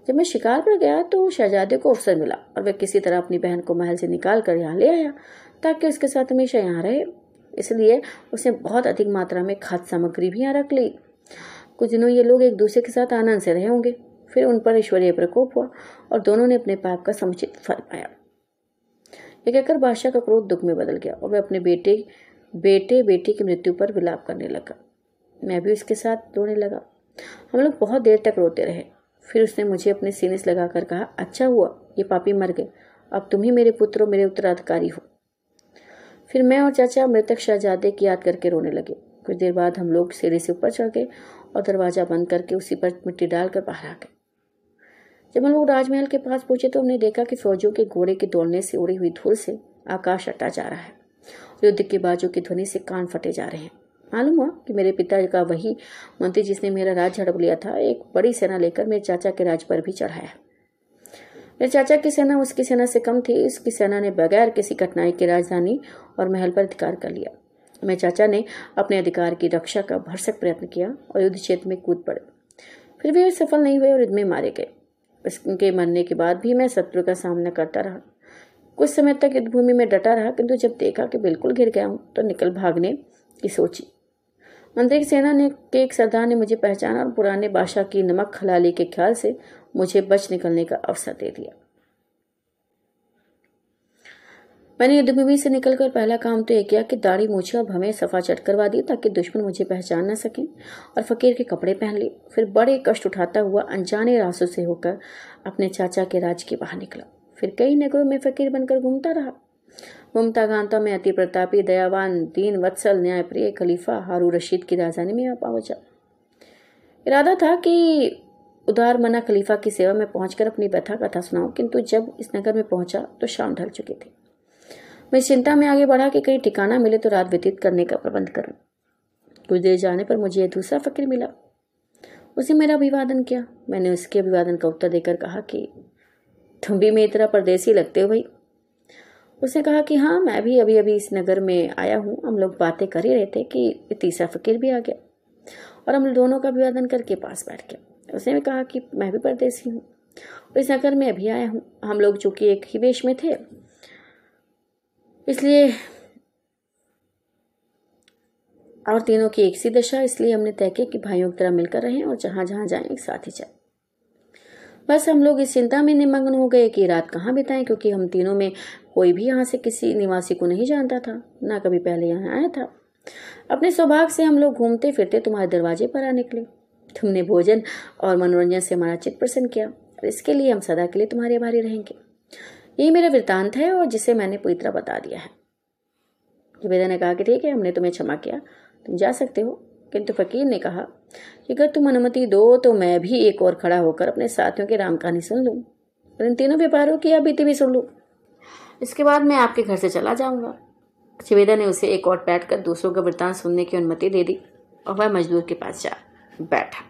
जब मैं शिकार पर गया तो शहजादे को अवसर मिला और वह किसी तरह अपनी बहन को महल से निकाल कर यहाँ ले आया, ताकि उसके साथ हमेशा यहाँ रहे। इसलिए उसने बहुत अधिक मात्रा में खाद्य सामग्री भी यहाँ रख ली। कुछ दिनों ये लोग एक दूसरे के साथ आनंद से रहे होंगे। फिर उन पर ईश्वरीय प्रकोप हुआ और दोनों ने अपने पाप का समुचित फल पाया। ये कहकर बादशाह का क्रोध दुख में बदल गया और वह अपने बेटे बेटे बेटी की मृत्यु पर विलाप करने लगा। मैं भी उसके साथ रोने लगा। हम लोग बहुत देर तक रोते रहे। फिर उसने मुझे अपने सीने से लगाकर कहा अच्छा हुआ, ये पापी मर गए। अब तुम ही मेरे पुत्र और मेरे उत्तराधिकारी हो। फिर मैं और चाचा मृतक शहजादे की याद करके रोने लगे। कुछ देर बाद हम लोग सीढ़ी से ऊपर चढ़ गए और दरवाज़ा बंद करके उसी पर मिट्टी डालकर बाहर आ गए। जब हम लोग राजमहल के पास पहुँचे तो हमने देखा कि फौजियों के घोड़े के दौड़ने से उड़ी हुई धूल से आकाश अटा जा रहा है। युद्ध के बाजों की ध्वनि से कान फटे जा रहे हैं। मालूम हुआ कि मेरे पिता का वही मंत्री जिसने मेरा राज झड़प लिया था, एक बड़ी सेना लेकर मेरे चाचा के राज पर भी चढ़ाया मेरे चाचा की सेना उसकी सेना से कम थी, उसकी सेना ने बगैर किसी कठिनाई की राजधानी और महल पर अधिकार कर लिया। मेरे चाचा ने अपने अधिकार की रक्षा का भरसक प्रयत्न किया और युद्ध क्षेत्र में कूद पड़े। फिर भी वे सफल नहीं हुए और युद्ध में मारे गए। उसके मरने के बाद भी मैं शत्रु का सामना करता रहा। कुछ समय तक युद्ध भूमि में डटा रहा, किंतु जब देखा कि बिल्कुल गिर गया हूँ तो निकल भागने की सोची। मंत्री की सेना ने के एक सरदार ने मुझे पहचाना और पुराने बादशाह की नमक खलाली के ख्याल से मुझे बच निकलने का अवसर दे दिया। मैंने युद्धभूमि से निकलकर पहला काम तो यह किया कि दाढ़ी मूछे और भवें सफ़ा चट करवा दी, ताकि दुश्मन मुझे पहचान न सकें और फकीर के कपड़े पहन लिए। फिर बड़े कष्ट उठाता हुआ अनजाने रास्तों से होकर अपने चाचा के राज के बाहर निकला। फिर कई नगरों में फकीर बनकर घूमता रहा। घूमता गांता में अति प्रतापी, दयावान दीन वत्सल न्यायप्रिय खलीफा हारू रशीद की राजधानी में पहुँचा इरादा था कि उदार मना खलीफा की सेवा में पहुंचकर अपनी व्यथा कथा सुनाऊं, किंतु जब इस नगर में पहुँचा तो शाम ढल चुकी थी। मैं चिंता में आगे बढ़ा कि कहीं ठिकाना मिले तो रात व्यतीत करने का प्रबंध करूँ। कुछ देर जाने पर मुझे यह दूसरा फकीर मिला। उसे मेरा अभिवादन किया। मैंने उसके अभिवादन का उत्तर देकर कहा कि तुम भी मेरी तरह परदेसी लगते हो भाई। उसने कहा कि हाँ मैं भी अभी अभी इस नगर में आया हूँ। हम लोग बातें कर ही रहे थे कि तीसरा फकीर भी आ गया और हम दोनों का अभिवादन करके पास बैठ गया। उसने भी कहा कि मैं भी परदेसी हूँ इस नगर में अभी आया हूँ। हम लोग जो कि एक ही वेश में थे। इसलिए और तीनों की एक सी दशा, इसलिए हमने तय किया कि भाइयों की तरह मिलकर रहें और जहाँ जहाँ जाएँ, एक साथ ही जाए। बस हम लोग इस चिंता में निमग्न हो गए कि रात कहाँ बिताएँ, क्योंकि हम तीनों में कोई भी यहाँ से किसी निवासी को नहीं जानता था, ना कभी पहले यहाँ आया था। अपने सौभाग्य से हम लोग घूमते फिरते तुम्हारे दरवाजे पर आ निकले। तुमने भोजन और मनोरंजन से हमारा चित्त प्रसन्न किया, और इसके लिए हम सदा के लिए तुम्हारे आभारी रहेंगे। ये मेरा वृतांत है और जिसे मैंने पूरी तरह बता दिया है। जुबेदा ने कहा कि ठीक है, हमने तुम्हें क्षमा किया, तुम जा सकते हो। किंतु फकीर ने कहा कि अगर तुम अनुमति दो तो मैं भी एक और खड़ा होकर अपने साथियों की राम कहानी सुन लूँ। और इन तीनों व्यापारों की बीती भी सुन लूँ। इसके बाद मैं आपके घर से चला जाऊँगा। शिवेदा ने उसे एक और बैठ कर दूसरों का वृतांत सुनने की अनुमति दे दी और वह मजदूर के पास जा बैठा।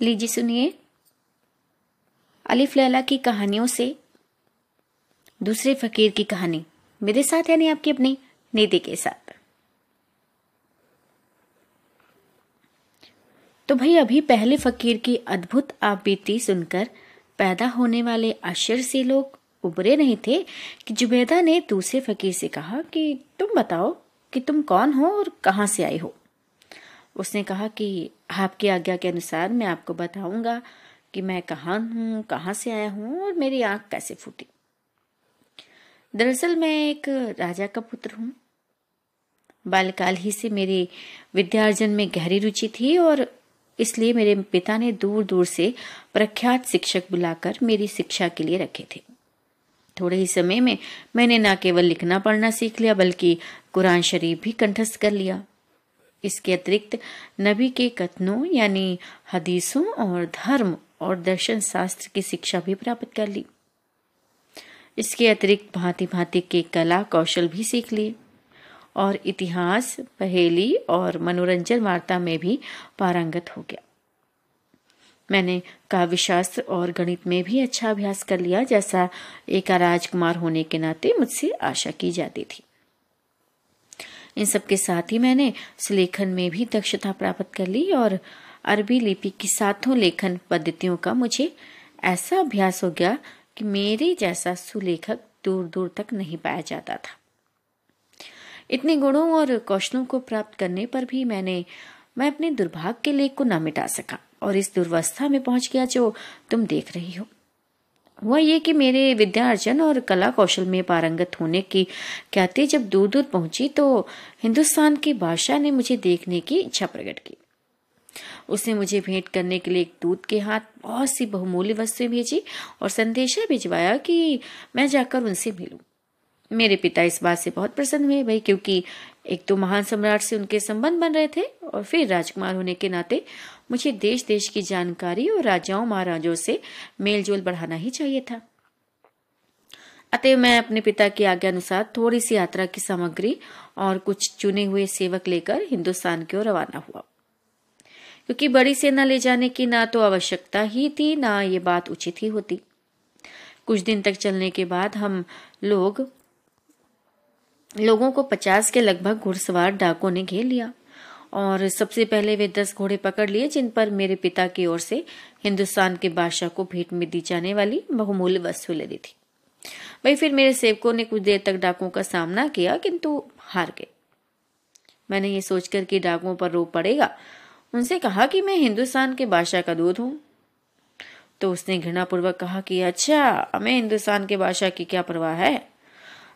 लीजिए सुनिए। अलिफ लैला की कहानियों से दूसरे फकीर की कहानी। मेरे साथ यानी आपकी अपनी नीति के साथ। तो भाई, अभी पहले फकीर की अद्भुत आपबीती सुनकर पैदा होने वाले आश्चर्य से लोग उबरे नहीं थे कि जुबैदा ने दूसरे फकीर से कहा कि तुम बताओ कि तुम कौन हो और कहाँ से आए हो। उसने कहा कि आपकी आज्ञा के अनुसार मैं आपको बताऊँगा कि मैं कहाँ हूँ, कहाँ से आया हूँ और मेरी आँख कैसे फूटी। दरअसल मैं एक राजा का पुत्र हूँ। बालकाल ही से मेरी विद्यार्जन में गहरी रुचि थी और इसलिए मेरे पिता ने दूर दूर से प्रख्यात शिक्षक बुलाकर मेरी शिक्षा के लिए रखे थे। थोड़े ही समय में मैंने न केवल लिखना पढ़ना सीख लिया, बल्कि कुरान शरीफ भी कंठस्थ कर लिया। इसके अतिरिक्त नबी के कथनों, यानी हदीसों और धर्म और दर्शन शास्त्र की शिक्षा भी प्राप्त कर ली। इसके अतिरिक्त भांति भांति के कला कौशल भी सीख लिए। और इतिहास, पहेली और मनोरंजन वार्ता में भी पारंगत हो गया। मैंने काव्यशास्त्र और गणित में भी अच्छा अभ्यास कर लिया, जैसा एक राजकुमार होने के नाते मुझसे आशा की जाती थी। इन सब के साथ ही मैंने सुलेखन में भी दक्षता प्राप्त कर ली और अरबी लिपि की सातों लेखन पद्धतियों का मुझे ऐसा अभ्यास हो गया कि मेरे जैसा सुलेखक दूर दूर तक नहीं पाया जाता था। इतने गुणों और कौशलों को प्राप्त करने पर भी मैंने, मैं अपने दुर्भाग्य के लेख को न मिटा सका और इस दुर्वस्था में पहुँच गया जो तुम देख रही हो। हुआ ये कि मेरे विद्या अर्जन और कला कौशल में पारंगत होने की कहते जब दूर दूर पहुँची तो हिंदुस्तान की भाषा ने मुझे देखने की इच्छा प्रकट की। उसने मुझे भेंट करने के लिए एक दूत के हाथ बहुत सी बहुमूल्य वस्तुएँ भेजी और संदेशा भिजवाया कि मैं जाकर उनसे मिलूं। मेरे पिता इस बात से बहुत प्रसन्न हुए भाई, क्योंकि एक तो महान सम्राट से उनके संबंध बन रहे थे और फिर राजकुमार होने के नाते मुझे देश देश की जानकारी और राजाओं, महाराजों से मेलजोल बढ़ाना ही चाहिए था। अतः मैं अपने पिता की आज्ञा अनुसार थोड़ी सी यात्रा की सामग्री और कुछ चुने हुए सेवक लेकर हिंदुस्तान की ओर रवाना हुआ। क्योंकि बड़ी सेना ले जाने की ना तो आवश्यकता ही थी, ना ये बात उचित ही होती। कुछ दिन तक चलने के बाद हम लोग, लोगों को पचास के लगभग घुड़सवार डाकों ने घेर लिया और सबसे पहले वे दस घोड़े पकड़ लिए, जिन पर मेरे पिता की ओर से हिंदुस्तान के बादशाह को भेंट में दी जाने वाली बहुमूल्य वस्तु ले दी थी। वही फिर मेरे सेवकों ने कुछ देर तक डाकुओं का सामना किया, किंतु हार गए। मैंने ये सोचकर कि डाकुओं पर रो पड़ेगा उनसे कहा कि मैं हिंदुस्तान के बादशाह का दूध हूँ। तो उसने घृणापूर्वक कहा कि अच्छा हमें हिंदुस्तान के बादशाह की क्या परवाह है?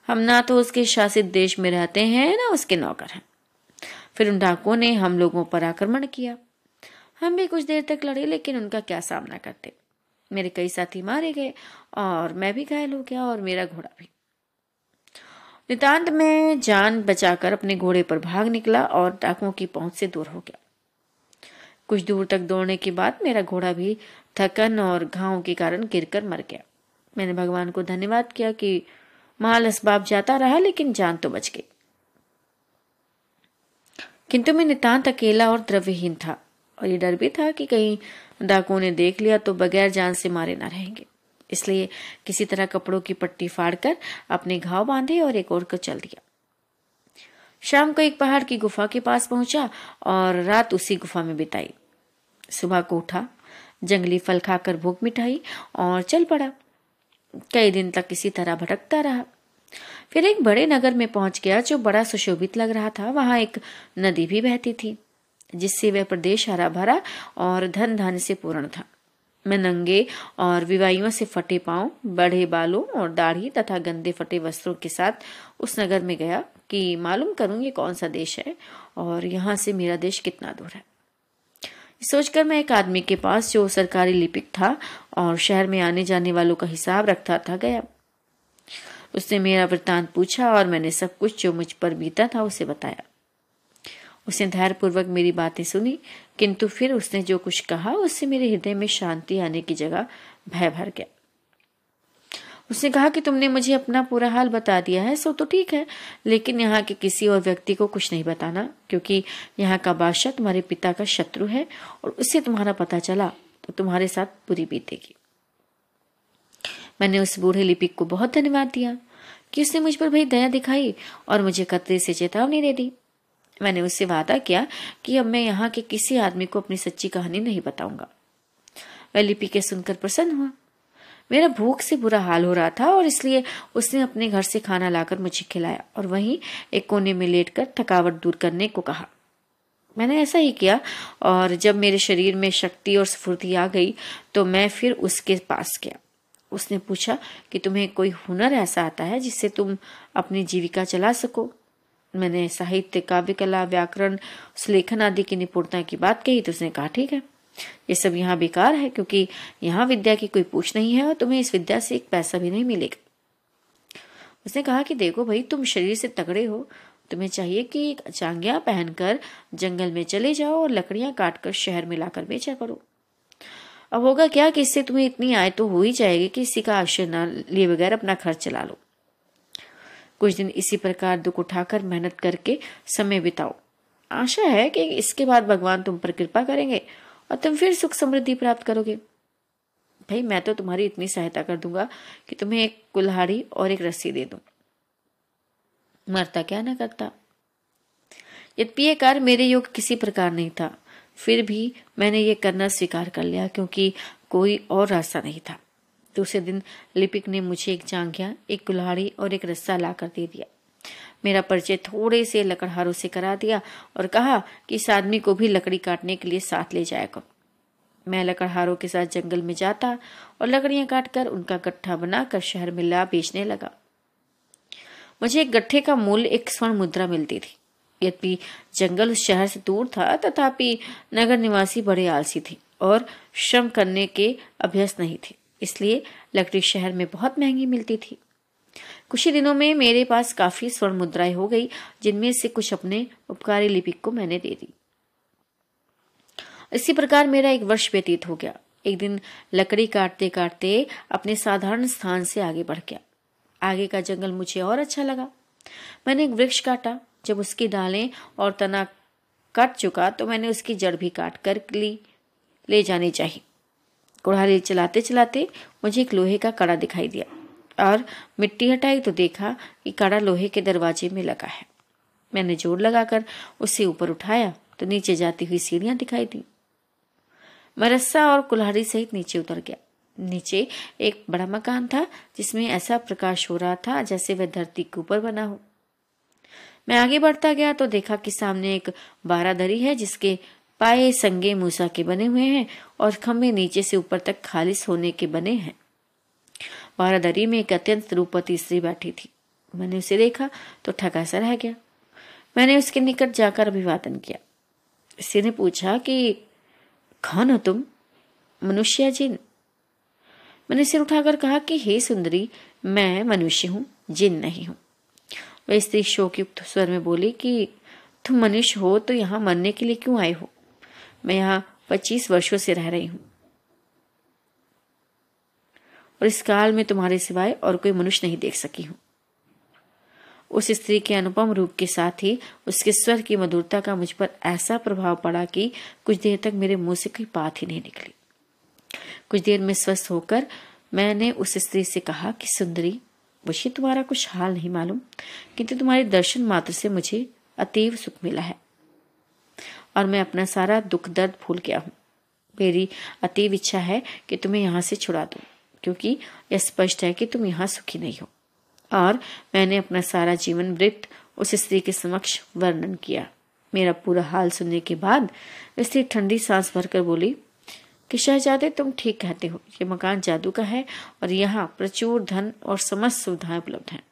हम ना तो उसके शासित देश में रहते हैं, ना उसके नौकर हैं। फिर उन डाकुओं ने हम लोगों पर आक्रमण किया। हम भी कुछ देर तक लड़े, लेकिन उनका क्या सामना करते? मेरे कई साथी मारे गए, और मैं भी घायल हो गया, और मेरा घोड़ा भी। नितांत में जान बचाकर अपने घोड़े पर भाग निकला, और डाकुओं की पहुँच से दूर हो गया। कुछ दूर तक दौड़ने के बाद मेरा घोड़ा भी थकन और घावों के कारण गिरकर मर गया। मैंने भगवान को धन्यवाद किया कि माल असबाब जाता रहा, लेकिन जान तो बच गई। किंतु मैं नितांत अकेला और द्रव्यहीन था, और ये डर भी था कि कहीं डाकुओं ने देख लिया तो बगैर जान से मारे ना रहेंगे। इसलिए किसी तरह कपड़ों की पट्टी फाड़कर अपने घाव बांधे और एक और को चल दिया। शाम को एक पहाड़ की गुफा के पास पहुँचा और रात उसी गुफा में बिताई। सुबह को उठा, जंगली फल खाकर भूख मिठाई और चल पड़ा। कई दिन तक इसी तरह भटकता रहा। फिर एक बड़े नगर में पहुँच गया जो बड़ा सुशोभित लग रहा था। वहाँ एक नदी भी बहती थी, जिससे वह प्रदेश हरा भरा और धन धन से पूर्ण था। मैं नंगे और विवाहियों से फटे पाँव, बड़े बालों और दाढ़ी तथा गंदे फटे वस्त्रों के साथ उस नगर में गया कि मालूम करूँ ये कौन सा देश है और यहाँ से मेरा देश कितना दूर है। सोचकर मैं एक आदमी के पास, जो सरकारी लिपिक था और शहर में आने जाने वालों का हिसाब रखता था, गया। उसने मेरा वृत्तांत पूछा और मैंने सब कुछ जो मुझ पर बीता था उसे बताया। उसने धैर्यपूर्वक मेरी बातें सुनी, किंतु फिर उसने जो कुछ कहा, उससे मेरे हृदय में शांति आने की जगह भय भर गया। उसने कहा कि तुमने मुझे अपना पूरा हाल बता दिया है, सो तो ठीक है। लेकिन यहाँ के किसी और व्यक्ति को कुछ नहीं बताना, क्योंकि यहाँ का बादशाह तुम्हारे पिता का शत्रु है और उससे तुम्हारा पता चला तो तुम्हारे साथ बुरी बीतेगी। मैंने उस बूढ़े लिपिक को बहुत धन्यवाद दिया कि उसने मुझ पर भाई दया दिखाई और मुझे कतरे से चेतावनी दे दी। मैंने उससे वादा किया कि अब मैं यहाँ के किसी आदमी को अपनी सच्ची कहानी नहीं बताऊँगा। वह लिपि के सुनकर प्रसन्न हुआ। मेरा भूख से बुरा हाल हो रहा था और इसलिए उसने अपने घर से खाना लाकर मुझे खिलाया और वहीं एक कोने में लेटकर थकावट दूर करने को कहा। मैंने ऐसा ही किया और जब मेरे शरीर में शक्ति और स्फूर्ति आ गई तो मैं फिर उसके पास गया। उसने पूछा कि तुम्हें कोई हुनर ऐसा आता है जिससे तुम अपनी जीविका चला सको? मैंने साहित्य काव्य कला व्याकरण लेखन आदि की निपुणता की बात कही तो उसने कहा, ठीक है। ये सब यहाँ बेकार है, क्योंकि यहाँ विद्या की कोई पूछ नहीं है और तुम्हें इस विद्या से एक पैसा भी नहीं मिलेगा। उसने कहा कि देखो भाई, तुम शरीर से तगड़े हो, तुम्हें चाहिए कि एक चांगिया पहनकर जंगल में चले जाओ और लकड़ियाँ काटकर शहर में लाकर बेचा करो। अब होगा क्या कि इससे तुम्हें इतनी आय तो हो ही जाएगी कि इसी का आश्रय न लिए बगैर अपना खर्च चला लो। कुछ दिन इसी प्रकार दुख उठाकर मेहनत करके समय बिताओ। आशा है कि इसके बाद भगवान तुम पर कृपा करेंगे। और तुम फिर सुख समृद्धि प्राप्त करोगे। भाई, मैं तो तुम्हारी इतनी सहायता कर दूँगा कि तुम्हें एक कुल्हाड़ी और एक रस्सी दे दूँ। मरता क्या ना करता। यद्यपि ये कार्य मेरे योग किसी प्रकार नहीं था। फिर भी मैंने ये करना स्वीकार कर लिया, क्योंकि कोई और रास्ता नहीं था। दूसरे दिन लिपिक ने मुझे एक जांघिया एक कुल्हाड़ी और एक रस्सा लाकर दे दिया। मेरा परिचय थोड़े से लकड़हारों से करा दिया और कहा कि इस आदमी को भी लकड़ी काटने के लिए साथ ले जाया करो। मैं लकड़हारों के साथ जंगल में जाता और लकड़ियाँ काटकर उनका गट्ठा बनाकर शहर में ला बेचने लगा। मुझे एक गट्ठे का मूल्य एक स्वर्ण मुद्रा मिलती थी। यद्यपि जंगल उस शहर से दूर था, तथापि नगर निवासी बड़े आलसी थे और श्रम करने के अभ्यस्त नहीं थे। इसलिए लकड़ी शहर में बहुत महँगी मिलती थी। कुछ ही दिनों में मेरे पास काफ़ी स्वर्ण मुद्राएँ हो गई, जिनमें से कुछ अपने उपकारी लिपिक को मैंने दे दी। इसी प्रकार मेरा एक वर्ष व्यतीत हो गया। एक दिन लकड़ी काटते काटते अपने साधारण स्थान से आगे बढ़ गया। आगे का जंगल मुझे और अच्छा लगा। मैंने एक वृक्ष काटा। जब उसकी डालें और तना कट चुका तो मैंने उसकी जड़ भी काट कर ली। ले जानी चाहिए। कुड़ारी चलाते चलाते मुझे एक लोहे का कड़ा दिखाई दिया। और मिट्टी हटाई तो देखा कि कड़ा लोहे के दरवाजे में लगा है। मैंने ज़ोर लगाकर उसे ऊपर उठाया तो नीचे जाती हुई सीढ़ियाँ दिखाई दी। मैं रस्सा और कुल्हाड़ी सहित नीचे उतर गया। नीचे एक बड़ा मकान था जिसमें ऐसा प्रकाश हो रहा था जैसे वह धरती के ऊपर बना हो। मैं आगे बढ़ता गया तो देखा कि सामने एक बारादरी है जिसके पाए संगे मूसा के बने हुए हैं और खंभे नीचे से ऊपर तक खालिश होने के बने हैं। बारादरी में एक अत्यंत रूपवती स्त्री बैठी थी। मैंने उसे देखा तो ठगा सा रह गया। मैंने उसके निकट जाकर अभिवादन किया। स्त्री ने पूछा कि, कौन हो तुम? मनुष्य जिन मैंने सिर उठाकर कहा कि, हे सुंदरी, मैं मनुष्य हूँ, जिन नहीं हूँ। वह स्त्री शोकयुक्त स्वर में बोली कि, तुम मनुष्य हो तो यहाँ मरने के लिए क्यों आए हो? मैं यहाँ पच्चीस वर्षों से रह रही हूँ। और इस काल में तुम्हारे सिवाय और कोई मनुष्य नहीं देख सकी हूँ। उस स्त्री के अनुपम रूप के साथ ही उसके स्वर की मधुरता का मुझ पर ऐसा प्रभाव पड़ा कि कुछ देर तक मेरे मुँह से कोई बात ही नहीं निकली। कुछ देर में स्वस्थ होकर मैंने उस स्त्री से कहा कि, सुंदरी, मुझे तुम्हारा कुछ हाल नहीं मालूम, किंतु तुम्हारे दर्शन मात्र से मुझे अतीव सुख मिला है। और मैं अपना सारा दुख दर्द भूल गया हूँ। मेरी अतीव इच्छा है कि तुम्हें यहाँ से छुड़ा दूँ। क्योंकि यह स्पष्ट है कि तुम यहाँ सुखी नहीं हो। और मैंने अपना सारा जीवन वृत्त उस स्त्री के समक्ष वर्णन किया। मेरा पूरा हाल सुनने के बाद स्त्री ठंडी सांस भरकर बोली, कि शहजादे, तुम ठीक कहते हो। ये मकान जादू का है और यहाँ प्रचुर धन और समस्त सुविधाएँ उपलब्ध हैं।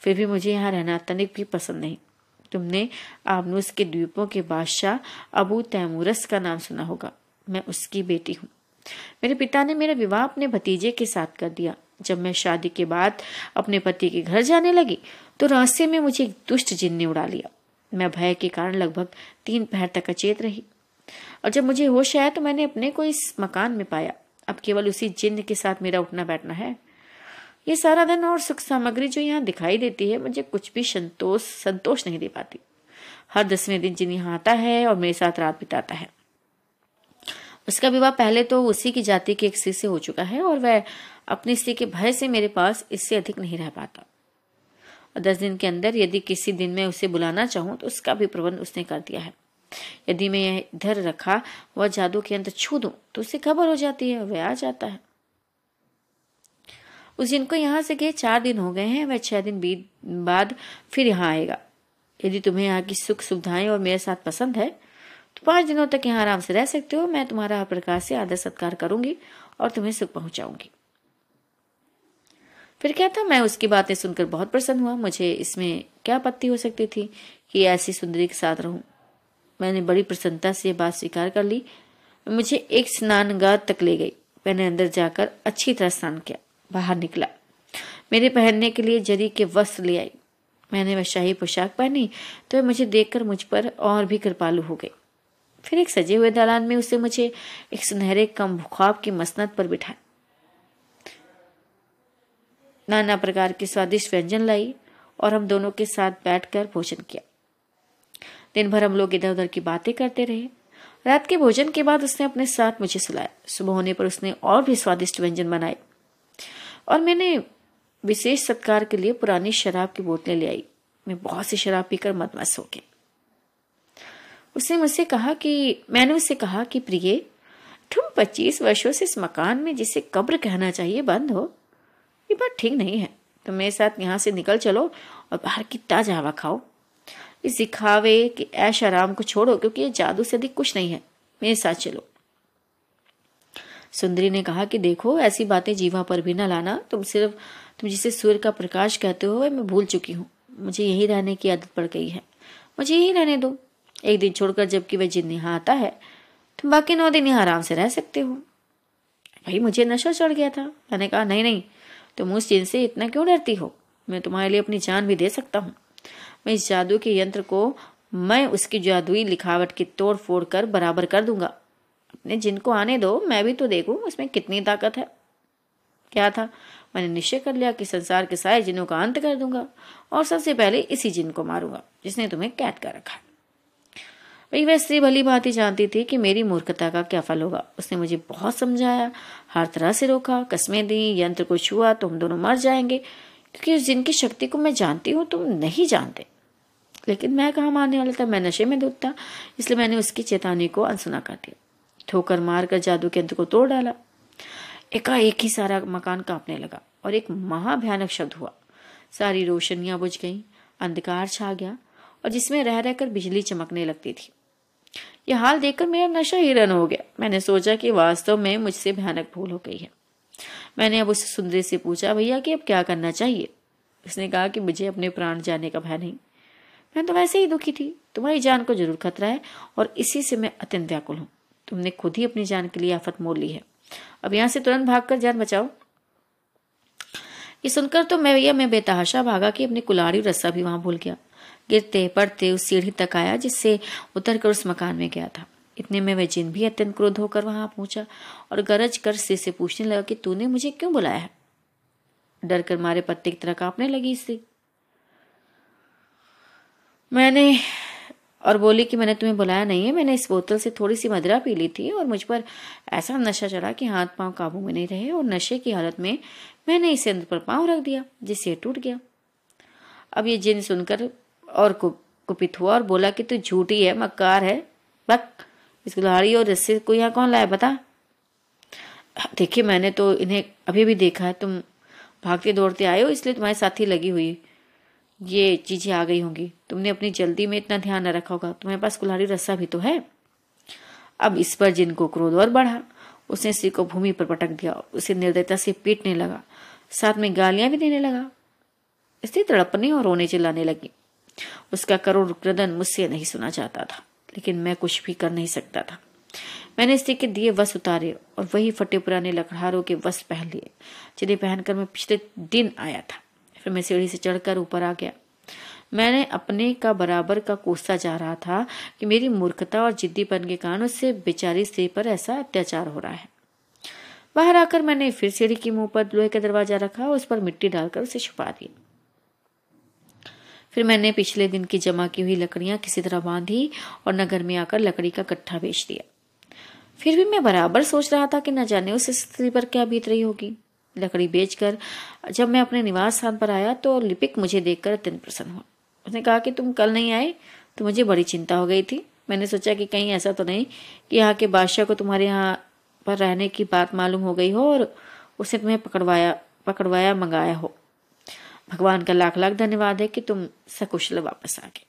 फिर भी मुझे यहाँ रहना तनिक भी पसंद नहीं। तुमने आबनूस के द्वीपों के बादशाह अबू तैमूरस का नाम सुना होगा। मैं उसकी बेटी हूँ। मेरे पिता ने मेरा विवाह अपने भतीजे के साथ कर दिया। जब मैं शादी के बाद अपने पति के घर जाने लगी तो रास्ते में मुझे एक दुष्ट जिन ने उड़ा लिया। मैं भय के कारण लगभग तीन पहर तक अचेत रही। और जब मुझे होश आया तो मैंने अपने को इस मकान में पाया। अब केवल उसी जिन्न के साथ मेरा उठना बैठना है। ये सारा धन और सुख सामग्री जो यहाँ दिखाई देती है, मुझे कुछ भी संतोष संतोष नहीं दे पाती। हर दसवें दिन जिन यहाँ आता है और मेरे साथ रात बिताता है। उसका विवाह पहले तो उसी की जाति के एक स्त्री से हो चुका है और वह अपनी स्त्री के भय से मेरे पास इससे अधिक नहीं रह पाता। और दस दिन के अंदर यदि किसी दिन में उसे बुलाना चाहूँ तो उसका भी प्रबंध उसने कर दिया है। यदि मैं यह इधर रखा वह जादू के अंत छू दूँ तो उसे खबर हो जाती है वह आ जाता है। उस जिनको यहाँ से गए, चार दिन हो गए हैं, वह छह दिन बीत बाद फिर यहाँ आएगा। यदि तुम्हें यहाँ की सुख सुविधाएँ और मेरे साथ पसंद है पाँच दिनों तक यहाँ आराम से रह सकते हो। मैं तुम्हारा हर प्रकार से आदर सत्कार करूँगी और तुम्हें सुख पहुंचाऊँगी। फिर क्या था? मैं उसकी बातें सुनकर बहुत प्रसन्न हुआ। मुझे इसमें क्या आपत्ति हो सकती थी कि ऐसी सुंदरी के साथ रहूँ? मैंने बड़ी प्रसन्नता से यह बात स्वीकार कर ली। मुझे एक स्नानगार तक ले गई। मैंने अंदर जाकर अच्छी तरह स्नान किया। बाहर निकला। मेरे पहनने के लिए जरी के वस्त्र ले आई। मैंने वह शाही पोशाक पहनी तो मुझे देखकर मुझ पर और भी कृपालु हो गई। फिर एक सजे हुए दालान में उसे मुझे एक सुनहरे कम ख्वाब की मसनत पर बिठाया नाना प्रकार के स्वादिष्ट व्यंजन लाई और हम दोनों के साथ बैठकर भोजन किया। दिन भर हम लोग इधर उधर की बातें करते रहे। रात के भोजन के बाद उसने अपने साथ मुझे सुलाया। सुबह होने पर उसने और भी स्वादिष्ट व्यंजन बनाए। और मैंने विशेष सत्कार के लिए पुरानी शराब की बोतलें ले आई। मैं बहुत सी शराब पीकर मतमस्त हो गया उसने मुझसे कहा कि, मैंने उससे कहा कि, प्रिय, तुम पच्चीस वर्षों से इस मकान में जिसे कब्र कहना चाहिए बंद हो। ये बात ठीक नहीं है। तुम मेरे साथ यहाँ से निकल चलो और बाहर की ताज़ा हवा खाओ। इस दिखावे कि ऐश आराम को छोड़ो, क्योंकि ये जादू से अधिक कुछ नहीं है। मेरे साथ चलो। सुंदरी ने कहा कि, देखो, ऐसी बातें जीवा पर भी न लाना। तुम सिर्फ़, तुम जिसे सूर्य का प्रकाश कहते हो मैं भूल चुकी हूँ। मुझे यही रहने की आदत पड़ गई है। मुझे यही रहने दो। एक दिन छोड़कर जबकि वह जिन यहाँ आता है, तुम बाकी नौ दिन यहाँ आराम से रह सकते हो। भाई मुझे नशा चढ़ गया था। मैंने कहा, नहीं नहीं, तुम उस जिन से इतना क्यों डरती हो? मैं तुम्हारे लिए अपनी जान भी दे सकता हूँ। मैं इस जादू के यंत्र को, मैं उसकी जादुई लिखावट की तोड़ फोड़ कर बराबर कर दूँगा। अपने जिन को आने दो, मैं भी तो देखूँ, उसमें कितनी ताकत है। क्या था? मैंने निश्चय कर लिया कि संसार के सारे जिनों का अंत कर दूँगा और सबसे पहले इसी जिन को मारूँगा, जिसने तुम्हें कैद कर रखा है। वही वह स्त्री भली भांति जानती थी कि मेरी मूर्खता का क्या फल होगा। उसने मुझे बहुत समझाया, हर तरह से रोका, कस्में दी, यंत्र को छुआ तो हम दोनों मर जाएँगे। क्योंकि उस जिन की शक्ति को मैं जानती हूँ, तुम नहीं जानते। लेकिन मैं कहा मानने वाला था? मैं नशे में धुत था, इसलिए मैंने उसकी चेतावनी को अनसुना कर दिया। ठोकर मार कर जादू के यंत्र को तोड़ डाला। एकाएक ही सारा मकान कांपने लगा और एक महाभयानक शब्द हुआ। सारी रोशनियाँ बुझ गईं, अंधकार छा गया और जिसमें रह रहकर बिजली चमकने लगती थी। यह हाल देखकर मेरा नशा ही रन हो गया। मैंने सोचा कि वास्तव में मुझसे भयानक भूल हो गई है। मैंने अब उस सुंदरी से पूछा, भैया, कि अब क्या करना चाहिए? उसने कहा कि मुझे अपने प्राण जाने का भय नहीं। मैं तो वैसे ही दुखी थी। तुम्हारी जान को ज़रूर खतरा है और इसी से मैं अत्यंत व्याकुल हूँ। तुमने खुद ही अपनी जान के लिए आफत मोल ली है। अब यहाँ से तुरंत भागकर जान बचाओ। ये सुनकर तो मैं, भैया, मैं बेतहाशा भागा कि अपनी कुलाड़ी रस्सा भी वहाँ भूल गया। गिरते पड़ते उस सीढ़ी तक आया जिससे उतर कर उस मकान में गया था। इतने में वह जिन भी अत्यंत क्रोध होकर वहाँ पहुँचा और गरज कर से, से पूछने लगा कि तूने मुझे क्यों बुलाया? है डर कर मारे पत्ते की तरह कांपने लगी इससे मैंने और बोली कि मैंने तुम्हें बुलाया नहीं है मैंने इस बोतल से थोड़ी सी मदिरा पी ली थी और मुझ पर ऐसा नशा चढ़ा कि हाथ पाँव काबू में नहीं रहे और नशे की हालत में मैंने इसे अंदर पर पाँव रख दिया जिससे टूट गया। अब ये जिन सुनकर और कुपित हुआ और बोला कि तू झूठी है, मक्कार है। बक, इस गुलाड़ी और रस्से को यहाँ कौन लाया, बता? देखिए, मैंने तो इन्हें अभी भी देखा है। तुम भागते दौड़ते आए हो, इसलिए तुम्हारे साथी लगी हुई। ये चीज़ें आ गई होंगी। तुमने अपनी जल्दी में इतना ध्यान न रखा होगा। तुम्हारे पास कुल्हाड़ी रस्सा भी तो है। अब इस पर जिनको क्रोध और बढ़ा, उसने स्त्री को भूमि पर पटक दिया उसे निर्दयता से पीटने लगा। साथ में गालियाँ भी देने लगा। स्त्री तड़पने और रोने चिल्लाने लगी। उसका करोड़ क्रदन मुझसे नहीं सुना जाता था, लेकिन मैं कुछ भी कर नहीं सकता था। मैंने स्त्री के दिए वस उतारे और वही फटे पुराने लकड़हारों के वस पहन लिए, जिन्हें पहनकर मैं पिछले दिन आया था। फिर मैं सीढ़ी से चढ़कर ऊपर आ गया। मैंने अपने का बराबर का कोसता जा रहा था कि मेरी मूर्खता और जिद्दीपन के कारण उससे बेचारी स्त्री पर ऐसा अत्याचार हो रहा है। बाहर आकर मैंने फिर सीढ़ी के मुँह पर लोहे का दरवाज़ा रखा और उस पर मिट्टी डालकर उसे छुपा दी फिर मैंने पिछले दिन की जमा की हुई लकड़ियाँ किसी तरह बांधी और नगर में आकर लकड़ी का कट्ठा बेच दिया। फिर भी मैं बराबर सोच रहा था कि न जाने उस स्त्री पर क्या बीत रही होगी। लकड़ी बेचकर जब मैं अपने निवास स्थान पर आया तो लिपिक मुझे देखकर अत्यंत प्रसन्न हुआ। उसने कहा कि तुम कल नहीं आए तो मुझे बड़ी चिंता हो गई थी। मैंने सोचा कि कहीं ऐसा तो नहीं कि यहाँ के बादशाह को तुम्हारे यहाँ पर रहने की बात मालूम हो गई हो और उसने तुम्हें पकड़वाया पकड़वाया, मंगाया हो। भगवान का लाख लाख धन्यवाद है कि तुम सकुशल वापस आ गए।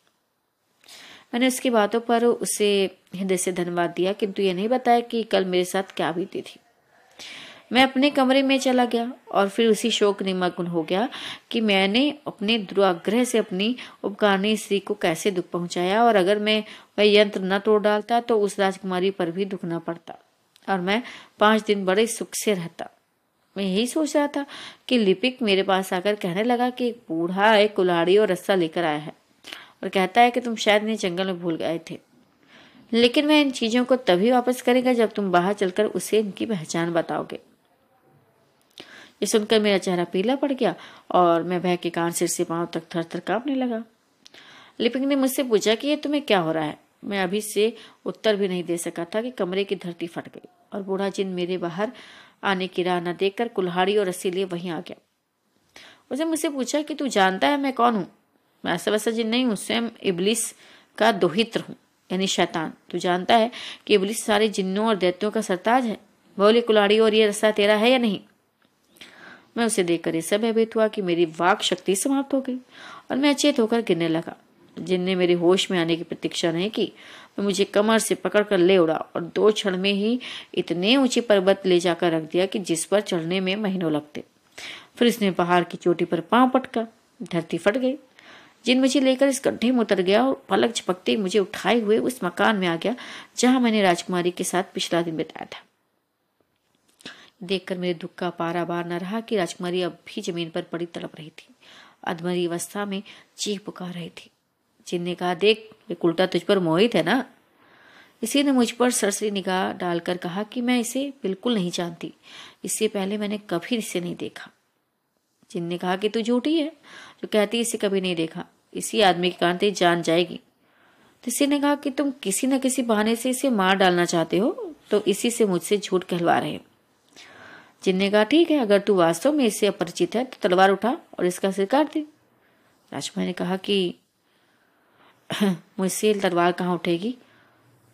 मैंने उसकी बातों पर उसे हृदय से धन्यवाद दिया किंतु ये नहीं बताया कि कल मेरे साथ क्या बीती थी। मैं अपने कमरे में चला गया और फिर उसी शोक निमग्न हो गया कि मैंने अपने दुराग्रह से अपनी उपकारणी स्त्री को कैसे दुख पहुँचाया और अगर मैं वह यंत्र न तोड़ डालता तो उस राजकुमारी पर भी दुख न पड़ता और मैं पाँच दिन बड़े सुख से रहता। मैं यही सोच रहा था कि लिपिक मेरे पास आकर कहने लगा कि एक बूढ़ा, एक कुल्हाड़ी और रस्सा लेकर आया है और कहता है कि तुम शायद इन्हें जंगल में भूल गए थे। लेकिन मैं इन चीज़ों को तभी वापस करेगा जब तुम बाहर चलकर उसे इनकी पहचान बताओगे। ये सुनकर मेरा चेहरा पीला पड़ गया और मैं भय के कान सिर से पाँव तक थर थर कांपने लगा। लिपिक ने मुझसे पूछा कि ये तुम्हें क्या हो रहा है? मैं अभी से उत्तर भी नहीं दे सका था कि कमरे की धरती फट गई और बूढ़ा जिन मेरे बाहर आने की राह न देखकर कुल्हाड़ी और रस्सी लिए वहीं आ गया। उसने मुझसे पूछा कि तू जानता है मैं कौन हूँ? मैं ऐसा वैसा जिन नहीं हूँ, स्वयं इबलिस का दोहित्र हूँ, यानी शैतान। तू जानता है कि इबलिस सारे जिन्नों और दैत्यों का सरताज है। बोले, कुल्हाड़ी, और ये रस्सा तेरा है या नहीं? मैं उसे देखकर सब भयभीत हुआ कि मेरी वाक शक्ति समाप्त हो गई और मैं अचेत होकर गिरने लगा। जिनने मेरे होश में आने की प्रतीक्षा नहीं की मैं मुझे कमर से पकड़कर ले उड़ा और दो क्षण में ही इतने ऊँचे पर्वत ले जाकर रख दिया कि जिस पर चढ़ने में महीनों लगते। फिर इसने पहाड़ की चोटी पर पाँव पटका, धरती फट गई। जिन मुझे लेकर इस गड्ढे में उतर गया और पलक झपकते मुझे उठाए हुए उस मकान में आ गया, जहाँ मैंने राजकुमारी के साथ पिछला दिन बिताया था। देखकर मेरे दुख का पारा बार न रहा कि राजकुमारी अब भी ज़मीन पर पड़ी तड़प रही थी। अधमरी अवस्था में चीख पुकार रही थी। जिन ने कहा, देख, ये उल्टा तुझ पर मोहित है ना? इसी ने मुझ पर सरसरी निगाह डालकर कहा कि मैं इसे बिल्कुल नहीं जानती। इससे पहले मैंने कभी इसे नहीं देखा। जिन ने कहा कि तू झूठी है, जो कहती इसे कभी नहीं देखा। इसी आदमी के कारण तेरी जान जाएगी। तो इसी ने कहा कि तुम किसी न किसी बहाने से इसे मार डालना चाहते हो तो इसी से मुझसे झूठ कहलवा रहे हो। जिन कहा, ठीक है, अगर तू वास्तव में इससे अपरिचित है तो तलवार उठा और इसका सिर काट दे। राजकुमार ने कहा कि मुझसे तलवार कहाँ उठेगी?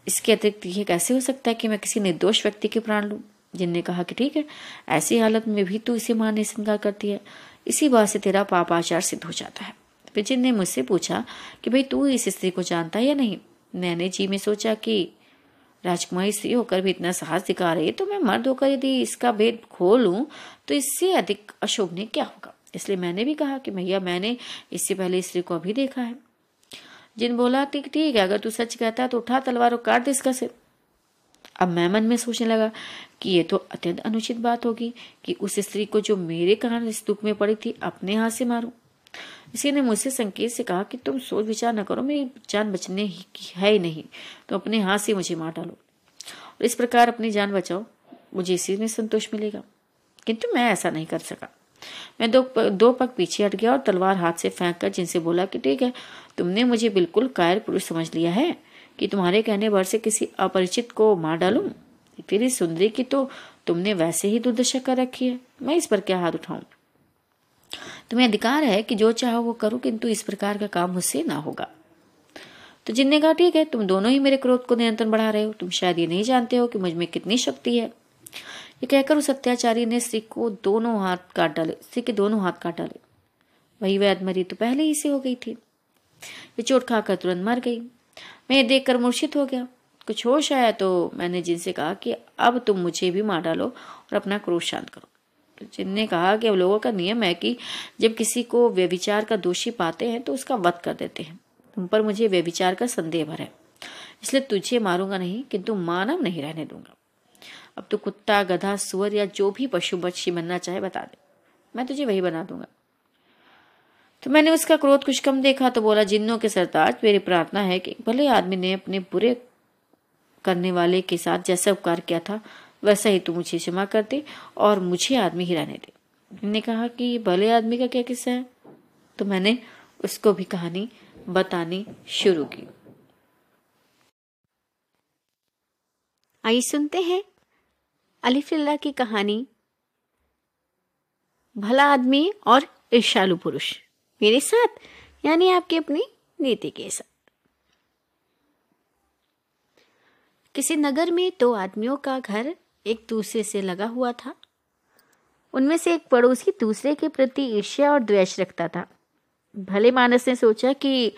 इसके अतिरिक्त यह कैसे हो सकता है कि मैं किसी निर्दोष व्यक्ति के प्राण लूँ, जिनने कहा कि ठीक है, ऐसी हालत में भी तू इसे मारने से इनकार करती है। इसी बात से तेरा पाप आचार सिद्ध हो जाता है। फिर जिन ने मुझसे पूछा कि भाई तू इस स्त्री को जानता है या नहीं, मैंने जी में सोचा कि राजकुमारी स्त्री होकर भी इतना साहस दिखा रही है तो मैं मर्द होकर यदि इसका भेद खोलूं तो इससे अधिक अशोभनीय क्या होगा? इसलिए मैंने भी कहा कि भैया, मैंने इससे पहले स्त्री को अभी देखा है। जिन बोला, ठीक ठीक है, अगर तू सच कहता है तो उठा तलवार और काट दे इसका सिर. अब मैं मन में सोचने लगा कि ये तो अत्यंत अनुचित बात होगी कि उस स्त्री को जो मेरे कारण इस दुख में पड़ी थी, अपने हाथ से मारूं। इसी ने मुझसे संकेत से कहा कि तुम सोच विचार न करो, मेरी जान बचने ही की है ही नहीं। तो अपने हाथ से मुझे मार डालो। और इस प्रकार अपनी जान बचाओ, मुझे इसी में संतोष मिलेगा। किंतु मैं ऐसा नहीं कर सका। मैं दो दो पग पीछे हट गया और तलवार हाथ से फेंक कर जिनसे बोला कि, ठीक है तुमने मुझे बिल्कुल कायर पुरुष समझ लिया है कि तुम्हारे कहने भर से किसी अपरिचित को मार डालूं? फिर इस सुंदरी की तो तुमने वैसे ही दुर्दशा कर रखी है। मैं इस पर क्या हाथ उठाऊं? तुम्हें अधिकार है कि जो चाहो वो करो, किंतु इस प्रकार का काम मुझसे ना होगा। तो जिनने कहा ठीक है, तुम दोनों ही मेरे क्रोध को नियंत्रण बढ़ा रहे हो। तुम शायद ये नहीं जानते हो कि मुझमें कितनी शक्ति है। ये कहकर उस अत्याचारी ने स्त्री को दोनों हाथ काट डाले, स्त्री के दोनों हाथ काट डाले। वही वैद मरी तो पहले ही से हो गई थी। वे चोट खाकर तुरंत मर गई। मैं देखकर मूर्छित हो गया। कुछ होश आया तो मैंने जिनसे कहा कि अब तुम मुझे भी मार डालो और अपना क्रोध शांत करो। तो जिनने कहा कि अब लोगों का नियम है कि जब किसी को व्यविचार का दोषी पाते हैं तो उसका वध कर देते हैं। तुम पर मुझे व्यविचार का संदेह भर है। इसलिए तुझे मारूँगा नहीं, किंतु मानव नहीं रहने दूँगा। अब तो कुत्ता, गधा, सुअर या जो भी पशु पक्षी बनना चाहे बता दे। मैं तुझे वही बना दूँगा। तो मैंने उसका क्रोध कुछ कम देखा तो बोला, जिन्नों के सरताज, मेरी प्रार्थना है कि भले आदमी ने अपने बुरे करने वाले के साथ जैसा उपकार किया था, वैसा ही तू मुझे क्षमा कर दे और मुझे आदमी ही रहने दे। ने कहा कि भले आदमी का क्या किस्सा है? तो मैंने उसको भी कहानी बतानी शुरू की। आइए सुनते हैं अलीफिल्ला की कहानी, भला आदमी और ईर्षालु पुरुष। मेरे साथ, यानी आपकी अपनी नीति के साथ। किसी नगर में दो आदमियों का घर एक दूसरे से लगा हुआ था। उनमें से एक पड़ोसी दूसरे के प्रति ईर्ष्या और द्वेष रखता था। भले मानस ने सोचा कि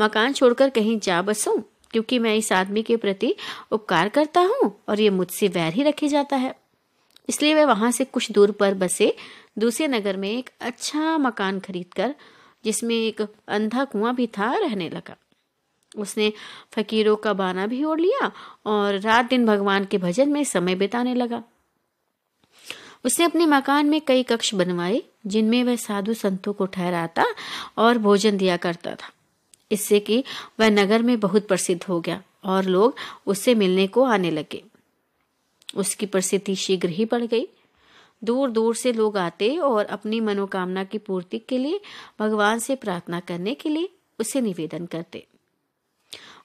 मकान छोड़कर कहीं जा बसूं, क्योंकि मैं इस आदमी के प्रति उपकार करता हूँ और ये मुझसे वैर ही रखे जाता है। इसलिए वह वहाँ से कुछ दूर पर बसे दूसरे नगर में एक अच्छा मकान खरीदकर जिसमें एक अंधा कुआँ भी था, रहने लगा। उसने फकीरों का बाना भी ओढ़ लिया और रात दिन भगवान के भजन में समय बिताने लगा। उसने अपने मकान में कई कक्ष बनवाए, जिनमें वह साधु संतों को ठहराता और भोजन दिया करता था। इससे कि वह नगर में बहुत प्रसिद्ध हो गया और लोग उससे मिलने को आने लगे। उसकी प्रसिद्धि शीघ्र ही बढ़ गई। दूर दूर से लोग आते और अपनी मनोकामना की पूर्ति के लिए, भगवान से प्रार्थना करने के लिए उसे निवेदन करते।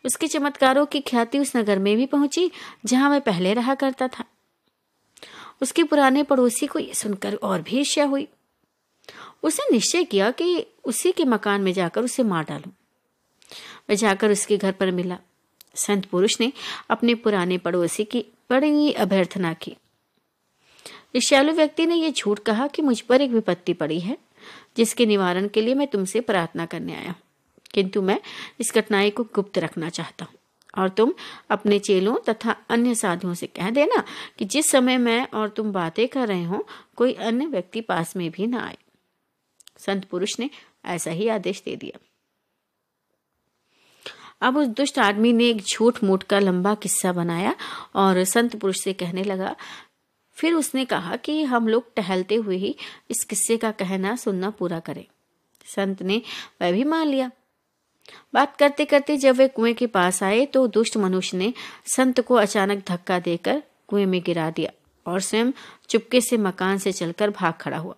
उसके चमत्कारों की ख्याति उस नगर में भी पहुँची, जहाँ वह पहले रहा करता था। उसके पुराने पड़ोसी को यह सुनकर और भी ईर्ष्या हुई। उसने निश्चय किया कि उसी के मकान में जाकर उसे मार डालूं। वह जाकर उसके घर पर मिला। संत पुरुष ने अपने पुराने पड़ोसी की बड़ी अभ्यर्थना की। ईर्ष्यालु व्यक्ति ने यह झूठ कहा कि मुझ पर एक विपत्ति पड़ी है, जिसके निवारण के लिए मैं तुमसे प्रार्थना करने आया किंतु मैं इस कठिनाई को गुप्त रखना चाहता हूँ। और तुम अपने चेलों तथा अन्य साधुओं से कह देना कि जिस समय मैं और तुम बातें कर रहे हो, कोई अन्य व्यक्ति पास में भी ना आए। संत पुरुष ने ऐसा ही आदेश दे दिया। अब उस दुष्ट आदमी ने एक झूठ मूठ का लंबा किस्सा बनाया और संत पुरुष से कहने लगा फिर उसने कहा कि हम लोग टहलते हुए ही इस किस्से का कहना सुनना पूरा करें। संत ने, वह भी मान लिया। बात करते करते जब वे कुएँ के पास आए तो दुष्ट मनुष्य ने संत को अचानक धक्का देकर कुएँ में गिरा दिया और स्वयं चुपके से मकान से चलकर भाग खड़ा हुआ।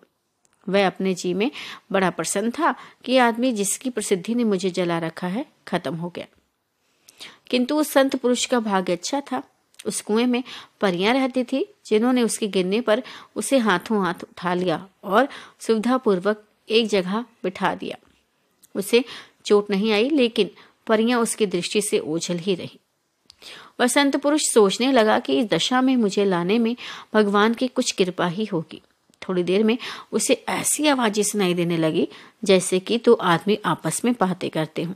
वह अपने जी में बड़ा प्रसन्न था कि आदमी जिसकी प्रसिद्धि ने मुझे जला रखा है, खत्म हो गया। किंतु उस संत पुरुष का भाग्य अच्छा था। उस कुएँ में परियाँ रहती थी, जिन्होंने उसके गिरने पर उसे हाथों हाथ उठा लिया और सुविधापूर्वक एक जगह बिठा दिया। उसे चोट नहीं आई, लेकिन परियाँ उसकी दृष्टि से ओझल ही रही। वसंत पुरुष सोचने लगा कि इस दशा में मुझे लाने में भगवान की कुछ कृपा ही होगी। थोड़ी देर में उसे ऐसी आवाज़ें सुनाई देने लगी, जैसे कि तो आदमी आपस में बातें करते हों।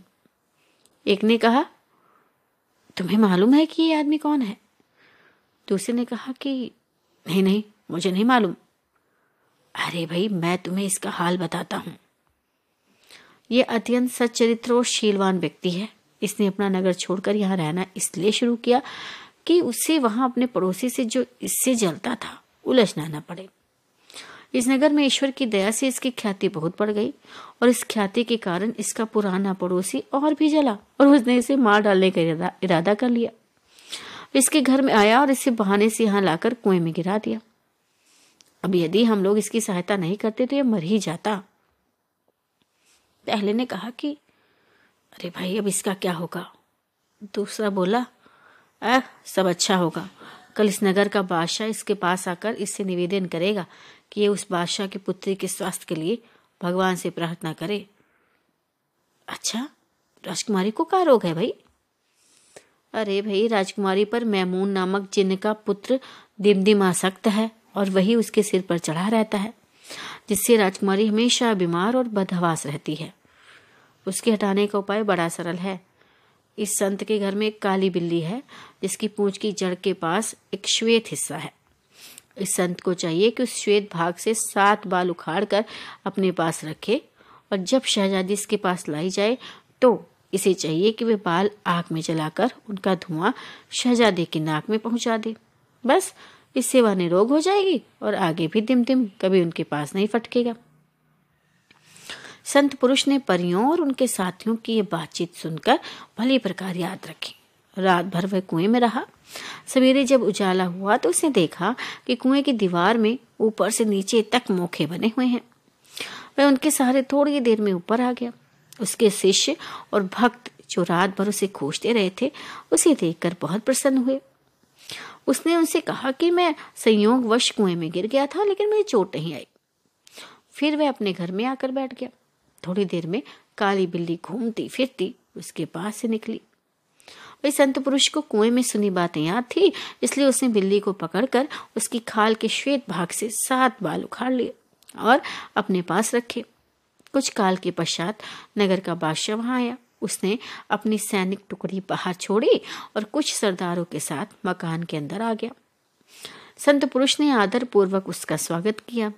एक ने कहा, तुम्हें मालूम है कि ये आदमी कौन है? दूसरे ने कहा कि, नहीं नहीं, मुझे नहीं मालूम। अरे भाई, मैं तुम्हें इसका हाल बताता हूँ। ये अत्यंत सच्चरित्र और शीलवान व्यक्ति है। इसने अपना नगर छोड़कर यहाँ रहना इसलिए शुरू किया कि उसे वहाँ अपने पड़ोसी से जो इससे जलता था उलझना न पड़े। इस नगर में ईश्वर की दया से इसकी ख्याति बहुत बढ़ गई और इस ख्याति के कारण इसका पुराना पड़ोसी और भी जला और उसने इसे मार डालने का इरादा कर लिया। इसके घर में आया और इसे बहाने से यहाँ लाकर कुएँ में गिरा दिया। अब यदि हम लोग इसकी सहायता नहीं करते तो यह मर ही जाता। पहले ने कहा कि, अरे भाई, अब इसका क्या होगा? दूसरा बोला, अह, सब अच्छा होगा। कल इस नगर का बादशाह इसके पास आकर इससे निवेदन करेगा कि ये उस बादशाह की पुत्री के स्वास्थ्य के लिए भगवान से प्रार्थना करे। अच्छा राजकुमारी को क्या रोग है भाई? अरे भाई, राजकुमारी पर मैमून नामक जिनका पुत्र दिमदिम आसक्त है और वही उसके सिर पर चढ़ा रहता है, जिससे राजकुमारी हमेशा बीमार और बदहवास रहती है। उसके हटाने का उपाय बड़ा सरल है। इस संत के घर में एक काली बिल्ली है, जिसकी पूंछ की जड़ के पास एक श्वेत हिस्सा है। इस संत को चाहिए कि उस श्वेत भाग से सात बाल उखाड़ कर अपने पास रखे और जब शहजादी इसके पास लाई जाए तो इसे चाहिए कि वे बाल आग में जलाकर उनका धुआँ शहजादे की नाक में पहुँचा दे। बस, इस सेवा निरोग हो जाएगी और आगे भी दिम दिम कभी उनके पास नहीं फटकेगा। संत पुरुष ने परियों और उनके साथियों की ये बातचीत सुनकर भली प्रकार याद रखी। रात भर वह कुएँ में रहा। सवेरे जब उजाला हुआ तो उसने देखा कि कुएँ की दीवार में ऊपर से नीचे तक मोखे बने हुए हैं। वह उनके सहारे थोड़ी देर में ऊपर आ गया। उसके शिष्य और भक्त जो रात भर उसे खोजते रहे थे, उसे देखकर बहुत प्रसन्न हुए। उसने उनसे कहा कि मैं संयोग वश कुएँ में गिर गया था, लेकिन मुझे चोट नहीं आई। फिर वह अपने घर में आकर बैठ गया। थोड़ी देर में काली बिल्ली घूमती फिरती उसके पास से निकली। वही संत पुरुष को कुएँ में सुनी बातें याद थी, इसलिए उसने बिल्ली को पकड़कर उसकी खाल के श्वेत भाग से सात बाल उखाड़ लिए और अपने पास रखे। कुछ काल के पश्चात नगर का बादशाह वहाँ आया। उसने अपनी सैनिक टुकड़ी बाहर छोड़ी और कुछ सरदारों के साथ मकान के अंदर आ गया। संत पुरुष ने आदर पूर्वक उसका स्वागत किया।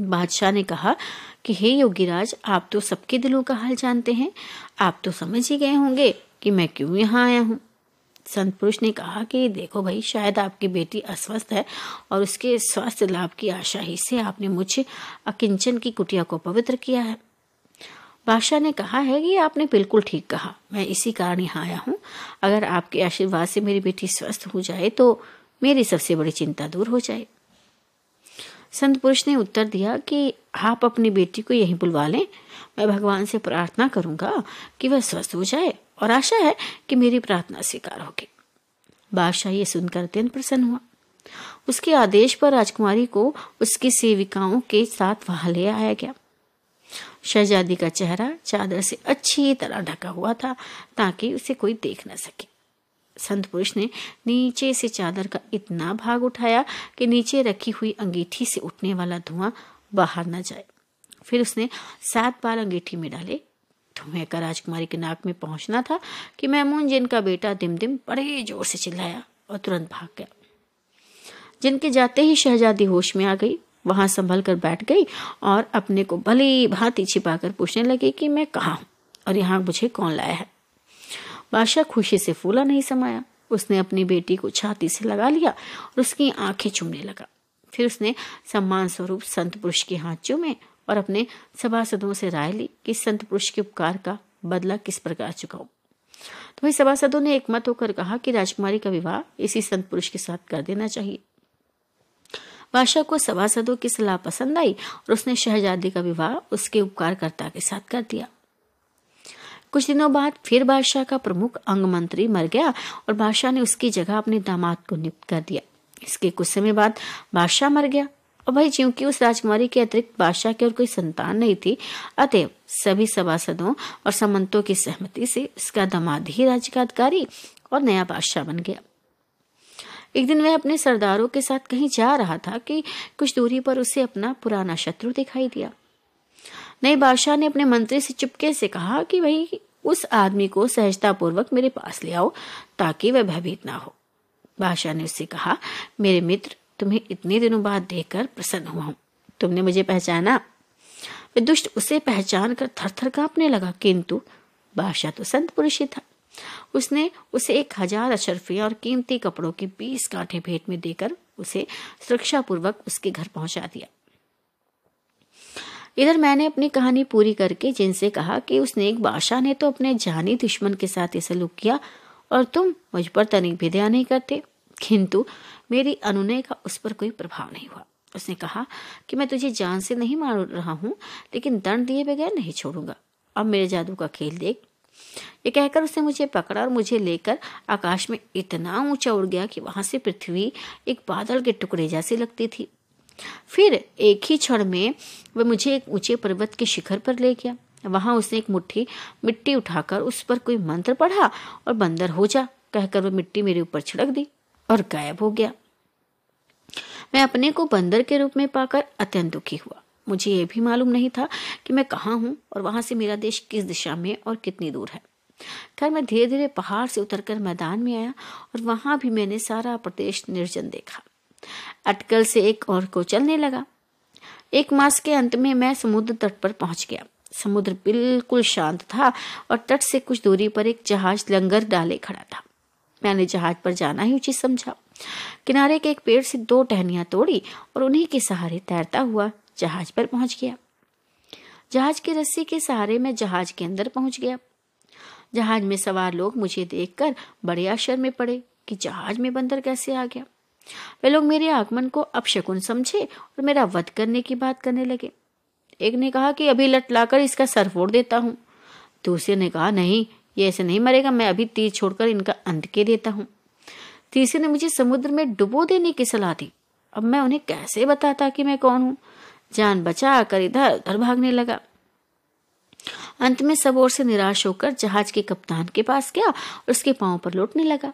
बादशाह ने कहा कि, हे योगीराज, आप तो सबके दिलों का हाल जानते हैं। आप तो समझ ही गए होंगे कि मैं क्यों यहाँ आया हूँ। संत पुरुष ने कहा कि देखो भाई, शायद आपकी बेटी अस्वस्थ है और उसके स्वास्थ्य लाभ की आशा ही से आपने मुझे अकिंचन की कुटिया को पवित्र किया है। बादशाह ने कहा है कि आपने बिल्कुल ठीक कहा। मैं इसी कारण यहाँ आया हूँ। अगर आपके आशीर्वाद से मेरी बेटी स्वस्थ हो जाए तो मेरी सबसे बड़ी चिंता दूर हो जाए। संत पुरुष ने उत्तर दिया कि आप अपनी बेटी को यहीं बुलवा लें। मैं भगवान से प्रार्थना करूँगा कि वह स्वस्थ हो जाए। और आशा है कि मेरी प्रार्थना स्वीकार होगी। बादशाह ये सुनकर अत्यंत प्रसन्न हुआ। उसके आदेश पर राजकुमारी को उसकी सेविकाओं के साथ वहाँ ले आया गया। शहजादी का चेहरा चादर से अच्छी तरह ढका हुआ था ताकि उसे कोई देख न सके। संत पुरुष ने नीचे से चादर का इतना भाग उठाया कि नीचे रखी हुई अंगीठी से उठने वाला धुआँ बाहर न जाए। फिर उसने सात बार अंगीठी में डाले धुएँ का राजकुमारी के नाक में पहुँचना था कि मैमून जिनका बेटा दिम दिम बड़े ज़ोर से चिल्लाया और तुरंत भाग गया। जिनके जाते ही शहजादी होश में आ गई, वहाँ संभल कर बैठ गई और अपने को भली भांति छिपाकर पूछने लगी कि मैं कहा हूँ और यहाँ मुझे कौन लाया है? बादशाह खुशी से फूला नहीं समाया। उसने अपनी बेटी को छाती से लगा लिया और उसकी आँखें चूमने लगा। फिर उसने सम्मान स्वरूप संत पुरुष के हाथ चूमे और अपने सभासदों से राय ली कि संत पुरुष के उपकार का बदला किस प्रकार चुकाऊं। तो वही सभासदों ने एक मत होकर कहा कि राजकुमारी का विवाह इसी संत पुरुष के साथ कर देना चाहिए। बादशाह को सभासदों की सलाह पसंद आई और उसने शहजादी का विवाह उसके उपकारकर्ता के साथ कर दिया। कुछ दिनों बाद फिर बादशाह का प्रमुख अंग मंत्री मर गया और बादशाह ने उसकी जगह अपने दामाद को नियुक्त कर दिया। इसके कुछ समय बाद बादशाह मर गया। और भाई क्योंकि उस राजकुमारी के अतिरिक्त बादशाह की और कोई संतान नहीं थी, अतएव सभी सभासदों और समंतों की सहमति से उसका दामाद ही राज्य का अधिकारी और नया बादशाह बन गया। एक दिन वह अपने सरदारों के साथ कहीं जा रहा था कि कुछ दूरी पर उसे अपना पुराना शत्रु दिखाई दिया। नए बादशाह ने अपने मंत्री से चुपके से कहा कि भाई, उस आदमी को सहजता पूर्वक मेरे पास ले आओ ताकि वह भयभीत ना हो। बादशाह ने उससे कहा, मेरे मित्र तुम्हें इतने दिनों बाद देखकर प्रसन्न हुआ हूँ। तुमने मुझे पहचाना। दुष्ट उसे पहचान कर थर थर कांपने लगा, किंतु बादशाह तो संत पुरुष ही था। उसने उसे एक हज़ार अशरफिया और कीमती कपड़ों की बीस कांठे भेंट में देकर उसे सुरक्षा पूर्वक उसके घर पहुँचा दिया। इधर मैंने अपनी कहानी पूरी करके जिनसे कहा कि उसने एक बादशाह ने तो अपने जानी दुश्मन के साथ ये सलूक किया और तुम मुझ पर तनिक भी दया नहीं करते। किंतु मेरी अनुनय का उस पर कोई प्रभाव नहीं हुआ। उसने कहा कि मैं तुझे जान से नहीं मार रहा हूँ, लेकिन दंड दिए बगैर नहीं छोड़ूँगा। अब मेरे जादू का खेल देख। ये कहकर उसने मुझे पकड़ा और मुझे लेकर आकाश में इतना ऊँचा उड़ गया कि वहाँ से पृथ्वी एक बादल के टुकड़े जैसी लगती थी। फिर एक ही क्षण में वह मुझे एक ऊँचे पर्वत के शिखर पर ले गया। वहाँ उसने एक मुट्ठी, मिट्टी उठाकर उस पर कोई मंत्र पढ़ा और बंदर हो जा, कहकर वह मिट्टी मेरे ऊपर छिड़क दी। और गायब हो गया। मैं अपने को बंदर के रूप में पाकर अत्यंत दुखी हुआ। मुझे यह भी मालूम नहीं था कि मैं कहाँ हूँ और वहाँ से मेरा देश किस दिशा में और कितनी दूर है। खैर, मैं धीरे धीरे पहाड़ से उतरकर मैदान में आया और वहाँ भी मैंने सारा प्रदेश निर्जन देखा। अटकल से एक और को चलने लगा। एक मास के अंत में मैं समुद्र तट पर पहुँच गया। समुद्र बिल्कुल शांत था और तट से कुछ दूरी पर एक जहाज़ लंगर डाले खड़ा था। मैंने जहाज़ पर जाना ही उचित समझा। किनारे के एक पेड़ से दो टहनियाँ तोड़ी और उन्हीं के सहारे तैरता हुआ जहाज़ पर पहुँच गया। जहाज़ की रस्सी के सहारे में जहाज़ के अंदर पहुँच गया। जहाज़ में सवार लोग मुझे देखकर बड़े आश्चर्य में पड़े कि जहाज़ में बंदर कैसे आ गया। वे लोग मेरे आगमन को अपशकुन समझे और मेरा वध करने की बात करने लगे। एक ने कहा कि अभी लट लाकर इसका सर फोड़ देता हूँ। दूसरे ने कहा, नहीं ये ऐसे नहीं मरेगा, मैं अभी तीर छोड़कर इनका अंत के देता हूँ। तीसरे ने मुझे समुद्र में डुबो देने की सलाह दी। अब मैं उन्हें कैसे बताता कि मैं कौन हूँ? जान बचा कर इधर उधर भागने लगा। अंत में सब ओर से निराश होकर जहाज़ के कप्तान के पास गया और उसके पाँव पर लौटने लगा।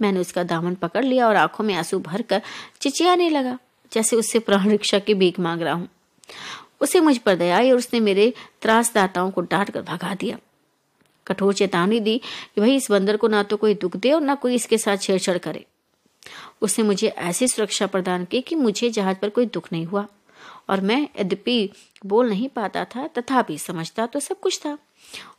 मैंने उसका दामन पकड़ लिया और आँखों में आँसू भरकर चिचियाने लगा, जैसे उससे प्राण रिक्शा की भीख मांग रहा हूँ। उसे मुझ पर दया आई और उसने मेरे त्रासदाताओं को डांट कर भगा दिया। कठोर चेतावनी दी कि भाई इस बंदर को ना तो कोई दुख दे और ना कोई इसके साथ छेड़छाड़ करे। उसने मुझे ऐसी सुरक्षा प्रदान की कि मुझे जहाज़ पर कोई दुख नहीं हुआ और मैं यद्यपि बोल नहीं पाता था, तथापि समझता तो सब कुछ था।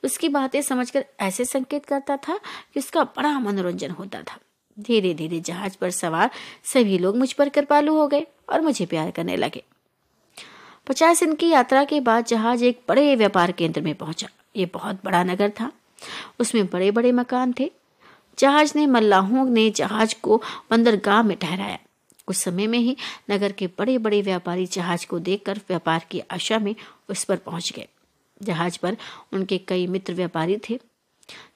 उसकी बातें समझकर ऐसे संकेत करता था कि उसका बड़ा मनोरंजन होता था। धीरे धीरे जहाज़ पर सवार सभी लोग मुझ पर कृपालु हो गए और मुझे प्यार करने लगे। पचास दिन की यात्रा के बाद जहाज़ एक बड़े व्यापार केंद्र में पहुँचा। ये बहुत बड़ा नगर था। उसमें बड़े बड़े मकान थे। जहाज़ ने मल्लाहों ने जहाज़ को बंदरगाह में ठहराया। कुछ समय में ही नगर के बड़े बड़े व्यापारी जहाज़ को देखकर व्यापार की आशा में उस पर पहुँच गए। जहाज़ पर उनके कई मित्र व्यापारी थे।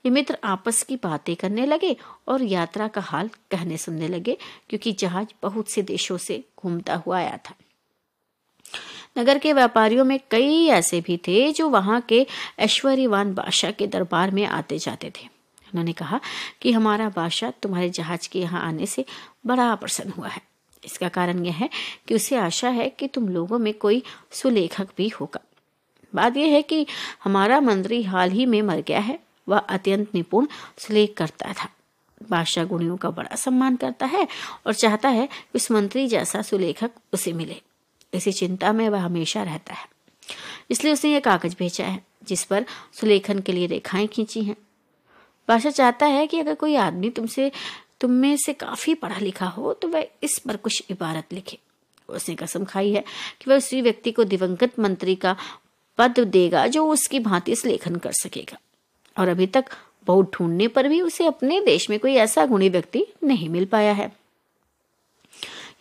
ये मित्र आपस की बातें करने लगे और यात्रा का हाल कहने सुनने लगे, क्योंकि जहाज़ बहुत से देशों से घूमता हुआ आया था। नगर के व्यापारियों में कई ऐसे भी थे जो वहाँ के ऐश्वर्यवान बादशाह के दरबार में आते जाते थे। उन्होंने कहा कि हमारा बादशाह तुम्हारे जहाज़ के यहाँ आने से बड़ा प्रसन्न हुआ है। इसका कारण यह है कि उसे आशा है कि तुम लोगों में कोई सुलेखक भी होगा। बात यह है कि हमारा मंत्री हाल ही में मर गया है। वह अत्यंत निपुण, सुलेख करता था। बादशाह गुणियों का बड़ा सम्मान करता है और चाहता है कि उस मंत्री जैसा सुलेखक उसे मिले। इसी चिंता में वह हमेशा रहता है। इसलिए उसने यह कागज़ भेजा है, जिस पर सुलेखन के लिए रेखाएँ खींची हैं। बादशाह चाहता है कि अगर कोई आदमी तुमसे, तुम में से काफ़ी पढ़ा लिखा हो तो वह इस पर कुछ इबारत लिखे। उसने कसम खाई है कि वह उसी व्यक्ति को दिवंगत मंत्री का पद देगा, जो उसकी भांति इस लेखन कर सकेगा। और अभी तक बहुत ढूँढने पर भी उसे अपने देश में कोई ऐसा गुणी व्यक्ति नहीं मिल पाया है।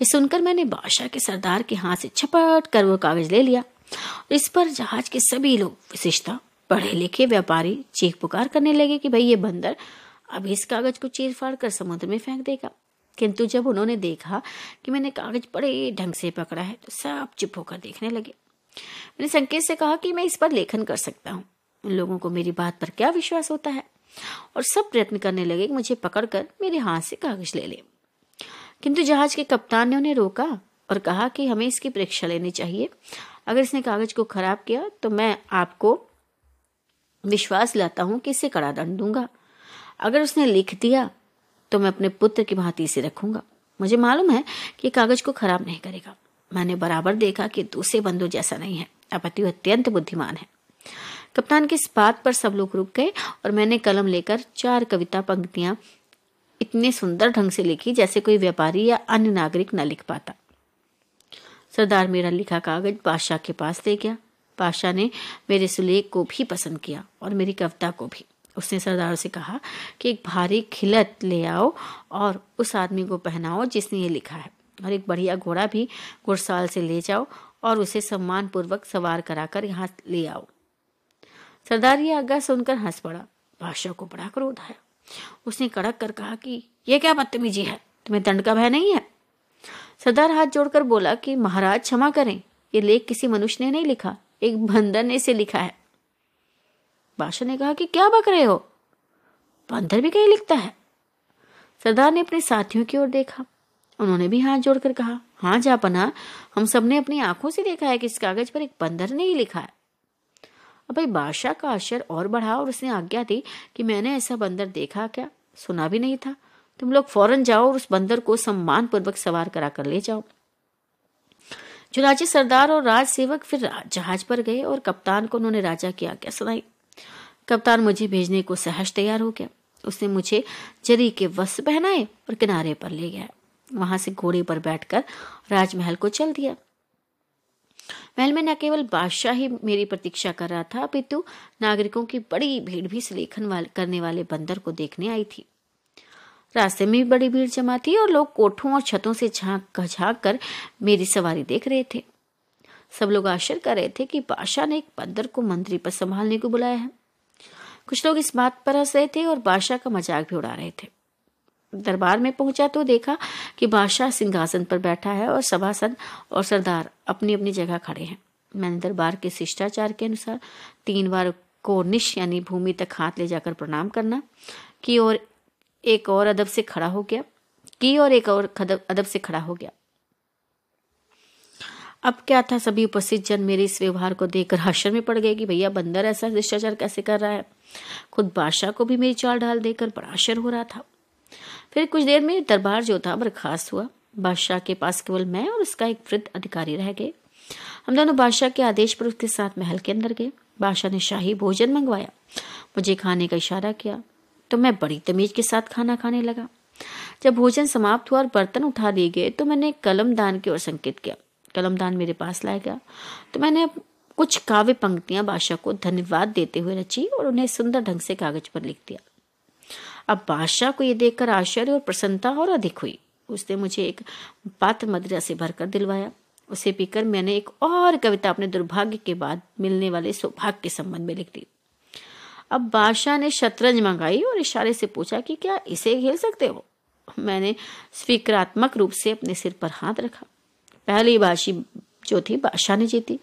ये सुनकर मैंने बादशाह के सरदार के हाथ से छपट कर वो कागज़ ले लिया। इस पर जहाज़ के सभी लोग विशेषता पढ़े लिखे व्यापारी चीख पुकार करने लगे कि भाई ये बंदर अब इस कागज़ को चीर फाड़ कर समुद्र में फेंक देगा। किंतु जब उन्होंने देखा कि मैंने कागज़ बड़े ढंग से पकड़ा है तो सब चुप होकर देखने लगे। मैंने संकेत से कहा कि मैं इस पर लेखन कर सकता हूँ। उन लोगों को मेरी बात पर क्या विश्वास होता है? और सब प्रयत्न करने लगे कि मुझे पकड़कर मेरे हाथ से कागज़ ले ले। किंतु जहाज़ के कप्तान ने उन्हें रोका और कहा कि हमें इसकी परीक्षा लेनी चाहिए। अगर इसने कागज़ को खराब किया तो मैं आपको विश्वास लाता हूँ कि इसे कड़ा दंड दूँगा। अगर उसने लिख दिया तो मैं अपने पुत्र की भांति इसे रखूँगा। मुझे मालूम है कि कागज़ को खराब नहीं करेगा। मैंने बराबर देखा कि दूसरे बंधु जैसा नहीं है। अपति अत्यंत बुद्धिमान है। कप्तान की इस बात पर सब लोग रुक गए और मैंने कलम लेकर चार कविता पंक्तियाँ इतने सुंदर ढंग से लिखी जैसे कोई व्यापारी या अन्य नागरिक न लिख पाता। सरदार मेरा लिखा कागज़ बादशाह के पास ले गया। बादशाह ने मेरे सुलेख को भी पसंद किया और मेरी कविता को भी। उसने सरदार से कहा कि एक भारी खिलत ले आओ और उस आदमी को पहनाओ जिसने ये लिखा है और एक बढ़िया घोड़ा भी घुड़साल से ले जाओ और उसे सम्मान पूर्वक सवार कराकर यहाँ ले आओ। सरदार ये आज्ञा सुनकर हंस पड़ा। बादशाह को बड़ा क्रोध आया। उसने कड़क कर कहा कि यह क्या बदतमीजी है? तुम्हें दंड का भय नहीं है? सरदार हाथ जोड़कर बोला कि महाराज क्षमा करें, ये लेख किसी मनुष्य ने नहीं लिखा, एक बंदर ने इसे लिखा है। बादशाह ने कहा कि क्या बक रहे हो? बंदर भी कहीं लिखता है। सरदार ने अपने साथियों की ओर देखा। उन्होंने भी हाथ जोड़कर कहा हाँ जापना, हम सबने अपनी आँखों से देखा है कि इस कागज़ पर एक बंदर ने ही लिखा है। अब भाई बादशाह का आश्चर्य और बढ़ा और उसने आज्ञा दी कि मैंने ऐसा बंदर देखा क्या? सुना भी नहीं था। तुम लोग फ़ौरन जाओ और उस बंदर को सम्मान पूर्वक सवार करा कर ले जाओ। राजे सरदार और राज सेवक फिर जहाज़ पर गए और कप्तान को उन्होंने राजा की आज्ञा सुनाई। कप्तान मुझे भेजने को सहज तैयार हो गया। उसने मुझे जरी के वस्त्र पहनाए और किनारे पर ले गया। वहाँ से घोड़े पर बैठकर राजमहल को चल दिया। महल में न केवल बादशाह ही मेरी प्रतीक्षा कर रहा था, अपितु नागरिकों की बड़ी भीड़ भी सुलेखन वाले, करने वाले बंदर को देखने आई थी। रास्ते में भी बड़ी भीड़ जमा थी और लोग कोठों और छतों से झाँक झाँक कर मेरी सवारी देख रहे थे। सब लोग आश्चर्य कर रहे थे कि बादशाह ने एक बंदर को मंत्री पर संभालने को बुलाया है। कुछ लोग इस बात पर हंस रहे थे और बादशाह का मज़ाक भी उड़ा रहे थे। दरबार में पहुँचा तो देखा कि बादशाह सिंहासन पर बैठा है और सभासद और सरदार अपनी अपनी जगह खड़े हैं। मैंने दरबार के शिष्टाचार के अनुसार तीन बार कोर्निश यानी भूमि तक हाथ ले जाकर प्रणाम करना, की और एक और अदब से खड़ा हो गया, की और एक और अदब से खड़ा हो गया। अब क्या था, सभी उपस्थित जन मेरे इस व्यवहार को देखकर आश्चर्य में पड़ गए कि भैया बंदर ऐसा शिष्टाचार कैसे कर रहा है? खुद बादशाह को भी मेरी चाल ढाल देकर बड़ा आश्चर्य हो रहा था। फिर कुछ देर में दरबार जो था बर्खास्त हुआ। बादशाह के पास केवल मैं और उसका एक वृद्ध अधिकारी रह गए। हम दोनों बादशाह के आदेश पर उसके साथ महल के अंदर गए। बादशाह ने शाही भोजन मंगवाया। मुझे खाने का इशारा किया तो मैं बड़ी तमीज के साथ खाना खाने लगा। जब भोजन समाप्त हुआ और बर्तन उठा लिए गए तो मैंने कलमदान की ओर संकेत किया। कलमदान मेरे पास लाया गया। तो मैंने कुछ काव्य पंक्तियाँ बादशाह को धन्यवाद देते हुए रची और उन्हें सुंदर ढंग से कागज़ पर लिख दिया। अब बादशाह को यह देखकर आश्चर्य और प्रसन्नता और अधिक हुई। उसने मुझे एक पात्र मदिरा से भरकर दिलवाया। उसे पीकर मैंने एक और कविता अपने दुर्भाग्य के बाद मिलने वाले सौभाग्य के संबंध में लिख दी। अब बादशाह ने शतरंज मंगाई और इशारे से पूछा कि क्या इसे खेल सकते हो? मैंने स्वीकारात्मक रूप से अपने सिर पर हाथ रखा। पहली बाशी जो थी, बादशाह ने जीती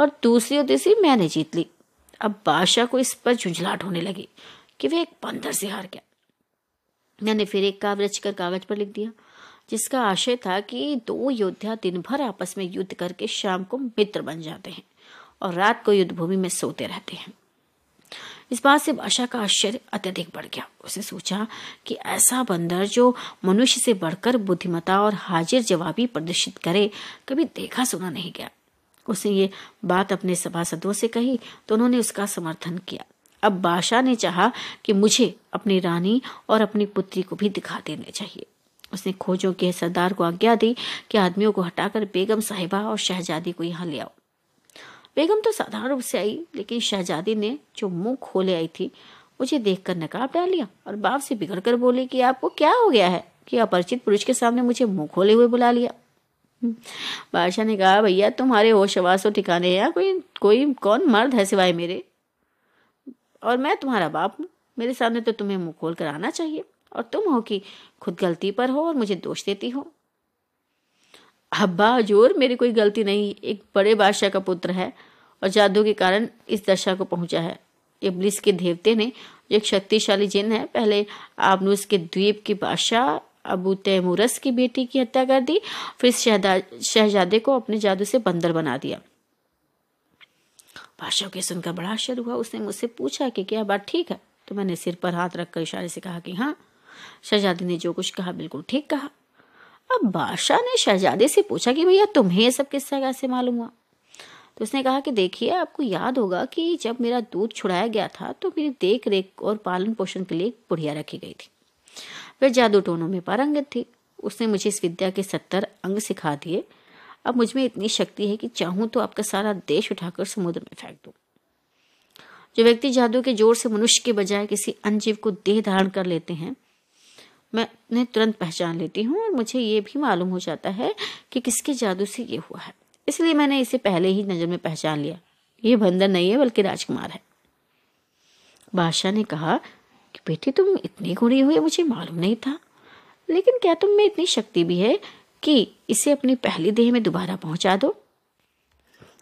और दूसरी और तीसरी मैंने जीत ली। अब बादशाह को इस पर झुंझलाट होने लगी कि वे एक बंदर से हार गया। मैंने फिर एक काव्य रचकर कागज़ पर लिख दिया, जिसका आशय था कि दो योद्धा दिन भर आपस में युद्ध करके शाम को मित्र बन जाते हैं और रात को युद्ध भूमि में सोते रहते हैं। इस बात से बादशाह का आश्चर्य अत्यधिक बढ़ गया। उसने सोचा कि ऐसा बंदर जो मनुष्य से बढ़कर बुद्धिमता और हाजिर जवाबी प्रदर्शित करे, कभी देखा सुना नहीं गया। उसने ये बात अपने सभासदों से कही तो उन्होंने उसका समर्थन किया। अब बादशाह ने चाहा कि मुझे अपनी रानी और अपनी पुत्री को भी दिखा देने चाहिए। उसने खोजों के सरदार को आज्ञा दी कि आदमियों को हटाकर बेगम साहिबा और शहजादी को यहाँ ले आओ। बेगम तो साधारण रूप से आई, लेकिन शहजादी ने जो मुँह खोले आई थी मुझे देखकर नकाब डाल लिया और बाप से बिगड़ कर बोली कि आपको क्या हो गया है कि अपरिचित पुरुष के सामने मुझे मुँह खोले हुए बुला लिया? बादशाह ने कहा, भैया, तुम्हारे होश आवास ठिकाने हैं, कोई कोई कौन मर्द है सिवाय मेरे? और मैं तुम्हारा बाप हूँ। मेरे सामने तो तुम्हें मुँह खोल कर आना चाहिए। और तुम हो कि खुद गलती पर हो और मुझे दोष देती हो। अब्बा, ज़ोर, मेरी कोई गलती नहीं। एक बड़े बादशाह का पुत्र है और जादू के कारण इस दशा को पहुँचा है। इबलिस के देवते ने, जो एक शक्तिशाली जिन है, पहले आबनूस के द्वीप की बादशाह अबू तैमुरस की बेटी की हत्या कर दी, फिर शहजादे को अपने जादू से बंदर बना दिया। बादशाह के सुनकर बड़ा आश्चर्य हुआ। उसने मुझसे पूछा कि क्या बात ठीक है? तो मैंने सिर पर हाथ रखकर इशारे से कहा कि हाँ शहजादी ने जो कुछ कहा, बिल्कुल ठीक कहा। अब बादशाह ने शहजादे से पूछा कि भैया, तुम्हें ये सब किस्सा कैसे मालूम हुआ? तो उसने कहा कि देखिए, आपको याद होगा कि जब मेरा दूध छुड़ाया गया था तो मेरी देख रेख और पालन पोषण के लिए बुढ़िया रखी गई थी। वह जादू टोनों में पारंगत थी। उसने मुझे इस विद्या के सत्तर अंग सिखा दिए। अब मुझमें इतनी शक्ति है कि चाहूँ तो आपका सारा देश उठाकर समुद्र में फेंक दूँ। जो व्यक्ति जादू के ज़ोर से मनुष्य के बजाय किसी अन्य जीव को देह धारण कर लेते हैं, मैं उन्हें तुरंत पहचान लेती हूँ और मुझे ये भी मालूम हो जाता है कि किसके जादू से ये हुआ है। इसलिए मैंने इसे पहले ही नज़र में पहचान लिया। ये बंदर नहीं है, बल्कि राजकुमार है। बादशाह ने कहा कि बेटी तुम इतनी गुड़ी हुई मुझे मालूम नहीं था। लेकिन क्या तुम में इतनी शक्ति भी है कि इसे अपनी पहली देह में दोबारा पहुँचा दो।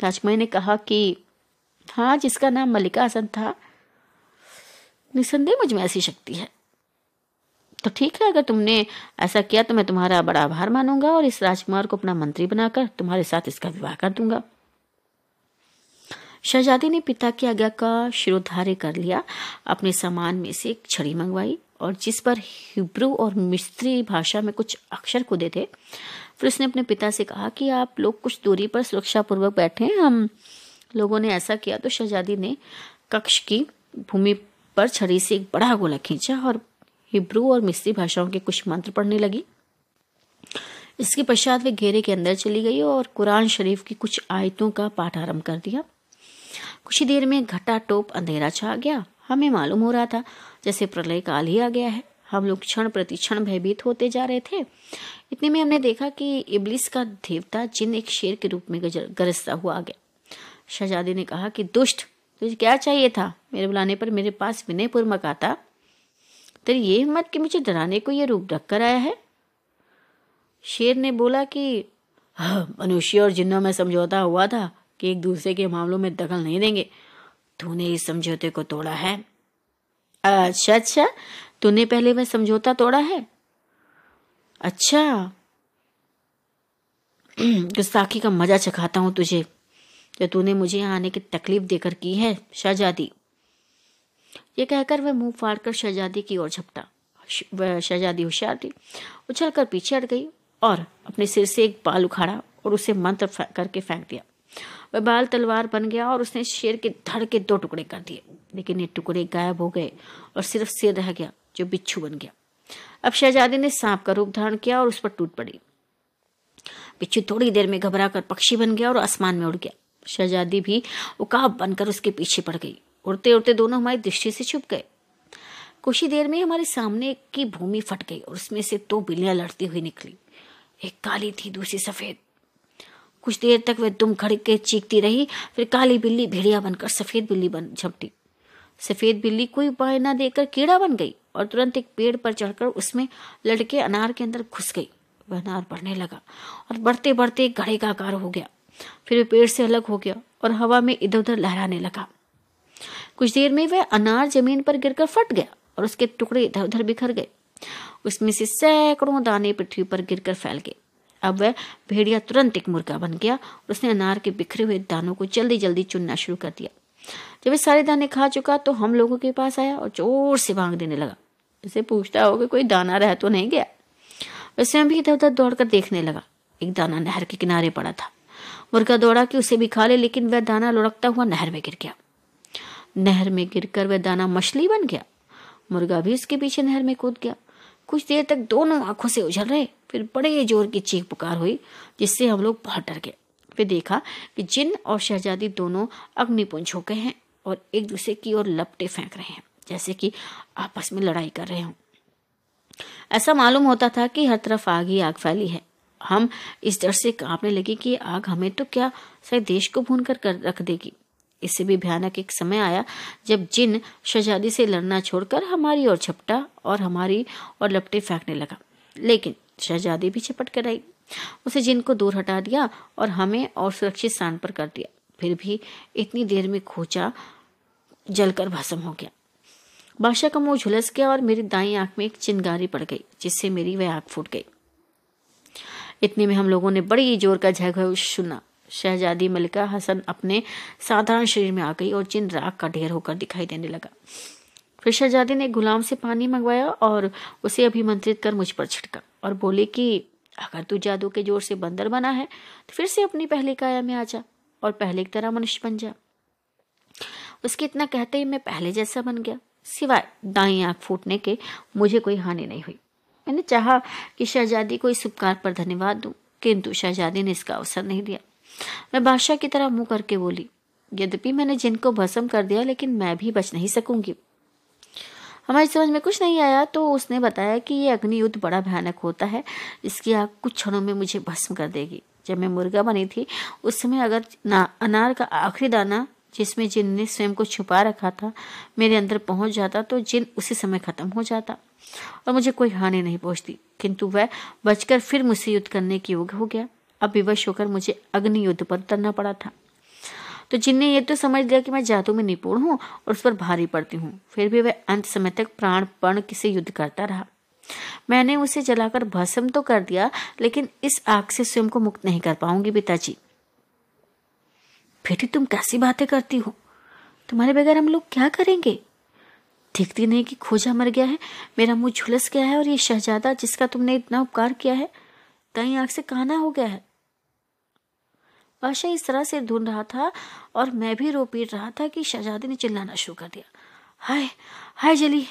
राजकुमारी ने कहा कि हाँ जिसका नाम मलिका हसन था, निसंदेह मुझमें ऐसी शक्ति है। तो ठीक है, अगर तुमने ऐसा किया तो मैं तुम्हारा बड़ा आभार मानूँगा और इस राजकुमार को अपना मंत्री बनाकर तुम्हारे साथ इसका विवाह कर दूँगा। शहजादी ने पिता की आज्ञा का शिरोधार्य कर लिया, अपने सामान में से एक छड़ी मंगवाई। और जिस पर हिब्रू और मिस्त्री भाषा में कुछ अक्षर खुदे थे, फिर उसने अपने पिता से कहा कि आप लोग कुछ दूरी पर सुरक्षापूर्वक बैठे हम लोगों ने ऐसा किया तो शहजादी ने कक्ष की भूमि पर छड़ी से एक बड़ा गोला खींचा और हिब्रू और मिस्री भाषाओं के कुछ मंत्र पढ़ने लगी। इसके पश्चात वे घेरे के अंदर चली गई और कुरान शरीफ की कुछ आयतों का पाठ आरंभ कर दिया। कुछ ही देर में घटा टोप अंधेरा छा गया। हमें मालूम हो रहा था जैसे प्रलय काल ही आ गया है। हम लोग क्षण प्रति क्षण भयभीत होते जा रहे थे। इतने में हमने देखा कि इबलिस का देवता जिन एक शेर के रूप में गरजता हुआ आ गया शहजादी ने कहा कि दुष्ट तुझे क्या चाहिए था? मेरे बुलाने पर मेरे पास विनयपूर्वक आता तेरी ये हिम्मत कि मुझे डराने को यह रूप ढक कर आया है? शेर ने बोला कि हाँ, मनुष्य और जिन्नों में समझौता हुआ था कि एक दूसरे के मामलों में दखल नहीं देंगे। तूने इस समझौते को तोड़ा है। अच्छा अच्छा। तूने पहले वह समझौता तोड़ा है? अच्छा। गुस्ताखी का मज़ा चखाता हूँ तुझे। जो तूने मुझे यहाँ आने की तकलीफ़ देकर की है, शहजादी। ये कहकर वह मुँह फाड़कर शहजादी की ओर झपटा। वह शहजादी होशियार थी। उछल कर पीछे हट गई और अपने सिर से एक बाल उखाड़ा और उसे मंत्र करके फेंक दिया। बाल तलवार बन गया और उसने शेर के धड़ के दो टुकड़े कर दिए। लेकिन ये टुकड़े गायब हो गए और सिर्फ़ सिर रह गया, जो बिच्छू बन गया। अब शहजादी ने सांप का रूप धारण किया और उस पर टूट पड़ी। बिच्छू थोड़ी देर में घबरा कर पक्षी बन गया और आसमान में उड़ गया। शहजादी भी उकाब बनकर उसके पीछे पड़ गई। उड़ते उड़ते दोनों हमारी दृष्टि से छुप गए। कुछ ही देर में हमारे सामने की भूमि फट गई और उसमें से दो बिल्लियाँ लड़ती हुई निकली। एक काली थी, दूसरी सफ़ेद। कुछ देर तक वह दुम के चीखती रही, फिर काली बिल्ली भेड़िया बनकर सफ़ेद बिल्ली बन झपटी। सफ़ेद बिल्ली कोई उपाय न देकर कीड़ा बन गई और तुरंत एक पेड़ पर चढ़कर उसमें लड़के अनार के अंदर घुस गई। वह अनार बढ़ने लगा और बढ़ते बढ़ते एक घड़े का आकार हो गया। फिर वह पेड़ से अलग हो गया और हवा में इधर उधर लहराने लगा। कुछ देर में वह अनार ज़मीन पर गिरकर फट गया और उसके टुकड़े इधर उधर बिखर गए। उसमें से सैकड़ों दाने पृथ्वी पर गिरकर फैल गए। अब वह भेड़िया तुरंत एक मुर्गा बन गया और उसने अनार के बिखरे हुए दानों को जल्दी जल्दी चुनना शुरू कर दिया। जब वह सारे दाने खा चुका तो हम लोगों के पास आया और ज़ोर से भाँग देने लगा। उसे पूछता हो कि कोई दाना रह तो नहीं गया? वैसे भी इधर उधर दौड़कर देखने लगा। एक दाना नहर के किनारे पड़ा था। मुर्गा दौड़ा कि उसे भी खा ले, लेकिन वह दाना लुढ़कता हुआ नहर में गिर गया। नहर में गिरकर वह दाना मछली बन गया। मुर्गा भी उसके पीछे नहर में कूद गया। कुछ देर तक दोनों आँखों से उछल रहे। फिर बड़े ज़ोर की चीख पुकार हुई जिससे हम लोग बहुत डर गए। फिर देखा कि जिन और शहजादी दोनों अग्निपुंज हो गए हैं और एक दूसरे की ओर लपटे फेंक रहे हैं जैसे कि आपस में लड़ाई कर रहे हों। ऐसा मालूम होता था कि हर तरफ़ आग ही आग फैली है। हम इस डर से कांपने लगे कि आग हमें तो क्या शायद देश को भून कर, कर रख देगी। इससे भी भयानक एक समय आया जब जिन शहजादी से लड़ना छोड़कर हमारी ओर झपटा और हमारी और लपटे फेंकने लगा। लेकिन शहजादी भी झपट कर आई। उसे जिन को दूर हटा दिया और हमें और सुरक्षित स्थान पर कर दिया, फिर भी इतनी देर में खोचा जलकर भस्म हो गया। बादशाह का मुँह झुलस गया और मेरी दाई आँख में एक चिंगारी पड़ गई, जिससे मेरी वह आँख फूट गई। इतने में हम लोगों ने बड़ी ज़ोर का झघोष सुना। शहजादी मलिका हसन अपने साधारण शरीर में आ गई और जिन राख का ढेर होकर दिखाई देने लगा। फिर शहजादी ने गुलाम से पानी मंगवाया और उसे अभिमंत्रित कर मुझ पर छिड़का और बोले कि, अगर तू जादू के ज़ोर से बंदर बना है तो फिर से अपनी पहले काया में आ जा और पहले की तरह मनुष्य बन जा। उसके इतना कहते ही मैं पहले जैसा बन गया। सिवाय दाई आँख फूटने के मुझे कोई हानि नहीं हुई। मैंने चाहा कि शहजादी को इस उपकार पर धन्यवाद दूँ, किंतु शहजादी ने इसका अवसर नहीं दिया। मैं बादशाह की तरह मुँह करके बोली, यद्यपि मैंने जिनको भस्म कर दिया, लेकिन मैं भी बच नहीं सकूँगी। हमारी समझ में कुछ नहीं आया तो उसने बताया कि ये अग्नि युद्ध बड़ा भयानक होता है। इसकी आग कुछ क्षणों में मुझे भस्म कर देगी। जब मैं मुर्गा बनी थी, उस समय अगर ना, अनार का आखिरी दाना, जिसमें जिन ने स्वयं को छुपा रखा था, मेरे अंदर पहुँच जाता तो जिन उसी समय खत्म हो जाता और मुझे कोई हानि नहीं पहुँचती। किंतु वह बचकर फिर मुझसे युद्ध करने की योग हो गया। अब विवश होकर मुझे अग्नि युद्ध पर उतरना पड़ा था। तो जिनने ये तो समझ लिया कि मैं जादू में निपुण हूँ और उस पर भारी पड़ती हूँ, फिर भी वह अंत समय तक प्राण पण किसे युद्ध करता रहा। मैंने उसे जलाकर भस्म तो कर दिया, लेकिन इस आग से स्वयं को मुक्त नहीं कर पाऊँगी पिताजी। बेटी तुम कैसी बातें करती हो? तुम्हारे बगैर हम लोग क्या करेंगे? दिखती नहीं कि खोजा मर गया है, मेरा मुँह झुलस गया है और ये शहजादा जिसका तुमने इतना उपकार किया है कहीं आँख से काना हो गया है। बादशाह इस तरह से ढूंढ रहा था और मैं भी रो पीट रहा था कि शहजादी ने चिल्लाना शुरू कर दिया। हाय हाय जली,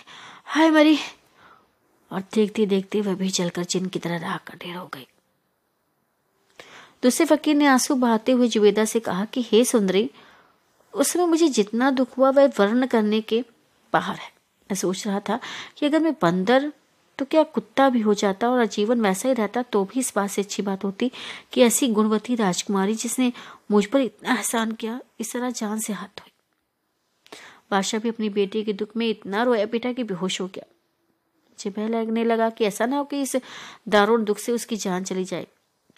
हाय मरी। और देखते देखते वह भी चलकर चिन्ह की तरह राह कर ढेर हो गई। दूसरे फकीर ने आँसू बहाते हुए जुबेदा से कहा कि, हे सुंदरी, उसमें मुझे जितना दुख हुआ वह वर्ण करने के बाहर है। मैं सोच रहा था कि अगर मैं बंदर तो क्या कुत्ता भी हो जाता और आजीवन वैसा ही रहता तो भी इस बात से अच्छी बात होती कि ऐसी गुणवती राजकुमारी जिसने मुझ पर इतना एहसान किया, इस तरह जान से हाथ धोई। बादशाह भी अपनी बेटी के दुख में इतना रोया पीटा कि बेहोश हो गया। मुझे भय लगने लगा कि ऐसा ना हो कि इस दारुण दुख से उसकी जान चली जाए।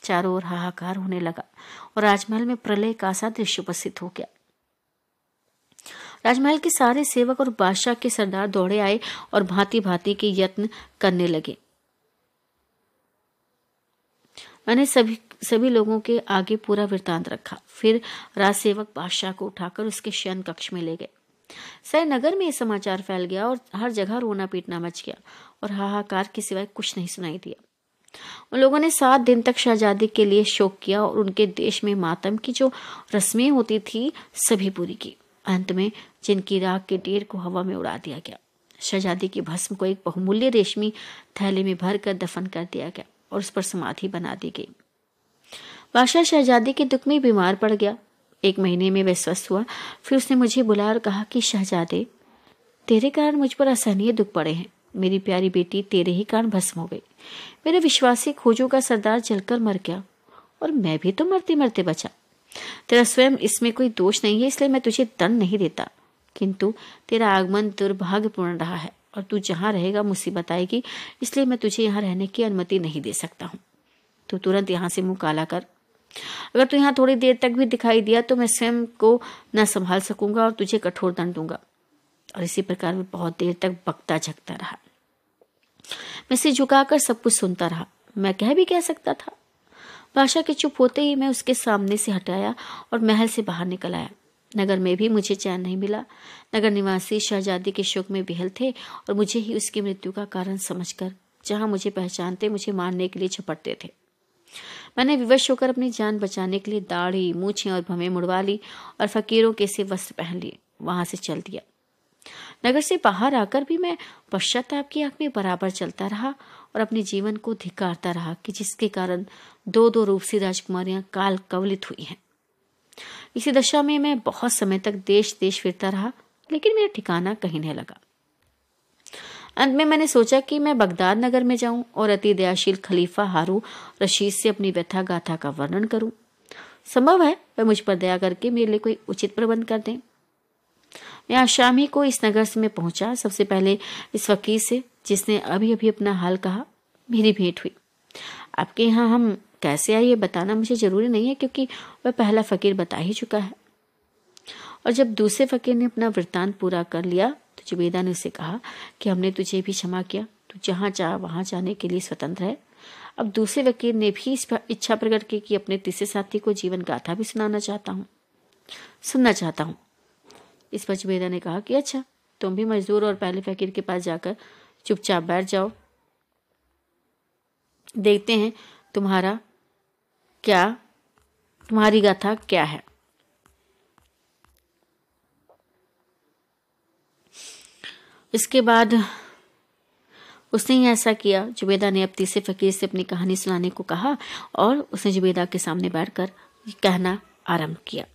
चारों ओर हाहाकार होने लगा और राजमहल में प्रलय का सा दृश्य उपस्थित हो गया। राजमहल के सारे सेवक और बादशाह के सरदार दौड़े आए और भांति भांति के यत्न करने लगे। मैंने सभी सभी लोगों के आगे पूरा वृतांत रखा। फिर राज सेवक बादशाह को उठाकर उसके शयन कक्ष में ले गए। सर नगर में यह समाचार फैल गया और हर जगह रोना पीटना मच गया और हाहाकार के सिवाय कुछ नहीं सुनाई दिया। उन लोगों ने सात दिन तक शहजादी के लिए शोक किया और उनके देश में मातम की जो रस्में होती थी, सभी पूरी की। अंत में जिनकी राख के ढेर को हवा में उड़ा दिया गया। शहजादी के भस्म को एक बहुमूल्य रेशमी थैले में भर कर दफन कर दिया गया और उस पर समाधि बना दी गई। बादशाह शहजादी के दुख में बीमार पड़ गया। एक महीने में वह स्वस्थ हुआ। फिर उसने मुझे बुलाया और कहा कि, शहजादे, तेरे कारण मुझ पर असहनीय दुख पड़े हैं। मेरी प्यारी बेटी, तेरे ही कारण भस्म हो गई। मेरे विश्वासी खोजों का सरदार जलकर मर गया और मैं भी तो मरते मरते बचा। तेरा स्वयं इसमें कोई दोष नहीं है, इसलिए मैं तुझे दंड नहीं देता। किंतु तेरा आगमन दुर्भाग्यपूर्ण रहा है और तू जहाँ रहेगा, मुसीबत आएगी, इसलिए मैं तुझे यहाँ रहने की अनुमति नहीं दे सकता हूँ। तो तुरंत यहाँ से मुँह काला कर। अगर तू यहाँ थोड़ी देर तक भी दिखाई दिया तो मैं स्वयं को न संभाल सकूँगा और तुझे कठोर दंड दूँगा। और इसी प्रकार मैं बहुत देर तक बकता झकता रहा। मैं सिर झुकाकर सब कुछ सुनता रहा। मैं कह भी कह सकता था? बादशाह के चुप होते ही मैं उसके सामने से हटाया और महल से बाहर निकल आया। नगर में भी मुझे चैन नहीं मिला। नगर निवासी शहजादी के शोक में बिहल थे और मुझे ही उसकी मृत्यु का कारण समझकर, जहाँ मुझे पहचानते, मुझे मारने के लिए छपटते थे। मैंने विवश होकर अपनी जान बचाने के लिए दाढ़ी, मूछें और भमें मुड़वा ली और फकीरों के से वस्त्र पहन लिए, वहाँ से चल दिया। नगर से बाहर आकर भी मैं पश्चाताप की आँख में बराबर चलता रहा और अपने जीवन को धिकारता रहा कि जिसके कारण दो दो रूपसी राजकुमारियाँ काल कवलित हुई हैं। इसी दशा में मैं बहुत समय तक देश देश फिरता रहा, लेकिन मेरा ठिकाना कहीं नहीं लगा। अंत में मैंने सोचा कि मैं बगदाद नगर में जाऊँ और अति दयाशील खलीफा हारू रशीद से अपनी व्यथा गाथा का वर्णन करूँ। संभव है वह मुझ पर दया करके मेरे लिए कोई उचित प्रबंध कर दें। मैं आज शाम ही को इस नगर से मैं पहुँचा सबसे पहले इस फकीर से जिसने अभी अभी अपना हाल कहा, मेरी भेंट हुई। आपके यहाँ हम कैसे आए ये बताना मुझे ज़रूरी नहीं है क्योंकि वह पहला फकीर बता ही चुका है। और जब दूसरे फकीर ने अपना वृत्तांत पूरा कर लिया तो जुबेदा ने उसे कहा कि हमने तुझे भी क्षमा किया। तू जहाँ चाह वहाँ जाने के लिए स्वतंत्र है। अब दूसरे वकील ने भी इस इच्छा प्रकट की कि अपने तीसरे साथी को जीवन गाथा भी सुनाना चाहता हूँ। सुनना चाहता हूँ। इस पर जुबेदा ने कहा कि अच्छा तुम भी मजदूर और पहले फकीर के पास जाकर चुपचाप बैठ जाओ। देखते हैं तुम्हारा क्या, तुम्हारी गाथा क्या है। इसके बाद उसने ही ऐसा किया, जुबेदा ने अब तीसरे फकीर से अपनी कहानी सुनाने को कहा और उसने जुबेदा के सामने बैठकर कहना आरंभ किया।